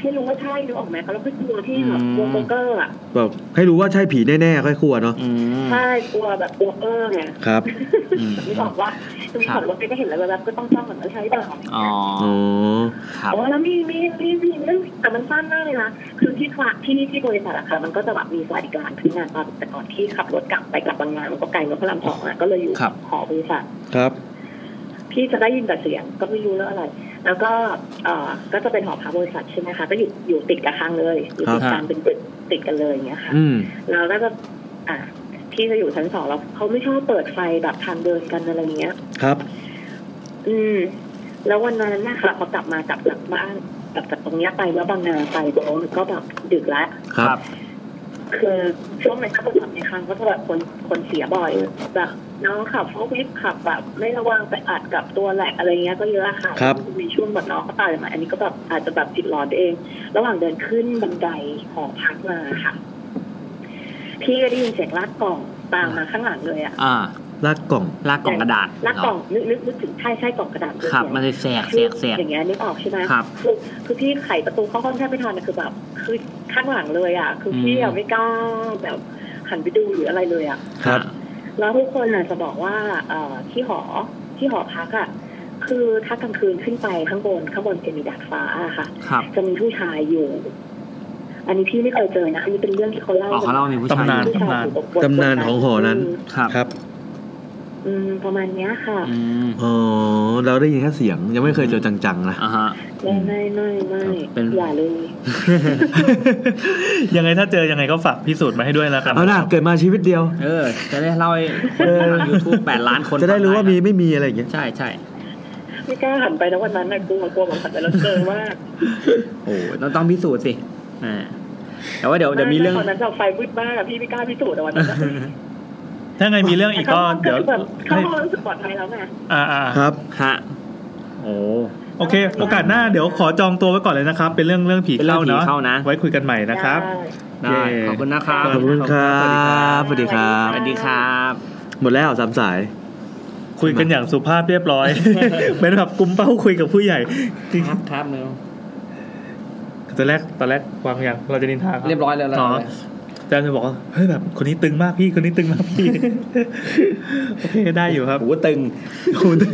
Speaker 5: ให้รู้ว่าใช่นึกออกไหมแล้วก็กลัวที่แบบกลัวโป๊กเกอร์อะ
Speaker 2: แบบให้รู้ว่าใช่ผีแน่ๆค่อยกลัวเนาะ
Speaker 4: อืม
Speaker 5: ใช่กลัวแบบกลัวเออไง
Speaker 2: ครับ
Speaker 4: อืม
Speaker 5: นึกออกว่าคือขับรถไปก็เห็นแล้วแบบก็ต้องจ้องเหมือนว่าใช่เปล่า
Speaker 4: อ๋อ
Speaker 2: อ๋อ
Speaker 4: ครับ
Speaker 5: อ๋อแล้วมีมีมีมีเรื่องแต่มันสั้นมากเลยนะคือที่คลาที่ที่บริษัทอะค่ะมันก็จะแบบมีสวัสดิการพนักงานตอนแต่ก่อนที่ขับรถกลับไปกลับบางงานมันก็ไกลเนอะพระรามสองอะก็เลยอยู่
Speaker 4: ครับ
Speaker 5: หอบริษัท
Speaker 2: ครับ
Speaker 5: พี่จะได้ยินแต่เสียงก็ไม่รู้เรื่องอะไร แล้วก็เอ่อก็จะเป็นหอพักบริษัทใช่ไหมคะก็อยู่อยู่ติดกับทางเลยอยู่ติด
Speaker 2: ครับ
Speaker 5: กันเป็นตึกติดกันเลยอย่างเงี้ยค่ะ
Speaker 2: อืม
Speaker 5: แล้วก็จะอะพี่จะอยู่ชั้นสองแล้วเขาไม่ชอบเปิดไฟแบบทางเดินกันอะไรเงี้ย
Speaker 2: ครับ
Speaker 5: อืม แล้ววันนั้นนะคะพอกลับมาจากหลังบ้านกลับจากตรงเนี้ยไปแล้วบางนาไปโอ้ก็แบบดึกแล้ว
Speaker 2: ครับ
Speaker 5: คือช่วงนั้นก็แบบในครั้งก็จะแบบคนคนเสียบ่อยแบบน้องขับฟอวิฟขับแบบไม่ระวังไปอัดกับตัวแหลกอะไรเงี้ยก็เยอะค่ะ
Speaker 2: ครับ
Speaker 5: มีช่วงแบบน้องก็ตายมาอันนี้ก็แบบอาจจะแบบจิตหลอนไปเอง ระหว่างเดินขึ้นบันไดหอพักมาค่ะ พี่ก็ได้ยินเสียงลากกล่องตามมาข้างหลังเลยอะ
Speaker 4: อ่า
Speaker 2: ลากกล่อง
Speaker 4: ลากกล่องกระดาษ
Speaker 5: ลากกล่องนึกนึกนึกถึงใช่ใช่กล่องกระดาษเลย
Speaker 4: ครับ
Speaker 5: เนี่ย
Speaker 4: มันเลยแสกแสกแสก
Speaker 5: อย่างเงี้ยนึกออกใช่ไหม
Speaker 4: ครับ
Speaker 5: คือคือพี่ไขประตูเข้าห้องแทบไม่ทันนะคือแบบคือข้างหลังเลยอะ คือพี่
Speaker 4: อื
Speaker 5: อะ
Speaker 4: ม
Speaker 5: ไม่กล้าแบบหันไปดูหรืออะไรเลยอะ
Speaker 2: ครับ
Speaker 5: แล้วทุกคนอะจะบอกว่าเอ่อที่หอที่หอพักอะคือถ้ากลางคืนขึ้นไปข้างบนข้างบนจะมีดาดฟ้าอะค่ะ
Speaker 4: ครับ
Speaker 5: จะมีผู้ชายอยู่ อันนี้พี่ไม่เคยเจอนะ อันนี้เป็นเรื่องที่เขาเล่า
Speaker 4: อ๋อเขาเล่ามีผู้ชาย
Speaker 1: ตำนาน
Speaker 5: ผู้ชายถูกบ
Speaker 2: ตำนานของหอนั้น
Speaker 4: ครับ
Speaker 2: ครับ
Speaker 5: อืมประมาณเนี้ยค่ะ
Speaker 4: อืม
Speaker 2: อ๋อเราได้ยินแค่เสียงยังไม่เคยเจอจังๆนะ
Speaker 4: อ่าฮะ
Speaker 5: ไม่ไม่ไม่ไม่
Speaker 4: เป็น
Speaker 5: อย่าเลย
Speaker 1: ยังไงถ้าเจอยังไงก็ฝากพิสูจน์มาให้ด้วยแล้วกัน
Speaker 2: เอาหน้าเกิดมาชีวิตเดียว
Speaker 4: เออ จะได้เล่าให้คนทางยูทูบแปดล้านคน
Speaker 2: จะได้รู้ว่ามีไม่มีอะไรอย่างเงี้ย
Speaker 4: ใช่ใช่
Speaker 5: ไม่กล้าหันไปนะวันนั้นนะกลัวกลัวแบบหันไปแล้วเจอมาก
Speaker 4: โอ้ต้องต้องพิสูจน์สิอ่าแต่ว่าเดี๋ยวเดี๋ยวมีเรื่อง
Speaker 5: ตอนนั้นเราไฟมืดมากอะพี่ไม่กล้าพิสูจน์อะวันนั้นอะ
Speaker 1: ถ้าไงมีเรื่องอีกก็เดี๋ยว
Speaker 5: แบบเข้า
Speaker 1: ให้
Speaker 5: ห้องรู้สึกปลอดภัยแล้วไง
Speaker 1: อ่าอ่า
Speaker 2: ครับ
Speaker 4: ฮะโอ้
Speaker 1: โอเค โอกาสหน้าเดี๋ยวขอจองตัวไว้ก่อนเลยนะครับ เป็นเรื่องเรื่องผี
Speaker 4: เป็นเรื่
Speaker 1: เข้า
Speaker 4: องผี
Speaker 1: เนาะ
Speaker 4: เข้านะ
Speaker 1: ไว้คุยกันใหม่นะครับ
Speaker 4: ได้ขอบคุณนะครับ
Speaker 2: ขอบคุณครับสวัสดีครับ
Speaker 4: สวัสดีครับ
Speaker 2: หมดแล้วสามสาย
Speaker 1: คุยกันอย่างสุภาพเรียบร้อยเป็นแบบกลุ่มเป้าคุยกับผู้ใหญ่จริง
Speaker 4: ครับครับเร็ว
Speaker 1: ตอนแรกตอนแรกวางอย่างเราจะนินทาขา
Speaker 4: เรียบร้อยแล้ว
Speaker 1: อ๋อ อาจารย์จะบอกว่าเฮ้ยแบบคนนี้ตึงมากพี่คนนี้ตึงมากพี่โอเคได้อยู่ครับ
Speaker 4: หูตึง
Speaker 1: หูตึง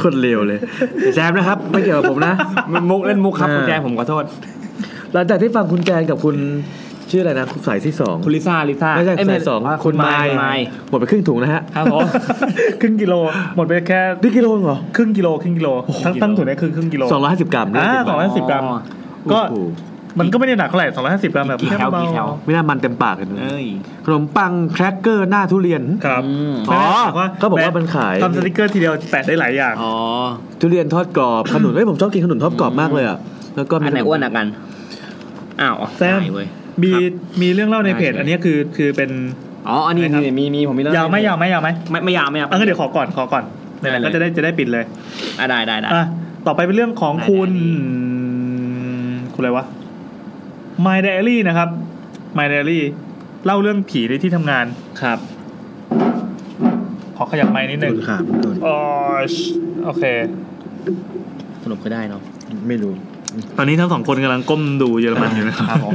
Speaker 2: คนเลวเลยแซมนะครับไม่เกี่ยวกับผมนะ
Speaker 4: มันมุกเล่นมุกครับ
Speaker 2: อ่า
Speaker 4: คุณแจงผมขอโทษ
Speaker 2: หลังจากที่ฟังคุณแจนกับคุณชื่ออะไรนะคุณสายที่สอง
Speaker 4: คุณลิซ่าลิซ่า
Speaker 2: ไม่ใช่
Speaker 4: เย
Speaker 2: สายสอง
Speaker 4: ว่า
Speaker 2: คุณไม
Speaker 4: ไม
Speaker 2: ล์
Speaker 4: ล์
Speaker 2: หมดไปครึ่งถุงนะฮะ
Speaker 4: ครับผม
Speaker 1: ครึ่งกิโลหมดไปแค่
Speaker 2: นี่กิโลเหรอ
Speaker 1: ครึ่งกิโลครึ่งกิโลทั้งตั้งถุงนี้คือครึ่งกิโล
Speaker 2: สองร้อยห้าสิบกรัม
Speaker 1: อ่า
Speaker 2: นะ
Speaker 1: สองร้อยสิบกรัม
Speaker 4: อ๋อ
Speaker 1: ก็
Speaker 2: โอ้โห
Speaker 1: มันก็ไม่ได้หนักเท่าไหร่สองร้อยห้าสิบกรัมแบบ
Speaker 4: กี่แคล
Speaker 1: เบา
Speaker 4: กี่แคล
Speaker 2: ไม่น่ามันเต็มปากเลยนะ
Speaker 4: เอ้ย
Speaker 2: ขนมปังแครกเกอร์หน้าทุเรียน
Speaker 1: ครับ
Speaker 4: อืม
Speaker 2: อ๋อ
Speaker 1: แม่
Speaker 2: เขาบอกว่ามันขาย
Speaker 1: ทำสติกเกอร์ทีเดียวแปะได้หลายอย่าง
Speaker 4: อ๋อ
Speaker 2: ทุเรียนทอดกรอบขนุนเฮ้ยผมชอบกินขนุนทอดกรอบมากเลยอะแล้วก็มี
Speaker 4: อันไหนอ้วนอะกันอ้าว
Speaker 1: แซม
Speaker 4: หายเว้ย
Speaker 1: มี
Speaker 4: ครับ
Speaker 1: มีเรื่องเล่าในเพจ
Speaker 4: ได้
Speaker 1: อันนี้คือคือเป็น
Speaker 4: อ๋ออันนี้
Speaker 1: ครับ
Speaker 4: มีมีมีผมมีเรื่อง
Speaker 1: ยาวไหมยาวไหมยาวไหม
Speaker 4: ไม่ไม่ยาวไม่ยาว
Speaker 1: อะงั้นเดี๋ยวขอก่อนขอก่อน
Speaker 4: ได้เลย
Speaker 1: ก็จะได้จะได้ปิดเลย
Speaker 4: อะได้ได้ได้
Speaker 1: อะต่อไปเป็นเรื่องของ
Speaker 4: ได้
Speaker 1: คุณ
Speaker 4: ได้
Speaker 1: คุณอะไรวะ My Diary นะครับ My Diary เล่าเรื่องผีในที่ทำงาน
Speaker 4: ครับ
Speaker 1: ขอขยับไม้นิดนึง
Speaker 2: คุณขาคุณต้น
Speaker 1: อ๋อโอเค
Speaker 4: สรุปก็ได้เนาะ
Speaker 2: ไม่รู้
Speaker 1: ตอนนี้ทั้งสองคนกำลังก้มดูเยอรมันอยู่นะครับ
Speaker 4: ครับผม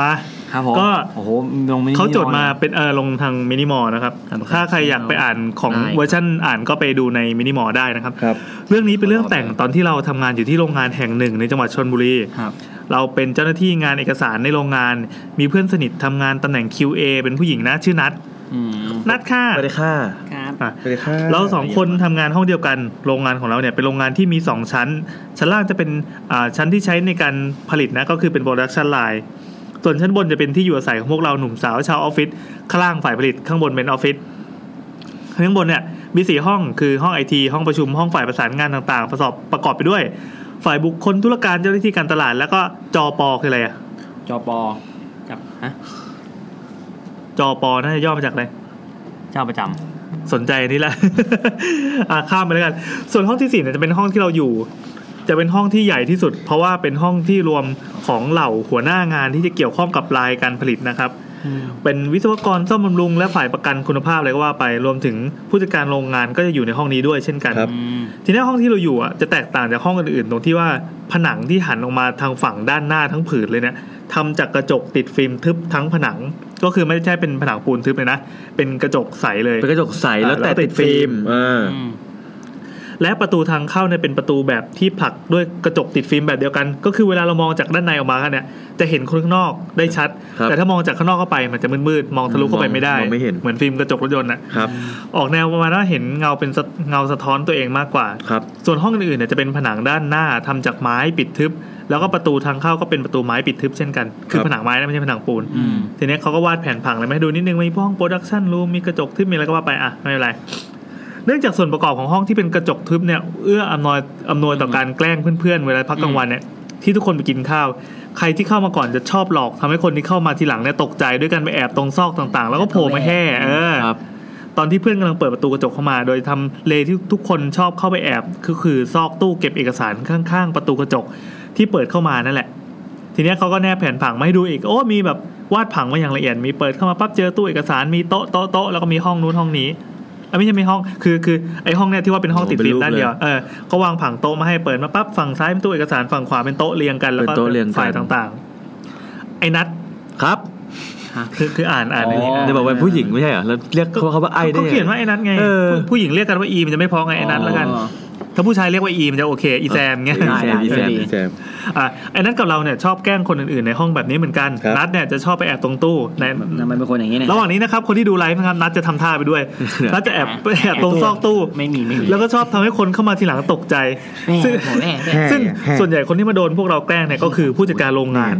Speaker 1: มา
Speaker 4: ครับผม
Speaker 1: ก็
Speaker 4: โอ้โหลงมินิ
Speaker 1: เขาจดมา
Speaker 4: อล
Speaker 1: เป็นเออลงทางมินิมอลนะครับ ถ้าใครอยากไปอ่านของ
Speaker 4: ได้
Speaker 1: เวอร์ชันอ่านก็ไปดูในมินิมอลได้นะครับ
Speaker 2: ครับ
Speaker 1: เรื่องนี้เป็นเรื่องตั้งแต่ตอนที่เราทำงานอยู่ที่โรงงานแห่งหนึ่งในจังหวัดชนบุรี
Speaker 4: ครับ
Speaker 1: เราเป็นเจ้าหน้าที่งานเอกสารในโรงงาน มีเพื่อนสนิททำงานตำแหน่ง QA เป็นผู้หญิงนะชื่อนัท
Speaker 4: อืม
Speaker 1: นัทค่ะ
Speaker 2: สวัสดีค่ะ
Speaker 4: ครับ
Speaker 1: อะ
Speaker 2: สวัสดีค่ะ
Speaker 1: เราสองคนทำงานห้องเดียวกัน โรงงานของเราเนี่ยเป็นโรงงานที่มีสองชั้น ชั้นล่างจะเป็นอ่าชั้นที่ใช้ในการผลิตนะ ก็คือเป็น production lineส่วนชั้นบนจะเป็นที่อยู่อาศัยของพวกเราหนุ่มสาวชาวออฟฟิศข้างล่างฝ่ายผลิตข้างบนเป็นออฟฟิศข้างบนเนี่ยมีสี่ห้องคือห้องไอทีห้องประชุมห้องฝ่ายประสานงานต่างๆ ประกอบประกอบไปด้วย ฝ่ายบุคคลธุรการเจ้าหน้าที่การตลาด แล้วก็จอปอคืออะไรอะ
Speaker 4: จอปอกับฮะ
Speaker 1: จอปอน่าจะย่อมาจากอะไร
Speaker 4: เจ้าประจำ
Speaker 1: สนใจนี่แหละ อะข้ามไปแล้วกัน ส่วนห้องที่สี่เนี่ยจะเป็นห้องที่เราอยู่ จะเป็นห้องที่ใหญ่ที่สุด เพราะว่าเป็นห้องที่รวมของเหล่าหัวหน้างานที่จะเกี่ยวข้องกับรายการผลิตนะครับ เป็นวิศวกรซ่อมบำรุงและฝ่ายประกันคุณภาพอะไรก็ว่าไป รวมถึงผู้จัดการโรงงานก็จะอยู่ในห้องนี้ด้วยเช่นกัน
Speaker 2: ครับ
Speaker 1: ทีนี้ห้องที่เราอยู่อะจะแตกต่างจากห้องอื่นๆ ตรงที่ว่าผนังที่หันออกมาทางฝั่งด้านหน้าทั้งผืนเลยเนี่ยทำจากกระจกติดฟิล์มทึบทั้งผนัง ก็คือไม่ใช่เป็นผนังปูนทึบเลยนะ เป็นกระจกใสเลย
Speaker 2: เป็นกระจกใสแล้วแต่ติดฟิล์มอ่า
Speaker 1: และประตูทางเข้าเนี่ยเป็นประตูแบบที่ผลักด้วยกระจกติดฟิล์มแบบเดียวกัน ก็คือเวลาเรามองจากด้านในออกมาเนี่ยจะเห็นคนข้างนอกได้ชัด
Speaker 2: ครับ
Speaker 1: แต่ถ้ามองจากข้างนอกเข้าไปมันจะมืดๆมองทะลุเข้าไปไม่ได้
Speaker 2: มองไม่เห็น
Speaker 1: เหมือนฟิล์มกระจกรถยนต์นะครับออกแนวประมาณว่าเห็นเงาเป็นสะเงาสะท้อนตัวเองมากกว่า
Speaker 2: ครับ
Speaker 1: ส่วนห้องอื่นๆเนี่ยจะเป็นผนังด้านหน้าทำจากไม้ปิดทึบแล้วก็ประตูทางเข้าก็เป็นประตูไม้ปิดทึบเช่นกัน คือ
Speaker 2: ครับ
Speaker 1: ผนังไม้นะไม่ใช่ผนังปูน
Speaker 4: อืม
Speaker 1: ทีนี้เขาก็วาดแผนผังเลยมาให้ดูนิดนึงมีห้อง production room มีกระจกทึบมีอะไรก็ว่าไปอะไม่เป็นไร เนื่องจากส่วนประกอบของห้องที่เป็นกระจกทึบเนี่ยเอื้ออำนวยอำนวยต่อการแกล้งเพื่อนๆเวลาพักกลางวันเนี่ยที่ทุกคนไปกินข้าว ใครที่เข้ามาก่อนจะชอบหลอกทำให้คนที่เข้ามาทีหลังเนี่ยตกใจด้วยกันไปแอบตรงซอกต่างๆ แล้วก็โผล่มาแห่เออ
Speaker 2: ครับ
Speaker 1: ตอนที่เพื่อนกำลังเปิดประตูกระจกเข้ามา โดยทำเลที่ทุกคนชอบเข้าไปแอบก็คือซอกตู้เก็บเอกสารข้างๆ ประตูกระจกที่เปิดเข้ามานั่นแหละ ทีเนี้ยเขาก็แนบแผนผังมาให้ดูอีกโอ้มีแบบวาดผังมาอย่างละเอียดมีเปิดเข้ามาปั๊บเจอตู้เอกสารมีโต๊ะโต๊ะโต๊ะแล้วก็มีห้องนู้นห้องนี้เอ้ย ไม่ใช่ไม่ห้องคือคือไอห้องเนี้ยที่ว่าเป็นห้อง
Speaker 2: โอ้
Speaker 1: ติด
Speaker 2: เป็น
Speaker 1: ฟิล์
Speaker 2: รู
Speaker 1: ม
Speaker 2: ป
Speaker 1: ด้านเดียว
Speaker 2: เลย
Speaker 1: เออก็วางผังโต๊ะมาให้เปิดมาปั๊บฝั่งซ้ายเป็นตู้เอกสารฝั่งขวาเป็นโต๊ะเรียงกันแล้วก็
Speaker 2: เป็นโต๊ะเรียงกัน
Speaker 1: ฝ่ายต่างๆ ไอ้นัท
Speaker 2: ครับ
Speaker 1: คือคืออ่านอ่านในนี้
Speaker 2: จะบอกว่าผู้หญิงไม่ใช่เหรอแล้วเรียกเขาเขาว่าไอ้ได้
Speaker 1: ก็
Speaker 2: ไง
Speaker 1: เขียนว่าไอ้นัทไง
Speaker 2: เออ
Speaker 1: ผู้ผู้หญิงเรียกกันว่าอีมันจะไม่พ้องไงไอ้นัทแล้วกัน
Speaker 4: อ๋อ
Speaker 1: ถ้าผู้ชายเรียกว่าอีมันจะโอเค อีแซมเงี้ย
Speaker 2: อีแซมอีแซม
Speaker 4: ได้
Speaker 2: อีแซม
Speaker 1: อะไอ้นัทกับเราเนี่ยชอบแกล้งคนอื่นๆในห้องแบบนี้เหมือนกัน
Speaker 2: ครับ
Speaker 1: นัทเนี่ยจะชอบไปแอบตรงตู้ใน
Speaker 4: ทำไมเป็นคนอย่างนี้เนี่ย
Speaker 1: ระหว่างนี้นะครับคนที่ดูไลฟ์นะครับนัทจะทำท่าไปด้วยนัทจะแอบไปแอบตรงซอกตู้
Speaker 4: ไม่มีไม่มี
Speaker 1: แล้วก็ชอบทำให้คนเข้ามาทีหลังตกใจ
Speaker 4: แม่
Speaker 1: ซึ่ง
Speaker 4: โหแม่แม่
Speaker 2: แห่
Speaker 1: ซึ่ง
Speaker 2: แห่
Speaker 1: ส่วนใหญ่คนที่มาโดนพวกเราแกล้งเนี่ยก็คือผู้จัดการโรงงาน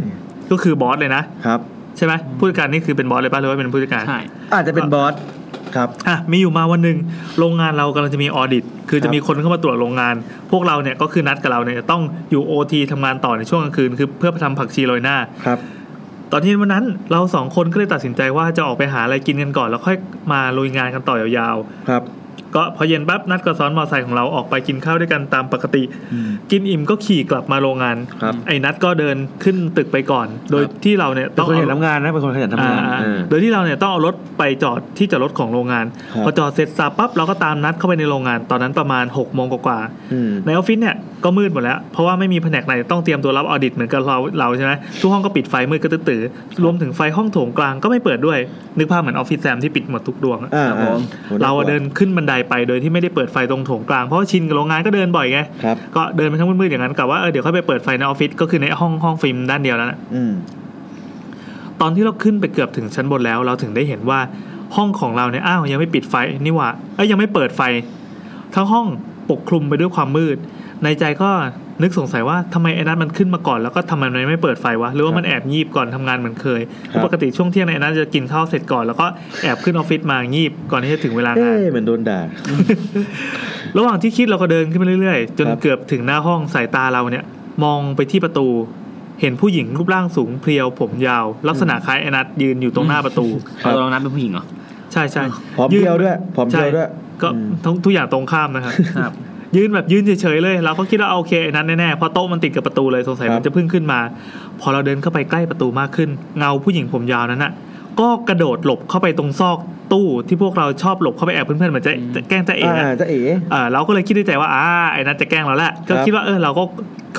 Speaker 1: ก็คือบอสเลยนะครับใช่ไหมผู้จัดการนี่คือเป็นบอสเลยป่ะหรือว่าเป็นผู้จัดการ
Speaker 4: ใช่
Speaker 2: อาจจะเป็นบอส ครับ
Speaker 1: อะมีอยู่มาวันหนึ่งโรงงานเรากำลังจะมีออดิต คือจะมีคนเข้ามาตรวจโรงงาน พวกเราเนี่ยก็คือนัดกับเราเนี่ยจะต้องอยู่โอทีทำงานต่อในช่วงกลางคืนคือเพื่อไปทำผักชีโรยหน้า
Speaker 2: ครับ
Speaker 1: ตอนที่วันนั้นเราสองคนก็เลยตัดสินใจว่าจะออกไปหาอะไรกินกันก่อน แล้วค่อยมาลุยงานกันต่อยาว
Speaker 2: ครับ
Speaker 1: ๆ ก็พอเย็นปั๊บนัดกับซ้อนมอเตอร์ไซค์ของเราออกไปกินข้าวด้วยกันตามปกติ
Speaker 2: อืม
Speaker 1: กินอิ่มก็ขี่กลับมาโรงงาน
Speaker 2: ครับ
Speaker 1: ไอ้นัดก็เดินขึ้นตึกไปก่อน โดยที่เราเนี่ย
Speaker 2: เป็น
Speaker 1: ต้อง
Speaker 2: คนขยัน
Speaker 1: เอา
Speaker 2: ทำงานนะเป็นคนขยันทำงาน
Speaker 1: อ่า
Speaker 2: เออ
Speaker 1: โดยที่เราเนี่ยต้องเอารถไปจอดที่จอดรถของโรงงาน
Speaker 2: ครับ
Speaker 1: พอจอดเสร็จสับปั๊บเราก็ตามนัดเข้าไปในโรงงาน ตอนนั้นประมาณ6กโมงกว่า
Speaker 2: อืม
Speaker 1: ๆในออฟฟิศเนี่ยก็มืดหมดแล้ว เพราะว่าไม่มีแผนกไหนต้องเตรียมตัวรับ audit เหมือนกับเราเราใช่ไหมทุกห้องก็ปิดไฟมืดก็ตื้อๆรวมถึงไฟห้องโถงกลางก็ไม่เปิดด้วยนึกภาพเหมือนออฟฟิศแซมที่ปิดหมดทุกดวงอะ
Speaker 2: อ่า
Speaker 4: ครับผม
Speaker 2: อ่
Speaker 1: เราอะเดินขึ้นบันไดไปโดยที่ไม่ได้เปิดไฟตรงโถงกลางเพราะว่าชินกับโรงงานก็เดินบ่อยไง
Speaker 2: ครับ
Speaker 1: ก็เดินไปทั้งมืดๆอย่างนั้นกับว่าเออเดี๋ยวค่อยไปเปิดไฟในออฟฟิศก็คือในห้องห้องฟิล์มด้านเดียวแล้วนะ
Speaker 2: อืม
Speaker 1: ตอนที่เราขึ้นไปเกือบถึงชั้นบนแล้ว เราถึงได้เห็นว่าห้องของเราเนี่ยอ้าวยังไม่ปิดไฟนี่หว่าเอ้ยยังไม่เปิดไฟ ทั้งห้องปกคลุมไปด้วยความมืด ในใจก็ นึกสงสัยว่าทำไมไอ้นัทมันขึ้นมาก่อนแล้วก็ทำไมมันไม่เปิดไฟวะหรือว่ามันแอบงีบก่อนทำงานเหมือนเคย
Speaker 2: ครับ
Speaker 1: ปกติช่วงเที่ยงในยไอ้นัทจะกินข้าวเสร็จก่อนแล้วก็แอบขึ้นออฟฟิศมางีบก่อนที่จะถึงเวลางา
Speaker 2: เอ๊
Speaker 1: นะ
Speaker 2: เหมือนโดนด่า
Speaker 1: ระหว่างที่คิดเราก็เดินขึ้นไปเรื่อยๆ จน
Speaker 2: ครับ
Speaker 1: เกือบถึงหน้าห้องสายตาเราเนี่ย มองไปที่ประตู เห็นผู้หญิงรูปร่างสูงเพรียวผมยาว ลักษณะคล้ายไอ้นัทยืนอยู่ตรงหน้าประตู
Speaker 4: เขาลองนับเป็นผู้หญิงเหรอ
Speaker 1: ใช่ใช่
Speaker 2: ผอมเพรียวด้วยผอมเพรียวด้วย
Speaker 1: ใช่ก็
Speaker 2: อืม
Speaker 1: ทั้งทุกอย่างตรงข้ามนะครับ
Speaker 4: ครับ
Speaker 1: ยืนแบบยืนเฉยๆเลย เราก็คิดว่าเอาโอเคไอ้นัทแน่ๆเพราะโต๊ะมันติดกับประตูเลยสงสัย
Speaker 2: ครับ
Speaker 1: มันจะเพิ่งขึ้นมา พอเราเดินเข้าไปใกล้ประตูมากขึ้น เงาผู้หญิงผมยาวนั้นน่ะก็กระโดดหลบเข้าไปตรงซอกตู้ที่พวกเราชอบหลบเข้าไปแอบเพื่อนๆเหมือนจะจะแกล้งจะเอ๋
Speaker 2: อ่า
Speaker 1: อะ
Speaker 2: จะเอ๋
Speaker 1: อ่าเราก็เลยคิดในใจว่าอ่าไอ้นัทจะแกล้งเราแหละก็
Speaker 2: ครับ
Speaker 1: คิดว่าเออเราก็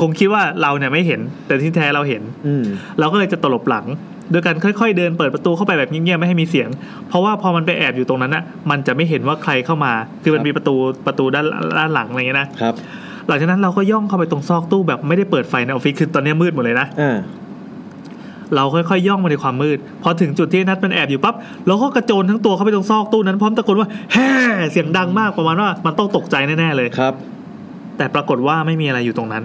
Speaker 1: คงคิดว่าเราเนี่ยไม่เห็น แต่ที่แท้เราเห็น
Speaker 2: อืม
Speaker 1: เราก็เลยจะตลบหลัง โดยการค่อยๆ เดินเปิดประตูเข้าไปแบบเงียบๆไม่ให้มีเสียง เพราะว่าพอมันไปแอบอยู่ตรงนั้นน่ะมันจะไม่เห็นว่าใครเข้ามา คือมัน
Speaker 2: ครับ
Speaker 1: มีประตูประตูด้านด้านหลังอะไรเงี้ยนะครับ
Speaker 2: ครับ
Speaker 1: หลังจากนั้นเราก็ย่องเข้าไปตรงซอกตู้แบบไม่ได้เปิดไฟในออฟฟิศคือตอนนี้มืดหมดเลยนะ
Speaker 2: อ่า
Speaker 1: เราค่อยๆย่องมาในความมืด พอถึงจุดที่นัดมันแอบอยู่ปั๊บเราก็กระโจนทั้งตัวเข้าไปตรงซอกตู้นั้นพร้อมตะโกนว่าแฮ่เสียงดังมากประมาณว่ามันต้องตกใจแน่ๆเลย
Speaker 2: ครับ
Speaker 1: แต่ปรากฏว่าไม่มีอะไรอยู่ตรงนั้น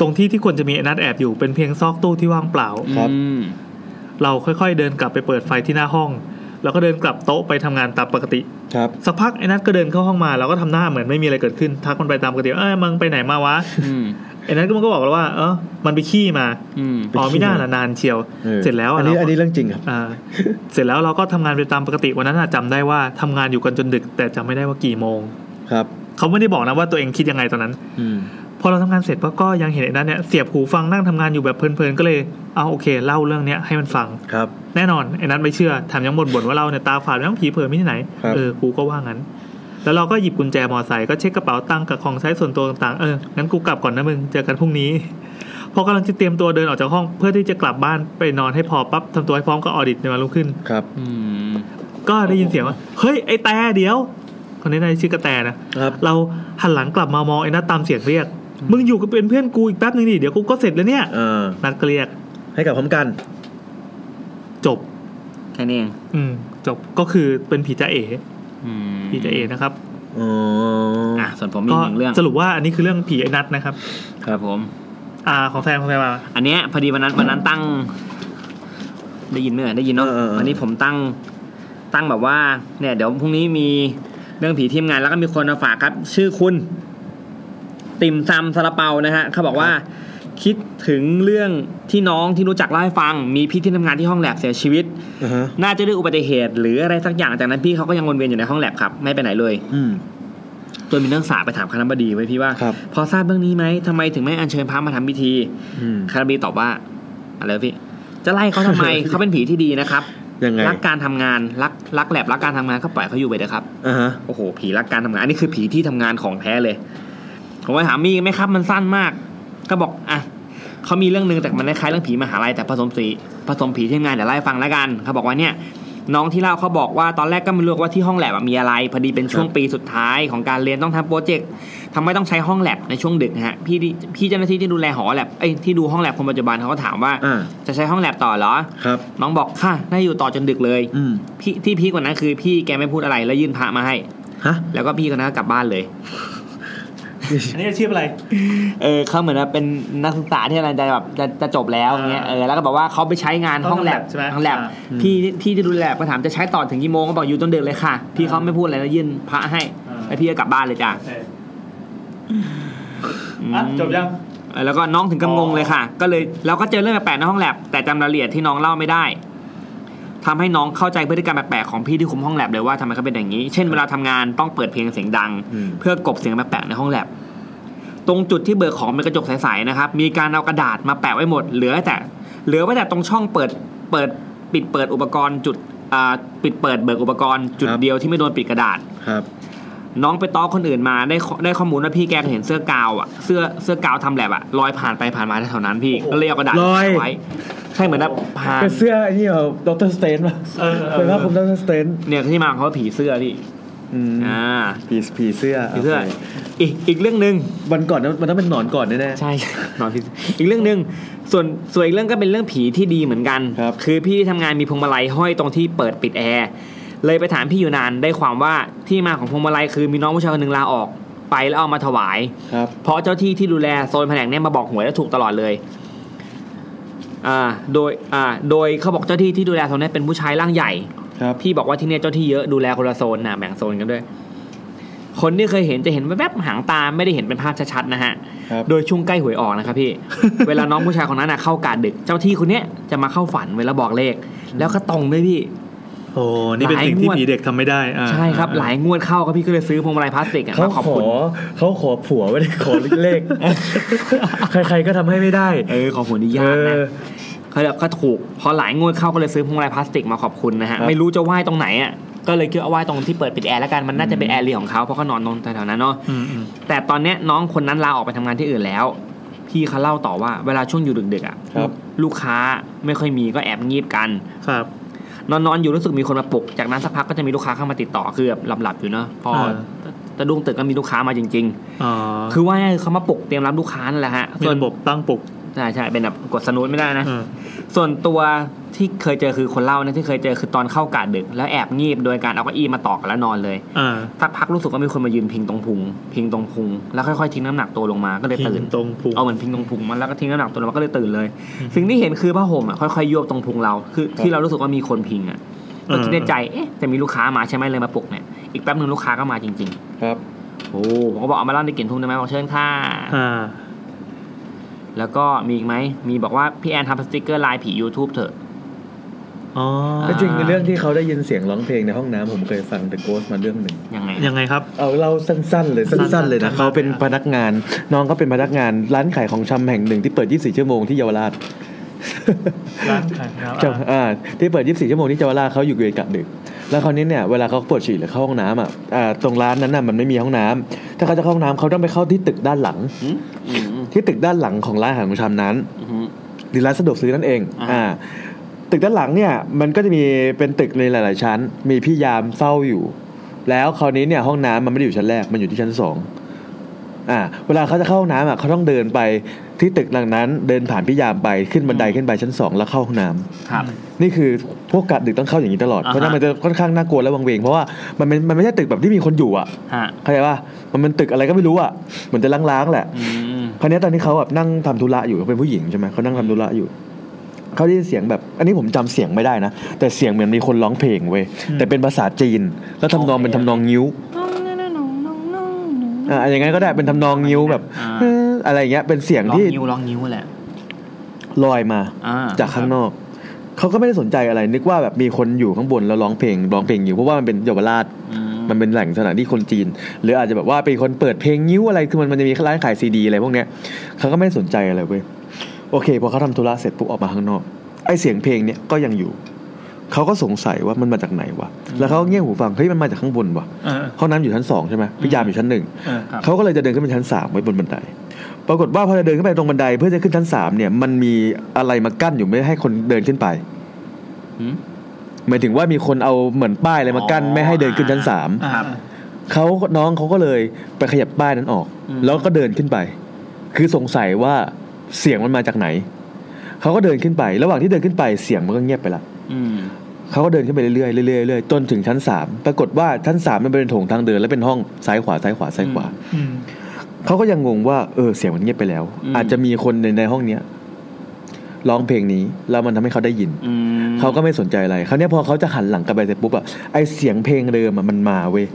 Speaker 1: ตรงที่ที่ควรจะมีไอ้นัดแอบอยู่เป็นเพียงซอกตู้ที่ว่างเปล่า
Speaker 2: ครับ
Speaker 4: อืม
Speaker 1: เราค่อยๆ เดินกลับไปเปิดไฟที่หน้าห้อง แล้วก็เดินกลับโต๊ะไปทำงานตามปกติ
Speaker 2: ครับ
Speaker 1: สักพักไอ้นัทก็เดินเข้าห้องมาเราก็ทำหน้าเหมือนไม่มีอะไรเกิดขึ้นทักมันไปตามปกติเอ้ยมึงไปไหนมาวะ
Speaker 4: อืม
Speaker 1: ไอ้นัทก็มันก็บอกเราว่า เออมันไปขี้มา
Speaker 4: อืม
Speaker 1: อ๋อไม่น่าละนานเชียว
Speaker 2: ออ
Speaker 1: เสร็จแล้ว
Speaker 2: อั
Speaker 1: อะ
Speaker 2: นนี้
Speaker 1: เรา
Speaker 2: อันนี้เรื่องจริงครับ
Speaker 1: อ่าเสร็จแล้วเราก็ทำงานไปตามปกติวันนั้นอะจำได้ว่าทำงานอยู่กันจนดึก แต่จำไม่ได้ว่ากี่โมง
Speaker 2: ครับ
Speaker 1: เขาไม่ได้บอกนะว่าตัวเองคิดยังไงตอนนั้น
Speaker 2: อืม
Speaker 1: พอเราทำงานเสร็จปั๊บก็ยังเห็นไอ้นัทเนี่ยเสียบหูฟังนั่งทำงานอยู่แบบเพลินๆก็เลยเอาโอเคเล่าเรื่องเนี้ยให้มันฟัง
Speaker 2: ครับ
Speaker 1: แน่นอนไอ้นัทไม่เชื่อแถมยังบ่นบ่นว่าเราเนี่ยตาฝาดทั้งผีเผลอไม่ที่ไหน
Speaker 2: ครับ
Speaker 1: เออกูก็ว่างั้น แล้วเราก็หยิบกุญแจมอไซค์ก็เช็คกระเป๋าตังค์กับของใช้ส่วนตัวต่างๆเอองั้นกูกลับก่อนนะมึงเจอกันพรุ่งนี้พอกำลังจะเตรียมตัวเดินออกจากห้องเพื่อที่จะกลับบ้านไปนอนให้พอปั๊บทำตัวให้พร้อมก็ออดิตในวันรุ่งขึ้น
Speaker 2: ครับ
Speaker 4: อืม
Speaker 1: ก็ได้ยินเสียงว่าเฮ้ยไอ้แต่เดี๋ยวคนนี้นายชื่อกระแตนะครับเราหันหลังกลับมามองไอ้นัทตามเสียงเรียก มึงอยู่กับเป็นเพื่อนกูอีกแป๊บนึงดิเดี๋ยวกูก็เสร็จแล้วเนี่ย
Speaker 2: เออ
Speaker 1: นัทก็เรียก
Speaker 2: ให้กลับพร้อมกัน
Speaker 1: จบ
Speaker 4: แค่นี้เอง
Speaker 1: อืม จบก็คือเป็นผีจ้าเอ๋
Speaker 4: อืม
Speaker 1: ผีจ้าเอ๋นะครับ
Speaker 2: อ๋อ
Speaker 4: อะส่วนผมมีอีกหนึ่งเรื่อง
Speaker 1: สรุปว่าอันนี้คือเรื่องผีไอ้นัทนะครับ
Speaker 4: ครับผม
Speaker 1: อ่าของแซมของแซมมา
Speaker 4: อันเนี้ยพอดีวันนั้นวันนั้นตั้ง ได้ยินไหมเอ่ยได้ยินเนาะ
Speaker 2: เออเออเออ
Speaker 4: วันนี้ผมตั้งตั้งแบบว่า เนี่ย เดี๋ยวพรุ่งนี้มีเรื่องผีทีมงานแล้วก็มีคนมาฝากครับ ชื่อคุณ ติ่มซำซาลาเปานะฮะเขาบอกว่าคิดถึงเรื่องที่น้องที่รู้จักเล่าให้ฟัง มีพี่ที่ทำงานที่ห้องแลบเสียชีวิต
Speaker 2: อ่าฮะ
Speaker 4: น่าจะด้วยอุบัติเหตุ หรืออะไรสักอย่างจากนั้นพี่เขาก็ยังวนเวียนอยู่ในห้องแลบครับ ไม่ไปไหนเลย
Speaker 2: อืม
Speaker 4: จนมีนักศึกษาไปถามคณะบดีไว้พี่ว่า
Speaker 2: ครับ
Speaker 4: พอทราบเรื่องนี้ไหมทำไมถึงไม่อัญเชิญพระมาทำพิธี
Speaker 2: อืม
Speaker 4: คาราบีตอบว่าอะไรวะพี่ จะไล่เขาทำไมเขาเป็นผีที่ดีนะครับ
Speaker 2: ยังไง
Speaker 4: รักการทำงานรักรักแลบรักการทำงานก็ปล่อยเขาอยู่ไปเถอะครับ
Speaker 2: อ่าฮะ
Speaker 4: โอ้โห ผีรักการทำงานอันนี้คือผีที่ทำงานของแท้เลย ผมไปถามมีไหมครับ มันสั้นมาก ก็บอกอะเขามีเรื่องนึงแต่มันคล้ายๆเรื่องผีมหาลัยแต่ผสมสีผสมผีที่งานเดี๋ยวไล่าให้ฟังแล้วกันเขาบอกว่าเนี่ยน้องที่เล่าเขาบอกว่าตอนแรกก็ไม่รู้ว่าที่ห้องแลบอะมีอะไร พอดีเป็นช่วงปีสุดท้ายของการเรียนต้องทำโปรเจกต์ทำให้ต้องใช้ห้องแลบในช่วงดึกนะฮะพี่ที่พี่เจ้าหน้าที่ที่ดูแลหอแลบเอ้ยที่ดูห้องแลบคนปัจจุบันเขาก็ถามว่า
Speaker 2: อ่า
Speaker 4: จะใช้ห้องแลบต่อเหรอ
Speaker 2: ครับ
Speaker 4: น้องบอกค่ะได้อยู่ต่อจนดึกเลย
Speaker 2: อืม
Speaker 4: พี่ที่พีคกว่านั้นคือพี่แกไม่พูดอะไรแล้วยื่นพระมาให้
Speaker 2: ฮะ
Speaker 4: แล้วก็พี่คนนั้นก็กลับบ้านเลย
Speaker 1: อันนี้อาชีพอะไร
Speaker 4: เออเขาเหมือนว่าเป็นนักศึกษาที่กำลังจะแบบจะจะจบแล้วอย่างเงี้ยเออแล้วก็บอกว่าเขาไปใช้งานห้องแลบ
Speaker 1: ใช่ไหม
Speaker 4: ห้องแลบ
Speaker 1: อ่า
Speaker 4: พี่พี่ที่ดูแลก็ถามจะใช้ต่อถึงกี่โมงก็บอกอยู่จนดึกเลยค่ะ พี่เขาไม่พูดอะไรแล้วยื่นพระให้แล้วพี่ก็กลับบ้านเลยจ้ะ
Speaker 1: อะจบยัง
Speaker 4: เออแล้วก็น้องถึงกับงงเลยค่ะ ก็เลยเราก็เจอเรื่องแปลกๆในห้องแลบแต่จำรายละเอียดที่น้องเล่าไม่ได้ ทำให้น้องเข้าใจพฤติกรรมแปลกๆของพี่ที่คุมห้องแลบเลยว่าทำไมเขาเป็นอย่างนี้ เช่นเวลาทำงานต้องเปิดเพลงเสียงดัง
Speaker 2: อืม
Speaker 4: เพื่อกลบเสียงแปลกๆในห้องแลบตรงจุดที่เบิกของเป็นกระจกใสๆนะครับ มีการเอากระดาษมาแปะไว้หมด เหลือแต่ เหลือไว้แต่ตรงช่องเปิดเปิดปิดเปิดอุปกรณ์จุดอ่าปิดเปิดเบิกอุปกรณ์จุด
Speaker 2: ครับ
Speaker 4: เดียวที่ไม่โดนปิดกระดาษ
Speaker 2: ครับ
Speaker 4: น้องไปต้อคนอื่นมาได้ข้อได้ข้อมูลว่าพี่แกเห็นเสื้อกาวอะเสื้อเสื้อกาวทำแลบอะลอยผ่านไปผ่านมาแถวๆนั้นพี่ก็เลยเอากระดาษ
Speaker 2: ลอย
Speaker 4: ไว้ ใช่เหมือนแบบผ่าน
Speaker 2: เป็นเสื้อไอ้นี่เหรอดรสเตนป่ะ
Speaker 1: เออเออ
Speaker 2: เป็นผ้าคลุมดรสเตน
Speaker 4: เนี่ยที่มาของเขาว่าผีเสื้อพี่
Speaker 2: อืม
Speaker 4: อ่า
Speaker 2: ผีผีเสื้อ
Speaker 4: ผีเสื้อ
Speaker 2: โค
Speaker 4: อีกอีกเรื่องหนึ่ง
Speaker 2: วันก่อนนั้นมันต้องเป็นหนอนก่อนแน่
Speaker 4: ใช่ นอนพิษอีกเรื่องหนึ่งส่วนส่วนอีกเรื่องก็เป็นเรื่องผีที่ดีเหมือนกัน
Speaker 2: ครับ
Speaker 4: คือพี่ที่ทำงานมีพวงมาลัยห้อยตรงที่เปิดปิดแอร์ เลยไปถามพี่อยู่นานได้ความว่าที่มาของพวงมาลัยคือมีน้องผู้ชายคนหนึ่งลาออกไปแล้วเอามาถวาย
Speaker 2: ๆครับ
Speaker 4: เพราะเจ้าที่ที่ดูแลโซนแผนกเนี่ยมาบอกหวยแล้วถูกตลอดเลย อ่า โดย อ่า โดยเขาบอกเจ้าที่ที่ดูแลโซนเนี้เป็นผู้ชายร่างใหญ่
Speaker 2: ครับ
Speaker 4: พี่บอกว่าที่เนี่ยเจ้าที่เยอะดูแลคนละโซนนะแบ่งโซนกันด้วย คนที่เคยเห็นจะเห็นแวบๆหางตาไม่ได้เห็นเป็นภาพชัดๆนะฮะ
Speaker 2: ครับ
Speaker 4: โดยช่วงใกล้หวยออกนะครับพี่ เวลาน้องผู้ชายคนนั้นนะเข้ากาดดึก เจ้าที่คนเนี้ยจะมาเข้าฝันเวลาบอกเลข แล้วก็ตรงด้วยพี่
Speaker 1: โอ้นี่เป็นสิ่งที่ผีเด็กทำไม่ได้อ่า
Speaker 4: ใช่ครับ หลายงวดเข้าครับพี่ก็เลยซื้อพวงมาลัยพลาสติกอะ
Speaker 2: เขา
Speaker 4: มาขอบ
Speaker 2: ขอ
Speaker 4: คุณ
Speaker 2: เขาขอผัวไม่ได้ขอเลขใครๆก็ทำให้ไม่ได้
Speaker 4: เออขอบคุณนี่ยากนะ
Speaker 2: เออ
Speaker 4: เขาแบบก็ถูก พอหลายงวดเข้าก็เลยซื้อพวงมาลัยพลาสติกมาขอบคุณนะฮะ
Speaker 2: ครับ
Speaker 4: ไม่รู้จะไหว้ตรงไหนอะก็เลยคิดว่าไหว้ตรงที่เปิดปิดแอร์แล้วกันมันน่าจะเป็นแอร์เรียของเขาเพราะเขานอนตรงแถวๆนั้นเนาะ
Speaker 1: อืมอืม
Speaker 4: แต่ตอนเนี้ยน้องคนนั้นลาออกไปทำงานที่อื่นแล้ว พี่เขาเล่าต่อว่าเวลาช่วงอยู่ดึกๆอะ
Speaker 2: ครับ
Speaker 4: ลูกค้าไม่ค่อยมีก็แอบงีบกัน
Speaker 1: ครับ
Speaker 4: นอนนอนๆอยู่รู้สึกมีคนมาปลุก จากนั้นสักพักก็จะมีลูกค้าเข้ามาติดต่อคือแบบหลับๆอยู่เนอะพอ
Speaker 1: อ่า
Speaker 4: ตะดุ้งตึกก็มีลูกค้ามาจริง
Speaker 1: อ๋อ
Speaker 4: ๆคือว่าเขามาปลุกเตรียมรับลูกค้านั่นแหละฮะ
Speaker 1: มี
Speaker 4: ส่วน
Speaker 1: ระบบตั้งปลุก
Speaker 4: ใช่ใช่เป็นแบบกดสนุนไม่ได้นะ
Speaker 1: เออ
Speaker 4: ส่วนตัวที่เคยเจอคือคนเล่านะที่เคยเจอคือตอนเข้ากาดดึก แล้วแอบงีบโดยการเอาเก้าอี้มาตอกกันแล้วนอนเลย
Speaker 1: อ่า
Speaker 4: สักพักรู้สึกว่ามีคนมายืนพิงตรงพุง พิงตรงพุง แล้วค่อยๆทิ้งน้ำหนักตัวลงมาก็เลย
Speaker 1: พิ
Speaker 4: ตื่น
Speaker 1: งตรงพุง
Speaker 4: เอาเหมือนพิงตรงพุงมันแล้วก็ทิ้งน้ำหนักตัวลงมาก็เลยตื่นเลย
Speaker 1: อืม
Speaker 4: สิ่งที่เห็นคือผ้าห่มอะค่อยๆยวบตรงพุงเราคือที่เรารู้สึกว่ามีคนพิงอะก็คิดในใจเอ๊ะจะมีลูกค้ามาใช่ไหมเลยมาปลุกเนี่ยอีกแป๊บหนึงลูกค้าก็มาจริง
Speaker 2: ครับ
Speaker 4: ๆโอ้ผมก็บอกเอามาเล่าในกลิ่นทุ่งได้ไหมบอกเชิญค่ะ
Speaker 1: อ่า
Speaker 4: แล้วก็มีอีกไหมมีบอกว่าพี่แอนทำสติกเกอร์ลายผี YouTube เถอะ
Speaker 1: อ๋อ
Speaker 2: แล้วจริงในเรื่องที่เขาได้ยินเสียงร้องเพลงในห้องน้ำผมเคยฟัง The Ghost มาเรื่องหนึ่ง
Speaker 4: ยังไง
Speaker 1: ยังไงครับ
Speaker 2: เอาเราสั้นๆเลยสั้นๆเลยนะ
Speaker 1: สั้นๆ
Speaker 2: เขาเป็นพนักงาน น้องก็เป็นพนักงานร้านขายของชำแห่งหนึ่งที่เปิด 24 ชั่วโมงที่เยาวราช
Speaker 1: ร้านขายครับ
Speaker 2: จำอ่าที่เปิด 24 ชั่วโมงที่เยาวราชเขาอยู่เวรกะดึกแล้วคราวนี้เนี่ยเวลาเขาปวดฉี่หรือเข้าห้องน้ำอะอ่าตรงร้านนั้นน่ะมันไม่มีห้องน้ำถ้าเขาจะเข้าห้องน้ำเขาต้องไปเข้าที่ตึกด้านหลัง
Speaker 4: อืมอืมอืม
Speaker 2: ที่ตึกด้านหลังของร้านอาหารของชำนั้น
Speaker 4: อืม
Speaker 2: หรือร้านสะดวกซื้อนั่นเอง
Speaker 4: อ่า
Speaker 2: อ่าตึกด้านหลังเนี่ยมันก็จะมีเป็นตึกในหลาย ๆ ชั้น มีพี่ยามเฝ้าอยู่ แล้วคราวนี้เนี่ยห้องน้ำมันไม่ได้อยู่ชั้นแรกมันอยู่ที่ชั้นสองอ่า เวลาเขาจะเข้าห้องน้ำอะเขาต้องเดินไป ที่ตึกหลังนั้นเดินผ่านพี่ยามไปขึ้นบันไดขึ้นไปชั้นสองแล้วเข้าห้องน้ำ
Speaker 4: ครับ
Speaker 2: นี่คือพวกกะดึกต้องเข้าอย่างนี้ตลอด
Speaker 4: อ่าฮะ
Speaker 2: เพราะฉะนั้นมันจะค่อนข้างน่ากลัวและวังเวงเพราะว่ามันเป็นมันไม่ใช่ตึกแบบที่มีคนอยู่อะ
Speaker 4: ฮะ
Speaker 2: เข้าใจป่ะมันเป็นตึกอะไรก็ไม่รู้อะเหมือนจะล้างๆแหละ
Speaker 4: อืม
Speaker 2: คราวนี้ตอนที่เขาแบบนั่งทำธุระอยู่เขาเป็นผู้หญิงใช่ไหมเขานั่งทำธุระอยู่เขาได้ยินเสียงแบบ อันนี้ผมจำเสียงไม่ได้นะ แต่เสียงเหมือนมีคนร้องเพลงเว้ยแต่เป็นภาษาจีน แล้วทำนองเป็นทำนองงิ้วอ่าอย่างงั้นก็ได้เป็นทำนองงิ้วแบบ
Speaker 4: อ่า
Speaker 2: เอ่ออะไรอย่างเงี้ยเป็นเสียง
Speaker 4: ร้อง
Speaker 2: ที่
Speaker 4: นิ้วร้องนิ้วแหละ
Speaker 2: ลอยมา
Speaker 4: อ่า
Speaker 2: จากข้างนอกเขาก็ไม่ได้สนใจอะไร นึกว่าแบบมีคนอยู่ข้างบนแล้วร้องเพลงร้องเพลงอยู่เพราะว่ามันเป็นเยาวราช
Speaker 4: อืม
Speaker 2: มันเป็นแหล่งสถานที่คนจีน หรืออาจจะแบบว่าเป็นคนเปิดเพลงนิ้วอะไรคือมันมันจะมีร้านขายซีดีอะไรพวกเนี้ยเขาก็ไม่ได้สนใจอะไรเว้ยโอเคพอเขาทำธุระเสร็จปุ๊บออกมาข้างนอกไอเสียงเพลงเนี้ยก็ยังอยู่ เขาก็สงสัยว่ามันมาจากไหนวะ แล้วเขาก็เงี่ยหูฟัง เฮ้ยมันมาจากข้างบนวะ
Speaker 1: เออ
Speaker 2: ห้องน้ำอยู่ชั้นสองใช่ไหมพี่ยามอยู่ชั้นหนึ่ง
Speaker 1: เออ
Speaker 4: ครับ
Speaker 2: เขาก็เลยจะเดินขึ้นไปชั้นสามไว้บนบันได ปรากฏว่าพอจะเดินขึ้นไปตรงบันไดเพื่อจะขึ้นชั้นสามเนี่ย มันมีอะไรมากั้นอยู่ไม่ให้คนเดินขึ้นไป
Speaker 4: หืม
Speaker 2: หมายถึงว่ามีคนเอาเหมือนป้ายอะไรมากั้น
Speaker 4: อ๋อ
Speaker 2: ไม่ให้เดินขึ้นชั้นสาม
Speaker 1: อ่า
Speaker 4: ครับ
Speaker 2: เขาน้องเขาก็เลยไปขยับป้ายนั้นออก
Speaker 4: อืม
Speaker 2: แล้วก็เดินขึ้นไป คือสงสัยว่าเสียงมันมาจากไหน เขาก็เดินขึ้นไป ระหว่างที่เดินขึ้นไปเสียงมันก็เงียบไปละ
Speaker 4: อืม
Speaker 2: เขาก็เดินขึ้นไปเรื่อยๆเรื่อยๆเรื่อยๆจนถึงชั้นสามปรากฏว่าชั้นสามมันเป็นโถงทางเดิน และเป็นห้องซ้ายขวาซ้ายขวาซ้ายขวา
Speaker 1: อืม
Speaker 2: เขาก็ยังงงว่าเออเสียงมันเงียบไปแล้ว
Speaker 4: อืม
Speaker 2: อาจจะมีคนในในห้องเนี้ยร้องเพลงนี้แล้วมันทำให้เขาได้ยิน
Speaker 4: อืม
Speaker 2: เขาก็ไม่สนใจอะไรคราวเนี้ยพอเขาจะหันหลังกลับไปเสร็จปุ๊บอะไอเสียงเพลงเดิมอะมันมาเว้ย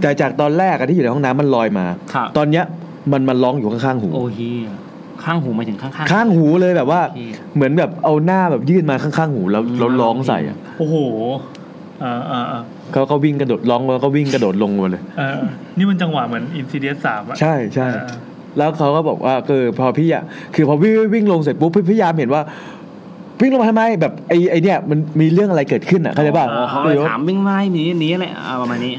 Speaker 2: แต่จากตอนแรกอะที่อยู่ในห้องน้ำมันลอยมา
Speaker 4: ครับ
Speaker 2: ตอนเนี้ยมันมันร้องอยู่ข้างๆหู
Speaker 4: โอ้เฮีย ข้างหูหมายถึงข้างๆ
Speaker 2: ข้างหูเลยแบบว่า
Speaker 4: เหี้ย
Speaker 2: เหมือนแบบเอาหน้าแบบยื่นมาข้างๆหูแล้วแล้วร้องใส่อะ
Speaker 1: โอ้โหอ่าอ่าอ่า
Speaker 2: เขาก็วิ่งกระโดดร้องแล้วก็วิ่งกระโดดลงมาเลย
Speaker 1: เออนี่มันจังหวะเหมือนอินซิเดียสสามอะ
Speaker 2: ใช่ใช่
Speaker 1: อ่า
Speaker 2: แล้วเขาก็บอกว่าเออพอพี่อะคือพอวิ่งวิ่งลงเสร็จปุ๊บพี่พยายามเห็นว่าวิ่งลงมาทำไมแบบไอไอเนี่ยมันมีเรื่องอะไรเกิดขึ้นอะเข้าใจป่ะ
Speaker 4: อ๋อเขาเลยถามวิ่งไล่หนีหนีอะไรอ่าประมาณนี้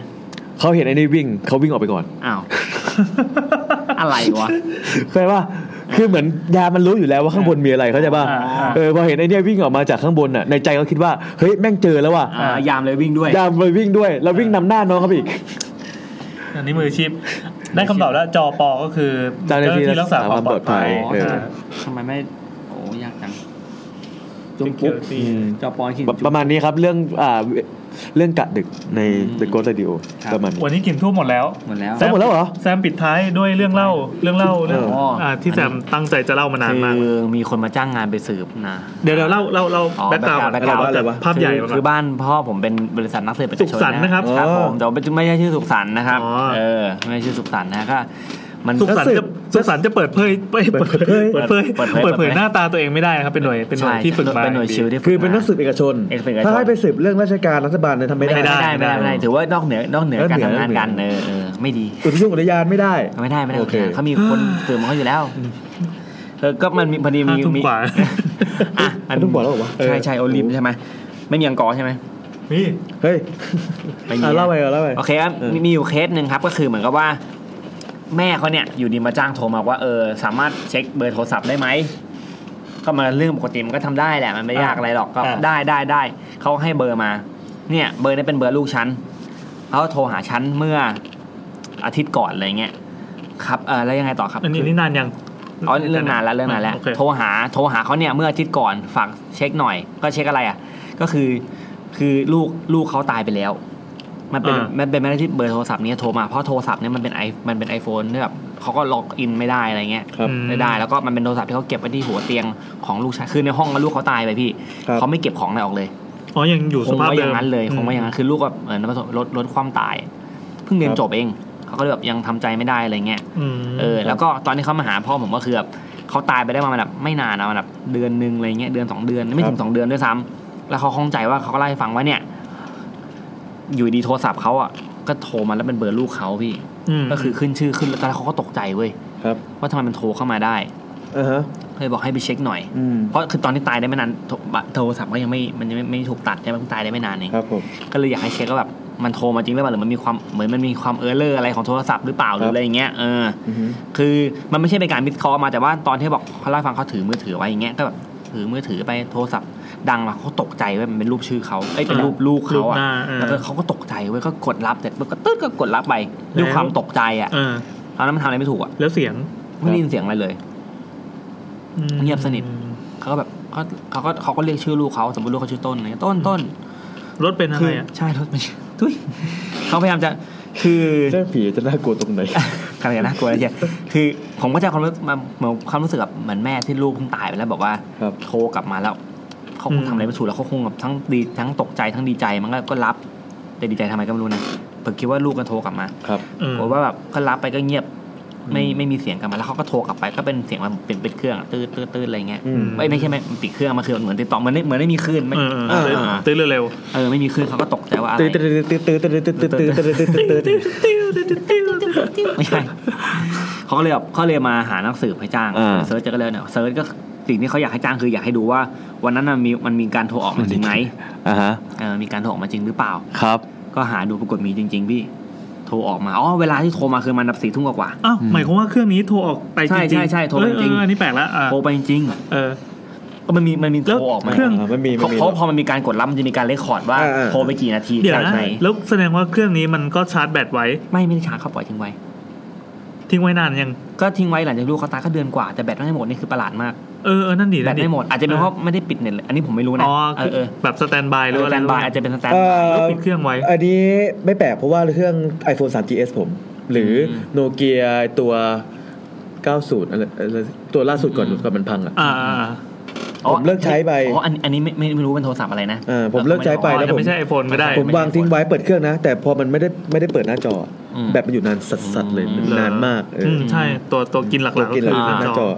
Speaker 2: เขาเห็นไอ้นี่วิ่งเขาวิ่งออกไปก่อน
Speaker 4: อ้าวอะไรวะ
Speaker 2: เข้าใจป่ะ คือเหมือนยามันรู้อยู่แล้วว่าข้างบนมีอะไรเข้าใจป่ะ
Speaker 1: อ่าอ่า
Speaker 2: เออพอเห็นไอ้เนี่ยวิ่งออกมาจากข้างบนอะในใจเขาคิดว่าเฮ้ยแม่งเจอแล้วว่ะ
Speaker 4: อ่ายามเลยวิ่งด้วย
Speaker 2: ยามไปวิ่งด้วย แล้ววิ่งนำหน้าน้องเขาไปอีก
Speaker 1: อันนี้มืออาชีพได้คำตอบแล้วจอปอก็คือ
Speaker 2: เจ้าหน้าที่
Speaker 1: รักษาความปลอดภัย
Speaker 2: รักษาความปลอดภัยเออ
Speaker 1: อ่า
Speaker 4: ทำไมไม่โอ้ยากจัง
Speaker 1: Security
Speaker 4: จอปอนขีด
Speaker 2: ประประมาณนี้ครับเรื่องอ่าเรื่องกะดึกใน The Ghost Radio
Speaker 4: ครับ
Speaker 2: ประมาณนี้
Speaker 1: วันนี้กินทุ่มหมดแล้ว
Speaker 4: หมดแล้ว
Speaker 2: แซมหมดแล้วเหรอ
Speaker 1: แซมปิดท้ายด้วยเรื่องเล่าเรื่องเล่าเรื่อง
Speaker 4: อ๋ออ่า
Speaker 1: ที่แซมตั้งใจจะเล่ามานานมาก
Speaker 4: คือมีคนมาจ้างงานไปสืบนะ
Speaker 1: เดี๋ยวเดี๋ยวเล่าเล่าเล่า
Speaker 4: อ๋อ
Speaker 1: แบ็กกราวด์
Speaker 4: background
Speaker 2: อะไรวะ
Speaker 1: ภาพใหญ่
Speaker 4: คือ
Speaker 1: มาก่
Speaker 4: คืออนบ้านพ่อผมเป็นบริษัทนักสืบประชาชน
Speaker 1: สุขสันต์นะครับ
Speaker 4: ครับ
Speaker 2: อ๋อ
Speaker 4: ผมแต่ว่าไม่ใช่ชื่อสุขสันต์นะครับ
Speaker 1: อ๋อ
Speaker 4: เออไม่ใช่ชื่อสุขสันต์นะก็ มัน
Speaker 1: สุขสันต์จะสุขสันต์จะเปิดเผยเปิดเปิดเผยเปิดเผย
Speaker 4: เปิดเผย
Speaker 1: เปิดเผยหน้าตาตัวเองไม่ได้นะครับเป็นหน่วยเป็นหน่วย
Speaker 4: ใช่
Speaker 1: ที่ฝึกมา
Speaker 4: เป็นหน่วยชิวที่ฝึก
Speaker 2: คือเป็นนักสืบเอกชน
Speaker 4: เอกชน
Speaker 2: ถ้าให้ไปสืบเรื่องราชการรัฐบาลเนี่ยทำไม่ได้
Speaker 1: ไม่ได้
Speaker 4: ไม่ได้ไม่ได้ไม่ได้ถือว่านอกเหนือนอกเหนือการทำงานกัน
Speaker 2: นอกเหนื
Speaker 4: เอ
Speaker 2: อ
Speaker 4: อเออไม่ดี
Speaker 2: อุทยานอุทยานไม่ได้
Speaker 4: ไม่ได้ไม่ได้
Speaker 2: โอเค
Speaker 4: เขามีคนสืบมาเขาอยู่แล้วเออก็มันมีพอดีมี
Speaker 1: ห้าทุ่ม
Speaker 4: มี
Speaker 1: กว่า
Speaker 4: อะอัน
Speaker 2: ต้องบอกแล้วเหรอวะ
Speaker 4: ใช่ใช่โอลิมใช่ไหมไม่มีอังกอร์ใช่ไหม
Speaker 1: นี่
Speaker 2: เฮ้ย
Speaker 4: ไม่มี
Speaker 2: อะเล่าไปก่อนเล่าไป
Speaker 4: โอเคครับ
Speaker 2: เออ
Speaker 4: มีมีอยู่เคสหนึ่งครับก็คือเหมือนกับว่า แม่เขาเนี่ยอยู่ดีมาจ้างโทรมาว่าเออสามารถเช็คเบอร์โทรศัพท์ได้ไหมก็มาเรื่องปกติมันก็ทำได้แหละมันไม่ยากอะไรหรอกก็
Speaker 1: อ่า
Speaker 4: ได้ได้ได้เขาให้เบอร์มา เนี่ย เบอร์นี้เป็นเบอร์ลูกฉันเขาโทรหาฉันเมื่ออาทิตย์ก่อนอะไรเงี้ยครับเออแล้วยังไงต่อครับ
Speaker 1: อันนี้นี่นานยัง
Speaker 4: อ๋อเรื่องนานแล้วเรื่องนานแล้ว
Speaker 1: โอเค
Speaker 4: โทรหาโทรหาเขาเนี่ยเมื่ออาทิตย์ก่อนฝากเช็คหน่อย ก็เช็คอะไรอะ ก็คือคือลูกลูกเขาตายไปแล้ว มันเป็น
Speaker 1: อ่า
Speaker 4: มันเป็นไม่ได้ที่เบอร์โทรศัพท์เนี้โทรมาเพราะโทรศัพท์เนี่ยมันเป็นไอมันเป็น iPhone เนี่ยแบบเขาก็ login ไม่ได้อะไรเงี้ย
Speaker 2: ครับ
Speaker 1: อืม
Speaker 4: ไม่ได้แล้วก็มันเป็นโทรศัพท์ที่เขาเก็บไว้ที่หัวเตียงของลูกชายคือในห้องลูกเขาตายไปพี่
Speaker 2: ครับ
Speaker 4: เขาไม่เก็บของอะไรออกเลย
Speaker 1: อ๋อยังอยู่
Speaker 4: ค
Speaker 1: ส
Speaker 4: ง
Speaker 1: ภาพ
Speaker 4: ไว้อ
Speaker 1: เดิม
Speaker 4: ย่างนั้นเลยคงไว้อย่างนั้นคือลูกก็เหมือนประสบรถรถความตาย เพิ่งเรียน
Speaker 2: ครับ
Speaker 4: จบเองเขาก็เลยแบบยังทำใจไม่ได้อะไรเงี้ย
Speaker 1: ม
Speaker 4: เออ แล้วก็ตอนที่เขามาหาพ่อผมก็คือแบบเขาตายไปได้ประมาณแบบไม่นานนะประมาณแบบเดือนหนึ่งอะไรเงี้ยเดือนสองเดือนไม่ถึงสองเดือนด้วยซ้ำแล้วเขาข้องใจว่าเขาก็เล่าให้ฟังว่าเนี่ย อยู่ดีโทรศัพท์เขาอะก็โทรมาแล้วเป็นเบอร์ลูกเขาพี่
Speaker 1: ม
Speaker 4: ก็คือขึ้นชื่อขึ้นแล้วตอนแรกเขาก็ตกใจเว้ย
Speaker 2: ครับ
Speaker 4: ว่าทำไมมันโทรเข้ามาได้
Speaker 2: อ่าฮะ
Speaker 4: เลยบอกให้ไปเช็คหน่อย
Speaker 2: อืม
Speaker 4: เพราะคือตอนที่ตายได้ไม่นานโทรโทรศัพท์ก็ยังไม่มันยังไม่ไม่ถูกตัดใช่ไหมเพิ่งตายได้ไม่นานเอง
Speaker 2: ครับผม
Speaker 4: ก็เลยอยากให้เช็คว่าแบบมันโทรมาจริงหรือเปล่าหรือมันมีความเหมือนมันมีความ error อะไรของโทรศัพท์หรือเปล่าหรืออะไรอย่างเงี้ยเออ
Speaker 2: อือฮึ
Speaker 4: คือมันไม่ใช่เป็นการมิสคอลมาแต่ว่าตอนที่บอกเขาเล่าให้ฟังเขาถือมือถือไว้อย่างเงี้ยก็แบบถือมือถือไปโทรศัพท์ ดังแล้วเขาตกใจเว้ยมันเป็นรูปชื่อเขาเอ้ยเป็นรูปลูก
Speaker 1: รู
Speaker 4: เขา
Speaker 1: ป
Speaker 4: อะ
Speaker 1: หน้าเออ
Speaker 4: แล้วก็เขาก็ตกใจเว้ยก็กดรับเสร็จปุ๊บก็ตึ๊ดก็กดรับไปด้วยความตกใจอะ
Speaker 1: เออ
Speaker 4: ตอนนั้นมันทำอะไรไม่ถูกอะ
Speaker 1: แล้วเสียง
Speaker 4: ไม่ได้ยินเสียงอะไรเลย
Speaker 1: อืม
Speaker 4: เงียบสนิทเขาก็แบบเขาเขาก็เขาก็เรียกชื่อลูกเขาสมมติลูกเขาชื่อต้นอะไรเงี้ยต้นต้น
Speaker 1: รถเป็นอะ
Speaker 4: คื
Speaker 1: ไร
Speaker 4: อ
Speaker 1: อะ
Speaker 4: ใช่รถไม่ใช่ทุยเขาพยายามจะคือ
Speaker 2: เรื่องผีจะน่ากลัวตรงไหน
Speaker 4: ขนาดนะกลัวอะไรเชียคือผมก็จะความรู้มาเหมือนความรู้สึกแบบเหมือนแม่ที่ลูกเพิ่งตายไปแล้วบอกว่า
Speaker 2: ครับ
Speaker 4: โทรกลับมาแล้ว เขาคงทำอะไรไม่ถูกแล้วเขาคงแบบทั้งดีทั้งตกใจทั้งดีใจมันก็ก็รับแต่ดีใจทำไมก็ไม่รู้นะผมคิดว่าลูกก็โทรกลับมา
Speaker 2: ครับ
Speaker 1: เออ
Speaker 4: ผมว่าแบบก็รับไปก็เงียบ ไม่ไม่มีเสียงกลับมาแล้วเขาก็โทรกลับไปก็เป็นเสียงมันเป็นเป็นเครื่องอะตื้อตื้อตื้ออะไรเงี้ย
Speaker 2: อืม
Speaker 4: ไม่ไม่ใช่ไม่ปิดเครื่องมาคือเหมือนติดต่อเหมือนไม่เหมือนไม่มีคลื่นไม่
Speaker 1: เออเออ
Speaker 4: เออ
Speaker 1: เออตื้อเร็ว
Speaker 4: เออไม่มีคลื่นเขาก็ตกใจว่าอะไร
Speaker 2: ตื่นตื่นตื่นตื่นตื่นตื่นตื่นตื่นตื่นตื่นตื่นตื่น
Speaker 4: ไม่ใช่เขาก็เลยแบบเขาเลยมาหานักสืบให้จ้าง
Speaker 2: อ่า
Speaker 4: search เจอก็เลยเนี่ย search ก็สิ่งที่เขาอยากให้จ้างคืออยากให้ดูว่าวันนั้นน่ะมีมันมีการโทรออกมาจริงไหม
Speaker 2: อ่าฮะ
Speaker 4: เออมีการโทรออกมาจริงหรือเปล่า
Speaker 2: ครับ
Speaker 4: ก็หาดูปรากฏมีจริงๆพี่โทร รออกมาอ๋อเวลาที่โทรมาคือมันดับสี่ทุ่มกว่า
Speaker 1: อ้าวหมายความว่าเครื่องนี้โทรออกไปจ
Speaker 4: ใช่
Speaker 1: ริงๆ
Speaker 4: ใช่ใช่โทรไปจริง
Speaker 1: เออเอออันนี้แปลกแล้วอ่า
Speaker 4: ๆโทรไปจริง
Speaker 1: เออ
Speaker 4: ๆก็มันมีมันมี
Speaker 1: แล้ว
Speaker 4: โทรออกมา
Speaker 1: เครื่อง
Speaker 2: อ่ามันมีมั
Speaker 4: เขา
Speaker 2: นมี
Speaker 4: เขาพอมันมีการกดรับมันจะมีการเลคคอร์ดว่า
Speaker 2: อ่าอ่า
Speaker 4: โทรไปกี่นาที
Speaker 1: เดี๋ยว
Speaker 4: จาก
Speaker 1: นะ
Speaker 4: ไหน
Speaker 1: แล้วแสดงว่าเครื่องนี้มันก็ชาร์จแบตไว้
Speaker 4: ไม่ไม่ได้ชาร์จเขาปล่อยทิ้งไว้
Speaker 1: ทิ้งไว้นานยัง
Speaker 4: ก็ทิ้งไว้หลังจากลูกเขาตายก็เดือนกว่าแต่แบตไม่หมดนี่คือประหลาดมาก
Speaker 1: เออเออนั่นดี
Speaker 4: แบ
Speaker 1: นั่
Speaker 4: ต
Speaker 1: นดี
Speaker 4: ไม่หมดอาจจะเป็นเพราะไม่ได้ปิดเน็ตเลยอันนี้ผมไม่รู้นะ
Speaker 1: อ๋อ
Speaker 4: เออเออ
Speaker 1: แบบสแตนบายหรือ
Speaker 4: ส
Speaker 1: อะไร
Speaker 4: แตนบายอาจจะเป็นสแตน
Speaker 2: เอ่
Speaker 4: บาย
Speaker 2: อ
Speaker 1: แล้วปิดเครื่องไว้
Speaker 2: อันนี้ไม่แปลกเพราะว่าเครื่อง iPhone 3 GS ผม หรืออ
Speaker 4: ม
Speaker 2: โนเกียตัว 90อะไรอะไรตัวล่าสุดก่อนก่อนมันพังอะ
Speaker 1: อ่าอ่าอ่า
Speaker 2: ผมเลิกใช้ไป
Speaker 4: อ๋ออันอันนี้ไม่ไม่ไม่รู้เป็นโทรศัพท์อะไรนะ
Speaker 2: เออผมเลิกใช้ไป
Speaker 1: อ๋อ
Speaker 2: แล้ว
Speaker 1: จะ
Speaker 2: ผม
Speaker 1: ไม่ใช่ไอโฟนก็ได้
Speaker 2: ผมวางทิ้งไว้เปิดเครื่องนะ แต่พอมันไม่ได้ไม่ได้เปิดหน้าจออ
Speaker 4: ม
Speaker 2: แบตมันอยู่นานสัสๆเลย
Speaker 4: อืม
Speaker 2: นานมากเออ
Speaker 1: อืมใช่ตัวตัวกินหลักๆ
Speaker 2: ตัว
Speaker 1: ก็
Speaker 2: กิน
Speaker 1: คือ
Speaker 2: หลัง
Speaker 1: ห
Speaker 2: ห
Speaker 1: น้า
Speaker 2: น้า
Speaker 1: จ
Speaker 2: จ
Speaker 1: อ
Speaker 2: อ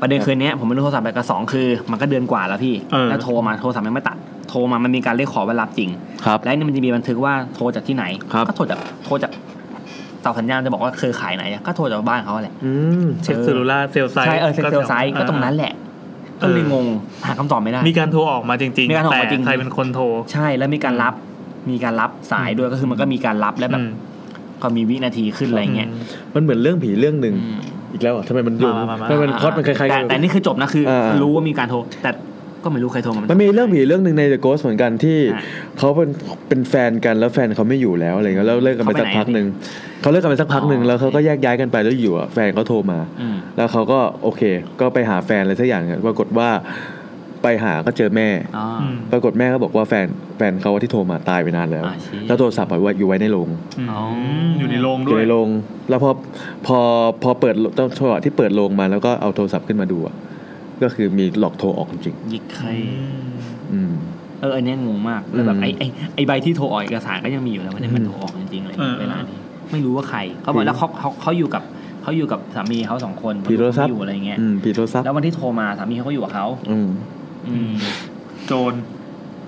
Speaker 4: ประเด็นคืนนี้ผมไม่รู้โทรศัพท์ไปกับสองคือ มันก็เดือนกว่าแล้วพี่
Speaker 1: เออ
Speaker 4: แล้วโทรมาโทรศัพท์ยังไม่ตัดโทรมามันมีการเรียกขอเวลาจริง
Speaker 2: ครับ
Speaker 4: และนี่มันจะมีบันทึกว่าโทรจากที่ไหน
Speaker 2: ครับ
Speaker 4: ก็โทรจากโทรจากเสาสัญญาณจะบอกว่าเครือข่ายไหนอะก็โทรจากบ้านเขาแหละ
Speaker 2: อืม
Speaker 1: เช็ค cellular cell site
Speaker 4: ใช่เออ cell site ก็ตรงนั้นแหละ ก็เลยงงหาคำตอบไม่ได้
Speaker 1: มีการโทรออกมาจริง
Speaker 4: มีการโทรออก
Speaker 1: แต่
Speaker 4: มาจริง
Speaker 1: ใครเป็นคนโทร
Speaker 4: ใช่แล้วมีการรับ มีการรับสายด้วยก็คือมันก็มีการรับและแบบ
Speaker 1: อืม
Speaker 4: ก็มีวินาทีขึ้นอะไรเงี้ย
Speaker 2: มันเหมือนเรื่องผีเรื่องหนึ่ง
Speaker 4: อืม
Speaker 2: อีกแล้วเหรอทำไมมันโยง
Speaker 1: มามามา
Speaker 2: ทำไมมันพล็อตมันคล้ายๆ
Speaker 4: แต่
Speaker 2: กัน
Speaker 4: แต่นี่คือจบนะคือ
Speaker 2: อ่า
Speaker 4: รู้ว่ามีการโทรแต่ ก็ไม่รู้ใครโทรมา
Speaker 2: มันมีเรื่องผีเรื่องหนึ่งใน The Ghost เหมือนกันที่
Speaker 4: อะ
Speaker 2: เขาเป็นเป็นแฟนกันแล้วแฟนเขาไม่อยู่แล้วอะไรเงี้ยแล้วเลิกกันไป
Speaker 4: เขาไป
Speaker 2: สัก
Speaker 4: ไหน
Speaker 2: พักหนึ่งเขาเลิกกันไปสักพักหนึ่ง
Speaker 4: อ๋อ
Speaker 2: แล้วเขาก็แยกย้ายกันไปแล้วอยู่อะแฟนเขาโทรมา
Speaker 4: อืม
Speaker 2: แล้วเขาก็โอเค ก็ไปหาแฟนอะไรสักอย่างเนี่ยปรากฏว่าไปหาก็เจอแม่
Speaker 4: อ๋อ
Speaker 1: อืม
Speaker 2: ปรากฏแม่ก็บอกว่าแฟนแฟนเขาที่โทรมาตายไปนานแล้ว
Speaker 4: อ่าชี้
Speaker 2: แล้วโทรศัพท์อะไว้อยู่ไว้ในโรง
Speaker 4: อ๋อ
Speaker 1: อยู่ในโรง
Speaker 2: อ
Speaker 1: ด้ว
Speaker 2: ยู่
Speaker 1: ย
Speaker 2: ในโรง แล้วพอพอพอเปิดต้องจังหวะที่เปิดโรงมาแล้วก็เอาโทรศัพท์ขึ้นมาดูอะ ก็คือมีหลอกโทรออกจริง
Speaker 4: ยิกใคร
Speaker 2: ๆอืม
Speaker 4: เอออันเนี้ยงงมากแล้วแบบ
Speaker 2: อืม
Speaker 4: ไอ้ไอ้ไอ้ใบที่โทรออกเอกสารก็ยังมีอยู่แล้วไม่ได้มันโทรออกจริงๆเลย
Speaker 1: เออ
Speaker 4: เวลานี้ไม่รู้ว่าใครเขาบอกแล้วเขาเขาเขาอยู่กับเขาอยู่กับสามีเขาสองคน
Speaker 2: ผีโทรศัพท์
Speaker 4: เขาอยู่อะไรเงี้ย
Speaker 2: อืมผีโทรศัพท์
Speaker 4: แล้ววันที่โทรมาสามีเขาก็อยู่กับเขา
Speaker 2: อืม
Speaker 4: อืม
Speaker 1: โจร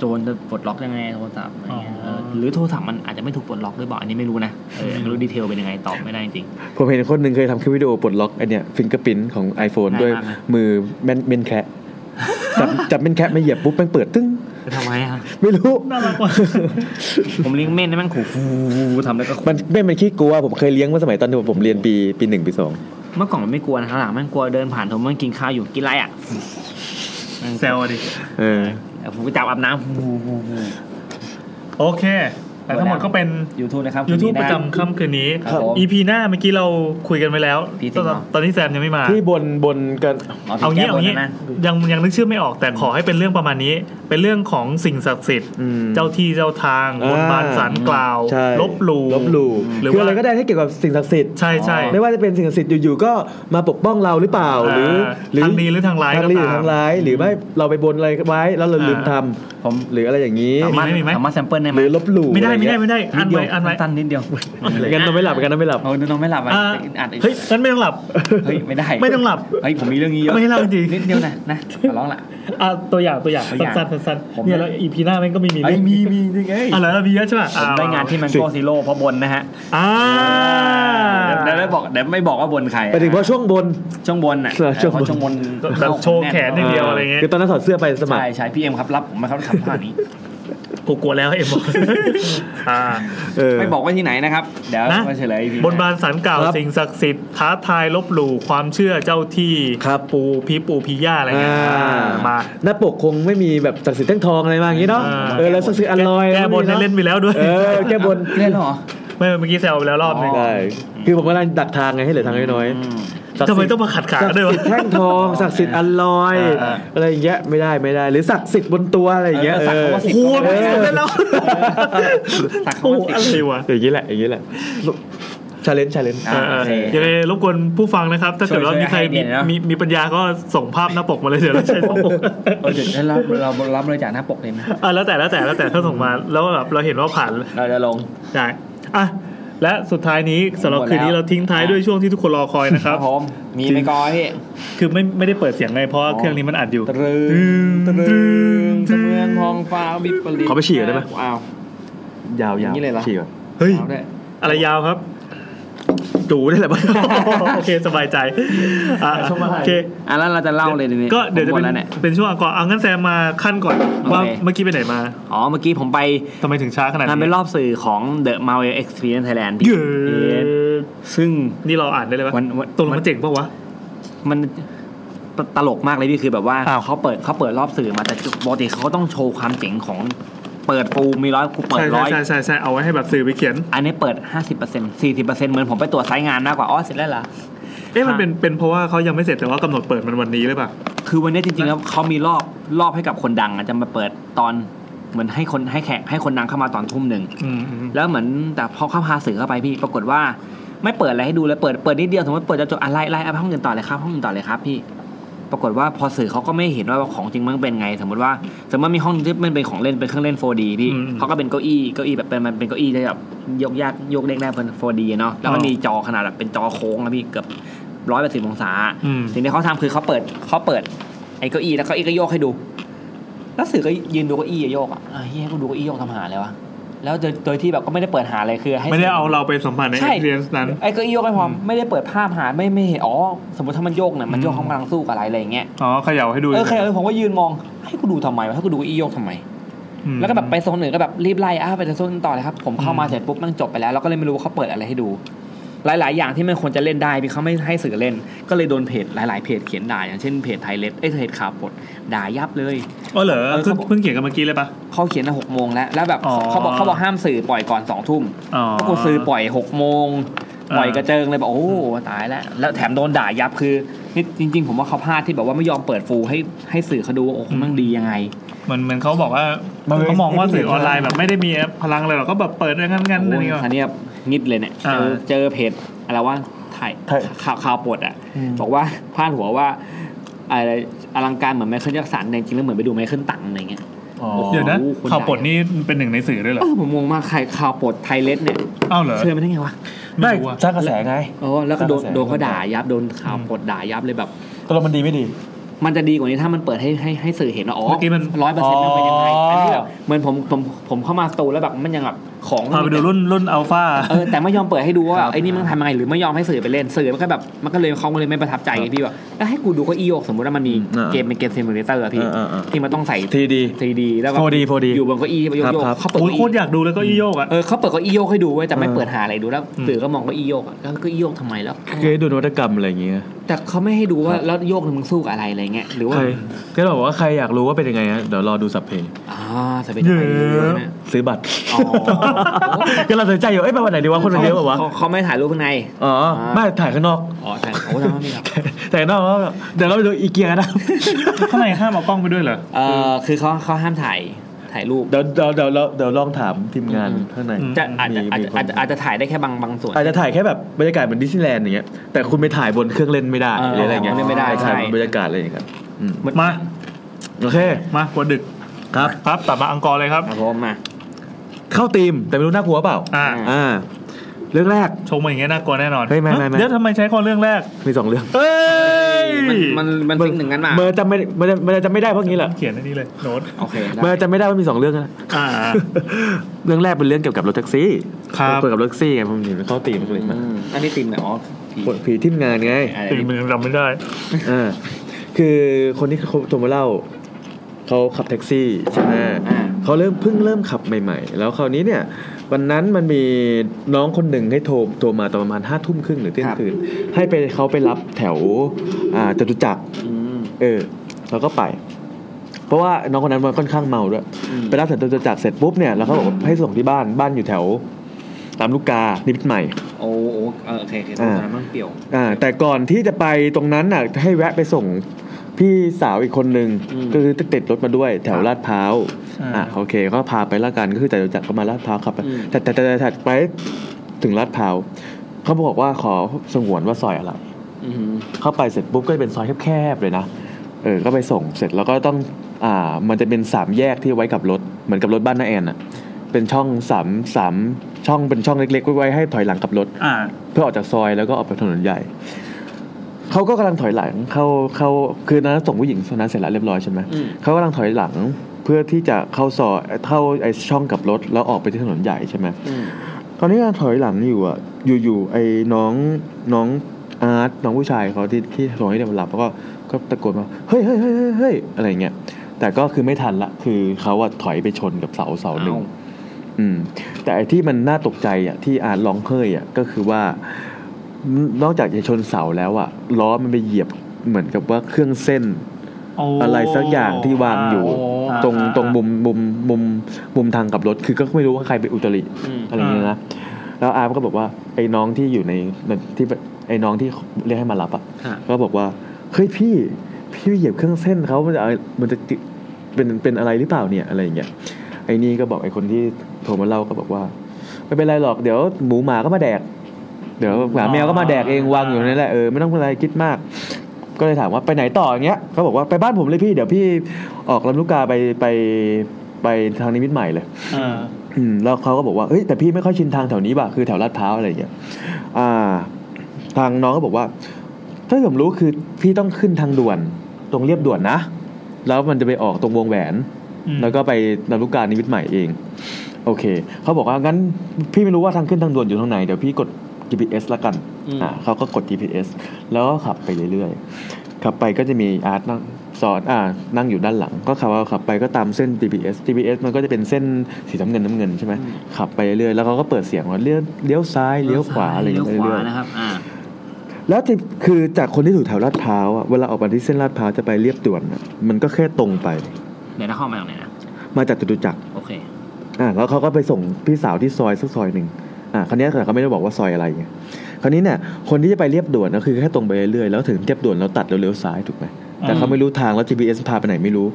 Speaker 4: โจรจะปลดล็อกยังไงโทรศัพท์อะไรเงี้ย
Speaker 1: อ๋อ
Speaker 4: เออหรือโทรศัพท์มันอาจจะไม่ถูกปลดล็อกหรือเปล่าอันนี้ไม่รู้นะเออไม่รู้ดีเทลเป็นยังไงตอบไม่ได้จริง
Speaker 2: ผมเห็นคนหนึ่งเคยทำคลิปวิดีโอปลดล็อกไอเนี่ยฟิงเกอร์พินของ iPhone
Speaker 4: ง่ายมาก
Speaker 2: ด้วย
Speaker 4: นะ
Speaker 2: มือแมนเมนแคะจับจับเมนแคะมาเหยียบปุ๊บแม่งเปิดตึ้ง
Speaker 4: จะทำไมอะ
Speaker 2: ไม่รู้
Speaker 1: น่ารักว่ะ
Speaker 4: ผมเลี้ยงเม่นให้มันขู่ฟูทำแล้วก็
Speaker 2: มันไม่มันขี้กลัวผมเคยเลี้ยงเมื่อสมัยตอนที่ผมเรียนปีปีหนึ่งปีสอง
Speaker 4: เมื่อก่อนมันไม่กลัวนะครับหลังมันกลัวเดินผ่านผมมันกินข้าวอยู่กินอะไรอะ
Speaker 1: แซวอะดิ
Speaker 2: เออ
Speaker 4: ผมไปจับอาบน้ำ
Speaker 1: โอเค แต่ทั้งหมดก็เป็น
Speaker 4: ยูทูบนะครับ
Speaker 1: YouTube
Speaker 4: คืน
Speaker 1: ป
Speaker 4: นี้
Speaker 1: ระ
Speaker 4: น
Speaker 1: จำค่ำคืนนี้
Speaker 4: ครับผม
Speaker 1: EP หน้าเมื่อกี้เราคุยกันไปแล้ว
Speaker 4: พี่ติ๊ก
Speaker 1: ตอน
Speaker 4: เหรอ
Speaker 1: ตอนที่แซมยังไม่มา
Speaker 2: ที่บนบนกัน
Speaker 1: เอางี้เอางี้
Speaker 4: แก้บนนะ
Speaker 1: ยังยังนึกชื่อไม่ออก แต่ขอให้เป็นเรื่องประมาณนี้ เป็นเรื่องของสิ่งศักดิ์สิทธิ์
Speaker 2: อืม
Speaker 1: เจ้าที่เจ้าทาง
Speaker 2: อ่า
Speaker 1: บนบานสารกล่าว
Speaker 2: ใช่
Speaker 1: ลบหลู่
Speaker 2: ลบหลู่
Speaker 1: หรือ
Speaker 2: คือ
Speaker 1: ว่า
Speaker 2: อะไรก็ได้ที่เกี่ยวกับสิ่งศักดิ์สิทธิ์
Speaker 1: ใช่ใช่
Speaker 2: ไม่ว่าจะเป็นสิ่งศักดิ์สิทธิ์อยู่ๆก็มาปกป้องเราหรือเปล่าหรือ
Speaker 1: ทางดีหรือทางร้าย
Speaker 2: ทาง
Speaker 1: ก็
Speaker 2: ดีหรือ
Speaker 1: ตาม
Speaker 2: ทางร้ายหรือไม่เราไปบนอะไรไว้แล้วเราลืมท
Speaker 4: ผมำ
Speaker 2: หรืออะไรอย่างนี้
Speaker 4: สามารถ
Speaker 1: มีไหมมีไหม
Speaker 4: สามารถแซมเปิลได้ไห
Speaker 2: ห
Speaker 4: ม
Speaker 2: รือลบหลู่
Speaker 1: ไม่ได้
Speaker 2: อะร
Speaker 1: ไม่ได้
Speaker 2: เงี้ย
Speaker 1: ไม่ได้อัน
Speaker 4: นิดเดี
Speaker 1: ไว้
Speaker 4: ยว
Speaker 1: อันไว้
Speaker 4: สั้นๆนิดเดียว
Speaker 2: งั้นเราไม่หลับกันเราไม่หลับ
Speaker 4: โอ้ยน้องไม่หลับอะ
Speaker 1: อ่า
Speaker 4: อ่านอีก
Speaker 1: เฮ้ยงั้นไม่ต้องหลับ
Speaker 4: เฮ้ยไม่ได้
Speaker 1: ไม่ต้องหลับ
Speaker 4: เฮ้ยผมมีเรื่องนี้เยอะ
Speaker 1: ไม่ให้เล่าจริง
Speaker 4: นิดเดียวนะนะขอร้องละ
Speaker 1: อะตัวอย่างตัวอย่าง
Speaker 4: ตัวอย่าง
Speaker 1: สั้นๆสั้น
Speaker 4: ผม
Speaker 1: ๆเนี่ยแล้ว EP หน้ามันก็ไม่มี
Speaker 4: ไอ้
Speaker 1: เรื่อง
Speaker 4: มีมีจริงไง
Speaker 1: อะแล้วมีเยอะใช่ป่ะ
Speaker 4: ผมได้งานที่แมงโกซิโร่เพราะบนนะฮะ
Speaker 1: อ่า
Speaker 4: เดี๋ยวไม่บอกเดี๋ยวไม่บอกว่าบนใคร
Speaker 2: ไปถึงเพราะช่วงบน
Speaker 4: ช่วงบนอะ
Speaker 2: เออช่วงบน
Speaker 4: เพราะช่วงบน
Speaker 1: แบบโชว์แขนอย่างเดียวอะไรเงี้ย
Speaker 2: คือตอนนั้นถอดเสื้อไปสมัคร
Speaker 4: ใช่ใช่พี่เอ็มครับรับผมมาครับทำท่านี้
Speaker 1: กูกลัวแล้วเอ็มบอกอ่า
Speaker 2: เออ
Speaker 4: ไม่บอกว่าที่ไหนนะครับ เดี๋ยว
Speaker 1: นะ
Speaker 4: มาเฉลยอีกที
Speaker 1: บนบานสารกล่าว
Speaker 2: ครับ
Speaker 1: สิ่งศักดิ์สิทธิ์ท้าทายลบหลู่ความเชื่อเจ้าที่
Speaker 2: ครับ
Speaker 1: ปูพีปูพีย่าอะไรเงี้ย
Speaker 2: อ่า
Speaker 1: อ่ามา
Speaker 2: หน้าปกคงไม่มีแบบศักดิ์สิทธิ์แท่งทองอะไรมาอย่างนี้เนาะ
Speaker 1: อ่า
Speaker 2: เออแล้วศักดิ์สิทธิ์อันลอย
Speaker 1: แก้บนเนี่ยเล่นไปแล้วด้วย
Speaker 2: เออแก้บน
Speaker 4: เล่นเหรอ
Speaker 1: ไม่เมื่อกี้แซวไปแล้วรอบหนึง
Speaker 2: ใช่คือผมกำลังดักทางไงให้เหลือทางน้อย
Speaker 4: อืม
Speaker 2: ๆศักดิ์
Speaker 1: ทำไม
Speaker 2: สิทธิ์
Speaker 1: ต้องมาขัดขา
Speaker 2: ศัก
Speaker 1: ด้วย
Speaker 2: ดิ์
Speaker 1: วะ
Speaker 2: สิทธิ์แท่งทองศักดิ์สิทธิ์อันลอย
Speaker 1: อ่า
Speaker 2: อะไรอย่างเงี้ยไม่ได้ไม่ได้ หรือศักดิ์สิทธิ์บนตัวอะไรอย่างเงี้ย
Speaker 4: เออศักดิ์
Speaker 2: เออ
Speaker 4: ว่าสิท
Speaker 1: โอ้
Speaker 4: ธิ์
Speaker 1: โหไม่ได้เล่นแล้ว
Speaker 4: สัก
Speaker 1: โอ้
Speaker 4: คำว่าสิ
Speaker 1: อะไรวะ
Speaker 2: อย่างนี้แหละอย่างนี้แหละ ชาเลนจ์ชาเลนจ์
Speaker 4: อ่า
Speaker 1: เออ
Speaker 4: โอเค
Speaker 1: ยังไงรบกวนผู้ฟังนะครับ ถ้าเกิดว่า
Speaker 4: ช่วย
Speaker 1: มีใคร
Speaker 4: ให้ไอเดี
Speaker 1: มี
Speaker 4: ยหน่อยนะ
Speaker 1: มีมีปัญญาก็ส่งภาพหน้าปกมาเลยเดี๋ยวเราใช้หน้าปก
Speaker 4: เออเดี๋ยวจะรับเรารับบริจาคหน้าปกเลยนะ
Speaker 1: อะแล้วแต่แล้วแต่แล้วแต่ถ้าส่งมาแล้วแบบเราเห็นว่าผ่าน
Speaker 4: เราจะลง
Speaker 1: ได้อะ และสุดท้ายนี้สำหรับ
Speaker 4: หมดแล้ว
Speaker 1: คืนนี้เราทิ้งท้ายด้วยช่วงที่ทุกคนรอคอยนะครับ
Speaker 4: ผมมีไปกอยพี่
Speaker 1: คือไม่ไม่ได้เปิดเสียงเลยเพราะว่าเครื่องนี้มันอัดอยู่
Speaker 4: ตรึงตรึงเสมือนทองฟ้าบิบปริ
Speaker 2: ขอไปฉี่ก่อนได้ไหม
Speaker 4: ว้าวยา
Speaker 2: ว
Speaker 4: อย่ายา
Speaker 2: ง
Speaker 4: นี้เลยเหรอ
Speaker 2: ฉี่ก่อน
Speaker 1: เฮ้ย
Speaker 4: เอาด้วย
Speaker 1: อะไรยาวครับ
Speaker 2: จูนี่แหละบ้าง
Speaker 1: โอเคสบายใจอะ
Speaker 2: ชมอะไร
Speaker 1: โอเค
Speaker 4: อะแล้วเราจะเล่าเลยทีนี้
Speaker 1: ก็เดี๋ยวจะ
Speaker 4: ผมหม
Speaker 1: เป็น
Speaker 4: แล้วเนี่ย
Speaker 1: เป็นช่วงก่อนเอางั้นแซมมาขั้นก่อนว่า
Speaker 4: โอเค
Speaker 1: เมื่อกี้ไปไหนมา
Speaker 4: อ๋อ เมื่อกี้ผมไป
Speaker 1: ทำไมถึงช้าขนาด
Speaker 4: งาน
Speaker 1: นี้
Speaker 4: เป็นรอบสื่อของ The Marvel Experience Thailand พี่
Speaker 1: เย้
Speaker 4: ซึ่ง
Speaker 1: นี่เราอ่านได้เลยปะ
Speaker 4: วันวัน
Speaker 1: ตกลงมันเจ๋งปะวะ
Speaker 4: มันตตลกมากเลยพี่คือแบบว่า
Speaker 1: อ้าว
Speaker 4: เขาเปิดเขาเปิดรอบสื่อมาแต่ปกติเขาก็ต้องโชว์ความเจ๋งของ เปิดฟูลมีร้อยกูเปิด
Speaker 1: ใช่
Speaker 4: ร้อย
Speaker 1: ใช่ใช่ใช่เอาไว้ให้แบบสื่อไปเขียน
Speaker 4: อันนี้เปิด 50% 40%เหมือนผมไปตรวจไซต์งานมากกว่าอ๋อเสร็จแล้วเหรอ
Speaker 1: เอ๊ะมันเป็นเป็นเพราะว่าเขายังไม่เสร็จแต่ว่ากำหนดเปิดมันวันนี้หรือเปล่า
Speaker 4: คือวันนี้จริงๆแล้วเขามีรอบรอบให้กับคนดังอะจะมาเปิดตอนเหมือนให้คนให้แขกให้คนดังเข้ามาตอนทุ่มหนึ่ง
Speaker 1: อืมอืม
Speaker 4: แล้วเหมือนแต่พอเข้าพาสื่อเข้าไปพี่ปรากฏว่า ไม่เปิดอะไรให้ดูเลยเปิดเปิดนิดเดียวสมมติเปิดจะจบอะไรไล่เอาไปห้องอื่นต่อเลยครับห้องอื่นต่อเลยครับพี่ ปรากฏว่าพอสื่อเขาก็ไม่เห็นว่าของจริงมันเป็นไง สมมติว่าสมมติว่ามีห้องที่มันเป็นของเล่นเป็นเครื่องเล่น 4D พี่เขาก็เป็นเก้าอี้เก้าอี้แบบเป็นมันเป็นเก้าอี้ที่แบบยกยากยกเด้งได้เป็น 4D เนาะแล้วมันมีจอขนาดแบบเป็นจอโค้งนะพี่เกือบร้อยแปดสิบองศา
Speaker 1: อืม
Speaker 4: สิ่งที่เขาทำคือเขาเปิดเขาเปิดไอ้เก้าอี้แล้วเก้าอี้ก็โยกให้ดู แล้วสื่อก็ยืนดูเก้าอี้โยกอะเฮ้ยให้กูดูเก้าอี้โยกทำหาเลยวะ แล้วโดยโดยที่แบบก็ไม่ได้เปิดหาอะไรคือให้
Speaker 1: ไม่ได้เอาเราไปสัมผัสใน
Speaker 4: ใช่
Speaker 1: experience นั้น
Speaker 4: ไอ้เก้าอี้โยกไม่พอไม่ได้เปิดภาพหาไม่ไม่เห็นอ๋อสมมติถ้ามันโยกเนี่ยมันโยกเขากำลังสู้กับอะไรอะไรอย่างเงี้ย
Speaker 1: อ๋อเขย่าให้ดู
Speaker 4: เออใครเออผมก็ยืนมองให้กูดูทำไมวะให้กูดูเก้าอี้โยกทำไม
Speaker 1: อืม
Speaker 4: แล้วก็แบบไปโซนหนึ่งก็แบบรีบไล่อ้าวไปโซนต่อเลยครับผมเข้ามาเสร็จปุ๊บมันจบไปแล้วเราก็เลยไม่รู้ว่าเขาเปิดอะไรให้ดู หลาย ๆ อย่างที่มันควรจะเล่นได้พี่เขาไม่ให้สื่อเล่น ก็เลยโดนเพจหลาย ๆ เพจเขียนด่าอย่างเช่นเพจไทยเลสเอ้ยเพจข่าวปลดด่ายับเลย
Speaker 1: อ๋อเหรอ
Speaker 4: เออ
Speaker 1: เพิ่ง
Speaker 4: เขาบอก
Speaker 1: เพิ่งเขียนกันเมื่อกี้เลยปะ
Speaker 4: เขาเขียนตั้งหกโมงแล้วแล้วแบบ
Speaker 1: อ๋อ
Speaker 4: เขาบอกเขาบอกห้ามสื่อปล่อยก่อนสองทุ่ม
Speaker 1: อ๋อ
Speaker 4: ปรากฏสื่อปล่อยหกโมง
Speaker 1: อ่า
Speaker 4: ปล่อยกระเจิงเลยบอกโอ้ตายแล้วแล้วแถมโดนด่ายับคือนี่จริง ๆ ผมว่าเขาพลาดที่แบบว่าไม่ยอมเปิดฟูลให้ให้สื่อเขาดูว่าโอ้มันดียังไง
Speaker 1: เหมือนเหมือนเขาบอกว่า
Speaker 2: มันเป็น
Speaker 1: เขามองว่าสื่อออนไลน์แบบไม่ได้มีพลังอะไรหรอกก็แบบเปิดงั้นงั้น
Speaker 4: โอ้
Speaker 1: ๆนี่
Speaker 4: ย
Speaker 1: ก็
Speaker 4: คันนี้แบบ งิดเลยเนี่ย
Speaker 1: อ่า
Speaker 4: เจอเจอเพจอะไรว่าถ่าย
Speaker 2: ถ่าย
Speaker 4: ข่าวข่าวปลดอะ
Speaker 2: อืม
Speaker 4: บอกว่าพาดหัวว่าอะไรอลังการเหมือนไมเคิลแจ็คสันแต่จริงๆแล้วเหมือนไปดูไมเคิลตังอะไรเงี้ย
Speaker 2: อ๋อ
Speaker 1: เดี๋ยวนะ
Speaker 4: โอ้โหคน
Speaker 1: ข่าวปลด
Speaker 4: ใหญ่
Speaker 1: นี่เป็นหนึ่งในสื่อด้วยเหรอ
Speaker 4: เออผมงงมากใครข่าวปลดไทยเลสเนี่ย
Speaker 1: อ้าวเหรอ
Speaker 4: เชื่อไม่ได้ไงวะ
Speaker 1: ไม่
Speaker 2: ไม่
Speaker 1: รู้อะ
Speaker 2: สร้างกระแสไง
Speaker 4: โอ้แล้วก็โดน
Speaker 2: สร้างกระแส
Speaker 4: โดนเขาด่ายับโดนข่าวปลดด่ายับเลยแบบ
Speaker 2: ตกลงมันดีไม่ดี
Speaker 4: มันจะดีกว่านี้ถ้ามันเปิดให้ให้ให้สื่อเห็นว่าอ๋อ
Speaker 1: เมื่อกี้มัน
Speaker 4: ร้อยเปอร์เซ็นต์มันเป็นยังไง
Speaker 2: อ๋ออั
Speaker 4: อันนี้แบบเหมือนผมผมผมเข้ามาสตูแล้วแบบมันยังแบบของ
Speaker 1: พาไปดูรุ่นรุ่นอัลฟา
Speaker 4: เออแต่ไม่ยอมเปิดให้ดูว่า
Speaker 2: ครับ
Speaker 4: ไอ้นี่มันทำยังไงหรือไม่ยอมให้สื่อไปเล่นสื่อมันก็แบบมันก็เลยเขาก็เลยไม่ประทับใจไงพี่ว่าแล้วให้กูดูเก็อีโยกสมมติว่ามันมี
Speaker 2: อ่า
Speaker 4: เกมเป็นเกมซิมูเลเตอร์อะพี่
Speaker 2: อ่าอ่า
Speaker 4: ที่มันต้องใส่
Speaker 2: ทีดี
Speaker 4: ทีดีแล้วก็
Speaker 2: 4D 4D
Speaker 4: อยู่บนเก้าอี้โยก
Speaker 2: ครับ
Speaker 4: โยก
Speaker 2: ครับ
Speaker 4: เขาเปิด
Speaker 1: โอ้ย
Speaker 4: เก้า
Speaker 1: โค
Speaker 4: อี้
Speaker 1: ตรอยากดูเลยก็อีโยกอะ
Speaker 4: เออเขาเปิดเก้าอี้โยกให้ดูไว้ยแต่ไม่
Speaker 2: เออ
Speaker 4: เปิดหาอะไรดูแล้ว
Speaker 1: อืม
Speaker 4: สื่อก็มองเก้าอี้โยกอะแล้วเก็อีโยกทำไมแล้ว
Speaker 2: เคยดูนวัตกรรมอะไรอย่างเงี้ย
Speaker 4: แต่เขาไม่ให้ดูว่าแล้วโยกเนี่ยมึงสู้กับอะไรอะไรเงี้ยหรือว่า
Speaker 2: ใครก็บอกว่าใครอยากรู้ว่าเป็นยังไงฮะเดี๋ยวรอดูสับเพลง
Speaker 4: อ่าจะเป็นยังไง
Speaker 1: เยอะ
Speaker 4: เนี่ย
Speaker 2: ซื้อบัตร
Speaker 4: อ๋อ
Speaker 2: ก็เราสนใจอยู่เอ้ยไปวันไหนดีวะคนมันเยอะป่าวะ
Speaker 4: เขาเขาไม่ถ่ายรูปข้างใน
Speaker 2: อ๋อไม่ถ่ายข้างนอก
Speaker 4: อ๋อถ่ายโอ้ทำไมไม่ครับ
Speaker 2: แต่ข้างนอกก็แบบเดี๋ยวเราไปดูอีเกียกันนะ
Speaker 1: ข้างในห้ามเอากล้องไปด้วยเหรอ
Speaker 4: เออคือเขาเขาห้ามถ่ายถ่ายรูป
Speaker 2: เดี๋ยวเดี๋ยวเดี๋ยวเราเดี๋ยวลองถามทีมงาน
Speaker 4: อืม
Speaker 2: ข้างใน
Speaker 4: จะอาจจะ
Speaker 2: มี
Speaker 4: อาจ
Speaker 2: มี
Speaker 4: จะ
Speaker 2: คน
Speaker 4: อาจจะอาจจะถ่ายได้แค่บางบางส่วน
Speaker 2: อาจจะถ่ายแค่แบบบรรยากาศเหมือนดิสนีย์แลนด์อย่างเงี้ยแต่คุณไปถ่ายบนเครื่องเล่นไม่ได้
Speaker 4: เออ
Speaker 2: หรืออะไรเงี้ย
Speaker 4: เล่นไม่ได้
Speaker 2: ถ่าย
Speaker 4: ใช่
Speaker 2: บนบรรยากาศอะไรอย่างเงี้ยอืม
Speaker 1: มา
Speaker 2: โอเค
Speaker 1: มาหัวดึก
Speaker 2: ครับ
Speaker 1: ครับตัดมาอังกอร์เลยครับ
Speaker 4: ครับผมมา
Speaker 2: เข้าธีมแต่ไม่รู้น่ากลัวเปล่า
Speaker 1: อ่า
Speaker 2: อ่า เรื่องแรก
Speaker 1: ชงมาอย่างเงี้ยน่ากลัวแน่นอน
Speaker 2: เฮ้ยไม่ไม่ไม่
Speaker 1: เดี๋ยวทำไมใช้ข้อเรื่องแรก
Speaker 2: มีสองเรื่อง
Speaker 1: เอ้ย
Speaker 4: มันมันมันซิงค์หนึ่งกันมา
Speaker 2: เมื่อจำไม่มันจะมันจะไม่ได้เพราะงี้แหละ
Speaker 1: เขียนอันนี้เลยโน้ต
Speaker 4: โอเคได้
Speaker 2: เมื่อจำไม่ได้ว่ามีสองเรื่องนะ
Speaker 1: อ่า
Speaker 2: เรื่องแรกเป็นเรื่องเกี่ยวกับรถแท็กซี่
Speaker 1: ครับ
Speaker 2: เกี่ยวกับรถแท็กซี่ไงผมเห็นเข้าธีมเลยมา
Speaker 4: อืมอันนี้ติมเนี่ยอ๋อผี
Speaker 2: ผีทีมงานไง
Speaker 4: อะไร
Speaker 1: ตีมือจำไม่ได้
Speaker 2: อ่าคือคนที่เขาโทรมาเล่า เขาขับแท็กซี่ใช่ไหม
Speaker 4: อ่า
Speaker 2: เขาเริ่มเพิ่งเริ่มขับใหม่ ๆ แล้วคราวนี้เนี่ยวันนั้นมันมีน้องคนหนึ่งให้โทรโทรมาตอนประมาณห้าทุ่มครึ่งหรือเที่ยงคืนให้ไปเขาไปรับแถวอ่าจตุจักร
Speaker 4: อืม
Speaker 2: เออเราก็ไป เพราะว่าน้องคนนั้นมันค่อนข้างเมาด้วย
Speaker 4: อืม
Speaker 2: ไปรับแถวจตุจักรเสร็จปุ๊บเนี่ยแล้วเขาบอกว่าให้ส่งที่บ้านบ้านอยู่แถวตามลูกกานิมิตรใหม่
Speaker 4: โอ้โอ้เออโอเคโอเคต
Speaker 2: อ่า
Speaker 4: อนนั้นมันเปรี้ยว
Speaker 2: อ่าแต่ก่อนที่จะไปตรงนั้นน่ะให้แวะไปส่ง พี่สาวอีกคนหนึ่งก็คือติดรถมาด้วยแถวลาดพร้าว
Speaker 1: อ่า
Speaker 2: อ่าโอเคก็พาไปละกันก็คือแต่จากก็มาลาดพร้าวครับแต่แต่แต่แต่ถัดไปถึงลาดพร้าวเขาบอกว่าขอสงวนว่าซอยอะไร
Speaker 4: อืม
Speaker 2: เข้าไปเสร็จปุ๊บก็จะเป็นซอยแคบๆเลยนะเออก็ไปส่งเสร็จแล้วก็ต้องอ่ามันจะเป็นสามแยกที่ไว้กับรถเหมือนกับรถบ้านน้าแอนอะเป็นช่องสามสามช่องเป็นช่องเล็กๆไว้ให้ถอยหลังกับรถ
Speaker 1: อ่า
Speaker 2: เพื่อออกจากซอยแล้วก็ออกไปถนนใหญ่ เขาก็กำลังถอยหลังเข้าเข้าคือนั้นส่งผู้หญิงคนนั้นเสร็จแล้วเรียบร้อยใช่ไหม
Speaker 4: อืม
Speaker 2: เขากำลังถอยหลังเพื่อที่จะเข้าซอยเข้าไอช่องกับรถแล้วออกไปที่ถนนใหญ่ใช่ไหม
Speaker 4: อืม
Speaker 2: ตอนนี้ถอยหลังอยู่อะ อยู่ๆ ไอ้น้องน้องอาร์ตน้องผู้ชายเขาที่ที่ถอยเนี่ยมันหลับแล้วก็ก็ตะโกนมาเฮ้ยเฮ้ยเฮ้ยเฮ้ยเฮ้ยอะไรเงี้ย แต่ก็คือไม่ทันละ คือเขาอะถอยไปชนกับเสาเสาหนึ่ง
Speaker 4: อ้าว
Speaker 2: อืม แต่ไอ้ที่มันน่าตกใจอะที่อาร์ตร้องเฮ้ยอะก็คือว่า นอกจากจะชนเสาแล้วอะล้อมันไปเหยียบเหมือนกับว่าเครื่องเส้น
Speaker 1: โอะ
Speaker 2: ไรสักอย่างที่วางอยู่
Speaker 1: อ่า
Speaker 2: ตรง
Speaker 1: อ่า
Speaker 2: ตรงมุมมุมมุมมุมทางกลับรถ คือก็ไม่รู้ว่าใครไปอุตริ
Speaker 4: อืม
Speaker 2: อะไรอย่างเงี้ยนะแล้วอาร์มก็บอกว่าไอ้น้องที่อยู่ในที่ไอ้น้องที่เรียกให้มารับอะ
Speaker 4: ฮะ
Speaker 2: ก็บอกว่าเฮ้ยพี่พี่ไปเหยียบเครื่องเส้นเขามันจะอะไรมันจะติเป็นเป็นอะไรหรือเปล่าเนี่ยอะไรอย่างเงี้ยไอ้นี่ก็บอกไอ้คนที่โทรมาเล่าก็บอกว่า ไม่เป็นไรหรอกเดี๋ยวหมูหมาก็มาแดก เดี๋ยวหมาแมวก็มาแดกเองวางอยู่นั่นแหละเออไม่ต้องเป็นอะไรคิดมาก ก็เลยถามว่าไปไหนต่ออย่างเงี้ยเขาบอกว่าไปบ้านผมเลยพี่เดี๋ยวพี่ออกลำลูกกาไปไปไปทางนิมิตรใหม่เลย
Speaker 1: อ่า
Speaker 2: อืมแล้วเขาก็บอกว่าเฮ้ยแต่พี่ไม่ค่อยชินทางแถวนี้ป่ะคือแถวลาดพร้าวอะไรอย่างเงี้ยอ่า ทางน้องก็บอกว่า ถ้าผมรู้คือพี่ต้องขึ้นทางด่วนตรงเรียบด่วนนะ แล้วมันจะไปออกตรงวงแหวน
Speaker 1: อืม
Speaker 2: แล้วก็ไปลำลูกกานิมิตรใหม่เอง โอเค เขาบอกว่างั้น พี่ไม่รู้ว่าทางขึ้นทางด่วนอยู่ตรงไหน เดี๋ยวพี่กด GPS ละกัน
Speaker 4: อืม
Speaker 2: อ่าเขาก็กด GPS แล้วก็ขับไปเรื่อยๆ ขับไปก็จะมีอาร์ตนั่งสอนอ่านั่งอยู่ด้านหลัง ก็ขับเอาขับไปก็ตามเส้น GPS GPS มันก็จะเป็นเส้นสีน้ำเงินน้ำเงินใช่ไหมขับไปเรื่อยๆแล้วเขาก็เปิดเสียงว่าเลี้ยวเลี้ยวซ้ายเลี้ยวขวาอะไรอย่าง
Speaker 4: เลี้ยว
Speaker 2: เงี้ย
Speaker 4: ขวา
Speaker 2: เรื่อย
Speaker 4: นะครับอ่า
Speaker 2: ๆแล้วที่คือจากคนที่อยู่แถวลาดพร้าวอะเวลาออกมาที่เส้นลาดพร้าวจะไปเรียบด่วนอะมันก็แค่ตรงไป
Speaker 4: เดี๋ยวนะเข้ามาตรงไหนนะ
Speaker 2: มาจากจตุจักร
Speaker 4: โอเค
Speaker 2: อ่าแล้วเขาก็ไปส่งพี่สาวที่ซอยสักซอยหนึ่ง อ่าคราวนี้แต่เขาไม่ได้บอกว่าซอยอะไรไงคราวนี้เนี่ยคนที่จะไปเรียบด่วนก็คือแค่ตรงไปเรื่อยๆแล้วถึงเรียบด่วนแล้วตัดแล้วเลี้ยวซ้ายถูกไหมแต่เขาไม่รู้ทางแล้ว GPS พาไปไหนไม่รู้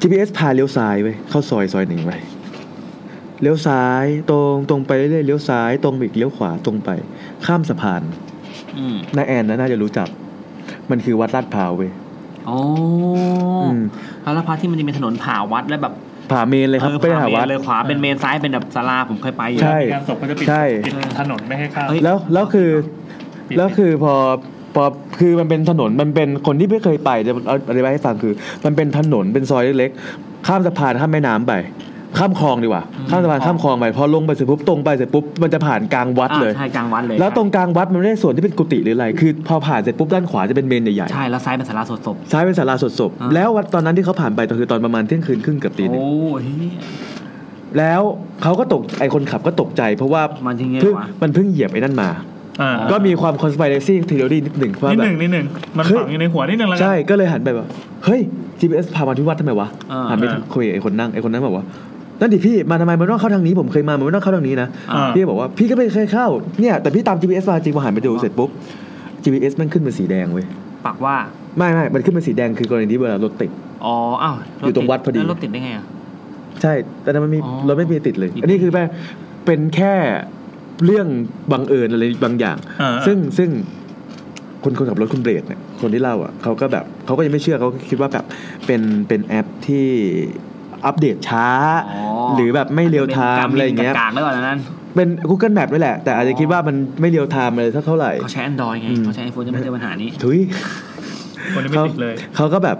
Speaker 2: GPS พาเลี้ยวซ้ายไปเข้าซอยซอยหนึ่งไปเลี้ยวซ้ายตรงตรงไปเรื่อยๆเลี้ยวซ้ายตรงไปอีกเลี้ยวขวาตรงไป ข้ามสะพาน
Speaker 4: อืม
Speaker 2: น้าแอนนะน่าจะรู้จัก มันคือวัดลาดพร้าวเว้ย
Speaker 4: โอ้
Speaker 2: อืม
Speaker 4: แล้วละพักที่มันจะมีถนนผ่าวัดแล้วแบบ
Speaker 2: ผ่าเมนเลยครับ
Speaker 4: ออ
Speaker 2: ไปหา
Speaker 4: ผ่าเม
Speaker 2: วัด
Speaker 4: นเลยขวาเป็นเมนซ้ายเป็นแบบศาลาผมเคยไปอยู่
Speaker 2: ใช่
Speaker 1: งานศพก็จะปิด
Speaker 2: ใช่
Speaker 1: ปิดถนนไม่ให้เข้า
Speaker 4: เฮ้ย
Speaker 2: แล้วแล้วคือ
Speaker 1: ปิด
Speaker 2: แล้วคือพอพอคือมันเป็นถนนมันเป็นคนที่ไม่เคยไปจะเอาอธิบายให้ฟังคือ มันเป็นถนนเป็นซอยเล็กๆข้ามสะพานข้ามแม่น้ำไป ข้ามคลองดีกว่าข้ามสะพานข้ามคลองไปพอลงไปเสร็จปุ๊บตรงไปเสร็จปุ๊บมันจะผ่านกลางวัดเลย
Speaker 4: อ่าใช่กลางวัดเลย
Speaker 2: แล้วตรงกลางวัดมันไม่ได้ส่วนที่เป็นกุฏิหรืออะไร คือพอผ่านเสร็จปุ๊บด้านขวาจะเป็นเมนใหญ่
Speaker 4: ใช่แล้วซ้ายเป็นศาลาสดศพ
Speaker 2: ๆซ้ายเป็นศาลาสดศพ
Speaker 4: อ่า
Speaker 2: แล้ววัดตอนนั้นที่เขาผ่านไปก็คือตอนประมาณเที่ยงคืนครึ่งเกับตีหนึ่ง
Speaker 4: โอ้เฮ้ย
Speaker 2: แล้วเขาก็ตกไอคนขับก็ตกใจ เพราะว่า
Speaker 4: มันจริงไง
Speaker 2: เพิ่ง
Speaker 4: วะ
Speaker 2: มันเพิ่งเหยียบไอ้นั่นมา
Speaker 1: อ่า
Speaker 2: ก็มีความ conspiracy theory นิดหนึ่งว่า
Speaker 1: นิด
Speaker 2: แบ
Speaker 1: ห
Speaker 2: บ
Speaker 1: นึ่งนิดหนึ่งมัน
Speaker 2: เฮ้ย
Speaker 1: ฝังอยู่ในหัวนิดหนึ่งแล้วกัน
Speaker 2: ใช่ก็เลยหันไปแบบเฮ้ย GPS พามาที่วัดทำไมวะ
Speaker 4: อ่า
Speaker 2: หันไป
Speaker 1: อ่า
Speaker 2: คุยกับไอ้คนนั่งไอ้คนนั้นบอกว่า นั่นดิพี่มาทำไมมันต้องเข้าทางนี้ผมเคยมามันไม่ต้องเข้าทางนี้นะ
Speaker 1: อ่า
Speaker 2: พี่ก็บอกว่าพี่ก็ไม่เคยเข้าเนี่ยแต่พี่ตาม GPS มาจริงพอหันไปดูเสร็จปุ๊บ GPS มันขึ้นเป็นสีแดงเว้ย
Speaker 4: ปักว่า
Speaker 2: ไม่ไม่มันขึ้นเป็นสีแดงคือกรณีที่เวลารถติด
Speaker 4: อ๋อ อ้าว
Speaker 2: อยู่ตรงวัดพอดี
Speaker 4: แล้วรถติดได้ไงอะ
Speaker 2: ใช่แต่นั้นมันมี
Speaker 4: อ๋อ
Speaker 2: รถไม่มีติดเลย
Speaker 4: อีก
Speaker 2: อันนี้คือแบบเป็นแค่เรื่องบังเอิญอะไรบางอย่าง
Speaker 1: อ่า
Speaker 2: ซึ่งซึ่งคนคนขับรถคุณเบรดเนี่ยคนที่เล่าอะเขาก็แบบเขาก็ยังไม่เชื่อเขาก็คิดว่าแบบเป็นเป็นแอปที่ อัปเดตช้า
Speaker 4: อ๋อ
Speaker 2: หรือแบบไม่ real time อะไรอย่างเงี้ย
Speaker 4: กากๆแล้วก่อนนั้น
Speaker 2: เป็น Google Map ด้วยแหละ แต่อาจจะคิดว่ามันไม่ real timeอะไรเท่าเท่าไหร่
Speaker 4: เขาใช้ Android ไง
Speaker 2: อืม
Speaker 4: เขาใช้ iPhone จะไม่เจอปัญหานี้
Speaker 2: ทุย
Speaker 1: คนนี้ไม่ติดเลย
Speaker 2: เขาก็แบบ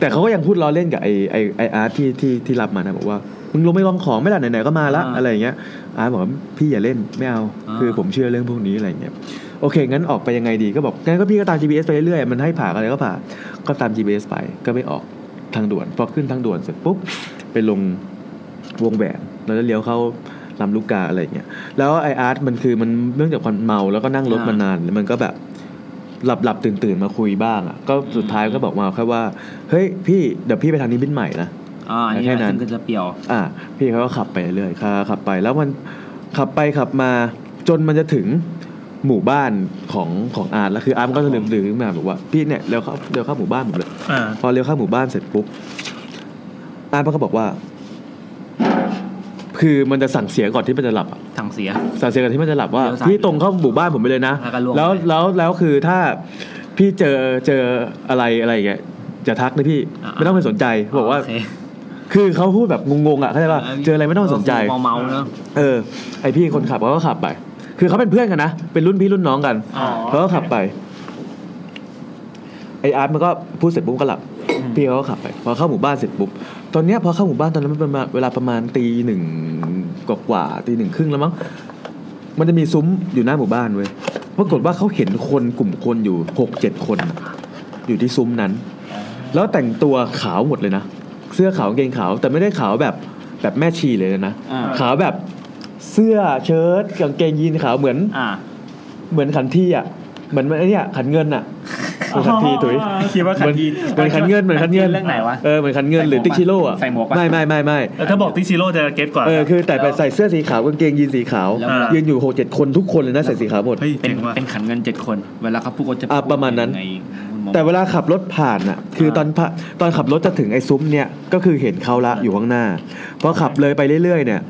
Speaker 2: แต่เขาก็ยังพูดล้อเล่นกับไอไอไออาร์ตที่ที่ที่รับมานะบอกว่ามึงลงไม่ลองของไม่ล่ะไหนๆก็มาละ
Speaker 4: อ่า
Speaker 2: อะไรอย่างเงี้ยอาร์ตบอกว่าพี่อย่าเล่นไม่เอา
Speaker 4: อ่า
Speaker 2: คือผมเชื่อเรื่องพวกนี้อะไรอย่างเงี้ยโอเค งั้นออกไปยังไงดีก็บอกงั้นก็พี่ก็ตาม GPS ไปเรื่อยๆมันให้ผ่าอะไรก็ผ่าก็ตาม GPS ไปก็ไม่ออก ทางด่วน พอขึ้นทางด่วนเสร็จปุ๊บไปลงวงแหวนแล้วก็เลี้ยวเข้าลำลูกกาอะไรอย่างเงี้ยแล้วไออาร์ตมันคือมันเนื่องจากความเมาแล้วก็นั่งรถมานานแล้วมันก็แบบหลับหลับตื่นตื่นๆมาคุยบ้างอะก็สุดท้ายก็บอกมาแค่ว่า เฮ้ยพี่เดี๋ยวพี่ไปทางนี้บินใหม่นะ
Speaker 4: อ่านี่
Speaker 2: แค่นั้น
Speaker 4: ซึ่งก็จะเปรียว
Speaker 2: อ่า พี่เขาก็ขับไปเรื่อยๆขับไป แล้วมันขับไปขับมาจนมันจะถึง หมู่บ้านของของอาร์ตแล้วคืออาร์ตมันก็จะลืมลืมมาบอกว่าพี่เนี่ยเร็วเข้าเร็วเข้าหมู่บ้านผมเลย
Speaker 1: อ่า
Speaker 2: พอเร็วเข้าหมู่บ้านเสร็จปุ๊บอาร์ตมันก็บอกว่า คือมันจะสั่งเสียก่อนที่มันจะหลับอะ
Speaker 4: ถังเสีย
Speaker 2: สั่งเสียก่อนที่มันจะหลับว่า
Speaker 4: เลี้ยวซ้าย
Speaker 2: พี่ตรงเข้าหมู่บ้านผมไปเลยนะ
Speaker 4: แล้วก็ล่วง
Speaker 2: แล้ว
Speaker 4: ไป
Speaker 2: แล้วแล้วคือถ้าพี่เจอเจออะไรอะไรอย่างเงี้ยจะทักนะพี่
Speaker 4: อ่า
Speaker 2: ไม่ต้องไปสนใจบอกว่า
Speaker 4: โเค
Speaker 2: คือเขาพูดแบบงงๆอะเข้าใจป่ะเจออะไรไม่ต้องสนใจ
Speaker 4: เมาๆเนอะ
Speaker 2: เออไอพี่คนขับเขาก็ขับไป คือเขาเป็นเพื่อนกันนะ เป็นรุ่นพี่รุ่นน้องกัน
Speaker 1: อ๋อ
Speaker 2: เขาก็ขับไป ไออาร์ตมันก็พูดเสร็จปุ๊บก็หลับ พี่เขาก็ขับไป พอเข้าหมู่บ้านเสร็จปุ๊บ ตอนเนี้ยพอเข้าหมู่บ้านตอนนั้นมันประมาณเวลาประมาณตีหนึ่งกว่าๆตีหนึ่งครึ่งแล้วมั้ง มันจะมีซุ้มอยู่หน้าหมู่บ้านเว้ย ปรากฏว่าเขาเห็นคนกลุ่มคนอยู่หกเจ็ดคน อยู่ที่ซุ้มนั้น แล้วแต่งตัวขาวหมดเลยนะ เสื้อขาวกางเกงขาว แต่ไม่ได้ขาวแบบแบบแม่ชีเลยนะ
Speaker 6: อ่า
Speaker 2: ขาวแบบ เสื้อเชิ้ตกางเกงยีนขาวเหมือน
Speaker 6: อ่า
Speaker 2: เหมือนขันที่อะเหมือนไอ้เนี่ยขันเงินอะเหมือนขันทีถุย
Speaker 6: คิดว่าขันที
Speaker 2: เหมือนขันเงินเหมือนขันเงิน
Speaker 6: เรื่องไหนวะ
Speaker 2: เออเหมือนขันเงินหรือ
Speaker 6: ใส่หมวก
Speaker 2: ติ๊กชิโร่อะ
Speaker 6: ใส่หมวกปะ
Speaker 2: ไม่ไม่ไม่ไม่
Speaker 1: แล้วถ้าบอกติชิโร่จะเก็ตกว่า
Speaker 2: เออคือแต่ไปใส่เสื้อสีขาวกางเกงยีนสีขาว
Speaker 6: แล้วเวลา
Speaker 2: ยืนอยู่หกเจ็ดคนทุกคนเลยนะใส่สีขาวหมด
Speaker 1: เฮ้ย
Speaker 6: เป็น
Speaker 1: เจ๋งว่ะ
Speaker 6: เป็นขันเงินเจ็ดคน เวลาเขาพูดก็จะ
Speaker 2: อะประมาณนั้น
Speaker 6: พูดยังไงคุณหมอ
Speaker 2: แต่เวลาขับรถผ่านอะ คือตอนพะตอนขับรถจะถึงไอ้ซุ้มเนี่ยก็คือเห็นเขาละอยู่ข้างหน้าพอขับเลยไปเรื่อยๆเนี่ย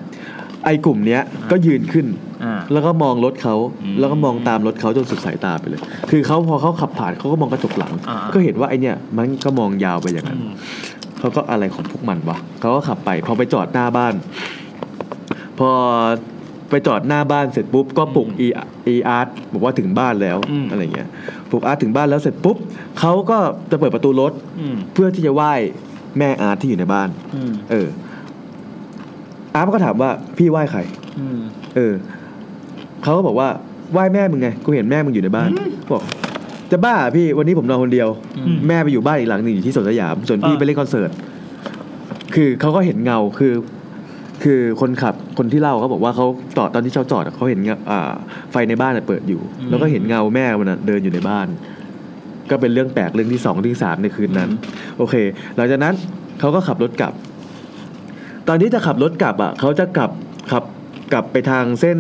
Speaker 2: ไอ้กลุ่มเนี้ยก็ยืนขึ้น
Speaker 6: อ่า
Speaker 2: แล้วก็มองรถเขา
Speaker 6: อืม
Speaker 2: แล้วก็มองตามรถเขาจนสุดสายตาไปเลย คือเขาพอเขาขับผ่านเขาก็มองกระจกหลัง
Speaker 6: อ่า
Speaker 2: ก็เห็นว่าไอเนี่ยมันก็มองยาวไปอย่างนั้น
Speaker 6: อืม
Speaker 2: เขาก็อะไรของพวกมันวะเขาก็ขับไป พอไปจอดหน้าบ้าน พอไปจอดหน้าบ้านเสร็จปุ๊บก็ปลุกอีอีอาร์ตบอกว่าถึงบ้านแล้ว
Speaker 6: อืม
Speaker 2: อะไรเงี้ยปลุกอาร์ตถึงบ้านแล้วเสร็จปุ๊บเขาก็จะเปิดประตูรถ
Speaker 6: อืม
Speaker 2: เพื่อที่จะไหว้แม่อาร์ตที่อยู่ในบ้าน
Speaker 6: อืม
Speaker 2: เออ อาร์ตก็ถามว่าพี่ไหว้ใคร
Speaker 6: อืม
Speaker 2: เออเขาก็บอกว่าไหว้แม่มึงไงกูเห็นแม่มึงอยู่ในบ้านบอกจะบ้าเหรอพี่วันนี้ผมนอนคนเดียว
Speaker 6: อืม
Speaker 2: แม่ไปอยู่บ้านอีกหลังหนึ่งอยู่ที่สวนสยามส่วนพี่
Speaker 1: อ่า
Speaker 2: ไปเล่นคอนเสิร์ตคือเขาก็เห็นเงาคือ คือคนขับคนที่เล่าเขาบอกว่าเขาจอดตอนที่เขาจอดอะเขาเห็นเงาอ่า ไฟในบ้านอะเปิดอยู่ แล้วก็เห็นเงาแม่มันอะเดินอยู่ในบ้าน ก็เป็นเรื่องแปลกเรื่องที่สองที่สามในคืนนั้น โอเค หลังจากนั้นเขาก็ขับรถกลับ ตอนที่จะขับรถกลับอะเขาจะกลับขับกลับไปทางเส้น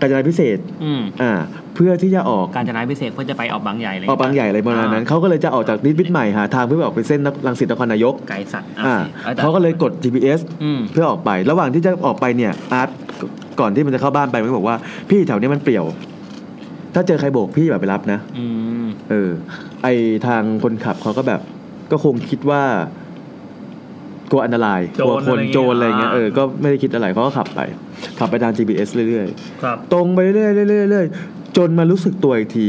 Speaker 2: กาญจนาพิเศษก
Speaker 6: อืม
Speaker 2: อ่า เพื่อที่จะออก
Speaker 6: การจนาพิเศษกเพื่อจะไปออกบางใหญ่เลย
Speaker 2: ออกบางใหญ่อะไรประมาณนั้นเขาก็เลยจะออกจากนิดวิทย์ใหม่หาทางเพื่อไปออกไปเส้นรังสิตนครนายก
Speaker 6: ไกลสัตว์
Speaker 2: อ่า
Speaker 6: โอค
Speaker 2: เขาก็เลยกด GPS
Speaker 6: อืม
Speaker 2: เพื่อออกไป ระหว่างที่จะออกไปเนี่ยอาร์ตก่อนที่มันจะเข้าบ้านไปมันก็บอกว่าพี่แถวนี้มันเปลี่ยว ถ้าเจอใครโบกพี่แบบไปรับนะ
Speaker 6: อืม
Speaker 2: เออ ไอทางคนขับเขาก็แบบ ก็คงคิดว่าก ลัวอันตราย
Speaker 1: โจ
Speaker 2: กลัว
Speaker 1: ร
Speaker 2: คน
Speaker 1: อะไรเงี้ย
Speaker 2: โจรอะไรเงี้ย
Speaker 1: อ่า
Speaker 2: เออก็ไม่ได้คิดอะไรเขาก็ขับไป ขับไปทาง GPS เรื่อย
Speaker 1: ครับ
Speaker 2: ๆตรงไปเรื่อยๆเรื่อยๆเรื่อยๆจนมารู้สึกตัวอีกที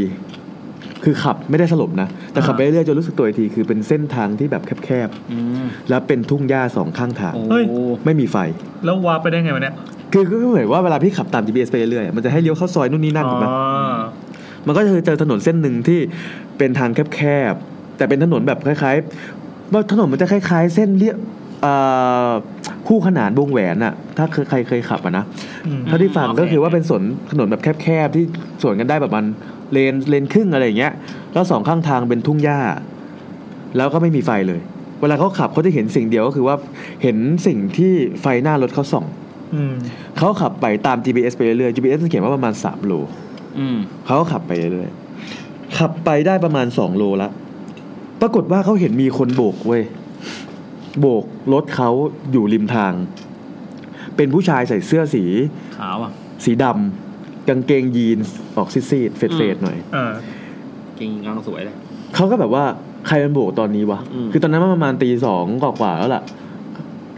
Speaker 2: คือขับไม่ได้สลบนะ แต่ขับไปเรื่อยๆจนรู้สึกตัวอีกทีคือเป็นเส้นทางที่แบบแคบ
Speaker 6: อืม
Speaker 2: ๆแล้วเป็นทุ่งหญ้าสองข้างทาง
Speaker 6: โอ้
Speaker 1: เฮ้ย
Speaker 2: ไม่มีไฟ
Speaker 1: แล้ววาร์ปไปได้ไงวะเนี่ย
Speaker 2: คือก็เหมือนว่าเวลาพี่ขับตาม GPS ไปเรื่อยๆมันจะให้เลี้ยวเข้าซอยนู่นนี่นั่น
Speaker 1: อ๋
Speaker 2: ถูกไหม
Speaker 1: อ
Speaker 2: มันก็จะเจอถนนเส้นหนึ่งที่เป็นทางแคบๆแต่เป็นถนนแบบคล้ายๆว่าถนนมันจะคล้ายๆ เส้นเลียบเอ่อ คู่ขนานวงแหวนอะถ้าเคยใครเคยขับอะนะ
Speaker 1: อืม
Speaker 2: เท่าที่ฟังก็คือว่าเป็นสวนถนนแบบแคบๆที่สวนกันได้แบบมันเลนเลนครึ่งอะไรอย่างเงี้ยแล้วสองข้างทางเป็นทุ่งหญ้า แล้วก็ไม่มีไฟเลย เวลาเขาขับเขาจะเห็นสิ่งเดียวก็คือว่าเห็นสิ่งที่ไฟหน้ารถเขาส่อง
Speaker 1: อืม
Speaker 2: เขาขับไปตาม GPS ไปเรื่อยๆ GPS มันเขียนว่าประมาณ3โล
Speaker 6: อืม
Speaker 2: เขาก็ขับไปเรื่อยๆขับไปได้ประมาณสองโลละปรากฏว่าเขาเห็นมีคนโบกเว้ย โบกรถเขาอยู่ริมทาง เป็นผู้ชายใส่เสื้อสี
Speaker 6: ขาวอะ
Speaker 2: สีดำกางเกงยีนส์ออกซีดๆเฟดๆหน่อย
Speaker 1: เออ
Speaker 6: เก่งกำลังสวยเลย
Speaker 2: เขาก็แบบว่าใครมันโบกตอนนี้วะ
Speaker 6: อืม
Speaker 2: คือตอนนั้นมันประมาณตีสองกว่าๆแล้วล่ะ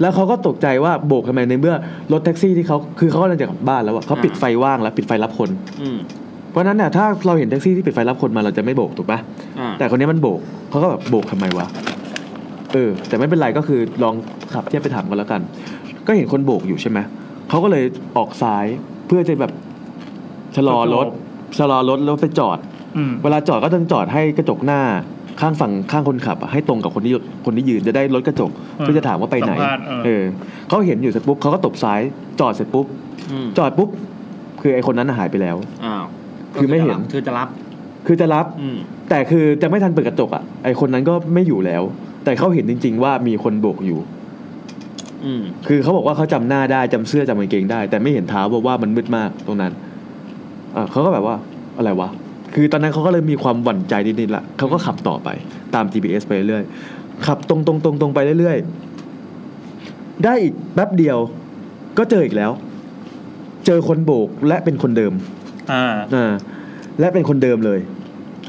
Speaker 2: แล้วเขาก็ตกใจว่าโบกทำไมในเมื่อรถแท็กซี่ที่เขาคือเขากำลังจะกลับบ้านแล้วอะเขาปิดไฟว่างแล้วปิดไฟรับคน
Speaker 6: อืม
Speaker 2: เพราะฉะนั้นเนี่ยถ้าเราเห็นแท็กซี่ที่ปิดไฟรับคนมาเราจะไม่โบกถูกปะ
Speaker 6: อ่า
Speaker 2: แต่คนนี้มันโบกเขาก็แบบโบกทำไมวะ เออ แต่ไม่เป็นไรก็คือลองขับเทียบไปถามกันแล้วกัน ก็เห็นคนโบกอยู่ใช่ไหมเขาก็เลยออกซ้ายเพื่อจะแบบชะลอรถชะลอรถแล้วไปจอด
Speaker 1: อืม
Speaker 2: เวลาจอดก็ต้องจอดให้กระจกหน้าข้างฝั่งข้างคนขับอะให้ตรงกับคนที่คนที่ยืนจะได้ลดกระจก
Speaker 1: อืม
Speaker 2: เพื่อจะถามว่าไปไหน
Speaker 1: สัมภาษณ์เออ
Speaker 2: เออเขาเห็นอยู่เสร็จปุ๊บเขาก็ตบซ้าย จอดเสร็จปุ๊บ
Speaker 6: อืม
Speaker 2: จอดปุ๊บ คือไอคนนั้นน่ะหายไปแล้ว
Speaker 6: อ้าว
Speaker 2: คือไม่เห็น
Speaker 6: คือจะรับ
Speaker 2: คือจะรับ
Speaker 6: อืม
Speaker 2: แต่คือจะไม่ทันเปิดกระจกอะไอคนนั้นก็ไม่อยู่แล้ว แต่เขาเห็นจริง ๆ ว่ามีคนโบกอยู่
Speaker 6: อืม
Speaker 2: คือเขาบอกว่าเขาจำหน้าได้จำเสื้อจำกางเกงได้ แต่ไม่เห็นเท้าเพราะว่ามันมืดมากตรงนั้นอ่าเขาก็แบบว่าอะไรวะ คือตอนนั้นเขาก็เลยมีความหวั่นใจนิดๆละเขาก็ขับต่อไปตาม GPS ไปเรื่อยขับตรงตรงตรงตรงไปเรื่อยๆ ได้อีกแป๊บเดียว ก็เจออีกแล้ว เจอคนโบกและเป็นคนเดิม
Speaker 1: อ่า
Speaker 2: อ่าและเป็นคนเดิมเลย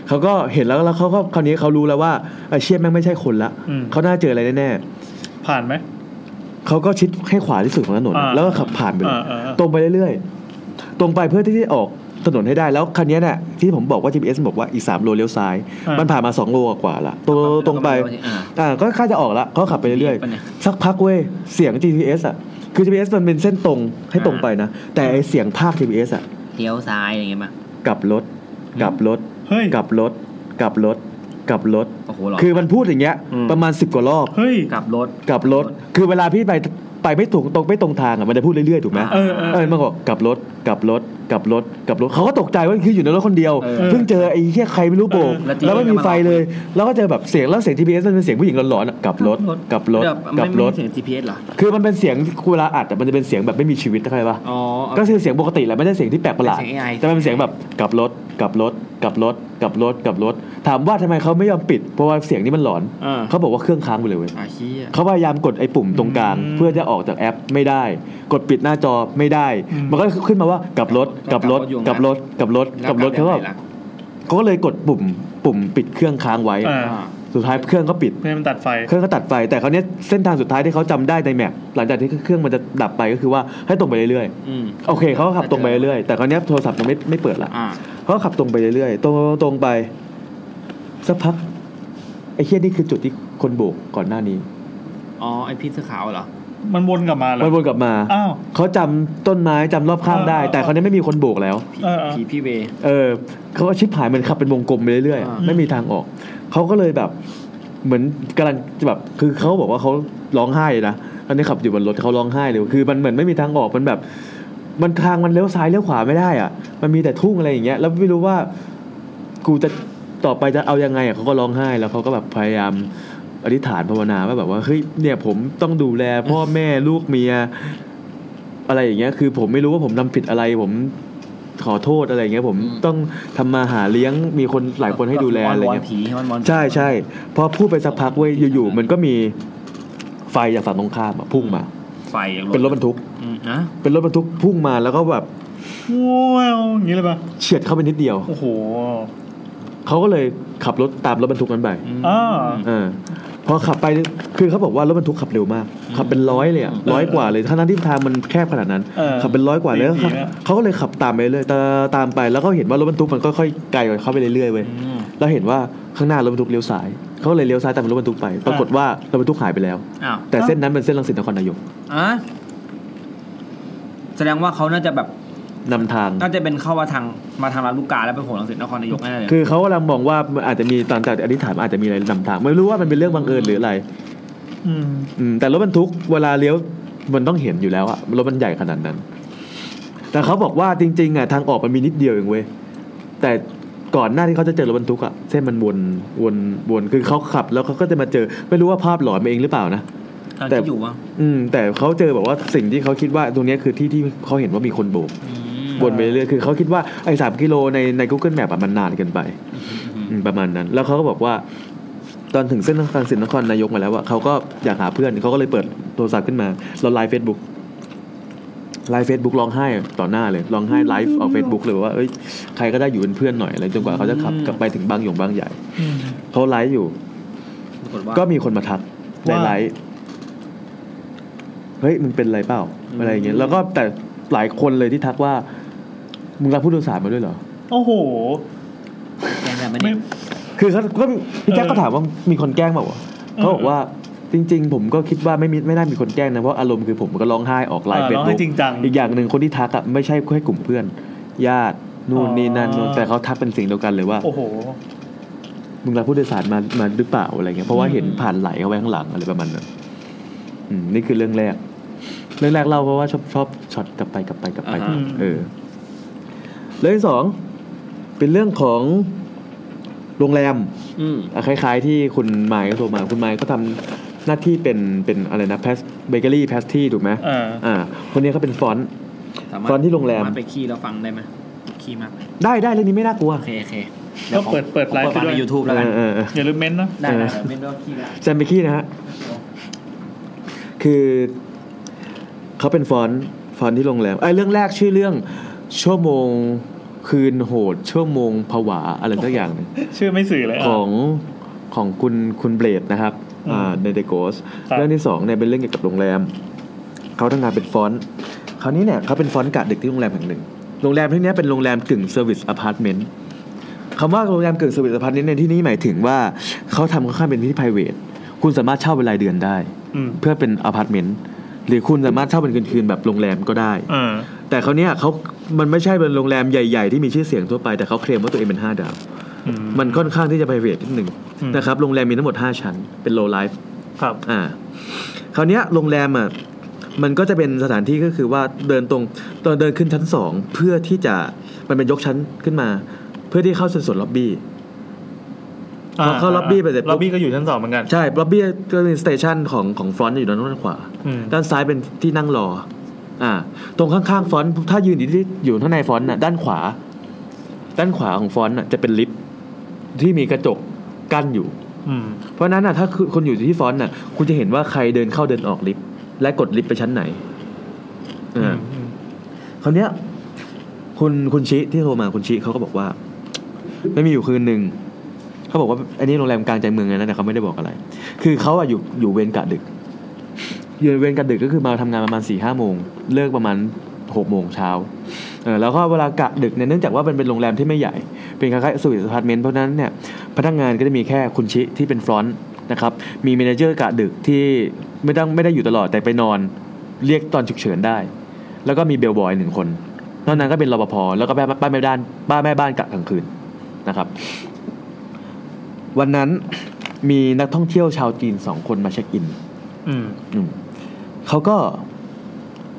Speaker 2: เขาก็เห็นแล้วแล้วเขาก็คราวนี้เขารู้แล้วว่าไอ้เชี่ยแม่งไม่ใช่คนละ
Speaker 1: อืม
Speaker 2: เขาน่าเจออะไรแน่
Speaker 1: ผ่านไหม
Speaker 2: ๆเขาก็ชิดให้ขวาที่สุดของถนน
Speaker 1: อ่า
Speaker 2: แล้วก็ขับผ่านไปเลย
Speaker 1: อ่าอ่าอ่า
Speaker 2: ตรงไปเรื่อยๆ ตรงไปเพื่อที่จะออกถนนให้ได้แล้วคันนี้เนี่ยที่ผมบอกว่า GPS บอกว่าอีกสามโลเลี้ยวซ้าย
Speaker 1: อ่ามั
Speaker 2: มันผ่านมาสองโลกว่าละตรงตรงไป
Speaker 6: อ่า
Speaker 2: อ่าก็ค่าจะออกละเขาขับไปเรื่อย
Speaker 6: ปะเนี่ย
Speaker 2: ๆ สักพักเว้ย เสียง GPS อะ คือ TBS มันเป็นเส้นตรงให้ตรงไปนะ แต่ไอเสียงภาค TBS อะ
Speaker 4: เลี้ยวซ้ายอย่างเงี้ยป่ะ
Speaker 2: กลับรถ กลับรถ
Speaker 1: เฮ้ย
Speaker 2: กลับรถ กลับรถ กลับรถ
Speaker 4: โอ้โหหรอ
Speaker 2: คือมันพูดอย่างเงี้ย
Speaker 4: อืม
Speaker 2: ประมาณสิบกว่ารอบ
Speaker 1: เฮ้ย
Speaker 4: กลับรถ
Speaker 2: กลับรถ คือเวลาพี่ไปไปไม่ถูกตรงไม่ตรงทางอะมันจะพูดเรื่อยๆถูกไหม
Speaker 1: เออเออ
Speaker 2: เออมันบอกกลับรถกลับรถกลับรถกลับรถเขาก็ตกใจว่าคืออยู่ในรถคนเดียว
Speaker 4: เออ
Speaker 2: เพิ่งเจอไอ้เหี้ยใครไม่รู้โบก
Speaker 4: เออแล้ว
Speaker 2: แล้วไม่มีไฟ
Speaker 4: GPS
Speaker 2: เลย แล้วก็เจอแบบเสียงแล้วเสียง TBS มันเป็นเสียงผู้หญิงหลอนๆอะกลับรถกลับรถ
Speaker 4: เดี๋ยว
Speaker 2: กลั
Speaker 4: ไม่
Speaker 2: บ
Speaker 4: ไม่
Speaker 2: รถ
Speaker 4: มีเสียง GPS เหรอ
Speaker 2: คือมันเป็นเสียงเวลาอัดอะมันจะเป็นเสียงแบบไม่มีชีวิตเข้าใจปะ
Speaker 4: อ๋อ
Speaker 2: ก็คือเสียงปกติแหละไม่ใช่เสียงที่แปลกประหลาด
Speaker 4: เป็นเสียง AI
Speaker 2: แต่มันเป็นเสียงแบบกลับรถ กลับรถกลับรถกลับรถกลับรถ ถามว่าทำไมเขาไม่ยอมปิด เพราะว่าเสียงนี้มันหลอน
Speaker 4: อ่า
Speaker 2: เขาบอกว่าเครื่องค้างไปเลยเว้ย
Speaker 4: อาชี้ย
Speaker 2: เขาพยายามกดไอ้ปุ่มตรงกลาง
Speaker 1: อืม
Speaker 2: เพื่อจะออกจากแอปไม่ได้ กดปิดหน้าจอไม่ได้
Speaker 1: อืม
Speaker 2: มันก็ขึ้นมาว่ากลับรถกลับรถกลับรถกลับรถกลับรถเขาก็
Speaker 4: แล้ว
Speaker 2: เขาก็เลยกดปุ่มปุ่มปิดเครื่องค้างไว้
Speaker 1: อ่า
Speaker 4: อ่า
Speaker 2: สุดท้ายเครื่องก็ปิด
Speaker 1: เพื่อให้มันตัดไฟ
Speaker 2: เครื่องก็ตัดไฟแต่คราวเนี้ยเส้นทางสุดท้ายที่เขาจำได้ในแมปหลังจากที่เครื่องมันจะดับไปก็คือว่าให้ตรงไปเรื่อย
Speaker 4: อืม
Speaker 2: ๆโอเคเขาก็ขับตรงไปเรื่อยๆแต่คราวเนี้ยโทรศัพท์มันไม่ไม่เปิดละ
Speaker 4: อ่า
Speaker 2: เขาก็ขับตรงไปเรื่อยๆตรงตรงไปสักพักไอ้เฮี้ยนี่คือจุดที่คนโบกก่อนหน้านี้
Speaker 4: อ๋อไอพี่เสื้อขาวเหรอ
Speaker 1: มันวนกลับมาเหรอ
Speaker 2: มันวนกลับมา
Speaker 1: อ้าว
Speaker 2: เขาจำต้นไม้จำรอบข้างได้
Speaker 1: เออ
Speaker 2: แต่คราวนี้ไม่มีคนโบกแล้ว
Speaker 1: เออเออ
Speaker 4: ผีพี่เว
Speaker 2: เออเขาก็ชิบหายมันขับเป็นวงกลมไปเรื่อย
Speaker 4: อ่า
Speaker 2: ๆ ไม่มีทางออก เขาก็เลยแบบ เหมือนกำลังจะแบบคือเขาบอกว่าเขาร้องไห้เลยนะตอนนี้ขับอยู่บนรถเขาร้องไห้เลยคือมันเหมือนไม่มีทางออกมันแบบ มันทางมันเลี้ยวซ้ายเลี้ยวขวาไม่ได้อะ มันมีแต่ทุ่งอะไรอย่างเงี้ย แล้วไม่รู้ว่ากูจะต่อไปจะเอายังไงอะเขาก็ร้องไห้แล้วเขาก็แบบพยายามอธิษฐานภาวนาว่าแบบว่าเฮ้ยเนี่ยผมต้องดูแลพ่อแม่ลูกเมียอะไรอย่างเงี้ย คือผมไม่รู้ว่าผมทำผิดอะไร ผมขอโทษอะไรอย่างเงี้ย ผมต้องทำมาหาเลี้ยงมีคนหลายคนให้ดูแลอะไร
Speaker 4: วอน
Speaker 2: เงี้ย
Speaker 4: ผีวอนวอนผี
Speaker 2: ใช่ใช่พอพูดไปสักพักเว้ยอยู่ๆมันก็มีไฟจากฝั่งตรงข้ามอะพุ่งมา
Speaker 4: ไฟอย่าง
Speaker 2: เป็นรถบรรทุก
Speaker 4: อืมนะ
Speaker 2: เป็นรถบรรทุกพุ่งมาแล้วก็แบบ
Speaker 1: ว้าวอย่างนี้เลยปะ
Speaker 2: เฉียดเข้าไปนิดเดียว
Speaker 1: โอ้โห
Speaker 2: เขาก็เลยขับรถตามรถบรรทุกนั้นไป
Speaker 1: อ่า
Speaker 2: เออพอขับไปคือเขาบอกว่ารถบรรทุกขับเร็วมาก ขับเป็นร้อยเลยอะร้อยกว่าเลยทั้งนั้นที่ทางมันแคบขนาดนั้น
Speaker 1: เออ
Speaker 2: ขับเป็นร้อยกว่าเลยแล้ว
Speaker 1: ดี
Speaker 2: เขา
Speaker 1: ๆนะ
Speaker 2: เขาก็เลยขับตามไปเรื่อยๆตาตามไปแล้วก็เห็นว่ารถบรรทุกมันก็ค่อยไกลกว่าเขาไปเรื่อยๆเว้ย
Speaker 4: อืม
Speaker 2: แล้วเห็นว่าข้างหน้ารถบรรทุกเลี้ยวซ้าย เขาก็เลยเลี้ยวซ้ายตามรถบรรทุกไป ปรากฏว่ารถบรรทุกหายไปแล้ว
Speaker 4: อ้าว
Speaker 2: แต่เส้นนั้นเป็นเส้นรังสิตนครนายก
Speaker 4: อะแสดงว่าเขาน่าจะแบบ
Speaker 2: นำทาง
Speaker 4: น่าจะเป็นเข้ามาทางมาทางลำลูกกาแล้วไปโผล่ลังสิตนครนายกแน่เลย
Speaker 2: คือเขากำลังมองว่ามันอาจจะมีตอนจากอธิษฐานมันอาจจะมีอะไรนำทาง ไม่รู้ว่ามันเป็นเรื่องบังเอิญหรืออะไร
Speaker 1: อืม
Speaker 2: อืมแต่รถบรรทุกเวลาเลี้ยวมันต้องเห็นอยู่แล้วอะรถมันใหญ่ขนาดนั้น แต่เขาบอกว่าจริงๆอะทางออกมันมีนิดเดียวเองเว้ยแต่ ก่อนหน้าที่เขาจะเจอรถบรรทุกอะเส้นมันวนวนวนคือเขาขับ แล้วเขาก็จะมาเจอ ไม่รู้ว่าภาพหลอนมาเองหรือเปล่านะ
Speaker 4: ทาง
Speaker 2: แต่
Speaker 4: ที่อยู่วะ
Speaker 2: อืม แต่เขาเจอแบบว่าสิ่งที่เขาคิดว่าตรงเนี้ยคือที่ที่เขาเห็นว่ามีคนโบก
Speaker 4: อืม
Speaker 2: วนไปเรื่อยๆคือเขาคิดว่าไอ้สามกิโลในใน Google Map อะมันนานเกินไปอืมประมาณนั้น แล้วเขาก็บอกว่า ตอนถึงเส้นทางสินนครนายกมาแล้วอะเขาก็อยากหาเพื่อนเขาก็เลยเปิดโทรศัพท์ขึ้นมาเราไลฟ์เฟซบุ๊ก ไลฟ์เฟซบุ๊กร้องไห้ต่อหน้าเลยร้องไห้ไลฟ์ออกเฟซบุ๊กเลยว่าเอ้ยใครก็ได้อยู่เป็นเพื่อนหน่อยอะไรจนกว่าเขาจะขับกลับไปถึงบางหยงบางใหญ่
Speaker 1: อืม
Speaker 2: เขาไลฟ์อยู่
Speaker 4: ปรากฏว่า
Speaker 2: ก็มีคนมาทักใน
Speaker 1: ว่า
Speaker 2: ไลฟ์เฮ้ยมึงเป็นอะไรเปล่าอะไรอย่างเงี้ยแล้วก็แต่หลายคนเลยที่ทักว่ามึงรับผู้โดยสารมาด้วยเหรอ
Speaker 1: โอ้โห
Speaker 4: แกงแบบไม่
Speaker 1: ไม่
Speaker 4: เนี่ย
Speaker 2: คือเขาก็พี่แจ๊ค
Speaker 1: เออ
Speaker 2: ก็ถามว่ามีคนแกล้งเปล่าวะเขาบอกว่า จริง ๆ ผมก็คิดว่าไม่มีไม่น่ามีคนแกล้งนะเพราะอารมณ์คือผมก็ร้องไห้ออกไลน์
Speaker 1: อ่า
Speaker 2: เฟซ
Speaker 1: ร้องให้
Speaker 2: บุ๊ก
Speaker 1: จริงจัง
Speaker 2: อีกอย่างหนึ่งคนที่ทักอะไม่ใช่แค่กลุ่มเพื่อน ญาตินู่นนี่นั่นนู่นแต่เขาทักเป็นสิ่งเดียวกันเลยว่า
Speaker 1: โอ้โห
Speaker 2: มึงรับผู้โดยสารมามาหรือเปล่าอะไรเงี้ยเพราะว่าเห็นผ่านไหลเข้าไปข้างหลังอะไรประมาณนั้นอืมนี่คือเรื่องแรก เรื่องแรกเล่าเพราะว่าชอบชอบช็อตกลับไปกลับไปกลับไป
Speaker 1: อ่าฮะ
Speaker 2: เออเรื่องที่สองเป็นเรื่องของโรงแรม
Speaker 4: อืม
Speaker 2: อะคล้ายๆ ที่คุณไมค์ก็โทรมาคุณไมค์ก็ทำ หน้าที่เป็นเป็นอะไรนะแพสเบเกอรี่แพสที่ถูกไหม
Speaker 1: อ่า
Speaker 2: อ่าคนนี้เขาเป็นฟอนต์
Speaker 4: สามารถ
Speaker 2: ตอนที่โรงแรม
Speaker 4: สาารถไปขี้แล้วฟังได้ไหมขี้มาก
Speaker 2: ได้ได้เรื่องนี้ไม่น่ากลัว
Speaker 4: โอเคโอเค
Speaker 1: ก็เปิดเปิดไลฟ์
Speaker 4: ผมฟัง
Speaker 1: ไปด้
Speaker 4: ใน
Speaker 1: วย
Speaker 4: ยูทูบแล้วกัน
Speaker 2: เออเออเออ
Speaker 1: อย่าลืมเม้นต์นะ
Speaker 4: ได้
Speaker 2: เออ
Speaker 4: ได้ไม่ต้องขี้แล้ว
Speaker 2: แซมเบกี้นะฮะ คือเขาเป็นฟอนต์ฟอนต์ที่โรงแรมไอ้ยเรื่องแรกชื่อเรื่อง ชั่วโมงคืนโหด ชั่วโมงผวาอะไรสักอย่างหนึ่ง
Speaker 1: ชื่อไม่สื่อเลยอะ
Speaker 2: ของของคุณคุณเบลดนะครับอ่า ใน The Ghost
Speaker 1: ครับ
Speaker 2: เรื่องที่สองเนี่ยเป็นเรื่องเกี่ยวกับโรงแรมเขาทำงานเป็น front คราวนี้เนี่ยเขาเป็น front กะดึกที่โรงแรมแห่งหนึ่งโรงแรมที่เนี้ยเป็นโรงแรมกึ่ง service apartment คำว่าโรงแรมกึ่ง service apartment ในที่นี้หมายถึงว่าเขาทำค่อนข้างเป็นที่ p r i v a t คุณสามารถเช่าเป็นรายเดือนได้
Speaker 1: อืม
Speaker 2: เพื่อเป็นอพาร์ตเมนต์หรือคุณสามารถเช่าเป็นคืนๆแบบโรงแรมก็ได้
Speaker 1: เออ
Speaker 2: แต่เขาวเนี้ยเขามันไม่ใช่เป็นโรงแรมใหญ่ ๆ ที่มีชื่อเสียงทั่วไปแต่เขาเคลมว่าตัวเองเป็นห้าดาว
Speaker 1: อื
Speaker 2: มันค่อนข้างที่จะ private นิดหนึ่ง
Speaker 1: อืม
Speaker 2: นะครับโรงแรมมีทั้งหมด 5 ชั้น เป็น low life
Speaker 1: ครับ
Speaker 2: อ่าคราวเนี้ยโรงแรมอะมันก็จะเป็นสถานที่ก็คือว่าเดินตรงตอนเดินขึ้นชั้นสองเพื่อที่จะมันเป็นยกชั้นขึ้นมา เพื่อที่เข้าส่วนล็อบบี้พอเข้าล็อบบี้ไปเสร็จปุ๊บ
Speaker 1: ล็อบบี้ก็อยู่ชั้นสองเหมือนกัน
Speaker 2: ใช่ล็อบบี้ก็เป็น station ของของ front อยู่ด้านด้านขวา
Speaker 1: อืม
Speaker 2: ด้านซ้ายเป็นที่นั่งรอ อ่า ตรงข้างๆ front ถ้ายืนอยู่ที่อยู่ข้างใน front น่ะด้านขวา ด้านขวาของ front น่ะจะเป็นลิฟต์ ที่มีกระจกกั้นอยู่
Speaker 1: อืม
Speaker 2: เพราะฉะนั้นน่ะถ้าคือคนอยู่ที่ front น่ะ คุณจะเห็นว่าใครเดินเข้าเดินออกลิฟต์และกดลิฟต์ไปชั้นไหน
Speaker 1: อื
Speaker 2: อ่ามคราวเนี้ย คุณคุณชิที่โทรมาคุณชิเขาก็บอกว่า ไม่มีอยู่คืนหนึ่งเขาบอกว่าอันนี้โรงแรมกลางใจเมืองเลยนะแต่เขาไม่ได้บอกอะไร คือเขาอะอยู่อยู่เวรกะดึกอยู่เวรกะดึกก็คือมาทำงานประมาณสี่ห้าโมงเลิกประมาณหกโมงเช้าเออแล้วก็เวลากะดึกเนี่ยเนื่องจากว่ามันเป็นโรงแรมที่ไม่ใหญ่ เป็นคล้ายๆ suite apartment เพราะฉะนั้นเนี่ยพนักงานก็จะมีแค่คุณชิที่เป็น front นะครับมี manager กะดึกที่ไม่ต้องไม่ได้อยู่ตลอดแต่ไปนอนเรียกตอนฉุกเฉินได้ แล้วก็มี bellboy หนึ่งคนนอกนั้นก็เป็นรปภแล้วก็ป้าป้าแม่บ้านป้าแม่บ้านกะกลางคืนนะครับ วันนั้นมีนักท่องเที่ยวชาวจีนสองคนมาเช็คอิน
Speaker 1: อืม
Speaker 2: อืมเขาก็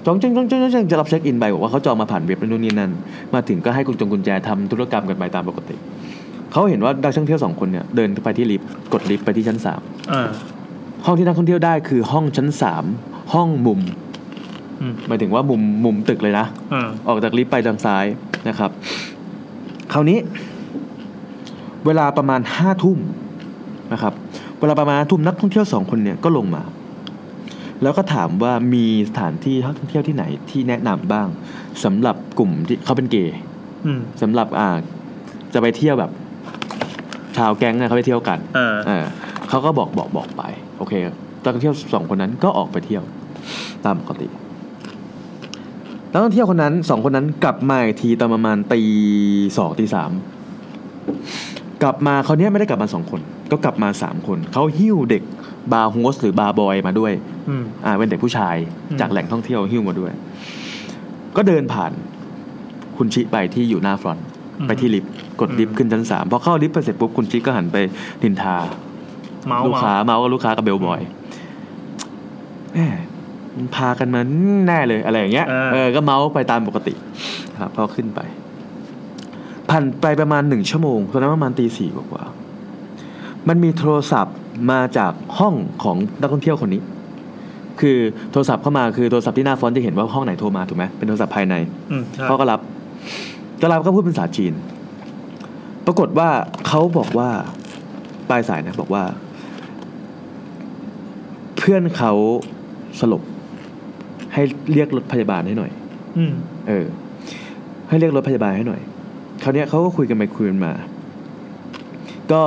Speaker 2: จ้องจ้องจ้องจ้องจ้องจะรับเช็คอินไปบอกว่าเขาจองมาผ่านเว็บนู่นนี่นั่น มาถึงก็ให้กุญจงกุญแจทำธุรกรรมกันไปตามปกติ เขาเห็นว่านักท่องเที่ยวสองคนเนี่ยเดินไปที่ลิฟต์กดลิฟต์ไปที่ชั้นสามห้องที่นักท่องเที่ยวได้คือห้องชั้นสามห้องมุมหมายถึงว่ามุมมุมตึกเลยนะ
Speaker 1: อ
Speaker 2: อกจากลิฟต์ไปทางซ้ายนะครับ คราวนี้ เวลาประมาณห้าทุ่มนะครับ เวลาประมาณทุ่มนักท่องเที่ยวสองคนเนี่ยก็ลงมา แล้วก็ถามว่ามีสถานที่ท่องเที่ยวที่ไหนที่แนะนำบ้างสำหรับกลุ่มที่เขาเป็นเกย์
Speaker 1: อืม
Speaker 2: สำหรับอ่าจะไปเที่ยวแบบ ชาวแก๊งเนี่ยเขาไปเที่ยวกัน
Speaker 1: อ่า
Speaker 2: เออเขาก็บอกบอกบอกไป โอเคนักท่องเที่ยวสองคนนั้นก็ออกไปเที่ยว ตามปกตินักท่องเที่ยวคนนั้นสองคนนั้นกลับมาอีกทีตอนประมาณตีสองตีสามกลับมาเขาวเนี้ยไม่ได้กลับมาสองคน ก็กลับมาสามคนเขาหิ้วเด็ก บาร์โฮสหรือบาร์บอยมาด้วย
Speaker 1: อืม
Speaker 2: อ่าเป็นเด็กผู้ชาย
Speaker 1: อืม
Speaker 2: จากแหล่งท่องเที่ยวหิ้วมาด้วย ก็เดินผ่านคุณชิไปที่อยู่หน้าฟรอนต์ไปที่ลิฟต์กดลิฟต์ขึ้นชั้นสามพอเข้าลิฟต์ไปเสร็จปุ๊บคุณชิก็หันไปนินทา
Speaker 1: เมาท์
Speaker 2: ลูกค้าเมาท์กับลูกค้ากับ bellboy แหมมันพากันมาแน่เลยอะไรอย่างเงี้ย
Speaker 1: เออ
Speaker 2: เออก็เมาท์ไปตามปกติครับพอขึ้นไปผ่านไปประมาณหนึ่งชั่วโมงตอนนั้นประมาณตีสี่กว่าๆมันมีโทรศัพท์ มาจากห้องของนักท่องเที่ยวคนนี้ คือโทรศัพท์เข้ามาคือโทรศัพท์ที่หน้า front จะเห็นว่าห้องไหนโทรมาถูกไหมเป็นโทรศัพท์ภายในเขาก็รับก็รับก็พูดเป็นภาษาจีน ปรากฏว่าเขาบอกว่าปลายสายนะบอกว่า เพื่อนเขาสลบให้เรียกรถพยาบาลให้หน่อย
Speaker 1: อ
Speaker 2: เออ ให้เรียกรถพยาบาลให้หน่อยคราวนี้เขาก็คุยกันไปคุยกันมา ก็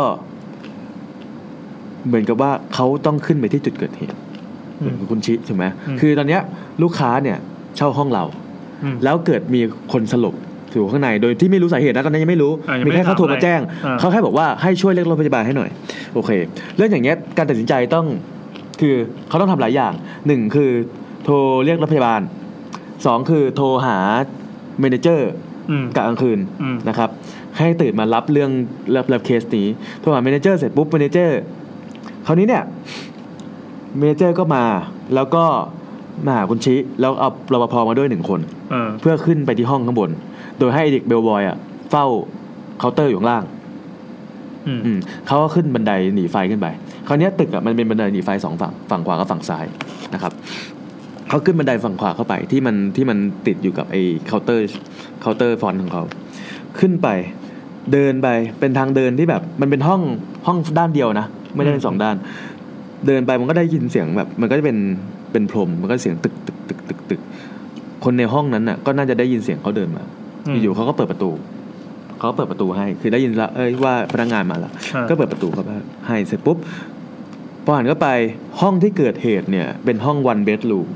Speaker 2: เหมือนกับว่าเขาต้องขึ้นไปที่จุดเกิดเหตุ
Speaker 1: อืม
Speaker 2: คุณชิถูกไหม
Speaker 1: อืม
Speaker 2: คือตอนเนี้ยลูกค้าเนี่ยเช่าห้องเรา
Speaker 1: อืม
Speaker 2: แล้วเกิดมีคนสลบอยู่ข้างในโดยที่ไม่รู้สาเหตุนะตอนนั้นยังไม่รู้
Speaker 1: อ่ายัง
Speaker 2: มี
Speaker 1: ไม่ได้
Speaker 2: แค่เขาโทรมาแจ้ง
Speaker 1: อ่า
Speaker 2: เขาแค่บอกว่าให้ช่วยเรียกรถพยาบาลให้หน่อย โอเค เรื่องอย่างเงี้ยการตัดสินใจต้องคือเขาต้องทำหลายอย่างหนึ่งคือโทรเรียกรถพยาบาลสองคือโทรหา manager อื
Speaker 1: ม
Speaker 2: กะกลางคืน
Speaker 1: อืม
Speaker 2: นะครับให้ตื่นมารับเรื่องรับรับเคสนี้โทรหา manager เสร็จปุ๊บ manager คราวนี้เนี่ย manager ก็มาแล้วก็มาหาคุณชิแล้วเอารปภมาด้วยหนึ่งคน
Speaker 1: เออ
Speaker 2: เพื่อขึ้นไปที่ห้องข้างบน โดยให้เด็ก bellboy อะเฝ้าเคาน์เตอร์อยู่ข้างล่าง
Speaker 1: อืม
Speaker 2: อืมเขาก็ขึ้นบันไดหนีไฟขึ้นไป คราวเนี้ยตึกอะมันเป็นบันไดหนีไฟสองฝั่งฝั่งขวากับฝั่งซ้ายนะครับเขาขึ้นบันไดฝั่งขวาเข้าไปที่มันที่มันติดอยู่กับไอ้เคาน์เตอร์เคาน์เตอร์ front ของเขา ขึ้นไปเดินไปเป็นทางเดินที่แบบ มันเป็นห้องห้องด้านเดียวนะ ไม่ได้เป็นสองด้าน เดินไปมันก็ได้ยินเสียงแบบ มันก็จะเป็นเป็นพรมมันก็เสียงตึกตึกตึกตึกตึกคนในห้องนั้นน่ะ ก็น่าจะได้ยินเสียงเขาเดินมา
Speaker 1: อืม
Speaker 2: อยู่ๆเขาก็เปิดประตูเขาก็เปิดประตูให้ คือได้ยินแล้วเอ้ยว่าพนักงานมาแล้ว
Speaker 1: อ่า
Speaker 2: ก็เปิดประตูเข้าไปให้เสร็จปุ๊บพอหันเข้าไปห้องที่เกิดเหตุเนี่ย เป็นห้อง one bedroom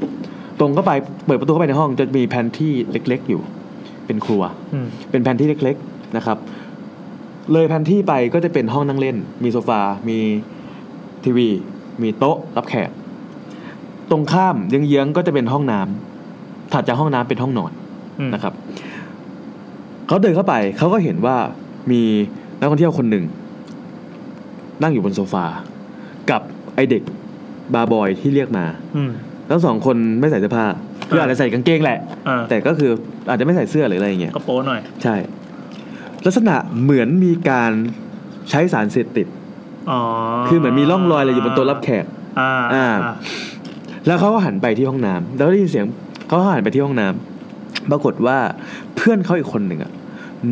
Speaker 2: ตรงเข้าไปเปิดประตูเข้าไปในห้องจะมีแพนที่เล็ก ๆ อยู่ เป็นครัว
Speaker 1: อืม
Speaker 2: เป็นแพนที่เล็ก ๆ นะครับ เลยแพนที่ไปก็จะเป็นห้องนั่งเล่น มีโซฟา มีทีวี มีโต๊ะรับแขก ตรงข้ามเยื้องๆก็จะเป็นห้องน้ำถัดจากห้องน้ำเป็นห้องนอน
Speaker 1: อืม
Speaker 2: นะครับ เขาเดินเข้าไปเขาก็เห็นว่ามีนักท่องเที่ยวคนหนึ่ง นั่งอยู่บนโซฟา กับไอเด็กบาร์บอยที่เรียกมา
Speaker 1: อืม
Speaker 2: ทั้งสองคนไม่ใส่เสื้อผ้าคืออาจจะใส่กางเกงแหละ
Speaker 1: อ่า
Speaker 2: แต่ก็คืออาจจะไม่ใส่เสื้อหรืออะไรอย่างเงี้ย
Speaker 1: ก็โป้หน่อย
Speaker 2: ใช่ ลักษณะเหมือนมีการใช้สารเสพติด
Speaker 1: อ๋อ
Speaker 2: คือเหมือนมีร่องรอยอะไรอยู่บนโต๊ะรับแขก
Speaker 1: อ่า
Speaker 2: อ่า
Speaker 1: อ่า
Speaker 2: แล้วเขาก็หันไปที่ห้องน้ำแล้วได้ยินเสียงเขาก็หันไปที่ห้องน้ำปรากฏว่าเพื่อนเขาอีกคนหนึ่งอะ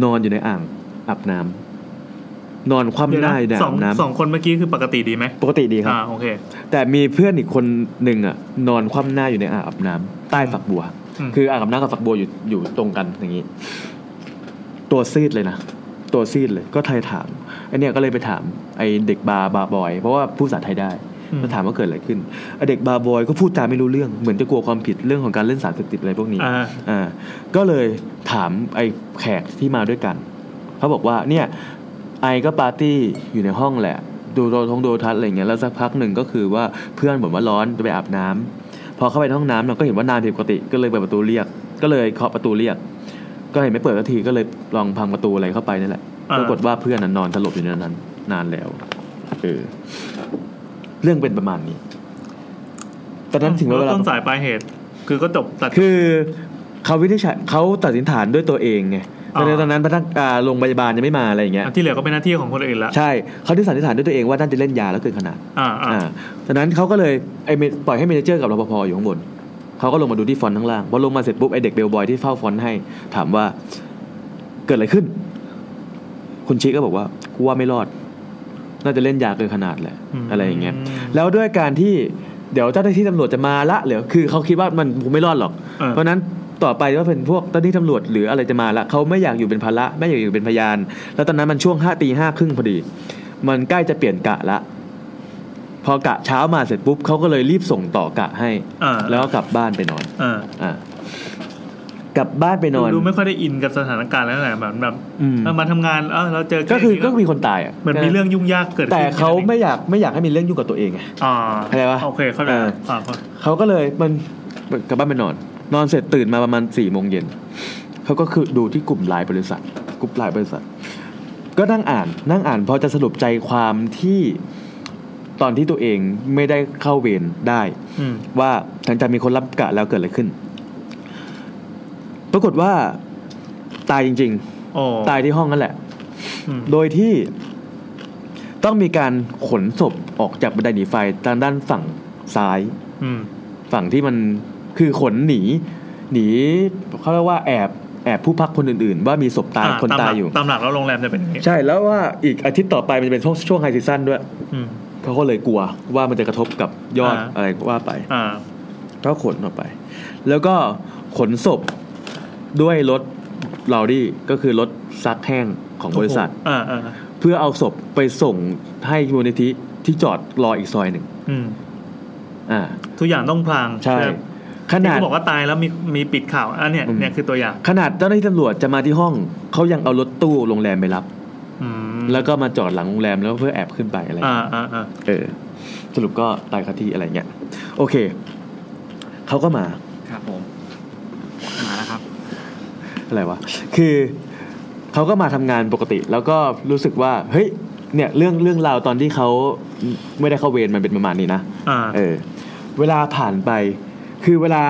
Speaker 2: นอนอยู่ในอ่างอาบน้ำนอนคว่ำ
Speaker 1: เดี๋ยว
Speaker 2: ห
Speaker 1: นะ
Speaker 2: น้าอยู่ใน
Speaker 1: สอ
Speaker 2: อ่างงน้
Speaker 1: สองคนเมื่อกี้คือปกติดีไหมำ
Speaker 2: ปกติดีครับ
Speaker 1: อ่าโอเค
Speaker 2: แต่มีเพื่อนอีกคนหนึ่งอะนอนคว่ำหน้าอยู่ในอ่างอาบน้ำใต้ฝักบัว
Speaker 1: อืม
Speaker 2: คืออ่างอาบน้ำกับฝักบัวอยู่อยู่ตรงกันอย่างนี้ ตัวซีดเลยนะ ตัวซีดเลยก็ไทยถามไอเนี่ยก็เลยไปถามไอเด็ก bar bar boy เพราะว่าพูดภาษาไทยได้
Speaker 1: อืม
Speaker 2: แล้วถามว่าเกิดอะไรขึ้นไอเด็ก bar boy ก็พูดจาไม่รู้เรื่องเหมือนจะกลัวความผิดเรื่องของการเล่นสารเสพติดอะไรพวกนี้
Speaker 1: อ่า
Speaker 2: อ่าก็เลยถามไอ้แขกที่มาด้วยกันเขาบอกว่าเนี่ยไอก็ปาร์ตี้อยู่ในห้องแหละ ดูโทรทงโดทัศน์อะไรเงี้ยแล้วสักพักหนึ่งก็คือว่าเพื่อนบ่นว่าร้อนจะไปอาบน้ำพอเข้าไปในห้องน้ำเราก็เห็นว่านานผิดปกติก็เลยเปิดประตูเรียก ก็เลยเคาะประตูเรียก ก็เห็นไม่เปิดสักทีก็เลยลองพังประตูอะไรเข้าไปนี่แหละ
Speaker 1: อ่า
Speaker 2: ปรากฏว่าเพื่อนนั้นนอนสลบอยู่ในนั้น นานแล้วเออเรื่องเป็นประมาณนี้ตอนนั้นถึงเว
Speaker 1: แล้ว
Speaker 2: ลา
Speaker 1: ต้นสายปลายเหตุ คือก็จบตัด
Speaker 2: คือเขาวินิจฉัยเขาตัดสินฐานด้วยตัวเองไง
Speaker 1: อ๋อ
Speaker 2: ตอนนั้นพนักอ่าโรงพยาบาลยังไม่มาอะไรอย่างเงี้ย
Speaker 1: ที่เหลือก็เป็นหน้าที่ของคนอื่นละ
Speaker 2: ใช่เขาที่สันนิษฐานด้วยตัวเองว่าน่าจะเล่นยาแล้วเกินขนาด
Speaker 1: อ่าอ่า
Speaker 2: อ่าฉะนั้นเขาก็เลยไอ้เมปล่อยให้ manager กับรปภอยู่ข้างบน เขาก็ลงมาดูที่ front ข้างล่างพอลงมาเสร็จปุ๊บไอ้เด็ก bellboy ที่เฝ้า front ให้ ถามว่าเกิดอะไรขึ้น คุณชิก็บอกว่ากูว่าไม่รอด น่าจะเล่นยาเกินขนาดแหละ
Speaker 1: ม
Speaker 2: อะไรอย่างเงี้ยแล้วด้วยการที่เดี๋ยวเจ้าหน้าที่ตำรวจจะมาละเหรือคือเขาคิดว่ามันคงไม่รอดหรอก
Speaker 1: เออ
Speaker 2: เพราะฉะนั้นต่อไปก็เป็นพวกเจ้าหน้าที่ตำรวจหรืออะไรจะมาละเขาไม่อยากอยู่เป็นภาระไม่อยากอยู่เป็นพยาน แล้วตอนนั้นมันช่วงห้าตีห้าครึ่งพอดี มันใกล้จะเปลี่ยนกะละ พอกะเช้ามาเสร็จปุ๊บเขาก็เลยรีบส่งต่อกะให้
Speaker 1: อ่า
Speaker 2: แล้วก็กลับบ้านไปนอน
Speaker 1: อ่า
Speaker 2: อ่ากลับบ้านไปนอน
Speaker 1: ดูไม่ค่อยได้อินกับสถานการณ์แล้วแหละแบบแบบ
Speaker 2: อืม
Speaker 1: เออมาทำงานเออเราเจอ
Speaker 2: ก็คือ
Speaker 1: นี้
Speaker 2: ก็มีคนตายอะ
Speaker 1: เหมือนมีเรื่องยุ่งยากเกิดขึ้น
Speaker 2: แต่เขาไม่อยากไม่อยากให้มีเรื่องยุ่งกับตัวเองไง
Speaker 1: อ่า
Speaker 2: เข้าใจปะ
Speaker 1: โอเคเข้าใจ
Speaker 2: เออ
Speaker 1: อ่า
Speaker 2: เขาก็เลยมันกลับบ้านไปนอน นอนเสร็จตื่นมาประมาณสี่โมงเย็นเขาก็คือดูที่กลุ่มไลน์บริษัทกลุ่มไลน์บริษัท ก็นั่งอ่านนั่งอ่านพอจะสรุปใจความที่ ตอนที่ตัวเองไม่ได้เข้าเวรได้
Speaker 1: อืม
Speaker 2: ว่าหลังจากมีคนรับกะแล้วเกิดอะไรขึ้น ปรากฏว่า ตายจริง
Speaker 1: โอ้
Speaker 2: ๆตายที่ห้องนั่นแหละ
Speaker 1: อืม
Speaker 2: โดยที่ต้องมีการขนศพออกจากบันไดหนีไฟทางด้านฝั่งซ้าย
Speaker 1: อืม
Speaker 2: ฝั่งที่มันคือขนหนี หนีเขาเรียกว่าแอบแอบผู้พักคนอื่นๆ ว่ามีศพตาย
Speaker 1: อ่
Speaker 2: คน
Speaker 1: มห
Speaker 2: ตา
Speaker 1: ลั
Speaker 2: ย
Speaker 1: ก
Speaker 2: อยู่
Speaker 1: ตามหลักแล้วโรงแรมจะเป็นอย่างนี้
Speaker 2: ใช่แล้วว่าอีกอาทิตย์ต่อไปมันจะเป็นช่วงช่วงไฮซีซั่นด้วย
Speaker 1: อืม
Speaker 2: เขาก็เลยกลัวว่ามันจะกระทบกับยอด
Speaker 1: อ่า
Speaker 2: อะไรก็ว่าไป
Speaker 1: อ่า
Speaker 2: ก็ขนออกไป แล้วก็ขนศพด้วยรถเราดี้ก็คือรถซักแห้งของบริษัท
Speaker 1: อ่าอ่า
Speaker 2: เพื่อเอาศพไปส่งให้มูลนิธิที่จอดรออีกซอยหนึ่ง
Speaker 1: อืม
Speaker 2: อ่า
Speaker 1: ทุกอย่างต้องพลาง
Speaker 2: ใช่
Speaker 1: ไหม
Speaker 2: ขนาด
Speaker 1: ที่บอกว่าตายแล้วมีมีปิดข่าวอันเนี้ย
Speaker 2: อืม
Speaker 1: เนี่ยคือตัวอย่าง
Speaker 2: ขนาดเจ้าหน้าที่ตำรวจจะมาที่ห้อง เขายังเอารถตู้โรงแรมไปรับ
Speaker 1: อืม
Speaker 2: แล้วก็มาจอดหลังโรงแรมแล้วเพื่อแอบขึ้นไปอะไร
Speaker 1: อ่าอ่าอ่า
Speaker 2: เออ สรุปก็ตายคาที่อะไรเงี้ย โอเค เขาก็มา
Speaker 6: ครับผม มาแล้วครับ
Speaker 2: อะไรวะ คือเขาก็มาทำงานปกติ แล้วก็รู้สึกว่า เฮ้ย เนี่ยเรื่องเรื่องราวตอนที่เขาไม่ได้เข้าเวรมันเป็นประมาณนี้นะ
Speaker 1: อ่า
Speaker 2: เออ เวลาผ่านไป คือเวลา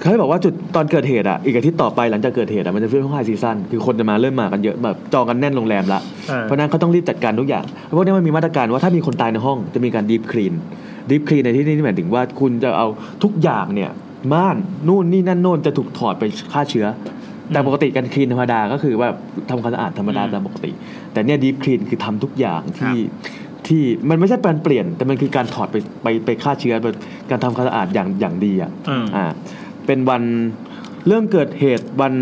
Speaker 2: เขาบอกว่าจุดตอนเกิดเหตุอะอีกอาทิตย์ต่อไปหลังจากเกิดเหตุอะมันจะเป็นช่วงไฮซีซั่นคือคนจะมาเริ่มมากันเยอะแบบจองกันแน่นโรงแรมละ
Speaker 1: เออ
Speaker 2: เพราะฉะนั้นเขาต้องรีบจัดการทุกอย่างพวกนี้มันมีมาตรการว่าถ้ามีคนตายในห้องจะมีการดีฟคลีนดีฟคลีนในที่นี้หมายถึงว่าคุณจะเอาทุกอย่างเนี่ยม่านนู่นนี่นั่นโน่นจะถูกถอดไปฆ่าเชื้อ แต่ปกติการคลีนธรรมดาก็คือว่าทำความสะอาดธรรมดา
Speaker 1: อืม
Speaker 2: ตามปกติ แต่เนี่ยดีฟคลีนคือทำทุกอย่างที่ที่มันไม่ใช่การเปลี่ยนแต่มันคือการถอดไปไปไปฆ่าเชื้อเป็นการทำความสะอาดอย่างอย่างดีอะ
Speaker 1: อืม
Speaker 2: อ่า เป็นวันเรื่องเกิดเหตุวัน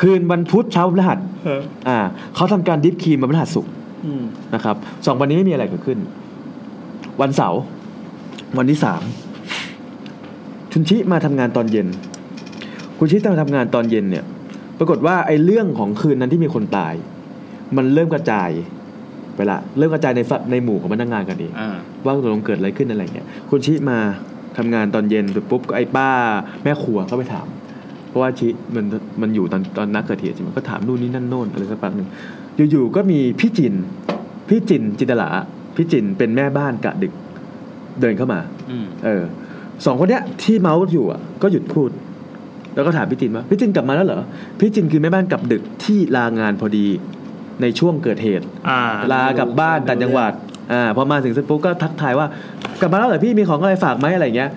Speaker 2: คืนวันพุธเช้าพฤหัส
Speaker 1: เออ
Speaker 2: อ่าเขาทำการดิฟครีมวันพฤหัสศุกร์
Speaker 1: อืม
Speaker 2: นะครับสองวันนี้ไม่มีอะไรเกิดขึ้น วันเสาร์วันที่สามคุณชิมาทำงานตอนเย็น คุณชิมาทำงานตอนเย็นเนี่ย ปรากฏว่าไอ้เรื่องของคืนนั้นที่มีคนตาย มันเริ่มกระจายไปละ เริ่มกระจายในฝัในหมู่ของพนักงานกันเอง
Speaker 6: อ่า
Speaker 2: ว่าตกลงเกิดอะไรขึ้นอะไรเงี้ย คุณชิมา ทำงานตอนเย็นเสร็จปุ๊บก็ไอ้ป้าแม่ครัวก็ไปถาม เพราะว่าชิมันมันอยู่ตอนตอนนักเกิดเหตุใช่ไหมก็ถามนู่นนี่นั่นโน่นอะไรสักพักหนึ่งอยู่ๆก็มีพี่จินพี่จินจินตลาพี่จินเป็นแม่บ้านกะดึกเดินเข้ามา
Speaker 6: อืม
Speaker 2: เออสองคนเนี้ยที่เมาส์อยู่อะ ก็หยุดพูด แล้วก็ถามพี่จินว่าพี่จินกลับมาแล้วเหรอพี่จินคือแม่บ้านกลับดึกที่ลางานพอดีในช่วงเกิดเหตุ
Speaker 1: อ่า
Speaker 2: ลากลับบ้านต่างจังหวัด อ่าพอมาถึงเสร็จปุ๊บก็ทักทายว่ากลับมาแล้วเหรอพี่มีของอะไรฝากไหมอะไรเงี้ย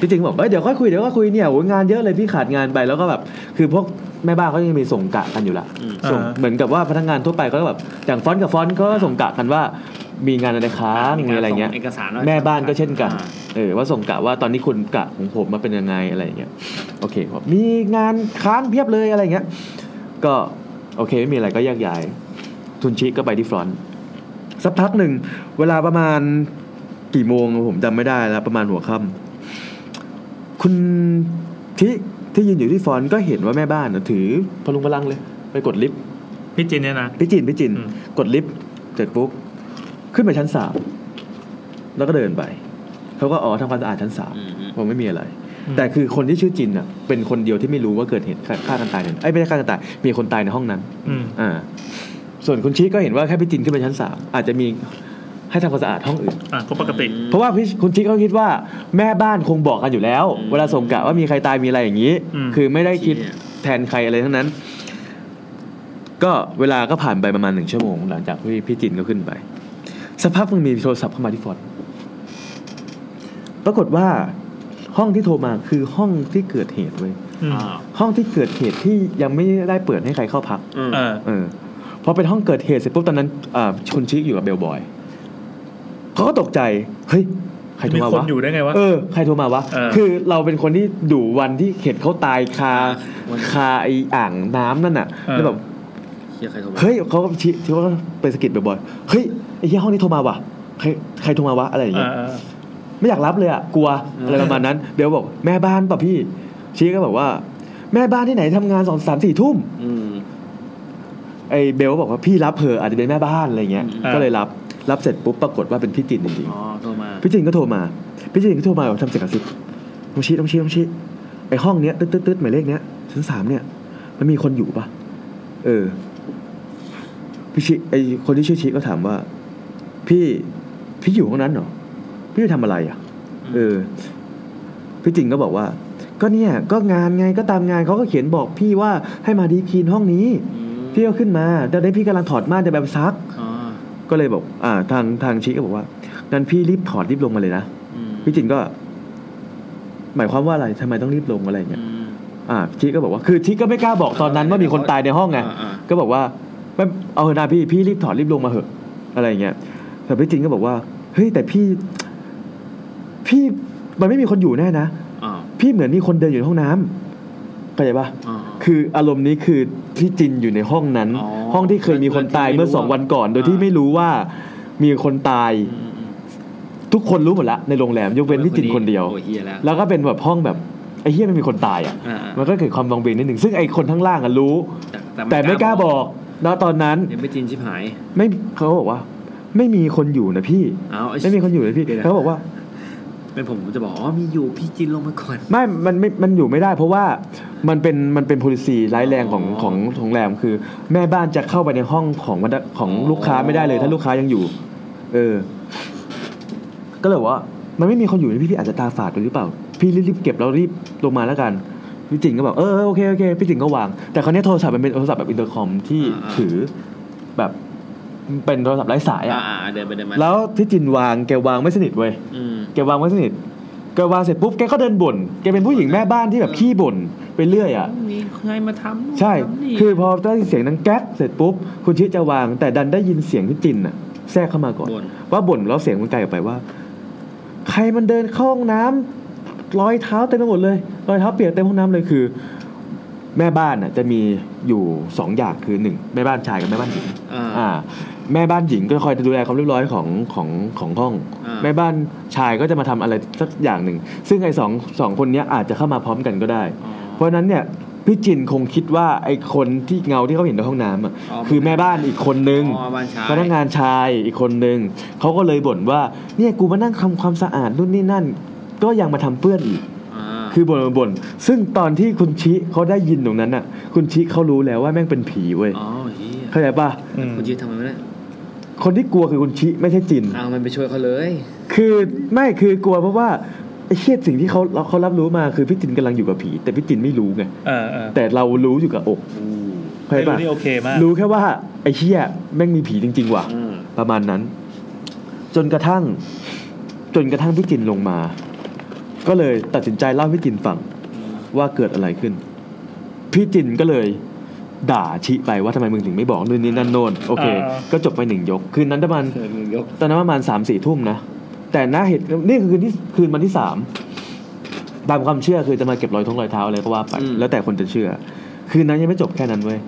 Speaker 2: พี่จริงบอกเอ้ยเดี๋ยวค่อยคุยเดี๋ยวก็คุยเนี่ยโอ้ยงานเยอะเลยพี่ขาดงานไปแล้วก็แบบคือพวกแม่บ้านเขายังมีส่งกะกันอยู่ละ
Speaker 6: อืม
Speaker 2: ส่ง
Speaker 1: อ่า
Speaker 2: เหมือนกับว่าพนักงานทั่วไปก็แบบอย่างฟอนต์กับฟอนต์เขาก็ส่งกะกันว่ามีงานอะไรค้างมีอะไรเงี้ย
Speaker 6: ส่เอกสารว่
Speaker 2: แม่บ้านก็เช่นกัน
Speaker 6: อ่า
Speaker 2: เออว่าส่งกะว่าตอนนี้คุณกะของผมมาเป็นยังไงอะไรอย่างเงี้ยโอเคบอกมีงานค้างเพียบเลยอะไรเงี้ยก็โอเคไม่มีอะไรก็แยกย้ายทุนชิก็ไปที่ฟรอนต์ สักพักหนึ่ง เวลาประมาณกี่โมงผมจำไม่ได้แล้ว ประมาณหัวค่ำคุณที่ที่ยืนอยู่ที่ฟรอนต์ก็เห็นว่าแม่บ้านน่ะถือพลุงพลังเลย ไปกดลิฟต์
Speaker 1: พี่จินเนี่ยนะ
Speaker 2: พี่จินพี่จิน
Speaker 1: อืม
Speaker 2: กดลิฟต์เสร็จปุ๊บขึ้นไปชั้นสามแล้วก็เดินไปเขาก็อ๋อทำความสะอาดชั้นสาม
Speaker 6: อืมอืม
Speaker 2: ผมไม่มีอะไร
Speaker 1: อืม
Speaker 2: แต่คือคนที่ชื่อจินอะ เป็นคนเดียวที่ไม่รู้ว่าเกิดเหตุฆ่าฆ่ากันตายเนี่ยไอ้ยไม่ใช่ฆ่ากันตายมีคนตายในห้องนั้น
Speaker 1: อืม
Speaker 2: อ่า ส่วนคุณชี้ก็เห็นว่าแค่พี่จินขึ้นไปชั้นสามอาจจะมีให้ทำความสะอาดห้องอื่น
Speaker 1: อ่าก็ปกติ
Speaker 2: เพราะว่าพี่คุณชี้ก็คิดว่าแม่บ้านคงบอกกันอยู่แล้ว เวลาส่งกะว่ามีใครตายมีอะไรอย่างนี้
Speaker 1: อืม
Speaker 2: คือไม่ได้คิดแทนใครอะไรทั้งนั้น ก็เวลาก็ผ่านไปประมาณหนึ่งชั่วโมง หลังจากที่พี่จินก็ขึ้นไปสักพักมันมีโทรศัพท์เข้ามาที่ฟอนต์ปรากฏว่าห้องที่โทรมาคือห้องที่เกิดเหตุเว้ย
Speaker 1: อืม
Speaker 6: อ่า
Speaker 2: ห้องที่เกิดเหตุที่ยังไม่ได้เปิดให้ใครเข้าพัก
Speaker 6: อืม
Speaker 1: เออ
Speaker 2: เออ พอเป็นห้องเกิดเหตุเสร็จปุ๊บตอนนั้นอ่าคุณชิคอยู่กับเบลบอยเขาก็ตกใจเฮ้ยใครโทร
Speaker 1: มี
Speaker 2: มา
Speaker 1: คน
Speaker 2: วะ
Speaker 1: อยู่ได้ไงวะ
Speaker 2: เออใครโทรมาวะ
Speaker 1: เออ
Speaker 2: คือเราเป็นคนที่ดูวันที่เห็นเขาตายคาคาไออ่างน้ำนั่นน่ะแล้วแบบ
Speaker 6: เฮียใครโทรมา
Speaker 2: เฮ้ยเขาก็ชี้ที่ว่าไปสะกิดบ่อยๆเฮ้ยไอ้ที่ห้องนี้โทรมาวะใครใครโทรมาวะอะไรอย่าง
Speaker 1: เอ
Speaker 2: เงี้ย
Speaker 1: อเออ
Speaker 2: ไม่อยากรับเลยอะกลัวอะไรประมาณนั้นเบลบอกแม่บ้านป่ะพี่ชี้ก็บอกว่า แม่บ้านที่ไหนทำงานสองสามสี่ทุ่ม
Speaker 6: อืม
Speaker 2: ไอ้เบลก็บอกว่าพี่รับเพอะอาจจะเป็นแม่บ้านอะไรเงี้ย
Speaker 1: อ่า
Speaker 2: ก็เลยรับรับเสร็จปุ๊บปรากฏว่าเป็นพี่จินจริง
Speaker 6: อ๋อโทรมา
Speaker 2: ๆพี่จินก็โทรมาพี่จินก็โทรมาบอกทำเสียงกระซิบต้องชี้ต้องชี้ต้องชี้ไอ้ห้องเนี้ยตึ๊ดตึ๊ดตึ๊ดหมายเลขเนี้ยชั้นสามเนี่ย มันมีคนอยู่ปะเออพี่ชิไอคนที่ชื่อชิก็ถามว่า พี่พี่อยู่ห้องนั้นเหรอพี่ไปทำอะไรอะ เออพี่จิงก็บอกว่า ก็เนี่ย ก็งานไงก็ตามงานเขาก็เขียนบอกพี่ว่าให้มาดีคีนห้องนี้ พี่ก็ขึ้นมาตอนนี้พี่กำลังถอดม่านจะแบบซัก
Speaker 6: อ๋อ
Speaker 2: ก็เลยบอก อ่า ทางทางชิก็บอกว่างั้นพี่รีบถอดรีบลงมาเลยนะ
Speaker 6: อืม
Speaker 2: พี่จินก็ หมายความว่าอะไรทำไมต้องรีบลงอะไรอย่างเงี้ย
Speaker 6: อืม
Speaker 2: อ่าชิก็บอกว่าคือชิก็ไม่กล้าบอกตอนนั้นว่ามีคนตายในห้องไง
Speaker 6: อ่าอ่า
Speaker 2: ก็บอกว่าไม่เอาเถอะนะพี่พี่รีบถอดรีบลงมาเถอะอะไรอย่างเงี้ยแต่พี่จินก็บอกว่าเฮ้ยแต่พี่ พี่มันไม่มีคนอยู่แน่นะ
Speaker 6: อ่า
Speaker 2: พี่เหมือนมีคนเดินอยู่ในห้องน้ำเข้าใจปะ
Speaker 6: อ่า
Speaker 2: คืออารมณ์นี้คือพี่จินอยู่ในห้องนั้น
Speaker 6: อ๋อ
Speaker 2: ห้องที่เคยมีคนตายเมื่อสองวันก่อน โดยที่ไม่รู้ว่ามีคนตาย
Speaker 6: อืมอืม
Speaker 2: ทุกคนรู้หมดละในโรงแรมยกเว้นพี่จินคนเดียว
Speaker 6: โอ้เฮียแล้ว
Speaker 2: แล้วก็เป็นแบบห้องแบบไอ้เฮียไม่มีคนตายอะ
Speaker 6: อ่าอ่า
Speaker 2: มันก็เกิดความวังเวงนิดหนึ่งซึ่งไอ้คนข้างล่างอะรู้ แต่ไม่กล้าบอกณตอนนั้น
Speaker 6: เดี๋ยวไม่จินชิบหาย
Speaker 2: ไม่เขาบอกว่า ไม่มีคนอยู่นะพี่
Speaker 6: เอาอ้
Speaker 2: ไม่มีคนอยู่นะพี่
Speaker 6: เดี๋ยวนะ
Speaker 2: เขาบอกว่า
Speaker 6: เป็นผมผมจะบอกอ๋อมีอยู่พี่จินลงมาก่อน
Speaker 2: ไม่มันไม่มันอยู่ไม่ได้ เพราะว่ามันเป็นมันเป็น policy ร้ายแรงของ
Speaker 6: อ
Speaker 2: ของโรงแรมคือ แม่บ้านจะเข้าไปในห้องของของลูกค้าไม่ได้เลย ถ้าลูกค้ายังอยู่ เออ ก็เลยว่า มันไม่มีคนอยู่นี่พี่พี่อาจจะตาฝาดไปหรือเปล่า พี่รีบๆเก็บแล้วรีบลงมาแล้วกันพี่จิงก็บอกเออเออโอเคโอเคพี่จิงก็วาง แต่คราวนี้โทรศัพท์มันเป็นโทรศัพท์แบบอินเตอร์คอมที่ถือแบบ เป็นโทรศัพท์ไร้สาย
Speaker 6: อ่า
Speaker 2: อะ
Speaker 6: อ่าเดินไปเดินมา
Speaker 2: แล้วพี่จินวางแกวางไม่สนิทเว้ย
Speaker 6: อืม
Speaker 2: แกวางไม่สนิทแกวางเสร็จปุ๊บแกก็เดินบ่นแกเป็นผู้หญิงแม่บ้านที่แบบขี้บ่นไปเรื่อยอะ
Speaker 6: มีใครมาทำนู่น
Speaker 2: ใช่
Speaker 6: ทำนี่
Speaker 2: คือพอได้ยินเสียงดังแก๊กเสร็จปุ๊บคุณชิจะวาง แต่ดันได้ยินเสียงพี่จินอะแทรกเข้ามาก่อน
Speaker 6: บ่น
Speaker 2: ว่าบ่นแล้วเสียงมันไกลออกไปว่า ใครมันเดินเข้าห้องน้ำรอยเท้าเต็มไปหมดเลยรอยเท้าเปียกเต็มห้องน้ำเลยคือ แม่บ้านอะจะมีอยู่สองอย่างคือหนึ่งแม่บ้านชายกับแม่บ้านหญิง
Speaker 6: อ่า
Speaker 2: อ่า แม่บ้านหญิงก็คอยดูแลความเรียบร้อยของของของห้อง
Speaker 6: อ่า
Speaker 2: แม่บ้านชายก็จะมาทำอะไรสักอย่างหนึ่ง ซึ่งไอ้สองสองคนเนี้ยอาจจะเข้ามาพร้อมกันก็ได้
Speaker 6: อ๋อ
Speaker 2: เพราะฉะนั้นเนี่ยพี่จินคงคิดว่าไอ้คนที่เงาที่เขาเห็นในห้องน้ำอะ
Speaker 4: อ๋อ
Speaker 2: คือแม่บ้านอีกคนนึง
Speaker 4: อ๋อบ้านชาย
Speaker 2: พนักงานชายอีกคนนึงเขาก็เลยบ่นว่าเนี่ยกูมานั่งทำความสะอาดนู่นนี่นั่น ก็ยังมาทำเปื้อนอีก
Speaker 4: อ่า
Speaker 2: คือบ่นบ่นบ่นซึ่งตอนที่คุณชิเขาได้ยินตรงนั้นอะ คุณชิเขารู้แล้วว่าแม่งเป็นผีเว้ย
Speaker 4: อ๋อเฮีย
Speaker 2: เข้าใจปะ
Speaker 1: อืม
Speaker 4: คุณยืดทำไมไม่ได้
Speaker 2: คนที่กลัวคือคุณชิไม่ใช่จิน
Speaker 4: เอามันไปช่วยเขาเลย
Speaker 2: คือไม่คือกลัวเพราะว่าไอ้เชี่ยสิ่งที่เขาเขารับรู้มาคือพี่จินกำลังอยู่กับผี แต่พี่จินไม่รู้ไง
Speaker 1: เออเออ
Speaker 2: แต่เรารู้อยู่กับอกเข้าใจ
Speaker 1: ไม่รู้
Speaker 2: ปะ
Speaker 1: นี่โอเคมาก
Speaker 2: รู้แค่ว่าไอ้เชี่ยแม่งมีผีจริง ๆ ว่ะ
Speaker 4: อืม
Speaker 2: ประมาณนั้น จนกระทั่ง จนกระทั่งพี่จินลงมา ก็เลยตัดสินใจเล่าให้พี่จินฟังว่าเกิดอะไรขึ้น พี่จินก็เลย ด่าชิไปว่าทำไมมึงถึงไม่บอกนู่นนี่นั่นโน่นโอเค
Speaker 1: อ่า
Speaker 2: ก็จบไปหนึ่งยก คืนนั้นประมาณ
Speaker 4: เออมึงยก
Speaker 2: ตอนนั้นประมาณสามสี่ทุ่มนะ แต่หน้าเหตุนี่คือคืนที่คืนวันที่สามตามความเชื่อคือจะมาเก็บรอยท้องรอยเท้าอะไรก็ว่าไป
Speaker 4: อืม
Speaker 2: แล้วแต่คนจะเชื่อ คืนนั้นยังไม่จบแค่นั้นเว้ย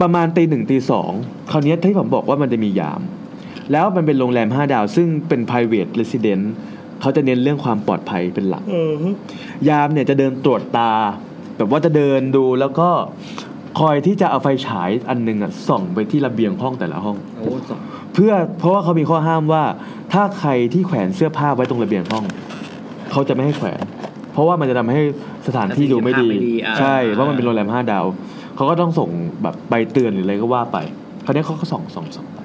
Speaker 2: ประมาณตีหนึ่งตีสองคราวเนี้ยที่ผมบอกว่ามันจะมียาม แล้วมันเป็นโรงแรมห้าดาว ซึ่งเป็น private resident เขาจะเน้นเรื่องความปลอดภัยเป็นหลัก
Speaker 1: เออ
Speaker 2: ยามเนี่ยจะเดินตรวจตา แบบว่าจะเดินดูแล้วก็ คอยที่จะเอาไฟฉายอันหนึงอะส่องไปที่ระเบียงห้องแต่ละห้อง
Speaker 4: โอ้สอง
Speaker 2: เพื่อเพราะว่าเขามีข้อห้ามว่า ถ้าใครที่แขวนเสื้อผ้าไว้ตรงระเบียงห้อง เขาจะไม่ให้แขวน เพราะว่ามันจะทำให้สถานที่ดูไม่ดี
Speaker 4: อ่า
Speaker 2: ใช่เพราะมันเป็นโรงแรมห้าดาวเขาก็ต้องส่งแบบใบเตือนหรืออะไรก็ว่าไปคราวนี้เขาก็ส่องส่องส่องไป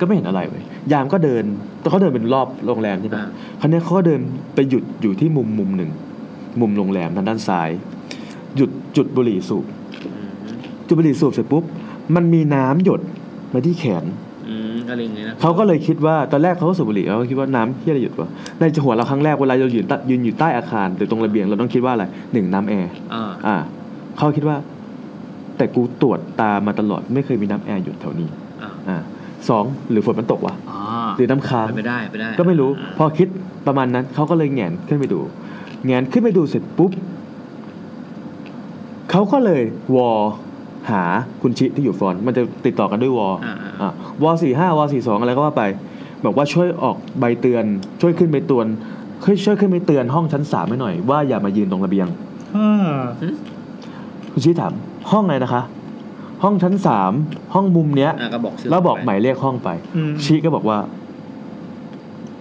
Speaker 2: ก็ไม่เห็นอะไรเลยยามก็เดินแต่เขาเดินเป็นรอบโรงแรมใช่ไหม
Speaker 4: อ่า
Speaker 2: คราวนี้เขาก็เดินไปหยุดอยู่ที่มุมมุมหนึ่ง มุมโรงแรมทางด้านซ้าย หยุดจุดบุหรี่สูบ
Speaker 4: อืม
Speaker 2: จุดบุหรี่สูบเสร็จปุ๊บมันมีน้ำหยดมาที่แขน
Speaker 4: อืมก็เลยอย่างเงี้ยนะ
Speaker 2: เขาก็เลยคิดว่าตอนแรกเขาก็สูบบุหรี่เขาก็คิดว่าน้ำที่อะไรหยุดวะในหัวเราครั้งแรกเวลาเรายืนใต้ยืนอยู่ใต้อาคารหรือตรงระเบียงเราต้องคิดว่าอะไรหนึ่งน้ำแอร์
Speaker 4: อ่า
Speaker 2: อ่าเขาคิดว่า แต่กูตรวจตามาตลอดไม่เคยมีน้ำแอร์หยุดแถวนี้
Speaker 4: อ่า
Speaker 2: อ่าสองหรือฝนมันตกวะ
Speaker 4: อ่า
Speaker 2: หรือน้ำค้าง
Speaker 4: ไปได้ไปได้
Speaker 2: ก็ไม่รู้าพอคิดประมาณนั้นเขาก็เลยแหงนขึ้นไปดูแหงนขึ้นไปดูเสร็จปุ๊บเขาก็เลยวอ หาคุณชิที่อยู่ฟรอนต์มันจะติดต่อกันด้วยวอ
Speaker 4: อ่าอ่า
Speaker 2: อะวอสี่ห้าวอสี่สองอะไรก็ว่าไป บอกว่าช่วยออกใบเตือน ช่วยขึ้นไปเตือนช่วยช่วยขึ้นไปเตือนห้องชั้นสามให้หน่อย ว่าอย่ามายืนตรงระเบียง
Speaker 1: อ่า
Speaker 2: คุณชี้ถามห้องไหนนะคะ ห้องชั้นสามห้องมุมเนี้ย
Speaker 4: อ่าก็บอกชื่อ
Speaker 2: แล้วบอกห
Speaker 4: ไป
Speaker 2: มายเลขห้องไป
Speaker 1: อืม
Speaker 2: ชี้ก็บอกว่า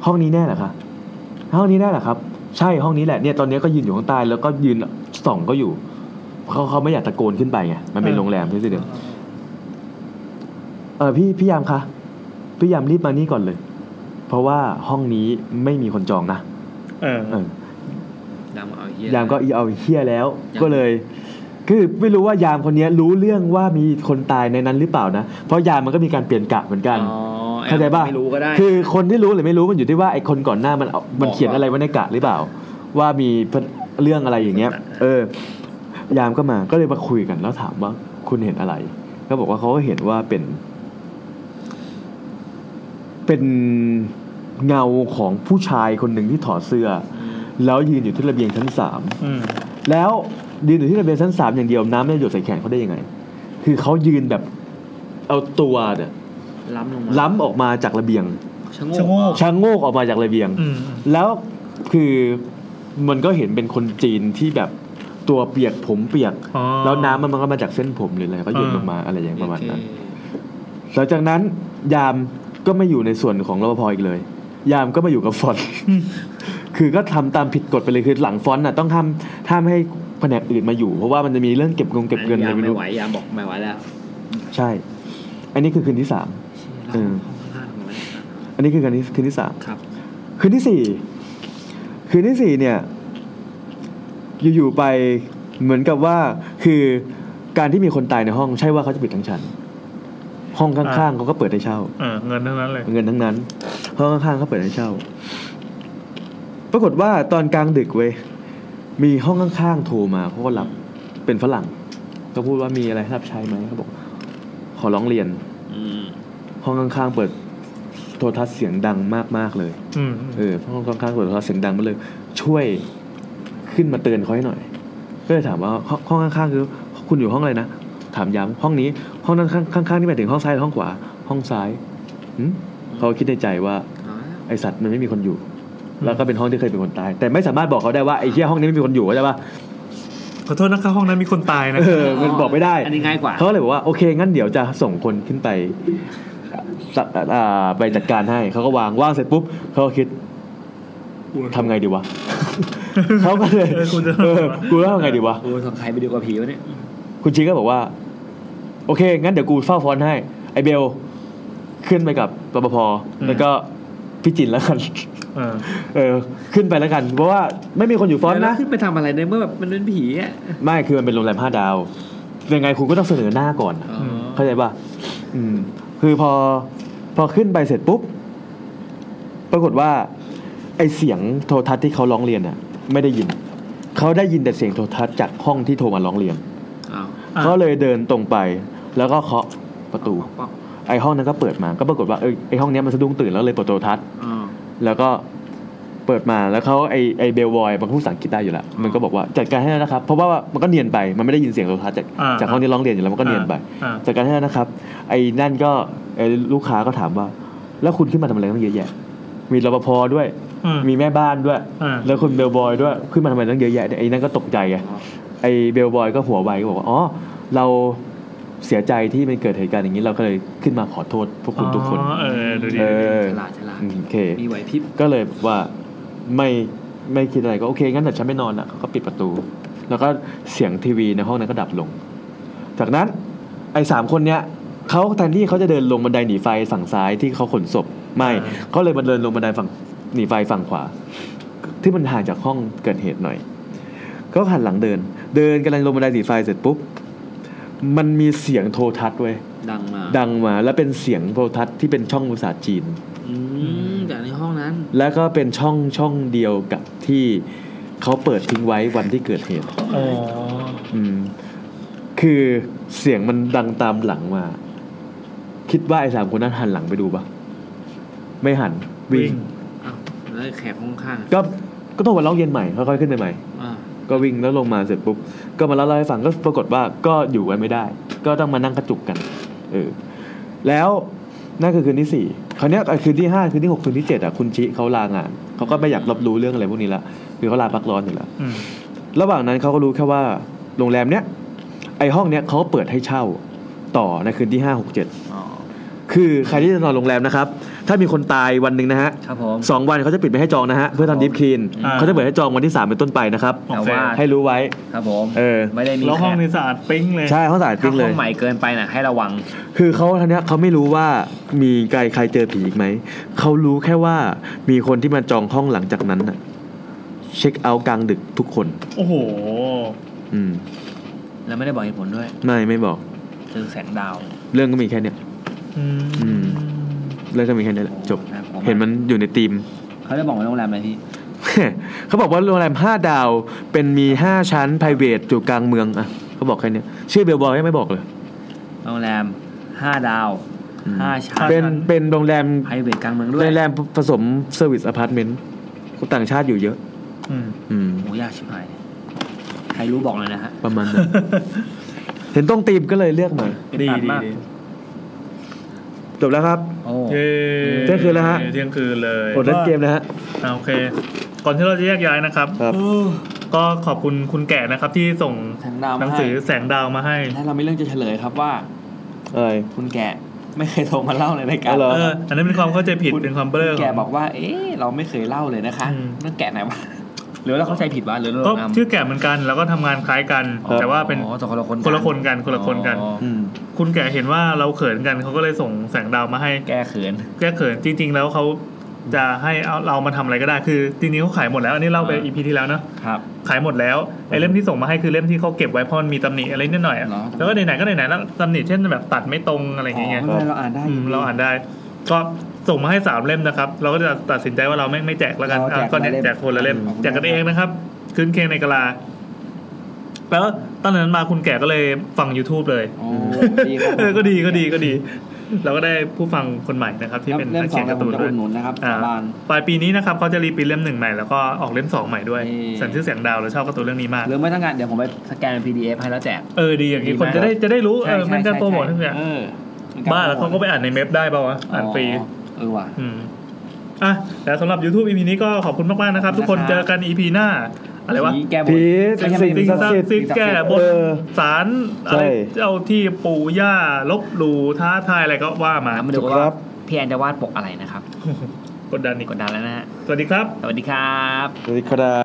Speaker 2: ห้องนี้แน่เหรอคะห้องนี้แน่เหรอครับ ใช่ห้องนี้แหละเนี่ยตอนนี้ก็ยืนอยู่ข้างใต้แล้วก็ยืนส่องก็อยู่ เขาเขาไม่อยากตะโกนขึ้นไปไงมันเป็นโรงแรมที่สิเดียวเออพี่พี่ยามคะพี่ยามรีบมานี่ก่อนเลย เพราะว่าห้องนี้ไม่มีคนจองนะ
Speaker 1: เออ
Speaker 2: เออ
Speaker 4: ยามเอาเหี้ย
Speaker 2: ยามก็อีเอาเฮี้ยแล้ว
Speaker 4: ยาม
Speaker 2: ก็เลย คือไม่รู้ว่ายามคนนี้รู้เรื่องว่ามีคนตายในนั้นหรือเปล่านะเพราะยามมันก็มีการเปลี่ยนกะเหมือนกัน
Speaker 4: อ๋อ
Speaker 2: เข้าใจป่ะ
Speaker 4: ไม่รู้ก็ได้
Speaker 2: คือคนที่รู้หรือไม่รู้มันอยู่ที่ว่าไอ้คนก่อนหน้ามันเอามันเขียนอะไรไว้ในกะหรือเปล่า ว่ามีเรื่องอะไรอย่างเงี้ย เออ ยามก็มาก็เลยมาคุยกันแล้วถามว่าคุณเห็นอะไร ก็บอกว่าเขาก็เห็นว่าเป็น เป็นเงาของผู้ชายคนหนึ่งที่ถอดเสื้อ แล้วยืนอยู่ที่ระเบียงชั้นสาม
Speaker 1: อืม
Speaker 2: แล้วยืนอยู่ที่ระเบียงชั้นสามอย่างเดียวน้ำไม่ได้หยดใส่แขนเขาได้ยังไง คือเขายืนแบบเอาตัวเนี่ย
Speaker 4: ล้ำลงมา
Speaker 2: ล้ำออกมาจากระเบียง
Speaker 4: ชะโง
Speaker 1: ชะโงก
Speaker 4: ก
Speaker 2: ชะโงกออกมาจากระเบียง
Speaker 1: อืม
Speaker 2: แล้วคือมันก็เห็นเป็นคนจีนที่แบบ ตัวเปียกผมเปียก
Speaker 1: อ๋อ
Speaker 2: แล้วน้ำมันก็มาจากเส้นผมหรืออะไรก็หยด
Speaker 1: อ่า
Speaker 2: ลงมาอะไรอย่างประมาณนั้น
Speaker 4: โอเค
Speaker 2: หลังจากนั้นยามก็ไม่อยู่ในส่วนของรปภอีกเลย ยามก็มาอยู่กับฟอนต์ คือก็ทำตามผิดกฎไปเลยคือหลังฟอนต์น่ะต้องทำห้ามให้แผนกอื่นมาอยู่ เพราะว่ามันจะมีเรื่องเก็บเงินเก็บเงินอะไร
Speaker 4: ยาม
Speaker 2: ไม่
Speaker 4: ไม่
Speaker 2: รู้
Speaker 4: ไหวยามบอกไม่ไหวแล้ว
Speaker 2: ใช่ อันนี้คือคืนที่สาม เออ
Speaker 4: ห้องข้างๆของมัน
Speaker 2: อันนี้คือคืนที่คืนที่สาม
Speaker 4: ครับ
Speaker 2: คืนที่สี่คืนที่สี่เนี่ย อยู่ๆไปเหมือนกับว่าคือการที่มีคนตายในห้องใช่ว่าเขาจะปิดทั้งชั้นห้องข้างๆเขาก็เปิดให้เช่า
Speaker 1: เออเงินทั้งนั้นเลย
Speaker 2: เงินทั้งนั้นห้องข้างๆเขาเปิดให้เช่า ปรากฏว่าตอนกลางดึกเว้ยมีห้องข้างๆโทรมาเขาก็รับเป็นฝรั่ง ก็พูดว่ามีอะไรให้รับใช้ไหมเขาบอก ขอร้องเรียน
Speaker 4: อืม
Speaker 2: ห้องข้างๆเปิดโทรทัศน์เสียงดังมากๆเลย
Speaker 1: อืม
Speaker 2: เออห้องข้างๆเปิดโทรทัศน์เสียงดังมาเลย ช่วย ขึ้นมาเตือนเขาให้หน่อย ก็เลยถามว่าห้องห้องข้างๆคือคุณอยู่ห้องอะไรนะถามย้ำห้องนี้ห้องนั้นข้างข้างๆนี่หมายถึงห้องซ้ายหรือห้องขวา ห้องซ้ายหึเขาคิดในใจว่า
Speaker 4: เอาละ
Speaker 2: ไอสัตว์มันไม่มีคนอยู่ แล้วก็เป็นห้องที่เคยเป็นคนตาย แต่ไม่สามารถบอกเขาได้ว่าไอ้เหี้ยห้องนี้ไม่มีคนอยู่เข้าใจปะ
Speaker 1: ขอโทษนะคะห้องนั้นมีคนตายนะ
Speaker 2: เออมันบอกไม่ได้
Speaker 4: อันนี้ง่ายกว่า
Speaker 2: เขาก็เลยบอกว่าโอเคงั้นเดี๋ยวจะส่งคนขึ้นไปสอ่าไปจัดการให้เขาก็วางว่างเสร็จปุ๊บเขาก็คิด ทำไงดีวะเขาก็เลย
Speaker 1: เออคุณจะ
Speaker 2: เออกูจะทำไงดีวะ
Speaker 4: โอ้สงใครไปดูกับผีวะเนี่ย
Speaker 2: คุณชีก็บอกว่า โอเค งั้นเดี๋ยวกูเฝ้าฟอนต์ให้ ไอเบล ขึ้นไปกับรปภแล้วก็พี่จินแล้วกัน
Speaker 1: เออ
Speaker 2: เออ ขึ้นไปแล้วกัน เพราะว่าไม่มีคนอยู่ฟอนต์
Speaker 4: แล้ว
Speaker 2: นะ
Speaker 4: ขึ้นไปทำอะไรในเมื่อแบบมันเป็นผีอะ
Speaker 2: ไม่คือมันเป็นโรงแรมห้าดาวยังไงคุณก็ต้องเสนอหน้าก่อน
Speaker 4: อ๋อ
Speaker 2: เข้าใจป่ะอืม คือพอพอขึ้นไปเสร็จปุ๊บ ปรากฏว่า ไอเสียงโทรทัศน์ที่เขาร้องเรียนอะไม่ได้ยิน เขาได้ยินแต่เสียงโทรทัศน์จากห้องที่โทรมาร้องเรียน
Speaker 4: อ้าว
Speaker 1: อะ
Speaker 2: เขาเลยเดินตรงไปแล้วก็เคาะประตู
Speaker 4: ป๊อก
Speaker 2: ไอห้องนั้นก็เปิดมา ก็ปรากฏว่าเออไอห้องเนี้ยมันสะดุ้งตื่นแล้วเลยเปิดโทรทัศน์
Speaker 4: อ๋อ
Speaker 2: แล้วก็เปิดมาแล้วเขาไอไอเบลบอยมันพูดภาษาอังกฤษได้อยู่แล้วมันก็บอกว่าจัดการให้แล้วนะครับ เพราะว่ามันก็เนียนไปมันไม่ได้ยินเสียงโทรทัศน์จาก
Speaker 1: อ่า
Speaker 2: จากห้องที่ร้องเรียนอยู่แล้วมันก็เนียนไป
Speaker 1: อ่า
Speaker 2: จัดการให้แล้วนะครับ ไอ้นั่นก็ไอ้ลูกค้าก็ถามว่า แล้วคุณขึ้นมาทำอะไรตั้งเยอะแยะ มีรปภด้วย
Speaker 1: อืม
Speaker 2: มีแม่บ้านด้วย
Speaker 1: อ่า
Speaker 2: แล้วคุณเบลบอยด้วย ขึ้นมาทำไมตั้งเยอะแยะเนี่ยไอ้นั่นก็ตกใจไงไอ้เบลบอยก็หัวไวก็บอกว่าอ๋อเราเสียใจที่มันเกิดเหตุการณ์อย่างนี้เราก็เลยขึ้นมาขอโทษพวกคุณทุกคน
Speaker 1: อ๋อเออดูดี
Speaker 2: เออ
Speaker 4: ฉลาดฉลาด
Speaker 2: อืมโอเค
Speaker 4: มีไหวพริบ
Speaker 2: ก็เลยว่าไม่ไม่คิดอะไรก็โอเคงั้นเดี๋ยวฉันไม่นอนอะเขาก็ปิดประตู แล้วก็เสียงทีวีในห้องนั้นก็ดับลง จากนั้นไอ้สามคนเนี้ย เขาแทนที่เขาจะเดินลงบันไดหนีไฟฝั่งซ้ายที่เขาขนศพไม่เขาเลยมาเดินลงบันไดฝั่งหนีไฟฝั่งขวา ที่มันห่างจากห้องเกิดเหตุหน่อยก็หันหลังเดิน เดินกำลังลงบันไดหนีไฟเสร็จปุ๊บมันมีเสียงโทรทัศน์เว้ย
Speaker 4: ดังมา
Speaker 2: ดังมา แล้วเป็นเสียงโทรทัศน์ที่เป็นช่องภาษาจีน
Speaker 4: อืมจากในห้องนั้น
Speaker 2: แล้วก็เป็นช่องช่องเดียวกับที่เขาเปิดทิ้งไว้วันที่เกิดเหตุ
Speaker 1: อ๋อ
Speaker 2: อืมคือเสียงมันดังตามหลังมา คิดว่าไอ้สามคนนั้นหันหลังไปดูปะไม่หันวิ่ง
Speaker 4: อ้าวแล้วแขกห้องข้าง
Speaker 2: ก็ก็ต้องมาเล่าเย็นใหม่ค่อยๆขึ้นไปใหม่
Speaker 4: อ่า
Speaker 2: ก็วิ่งแล้วลงมาเสร็จปุ๊บก็มาเล่าให้ฟังก็ปรากฏว่าก็อยู่กันไม่ได้ ก็ต้องมานั่งกระจุกกันเออแล้วนั่นคือคืนที่สี่คราวเนี้ยไอ้คืนที่ห้าคืนที่หกคืนที่เจ็ดอะคุณชิเขาลางานเขาก็ไม่อยากรับรู้เรื่องอะไรพวกนี้ละคือเขาลาพักร้อนอยู่แล้ว
Speaker 1: อืม
Speaker 2: ระหว่างนั้นเขาก็รู้แค่ว่าโรงแรมเนี้ยไอห้องเนี้ยเขาเปิดให้เช่าต่อในคืนที่ห้าหกเจ็ด
Speaker 4: อ๋อ
Speaker 2: คือใครที่จะนอนโรงแรมนะครับ ถ้ามีคนตายวันหนึ่งนะฮะ
Speaker 4: ครับผม
Speaker 2: สองวันเขาจะปิดไม่ให้จองนะฮะ เพื่อทำดิฟคลีน
Speaker 1: อ่า
Speaker 2: เขาจะเปิดให้จองวันที่สามเป็นต้นไปนะครับ
Speaker 4: แต่ว่า
Speaker 2: ให้รู้ไว้
Speaker 4: ครับผม
Speaker 2: เออ
Speaker 4: ไม่ได้มี
Speaker 1: แล้ว
Speaker 4: แข
Speaker 1: ห้อง
Speaker 4: ก
Speaker 1: นี้สะอาดปิ๊งเลย
Speaker 2: ใช่เขาสาย
Speaker 4: ถ้า
Speaker 2: ปิ้งเล
Speaker 4: ห้อย งใหม่เกินไปน่ะให้ระวัง
Speaker 2: คือเขาท่านเนี้ยเขาไม่รู้ว่ามีใครใครเจอผีอีกไหม เขารู้แค่ว่ามีคนที่มาจองห้องหลังจากนั้นน่ะ เช็คเอาท์กลางดึกทุกคน
Speaker 1: โอ้โห
Speaker 2: อืม
Speaker 4: แล้วไม่ได้บอกเหตุผลด้วย
Speaker 2: ไม่ไม่บอก
Speaker 4: เจอแสงดาว
Speaker 2: เรื่องก็มีแค่เนี้ย
Speaker 1: อืม
Speaker 2: อืม เรื่องก็มีแค่นี้แหละจบ เห็นมันอยู่ในทีม
Speaker 4: เขาได้บอกว่าโรงแรมอะไรพี่
Speaker 2: เขาบอกว่าโรงแรมห้าดาวเป็นมีห้าชั้น p r i v a t อยู่กลางเมืองอะเขาบอกแค่เนี้ยชื่อ bellboy ไม่บอกเลย
Speaker 4: โรงแรมห้าดาวห้าชั้น
Speaker 2: เป็นเป็นโรงแรม
Speaker 4: private กลางเมืองด้วย
Speaker 2: โรงแรมผสม service apartment คนต่างชาติอยู่เยอะ
Speaker 1: อืม
Speaker 2: อืม
Speaker 4: โหยากชิบหายใครรู้บอกเลยนะฮะ
Speaker 2: ประมาณนั้น เห็นตรงตีมก็เลยเลือกมา
Speaker 1: ดี
Speaker 4: อึดอั
Speaker 1: ดี
Speaker 4: มาก
Speaker 1: ดี
Speaker 2: จบแล้วครับ
Speaker 4: โอ้
Speaker 1: เย้
Speaker 2: เที่ยงคืนแล้วฮะ
Speaker 1: เที่ยงคืนเลย
Speaker 2: กดเล่นเกมนะฮะ
Speaker 1: อ่าโอเค ก่อนที่เราจะแยกย้ายนะครับ
Speaker 2: ครับ
Speaker 1: ก็ขอบคุณคุณแก่นะครับที่ส่ง
Speaker 6: แสงดาว
Speaker 1: หนังสือแสงดาวมาให้
Speaker 6: และเรามีเรื่องจะเฉลยครับว่า
Speaker 2: อะไร
Speaker 6: คุณแกไม่เคยโทรมาเล่าในรายการ
Speaker 2: อ๋อเหร
Speaker 1: เออ อันนั้นเป็นความเข้าใจผิด
Speaker 6: คุณ
Speaker 1: เป็นความเบลอ
Speaker 6: แกบอกว่า เอ๊ะเราไม่เคยเล่าเลยนะคะ
Speaker 1: อืม
Speaker 6: เรื่องแกะไหนวะ
Speaker 4: หรือเราเข้าใจผิดวะหรือเรา
Speaker 1: ก็
Speaker 4: นำ
Speaker 1: ชื่อแก่เหมือนกันแล้วก็ทำงานคล้ายกัน แต่ว่าเป็น
Speaker 4: อ๋อแต่คนละคน
Speaker 1: คนละคนกันคนละคนกัน
Speaker 4: อ๋อ
Speaker 2: อืม
Speaker 1: คุณแก่เห็นว่าเราเขินกันเขาก็เลยส่งแสงดาวมาให้
Speaker 4: แก้เขิน
Speaker 1: แก้เขินจริง ๆ แล้วเขาจะให้เอาเรามาทำอะไรก็ได้คือจริงๆเขาขายหมดแล้วอันนี้เล่าไป
Speaker 4: อ่า
Speaker 1: อีพีที่แล้วเนอะ
Speaker 4: ครับ
Speaker 1: ขายหมดแล้วไอ้เล่มที่ส่งมาให้คือเล่มที่เขาเก็บไว้เพราะมันมีตำหนิอะไรนิดหน่อยอะ
Speaker 4: เหรอ
Speaker 1: แล้วก็ไหนๆก็ไหนๆแล้วตำหนิเช่นแบบตัดไม่ตรงอะไรอย่างเงี้ย
Speaker 6: ไม่เป็นไรเราอ่านได้
Speaker 1: อืมเราอ่านได้ ก็ ส่งมาให้สามเล่มนะครับ เราก็จะตัดสินใจว่าเราไม่ไม่แจกแล้วกัน
Speaker 6: เราแจก
Speaker 1: อะก็เนี่ย
Speaker 6: คนละเล่ม
Speaker 1: แจกคนละเล่ม
Speaker 6: ขอบคุณ
Speaker 1: แจกกันเองนะครับ คืนเคงในกะลา แล้วตอนนั้นมาคุณแก่ก็เลยฟัง YouTube เลย
Speaker 6: โอ้ดีครับ
Speaker 1: เออก็ดีก็ดีก็ดี เราก็ได้ผู้ฟังคนใหม่นะครับ ที่เป็น
Speaker 6: เล่ม
Speaker 1: นัก
Speaker 6: สอ
Speaker 1: เขีย
Speaker 6: ง
Speaker 1: น
Speaker 6: เรา
Speaker 1: การ์
Speaker 6: ผ
Speaker 1: ตู
Speaker 6: ม
Speaker 1: น
Speaker 6: จะ
Speaker 1: ด้
Speaker 6: อุ
Speaker 1: วย
Speaker 6: ดหนุนนะครับ
Speaker 1: อ่า
Speaker 6: สาบาน
Speaker 1: ปลายปีนี้นะครับเขาจะรีปรินท์เล่มหนึ่งใหม่แล้วก็ออกเล่มสองใหม่ด้วย
Speaker 6: เอ่อ
Speaker 1: สันชื่อแสงดาวเราชอบการ์ตูนเรื่องนี้มาก
Speaker 4: หรือไม่ทั้งงานเดี๋ยวผมไปสแกนเป็น PDF ให้แล้วแจก
Speaker 1: เออดีอย่างนี้
Speaker 4: ดี
Speaker 1: คน
Speaker 4: มาก
Speaker 1: จะได้จะได้รู้เออ
Speaker 6: ใช่
Speaker 1: มันจะ
Speaker 6: ใช่
Speaker 1: โปรโมท
Speaker 6: ใช่
Speaker 1: ทั้งอย่าง
Speaker 6: เออ
Speaker 1: บ้าแล้วเขาก็ไปอ่านในเมฟได้เปล่าวะอ่านฟรี
Speaker 6: เออว่ะ
Speaker 1: อืมอะแล้วสำหรับ YouTube EP นี้ก็ขอบคุณมากๆนะครับ ทุกคน
Speaker 6: นะครับ
Speaker 1: เจอกัน EP หน้า อะไรวะ
Speaker 4: ผีแก้บน
Speaker 2: ผี
Speaker 4: ไม่ใช่
Speaker 2: สิ่ง
Speaker 1: สิ่ง
Speaker 2: ศักดิ์
Speaker 1: ศัก
Speaker 2: สิท
Speaker 1: ดิ์
Speaker 2: ธิ์
Speaker 1: สิทธิ์แก่บน
Speaker 2: เออ
Speaker 1: ศาลอะไร
Speaker 2: ใช่
Speaker 1: เจ้าที่ปู่ย่าลบหลู่ท้าทายอะไรก็ว่ามา
Speaker 4: มาดู
Speaker 2: ค
Speaker 4: ว่า
Speaker 2: รับ
Speaker 4: พี่แอนจะวาดปกอะไรนะครับ
Speaker 1: กดดันอีก
Speaker 4: กดดันแล้วนะฮะ
Speaker 1: สวัสดีครับ
Speaker 4: สวัสดีครับ
Speaker 2: สวัสดีครับ